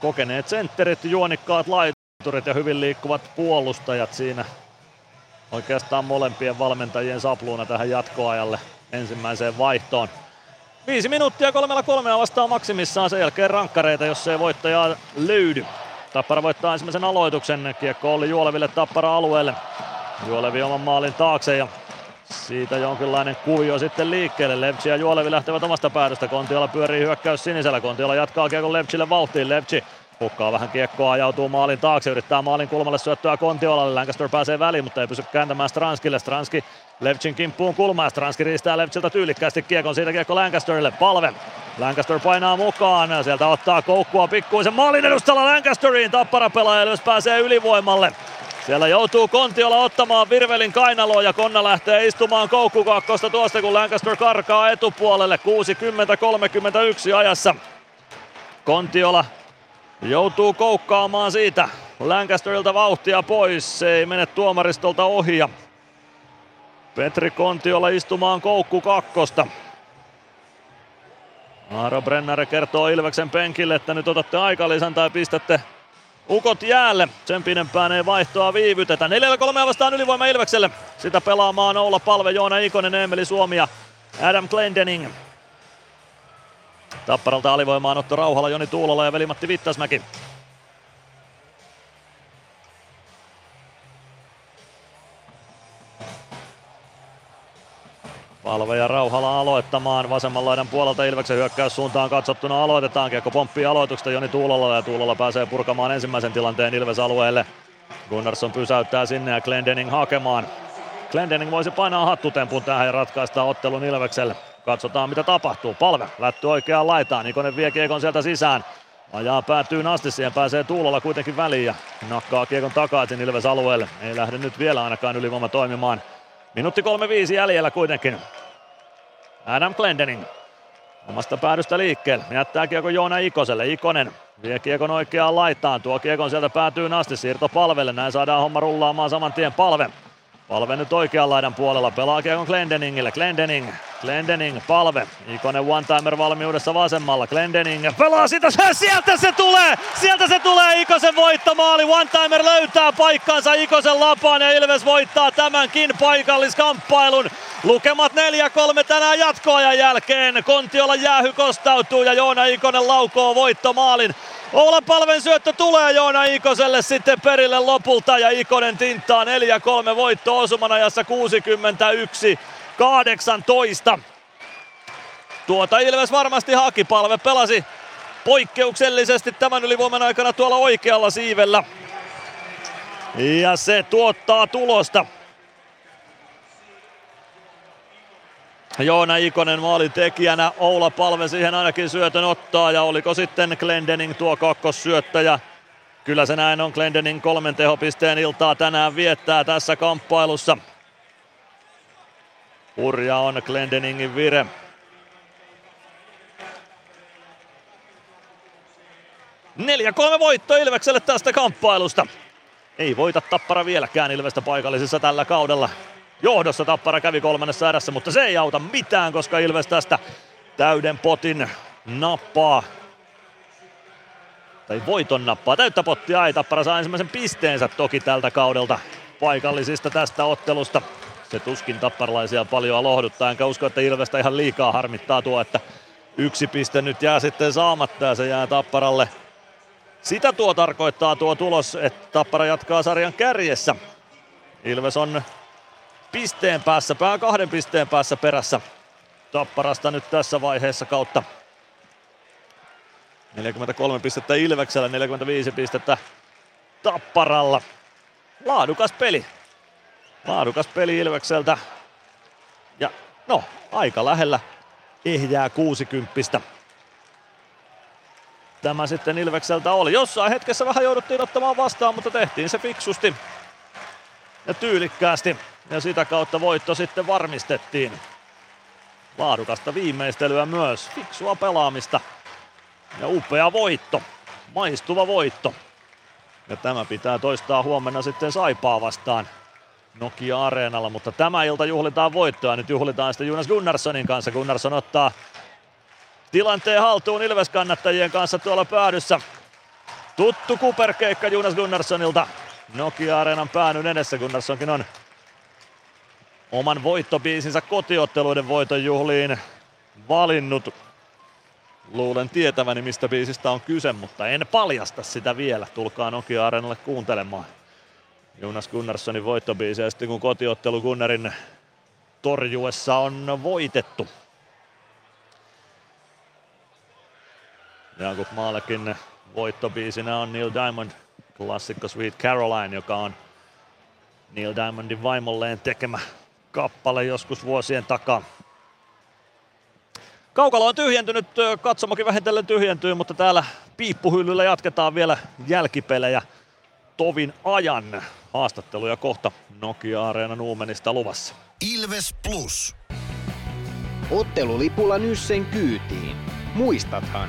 Kokeneet sentterit, juonikkaat laiturit ja hyvin liikkuvat puolustajat siinä. Oikeastaan molempien valmentajien sapluuna tähän jatkoajalle ensimmäiseen vaihtoon. Viisi minuuttia kolmella kolmea vastaa maksimissaan sen jälkeen rankkareita, jos ei voittajaa löydy. Tappara voittaa ensimmäisen aloituksen. Kiekko oli Juoleville Tappara alueelle. Juolevi oman maalin taakse ja siitä jonkinlainen kuvio sitten liikkeelle. Levci ja Juolevi lähtevät omasta päädystä. Kontiola pyörii hyökkäys sinisellä. Kontiola jatkaa kiekon Levcille vauhtiin. Levci hukkaa vähän kiekkoa, ajautuu maalin taakse, yrittää maalin kulmalle syöttöä Kontiolalle. Lancaster pääsee väliin, mutta ei pysy kääntämään Stranskille. Stranski Levcin kimppuun kulmaa. Stranski riistää Levciltä tyylikkäästi kiekon. Siitä kiekko Lancasterille. Palve. Lancaster painaa mukaan. Sieltä ottaa koukkua pikkuisen maalin edustalla Lancasteriin. Tappara pelaaja jos pääsee ylivoimalle. Siellä joutuu Kontiola ottamaan Virvelin kainaloa ja Konna lähtee istumaan koukkukakkosta tuosta kun Lancaster karkaa etupuolelle 60-31 ajassa. Kontiola joutuu koukkaamaan siitä Lancasterilta vauhtia pois. Se ei mene tuomaristolta ohi ja Petri Kontiola istumaan koukku kakkosta. Aaro Brenner kertoo Ilveksen penkille, että nyt otatte aikalisän tai pistätte ukot jäälle. Sen pidempään ei vaihtoa viivytetä. 4-3 vastaan ylivoima Ilvekselle. Sitä pelaamaan Oula Palve, Joona Ikonen, Emeli Suomi ja Adam Glendening. Tapparalta alivoimaan Otto Rauhala, Joni Tuulola ja Veli-Matti Vittasmäki. Palve ja Rauhala aloittamaan vasemman laidan puolelta Ilveksen hyökkäyssuuntaan katsottuna aloitetaan. Kiekko pomppii aloituksesta Joni Tuulola ja Tuulola pääsee purkamaan ensimmäisen tilanteen Ilves alueelle. Gunnarsson pysäyttää sinne ja Glendening hakemaan. Glendening voisi painaa hattutempun tähän ja ratkaista ottelun Ilvekselle. Katsotaan mitä tapahtuu. Palve lätty oikeaan laitaan. Nikonen vie kiekon sieltä sisään. Ajaa päätyy asti, siihen pääsee Tuulola kuitenkin väliin ja nakkaa kiekon takaisin Ilves alueelle. Ei lähde nyt vielä ainakaan ylivoima toimimaan. Minuutti 3-5 jäljellä kuitenkin. Adam Glendening omasta päädystä liikkeelle. Jättää kiekon Joona Ikoselle. Ikonen vie kiekon oikeaan laitaan. Tuo kiekon sieltä päätyy asti. Siirto palvelle. Näin saadaan homma rullaamaan saman tien palve. Palve nyt oikean laidan puolella. Pelaa kiekon Glendeningille. Glendening. Glendening. Palve. Ikonen one-timer valmiudessa vasemmalla. Glendening. Pelaa sitä. Sieltä se tulee. Sieltä se tulee. Ikosen voittomaali. One-timer löytää paikkansa Ikosen lapaan ja Ilves voittaa tämänkin paikalliskamppailun. Lukemat 4-3 tänään jatkoajan jälkeen. Kontiola jäähy kostautuu ja Joona Ikonen laukoo voittomaalin. Oula Palven syöttö tulee Joona Ikoselle sitten perille lopulta ja Ikonen tinttaa 4-3 voitto osuman ajassa 61 18. Tuota Ilves varmasti haki. Palve pelasi poikkeuksellisesti tämän ylivoiman aikana tuolla oikealla siivellä. Ja se tuottaa tulosta. Joona Ikonen maalin tekijänä, Oula Palve siihen ainakin syötön ottaa ja oliko sitten Glendening tuo kakkossyöttäjä. Kyllä se näin on, Glendening kolmen tehopisteen iltaa tänään viettää tässä kamppailussa. Hurja on Glendeningin vire. Neljä kolme voitto Ilvekselle tästä kamppailusta. Ei voita Tappara vieläkään Ilvestä paikallisessa tällä kaudella. Johdossa Tappara kävi kolmannessa erässä, mutta se ei auta mitään, koska Ilves tästä täyden potin nappaa. Tai voiton nappaa. Täyttä pottia ei. Tappara saa ensimmäisen pisteensä toki tältä kaudelta paikallisista tästä ottelusta. Se tuskin tapparalaisia paljon lohduttaa, enkä usko, että Ilvestä ihan liikaa harmittaa tuo, että yksi piste nyt jää sitten saamatta ja se jää Tapparalle. Sitä tuo tarkoittaa tuo tulos, että Tappara jatkaa sarjan kärjessä. Ilves on pisteen päässä, pää kahden pisteen päässä perässä Tapparasta nyt tässä vaiheessa kautta. 43 pistettä Ilveksellä, 45 pistettä Tapparalla. Laadukas peli. Laadukas peli Ilvekseltä. Ja no, aika lähellä ehjää 60. Tämä sitten Ilvekseltä oli. Jossain hetkessä vähän jouduttiin ottamaan vastaan, mutta tehtiin se fiksusti ja tyylikkäästi. Ja sitä kautta voitto sitten varmistettiin. Laadukasta viimeistelyä myös, fiksua pelaamista ja upea voitto, maistuva voitto. Ja tämä pitää toistaa huomenna sitten Saipaa vastaan Nokia-areenalla, mutta tämä ilta juhlitaan voittoa. Nyt juhlitaan sitten Jonas Gunnarssonin kanssa. Gunnarsson ottaa tilanteen haltuun Ilves-kannattajien kanssa tuolla päädyssä. Tuttu kuperkeikka Jonas Gunnarssonilta. Nokia-areenan päänyn edessä Gunnarssonkin on oman voittobiisinsä kotiotteluiden voiton juhliin valinnut. Luulen tietäväni mistä biisistä on kyse, mutta en paljasta sitä vielä. Tulkaa Nokia-areenalle kuuntelemaan. Jonas Gunnarssonin voittobiisi ja sitten kun kotiottelu Gunnarin torjuessa on voitettu. Jakub Maalekin voittobiisinä on Neil Diamond klassikko Sweet Caroline, joka on Neil Diamondin vaimolleen tekemä kappale joskus vuosien takaa. Kaukalo on tyhjentynyt, katsomokin vähitellen tyhjentyy, mutta täällä piippuhyllyllä jatketaan vielä jälkipelejä tovin ajan. Haastatteluja kohta Nokia-areena Nuumenista luvassa. Ilves Plus. Ottelulipulla Nyssen kyytiin. Muistathan,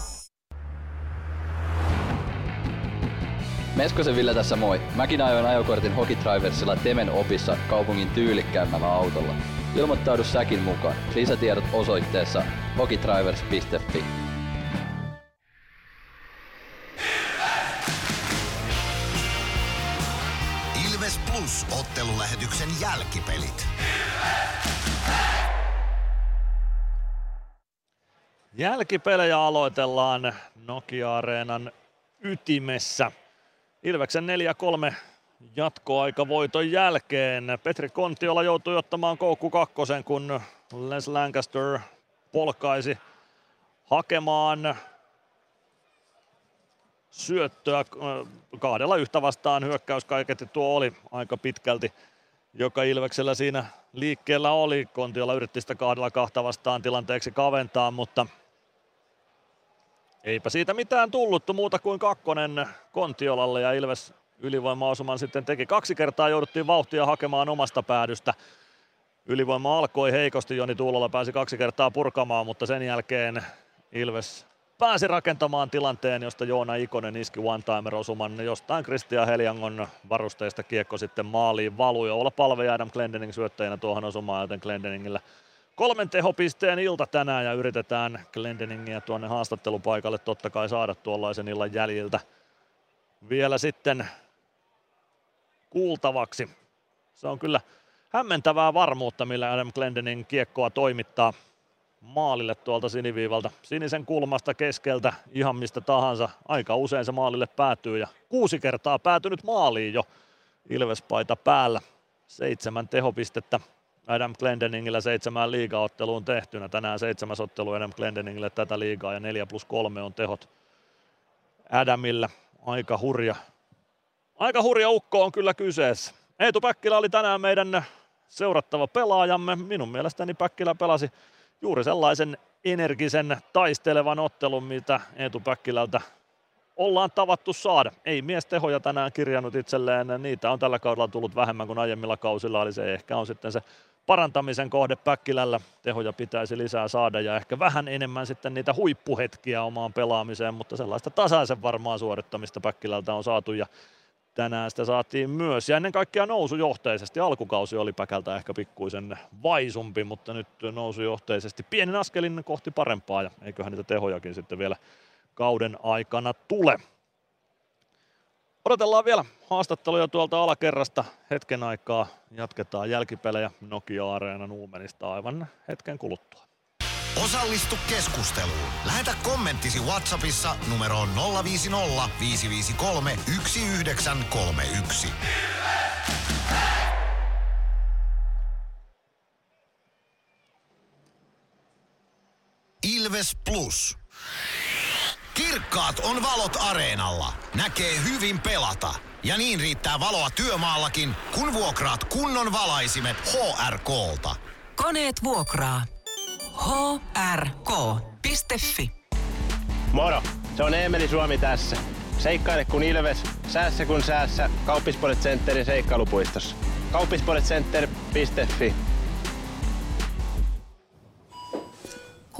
Meskosen Ville tässä moi. Mäkin ajoin ajokortin Hokitriversilla Temen opissa kaupungin tyylikkäämmällä autolla. Ilmoittaudu säkin mukaan. Lisätiedot osoitteessa hokitrivers.fi. Ilves Plus ottelulähetyksen jälkipelit. Jälkipelejä aloitellaan Nokia-areenan ytimessä. Ilveksen 4-3 jatkoaikavoiton jälkeen Petri Kontiola joutui ottamaan koukku kakkosen, kun Les Lancaster polkaisi hakemaan syöttöä kahdella yhtä vastaan hyökkäys kaiketti tuo oli aika pitkälti, joka Ilveksellä siinä liikkeellä oli. Kontiola yritti sitä kahdella kahta vastaan tilanteeksi kaventaa, mutta eipä siitä mitään tullut muuta kuin kakkonen Kontiolalle ja Ilves ylivoimaosuman sitten teki. Kaksi kertaa jouduttiin vauhtia hakemaan omasta päädystä. Ylivoima alkoi heikosti, Joni Tuulola pääsi kaksi kertaa purkamaan, mutta sen jälkeen Ilves pääsi rakentamaan tilanteen, josta Joona Ikonen iski one-timer osuman jostain Kristian Heliangon varusteista kiekko sitten maaliin valui. Olla palve ja Adam Glendening syöttäjänä tuohon osumaan, joten Glendeningillä kolmen tehopisteen ilta tänään ja yritetään Glendeningiä tuonne haastattelupaikalle totta kai saada tuollaisen illan jäljiltä vielä sitten kuultavaksi. Se on kyllä hämmentävää varmuutta, millä Adam Glendening kiekkoa toimittaa maalille tuolta siniviivalta. Sinisen kulmasta keskeltä ihan mistä tahansa. Aika usein se maalille päätyy ja kuusi kertaa päätynyt maaliin jo Ilvespaita päällä. Seitsemän tehopistettä Adam Glendeningillä seitsemään liigaotteluun tehtynä. Tänään seitsemäs ottelu Adam Glendeningille tätä liigaa ja neljä plus kolme on tehot Adamilla. Aika hurja. Aika hurja ukko on kyllä kyseessä. Eetu Päkkilä oli tänään meidän seurattava pelaajamme. Minun mielestäni Päkkilä pelasi juuri sellaisen energisen taistelevan ottelun, mitä Eetu Päkkilältä ollaan tavattu saada. Ei mies tehoja tänään kirjannut itselleen, niitä on tällä kaudella tullut vähemmän kuin aiemmilla kausilla, eli se ehkä on sitten se parantamisen kohde Päkkilällä. Tehoja pitäisi lisää saada ja ehkä vähän enemmän sitten niitä huippuhetkiä omaan pelaamiseen, mutta sellaista tasaisen varmaa suorittamista Päkkilältä on saatu ja tänään sitä saatiin myös. Ja ennen kaikkea nousujohteisesti. Alkukausi oli Päkältä ehkä pikkuisen vaisumpi, mutta nyt nousujohteisesti pienen askelin kohti parempaa ja eiköhän niitä tehojakin sitten vielä kauden aikana tule. Odotellaan vielä haastatteluja tuolta alakerrasta hetken aikaa. Jatketaan jälkipelejä Nokia-areena Nuumenista aivan hetken kuluttua. Osallistu keskusteluun. Lähetä kommenttisi Whatsappissa numeroon 050 553 1931. Ilves Plus. Kirkkaat on valot areenalla. Näkee hyvin pelata. Ja niin riittää valoa työmaallakin, kun vuokraat kunnon valaisimet HRKlta. Koneet vuokraa. hrk.fi Moro, se on Eemeli Suomi tässä. Seikkaile kun ilves, säässä kun säässä. Kauppispoilet Centerin seikkailupuistossa. Kauppispoiletcenter.fi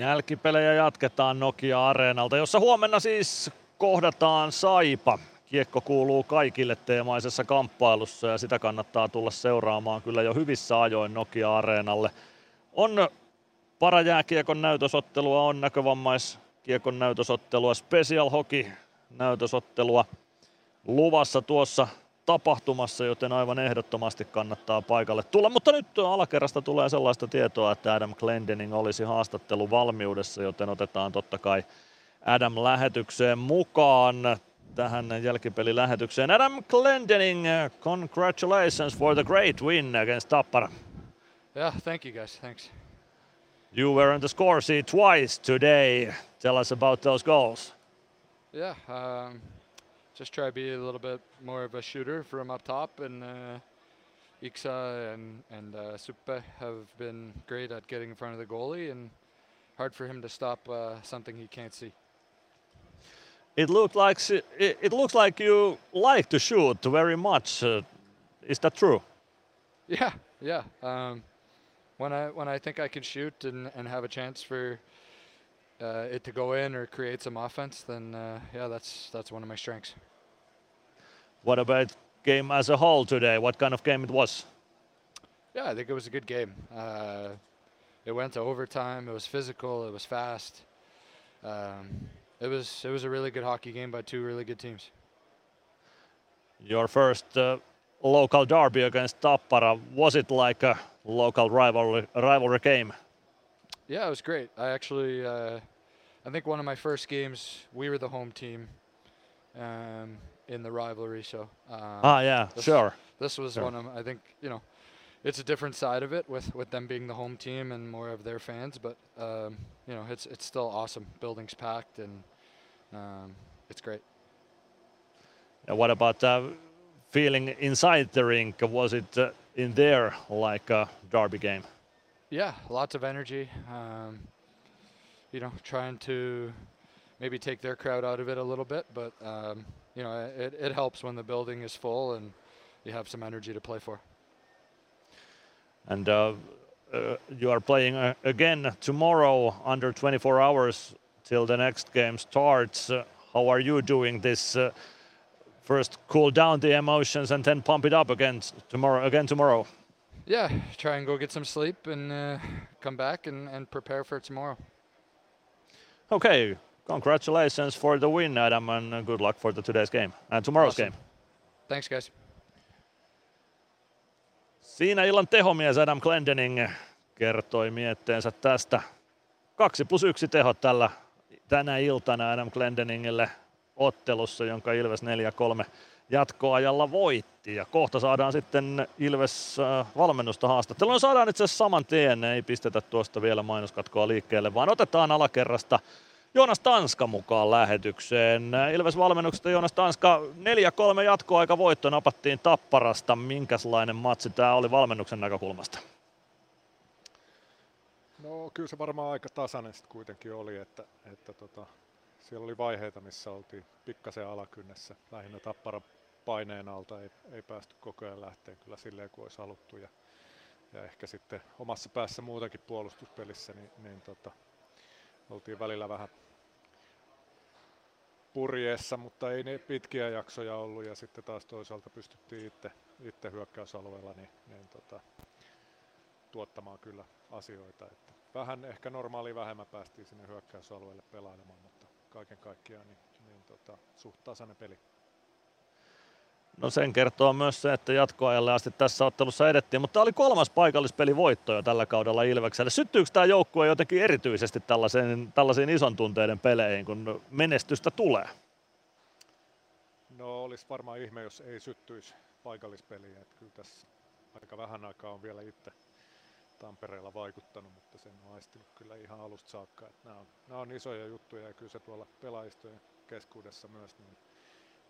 Jälkipelejä jatketaan Nokia-areenalta, jossa huomenna siis kohdataan Saipa. Kiekko kuuluu kaikille teemaisessa kamppailussa ja sitä kannattaa tulla seuraamaan kyllä jo hyvissä ajoin Nokia-areenalle. On parajääkiekon näytösottelua, on näkövammaiskiekon näytösottelua, special hockey näytösottelua luvassa tuossa tapahtumassa, joten aivan ehdottomasti kannattaa paikalle tulla. Mutta nyt alakerrasta tulee sellaista tietoa, että Adam Glendening olisi haastattelu valmiudessa, joten otetaan totta kai Adam lähetykseen mukaan tähän jälkipelilähetykseen. Adam Glendening, congratulations for the great win against Tappara. Yeah, thank you guys. Thanks. You were on the score sheet twice today. Tell us about those goals. Yeah, um, just try to be a little bit more of a shooter from up top, and uh, Iksa and and uh, Suppe have been great at getting in front of the goalie, and hard for him to stop uh, something he can't see. It looked like it, it looks like you like to shoot very much. Uh, is that true? *laughs* Yeah, yeah. Um, when I when I think I can shoot and, and have a chance for uh, it to go in or create some offense, then uh, yeah, that's that's one of my strengths. What about game as a whole today? What kind of game it was? Yeah, I think it was a good game. Uh, it went to overtime. It was physical. It was fast. Um, it was it was a really good hockey game by two really good teams. Your first uh, local derby against Tappara was it like a local rivalry rivalry game? Yeah, it was great. I actually, uh, I think one of my first games, we were the home team um, in the rivalry. So. Um, Ah, yeah, this, sure. This was Sure. one of, I think, you know, it's a different side of it with with them being the home team and more of their fans, but um, you know, it's it's still awesome. Building's packed and um, it's great. And what about uh, feeling inside the rink? Was it uh, in there like a derby game? Yeah, lots of energy. Um, you know, trying to maybe take their crowd out of it a little bit, but um, you know, it, it helps when the building is full and you have some energy to play for. And uh, uh, you are playing uh, again tomorrow under 24 hours till the next game starts. Uh, how are you doing this? Uh, first, cool down the emotions and then pump it up again tomorrow. Again tomorrow. Yeah, try and go get some sleep and uh, come back and, and prepare for tomorrow. Okay, congratulations for the win, Adam, and uh, good luck for the today's game and tomorrow's Awesome. game. Thanks, guys. Siinä illan tehomies Adam Glendening kertoi mietteensä tästä. Kaksi plus yksi tehot tällä tänä iltana Adam Glendeningille ottelussa, jonka Ilves 4-3 jatkoajalla voitti. Ja kohta saadaan sitten Ilves äh, valmennusta haastattelua. Saadaan itse asiassa saman tien, ei pistetä tuosta vielä mainoskatkoa liikkeelle, vaan otetaan alakerrasta Joonas Tanska mukaan lähetykseen. Ilves valmennuksesta Joonas Tanska 4-3 jatkoaika voitto napattiin Tapparasta. Minkälainen matsi tämä oli valmennuksen näkökulmasta? No kyllä se varmaan aika tasainen sitten kuitenkin oli, että, että tota, siellä oli vaiheita, missä oltiin pikkasen alakynnessä, lähinnä tappara paineen alta, ei, ei päästy koko ajan lähteen kyllä silleen kuin olisi haluttu ja, ja ehkä sitten omassa päässä muutenkin puolustuspelissä, niin, niin tota, oltiin välillä vähän purjeessa, mutta ei ne pitkiä jaksoja ollut ja sitten taas toisaalta pystyttiin itse, itse hyökkäysalueella niin, niin tota, tuottamaan kyllä asioita. Että vähän ehkä normaali vähemmän päästiin sinne hyökkäysalueelle pelailemaan, mutta kaiken kaikkiaan niin, niin tota, suht tasainen peli. No sen kertoo myös se, että jatkoajalle asti tässä ottelussa edettiin, mutta tämä oli kolmas paikallispeli voitto jo tällä kaudella Ilvekselle. Syttyykö tämä joukkue jotenkin erityisesti tällaisiin, tällaisiin ison tunteiden peleihin, kun menestystä tulee? No olisi varmaan ihme, jos ei syttyisi paikallispeliä. Että kyllä tässä aika vähän aikaa on vielä itse Tampereella vaikuttanut, mutta sen on aistinut kyllä ihan alusta saakka. Että nämä, on, nämä on isoja juttuja ja kyllä se tuolla pelaajistojen keskuudessa myös niin,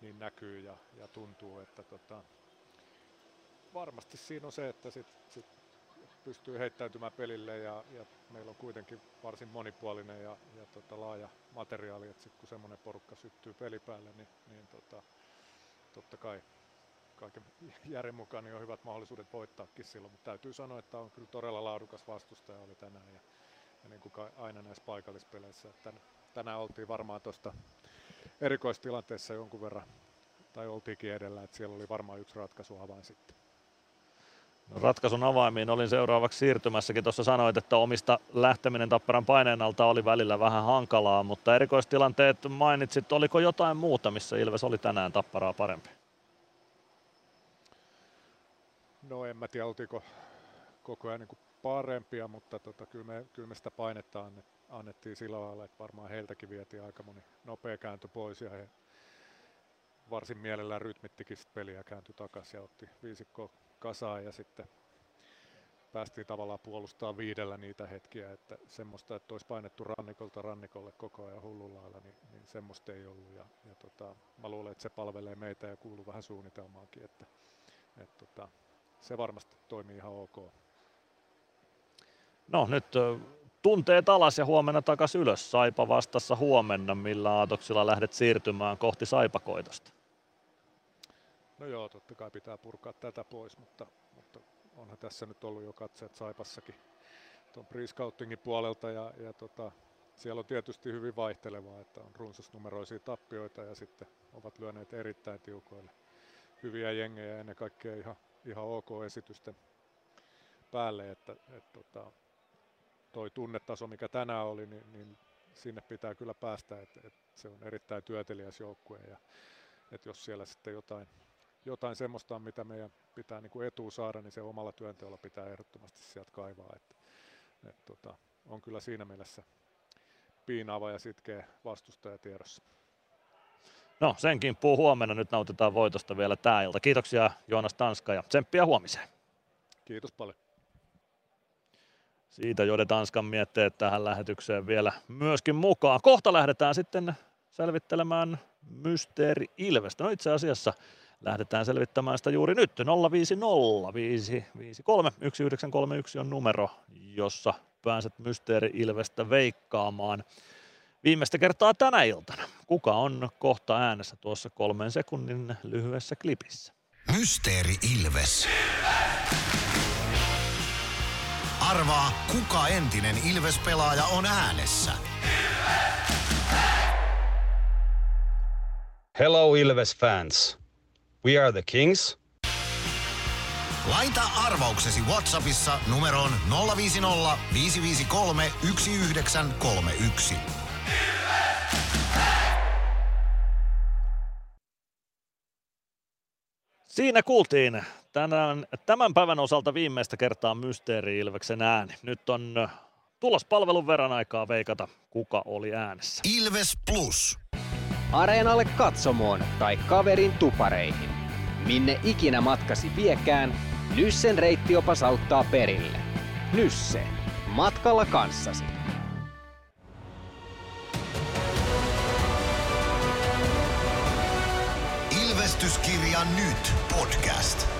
niin näkyy ja, ja tuntuu, että tota, varmasti siinä on se, että sit, sit pystyy heittäytymään pelille ja, ja meillä on kuitenkin varsin monipuolinen ja, ja tota, laaja materiaali, että sit kun semmoinen porukka syttyy pelipäälle, niin, niin tota, totta kai kaiken järjen mukaan niin on hyvät mahdollisuudet voittaakin silloin, mutta täytyy sanoa, että on kyllä todella laadukas vastustaja oli tänään ja, ja niin kuin aina näissä paikallispeleissä. Että tänään oltiin varmaan tuosta erikoistilanteessa jonkun verran, tai oltiinkin edellä, että siellä oli varmaan yksi ratkaisu avain sitten. No, ratkaisun avaimiin olin seuraavaksi siirtymässäkin. Tuossa sanoit, että omista lähteminen Tapparan paineen alta oli välillä vähän hankalaa, mutta erikoistilanteet mainitsit. Oliko jotain muuta, missä Ilves oli tänään Tapparaa parempi? No en mä tiedä, oltiinko koko ajan niin parempia, mutta tota, kyllä, me, kyllä me sitä painetta annettiin sillä lailla, että varmaan heiltäkin vietiin aika moni nopea kääntö pois ja he varsin mielellään rytmittikin peliä kääntyi takaisin ja otti viisikko kasaan ja sitten päästiin tavallaan puolustamaan viidellä niitä hetkiä, että semmoista, että olisi painettu rannikolta rannikolle koko ajan hullulla lailla, niin, niin semmoista ei ollut. Ja, ja tota, mä luulen, että se palvelee meitä ja kuuluu vähän suunnitelmaankin, että, että tota, se varmasti toimii ihan ok. No nyt tunteet alas ja huomenna takaisin ylös. Saipa vastassa huomenna, millä aatoksilla lähdet siirtymään kohti Saipakoitosta? No joo, totta kai pitää purkaa tätä pois, mutta, mutta onhan tässä nyt ollut jo katseet Saipassakin tuon pre-scoutingin puolelta ja, ja tota, siellä on tietysti hyvin vaihtelevaa, että on runsasnumeroisia tappioita ja sitten ovat lyöneet erittäin tiukoille hyviä jengejä ja ennen kaikkea ihan, ihan ok esitysten päälle, että et, tota, toi tunnetaso, mikä tänään oli, niin, niin sinne pitää kyllä päästä, että et se on erittäin työtelijäs joukkue ja että jos siellä sitten jotain jotain semmoista on, mitä meidän pitää niin kuin etu saada, niin se omalla työnteolla pitää ehdottomasti sieltä kaivaa. Että, et, tota, on kyllä siinä mielessä piinaava ja sitkeä vastustaja tiedossa. No sen kimppuu huomenna. Nyt nautitaan voitosta vielä tämä ilta. Kiitoksia Joonas Tanska ja tsemppiä huomiseen. Kiitos paljon. Siitä Jode Tanskan mietteet tähän lähetykseen vielä myöskin mukaan. Kohta lähdetään sitten selvittelemään Mysteeri Ilvestä. No itse asiassa lähdetään selvittämään sitä juuri nyt. 050 553 1931 on numero, jossa pääset Mysteeri Ilvestä veikkaamaan. Viimeistä kertaa tänä iltana. Kuka on kohta äänessä tuossa kolmen sekunnin lyhyessä klipissä? Mysteeri Ilves. Arvaa, kuka entinen Ilves-pelaaja on äänessä. Hello Ilves fans. We are the Kings. Laita arvauksesi Whatsappissa numeroon 050 553 1931. Siinä kuultiin tänään, tämän päivän osalta viimeistä kertaa Mysteeri Ilveksen ääni. Nyt on tulospalvelun verran aikaa veikata, kuka oli äänessä. Ilves Plus. Areenalle katsomoon tai kaverin tupareihin. Minne ikinä matkasi viekään, Nyssen reittiopas auttaa perille. Nysse. Matkalla kanssasi. Ilvestyskirja nyt podcast.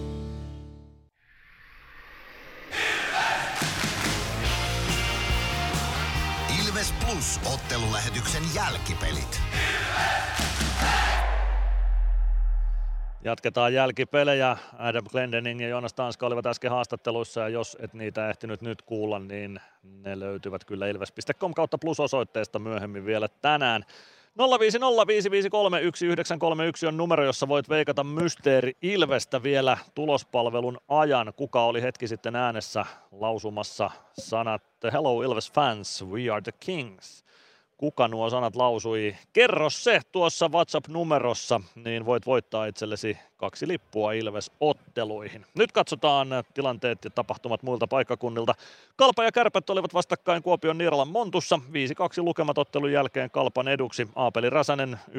Plus ottelulähetyksen jälkipelit. Jatketaan jälkipelejä. Adam Glendening ja Jonas Tanska olivat äsken haastatteluissa ja jos et niitä ehtinyt nyt kuulla, niin ne löytyvät kyllä ilves.com kautta plus-osoitteesta myöhemmin vielä tänään. 0505531 on numero, jossa voit veikata Mysteeri Ilvestä vielä tulospalvelun ajan. Kuka oli hetki sitten äänessä lausumassa sanat Hello Ilves fans, we are the kings. Kuka nuo sanat lausui. Kerro se tuossa WhatsApp-numerossa, niin voit voittaa itsellesi kaksi lippua Ilves-otteluihin. Nyt katsotaan tilanteet ja tapahtumat muilta paikkakunnilta. Kalpa ja Kärpät olivat vastakkain Kuopion Niiralan Montussa. 5-2 lukemat ottelun jälkeen Kalpan eduksi. Aapeli Räsänen 1-0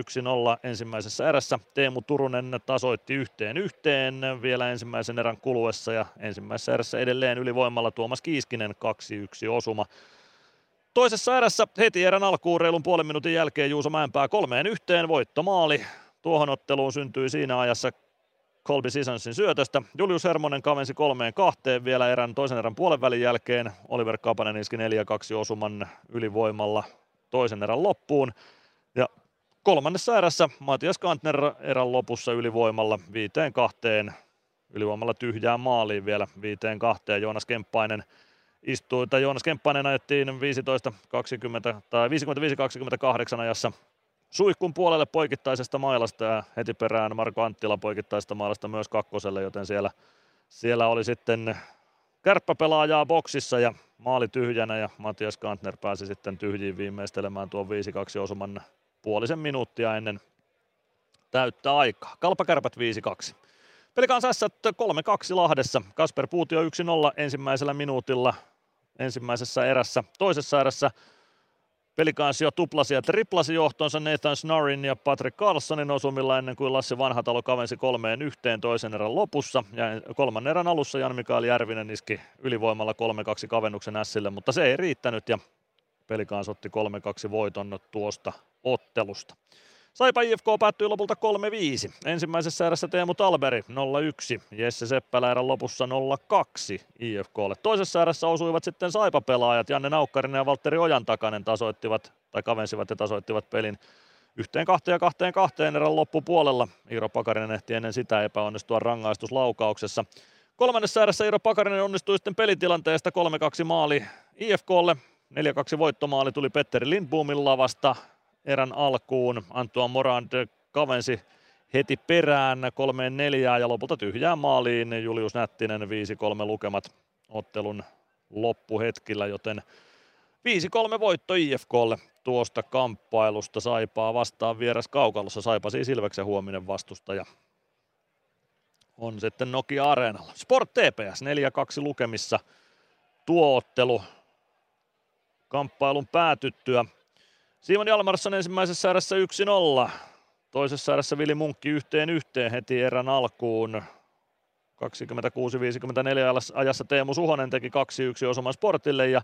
ensimmäisessä erässä. Teemu Turunen tasoitti yhteen yhteen vielä ensimmäisen erän kuluessa ja ensimmäisessä erässä edelleen ylivoimalla Tuomas Kiiskinen 2-1 osuma. Toisessa erässä heti erän alkuun reilun puolen minuutin jälkeen Juuso Mäenpää kolmeen yhteen voittomaali. Tuohon otteluun syntyi siinä ajassa Colby Sisonsin syötöstä. Julius Hermonen kavensi kolmeen kahteen vielä erän toisen erän puolen välin jälkeen. Oliver Kapanen iski 4-2 osuman ylivoimalla toisen erän loppuun. Ja kolmannessa erässä Matias Kantner erän lopussa ylivoimalla viiteen kahteen ylivoimalla tyhjään maaliin vielä viiteen kahteen. Joonas Kemppainen istui, tai Joonas Kemppainen ajettiin 15, 20, tai 55-28 ajassa suihkun puolelle poikittaisesta mailasta ja heti perään Marko Anttila poikittaisesta mailasta myös kakkoselle, joten siellä, siellä oli sitten kärppäpelaajaa boksissa ja maali tyhjänä ja Matias Kantner pääsi sitten tyhjiin viimeistelemään tuon 5-2 osuman puolisen minuuttia ennen täyttä aikaa. Kalpakärpät 5-2. Pelikans S 3-2 Lahdessa. Kasper Puutio 1-0 ensimmäisellä minuutilla ensimmäisessä erässä. Toisessa erässä Pelikans jo tuplasi ja triplasi johtonsa Nathan Snorin ja Patrick Carlsonin osumilla ennen kuin Lassi Vanhatalo kavensi kolmeen yhteen toisen erän lopussa. Ja kolmannen erän alussa Jan Mikael Järvinen iski ylivoimalla 3-2 kavennuksen Sille, mutta se ei riittänyt ja Pelikans otti 3-2 voiton tuosta ottelusta. Saipa IFK päättyi lopulta 3-5. Ensimmäisessä erässä Teemu Talberi 0-1, Jesse Seppälä erän lopussa 0-2 IFKlle. Toisessa erässä osuivat sitten Saipa-pelaajat Janne Naukkarinen ja Valtteri Ojantakanen tasoittivat tai kavensivat ja tasoittivat pelin yhteen kahteen ja kahteen kahteen erän loppupuolella. Iiro Pakarinen ehti ennen sitä epäonnistua rangaistuslaukauksessa. Kolmannessa erässä Iiro Pakarinen onnistui sitten pelitilanteesta 3-2 maali IFKlle. 4-2 voittomaali tuli Petteri Lindboomin lavasta erän alkuun. Antoine Morand kavensi heti perään kolmeen neljään ja lopulta tyhjään maaliin Julius Nättinen 5-3 lukemat ottelun loppuhetkillä, joten 5-3 voitto IFKlle tuosta kamppailusta Saipaa vastaan vieras Kaukalossa. Saipa siis Ilveksen huominen vastustaja on sitten Nokia Areenalla. Sport TPS 4-2 lukemissa tuo ottelu kamppailun päätyttyä. Simon Jalmarsson ensimmäisessä erässä 1-0. Toisessa erässä Vili Munkki yhteen yhteen heti erän alkuun. 26-54 ajassa Teemu Suhonen teki 2-1 osuman Sportille ja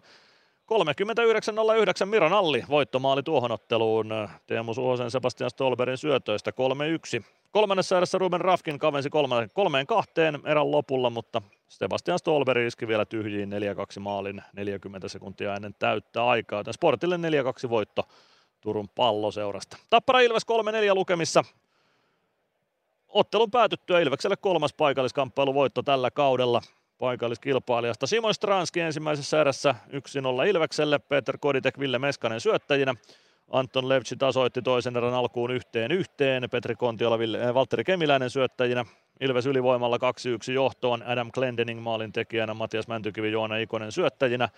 39.09 Miran Alli voittomaali tuohon otteluun Teemu Suhosen Sebastian Stolberin syötöistä 3-1. Kolmannessa erässä Ruben Rafkin kavensi kolme, kolmeen kahteen erän lopulla, mutta Sebastian Stolberi iski vielä tyhjiin 4-2 maalin 40 sekuntia ennen täyttä aikaa, joten Sportille 4-2 voitto Turun palloseurasta. Tappara Ilves 3-4 lukemissa. Ottelun päätyttyä Ilvekselle kolmas paikalliskamppailu voitto tällä kaudella paikalliskilpailijasta. Simon Stranski ensimmäisessä erässä 1-0 Ilvekselle, Peter Koditek, Ville Meskanen syöttäjinä. Anton Levci tasoitti toisen erän alkuun yhteen yhteen, Petri Kontiola, äh, Valtteri Kemiläinen syöttäjinä. Ilves ylivoimalla 2-1 johtoon, Adam Glendening maalin tekijänä, Matias Mäntykivi, Joona Ikonen syöttäjinä.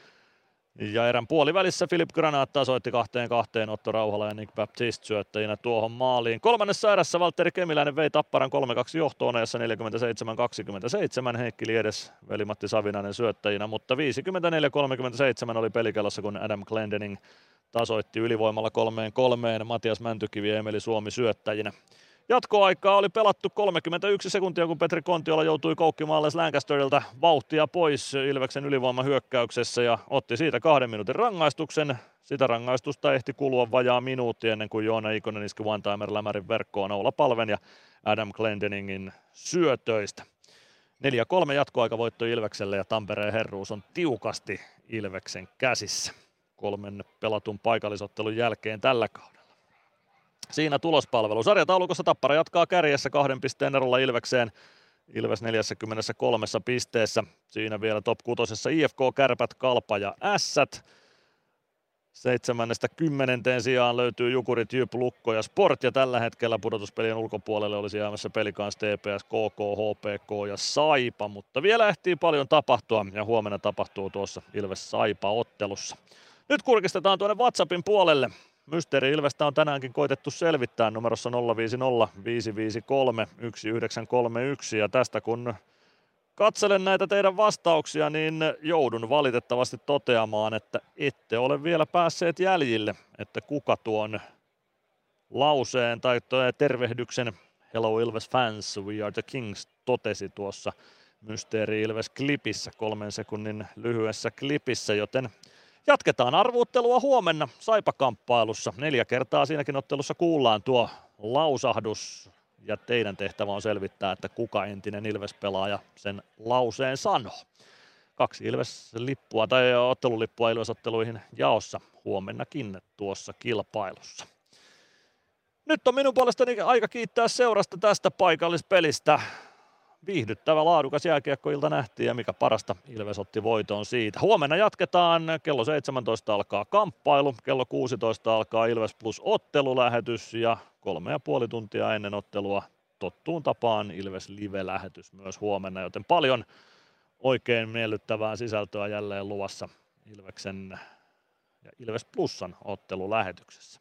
Ja erän puolivälissä Filip Granat tasoitti kahteen kahteen Otto Rauhala ja Nick Baptiste syöttäjinä tuohon maaliin. Kolmannessa erässä Valtteri Kemiläinen vei Tapparan 3-2 johtoon ajassa 47-27. Heikki Liedes, veli-Matti Savinainen syöttäjinä, mutta 54-37 oli pelikellossa, kun Adam Glendening tasoitti ylivoimalla kolmeen kolmeen. Matias Mäntykivi ja Emeli Suomi syöttäjinä. Jatkoaikaa oli pelattu 31 sekuntia, kun Petri Kontiola joutui koukkimaan Les Lancasterilta vauhtia pois Ilveksen ylivoimahyökkäyksessä ja otti siitä kahden minuutin rangaistuksen. Sitä rangaistusta ehti kulua vajaa minuutti ennen kuin Joona Ikonen iski one-timer lämärin verkkoon Oula Palven ja Adam Glendeningin syötöistä. 4-3 jatkoaikavoitto Ilvekselle ja Tampereen herruus on tiukasti Ilveksen käsissä kolmen pelatun paikallisottelun jälkeen tällä kaudella siinä tulospalvelu. Sarjataulukossa Tappara jatkaa kärjessä kahden pisteen erolla Ilvekseen. Ilves 43 pisteessä. Siinä vielä top 6 IFK, Kärpät, Kalpa ja Ässät. Seitsemännestä kymmenenteen sijaan löytyy Jukurit, Jyp, Lukko ja Sport. Ja tällä hetkellä pudotuspelien ulkopuolelle olisi jäämässä pelikans TPS, KK, HPK ja Saipa. Mutta vielä ehtii paljon tapahtua ja huomenna tapahtuu tuossa Ilves Saipa-ottelussa. Nyt kurkistetaan tuonne WhatsAppin puolelle. Mysteeri Ilvestä on tänäänkin koitettu selvittää numerossa 050 553 1931 ja tästä kun katselen näitä teidän vastauksia, niin joudun valitettavasti toteamaan, että ette ole vielä päässeet jäljille, että kuka tuon lauseen tai tervehdyksen Hello Ilves fans, we are the kings totesi tuossa Mysteeri Ilves-klipissä, kolmen sekunnin lyhyessä klipissä, joten jatketaan arvuuttelua huomenna Saipa-kamppailussa. Neljä kertaa siinäkin ottelussa kuullaan tuo lausahdus ja teidän tehtävä on selvittää, että kuka entinen Ilves-pelaaja sen lauseen sanoo. Kaksi Ilves-lippua tai ottelulippua Ilves-otteluihin jaossa huomennakin tuossa kilpailussa. Nyt on minun puolestani aika kiittää seurasta tästä paikallispelistä. Viihdyttävä laadukas jääkiekkoilta nähtiin ja mikä parasta, Ilves otti voiton siitä. Huomenna jatketaan, kello 17 alkaa kamppailu, kello 16 alkaa Ilves Plus ottelulähetys ja kolme ja puoli tuntia ennen ottelua tottuun tapaan Ilves Live-lähetys myös huomenna, joten paljon oikein miellyttävää sisältöä jälleen luvassa Ilveksen ja Ilves Plusan ottelulähetyksessä.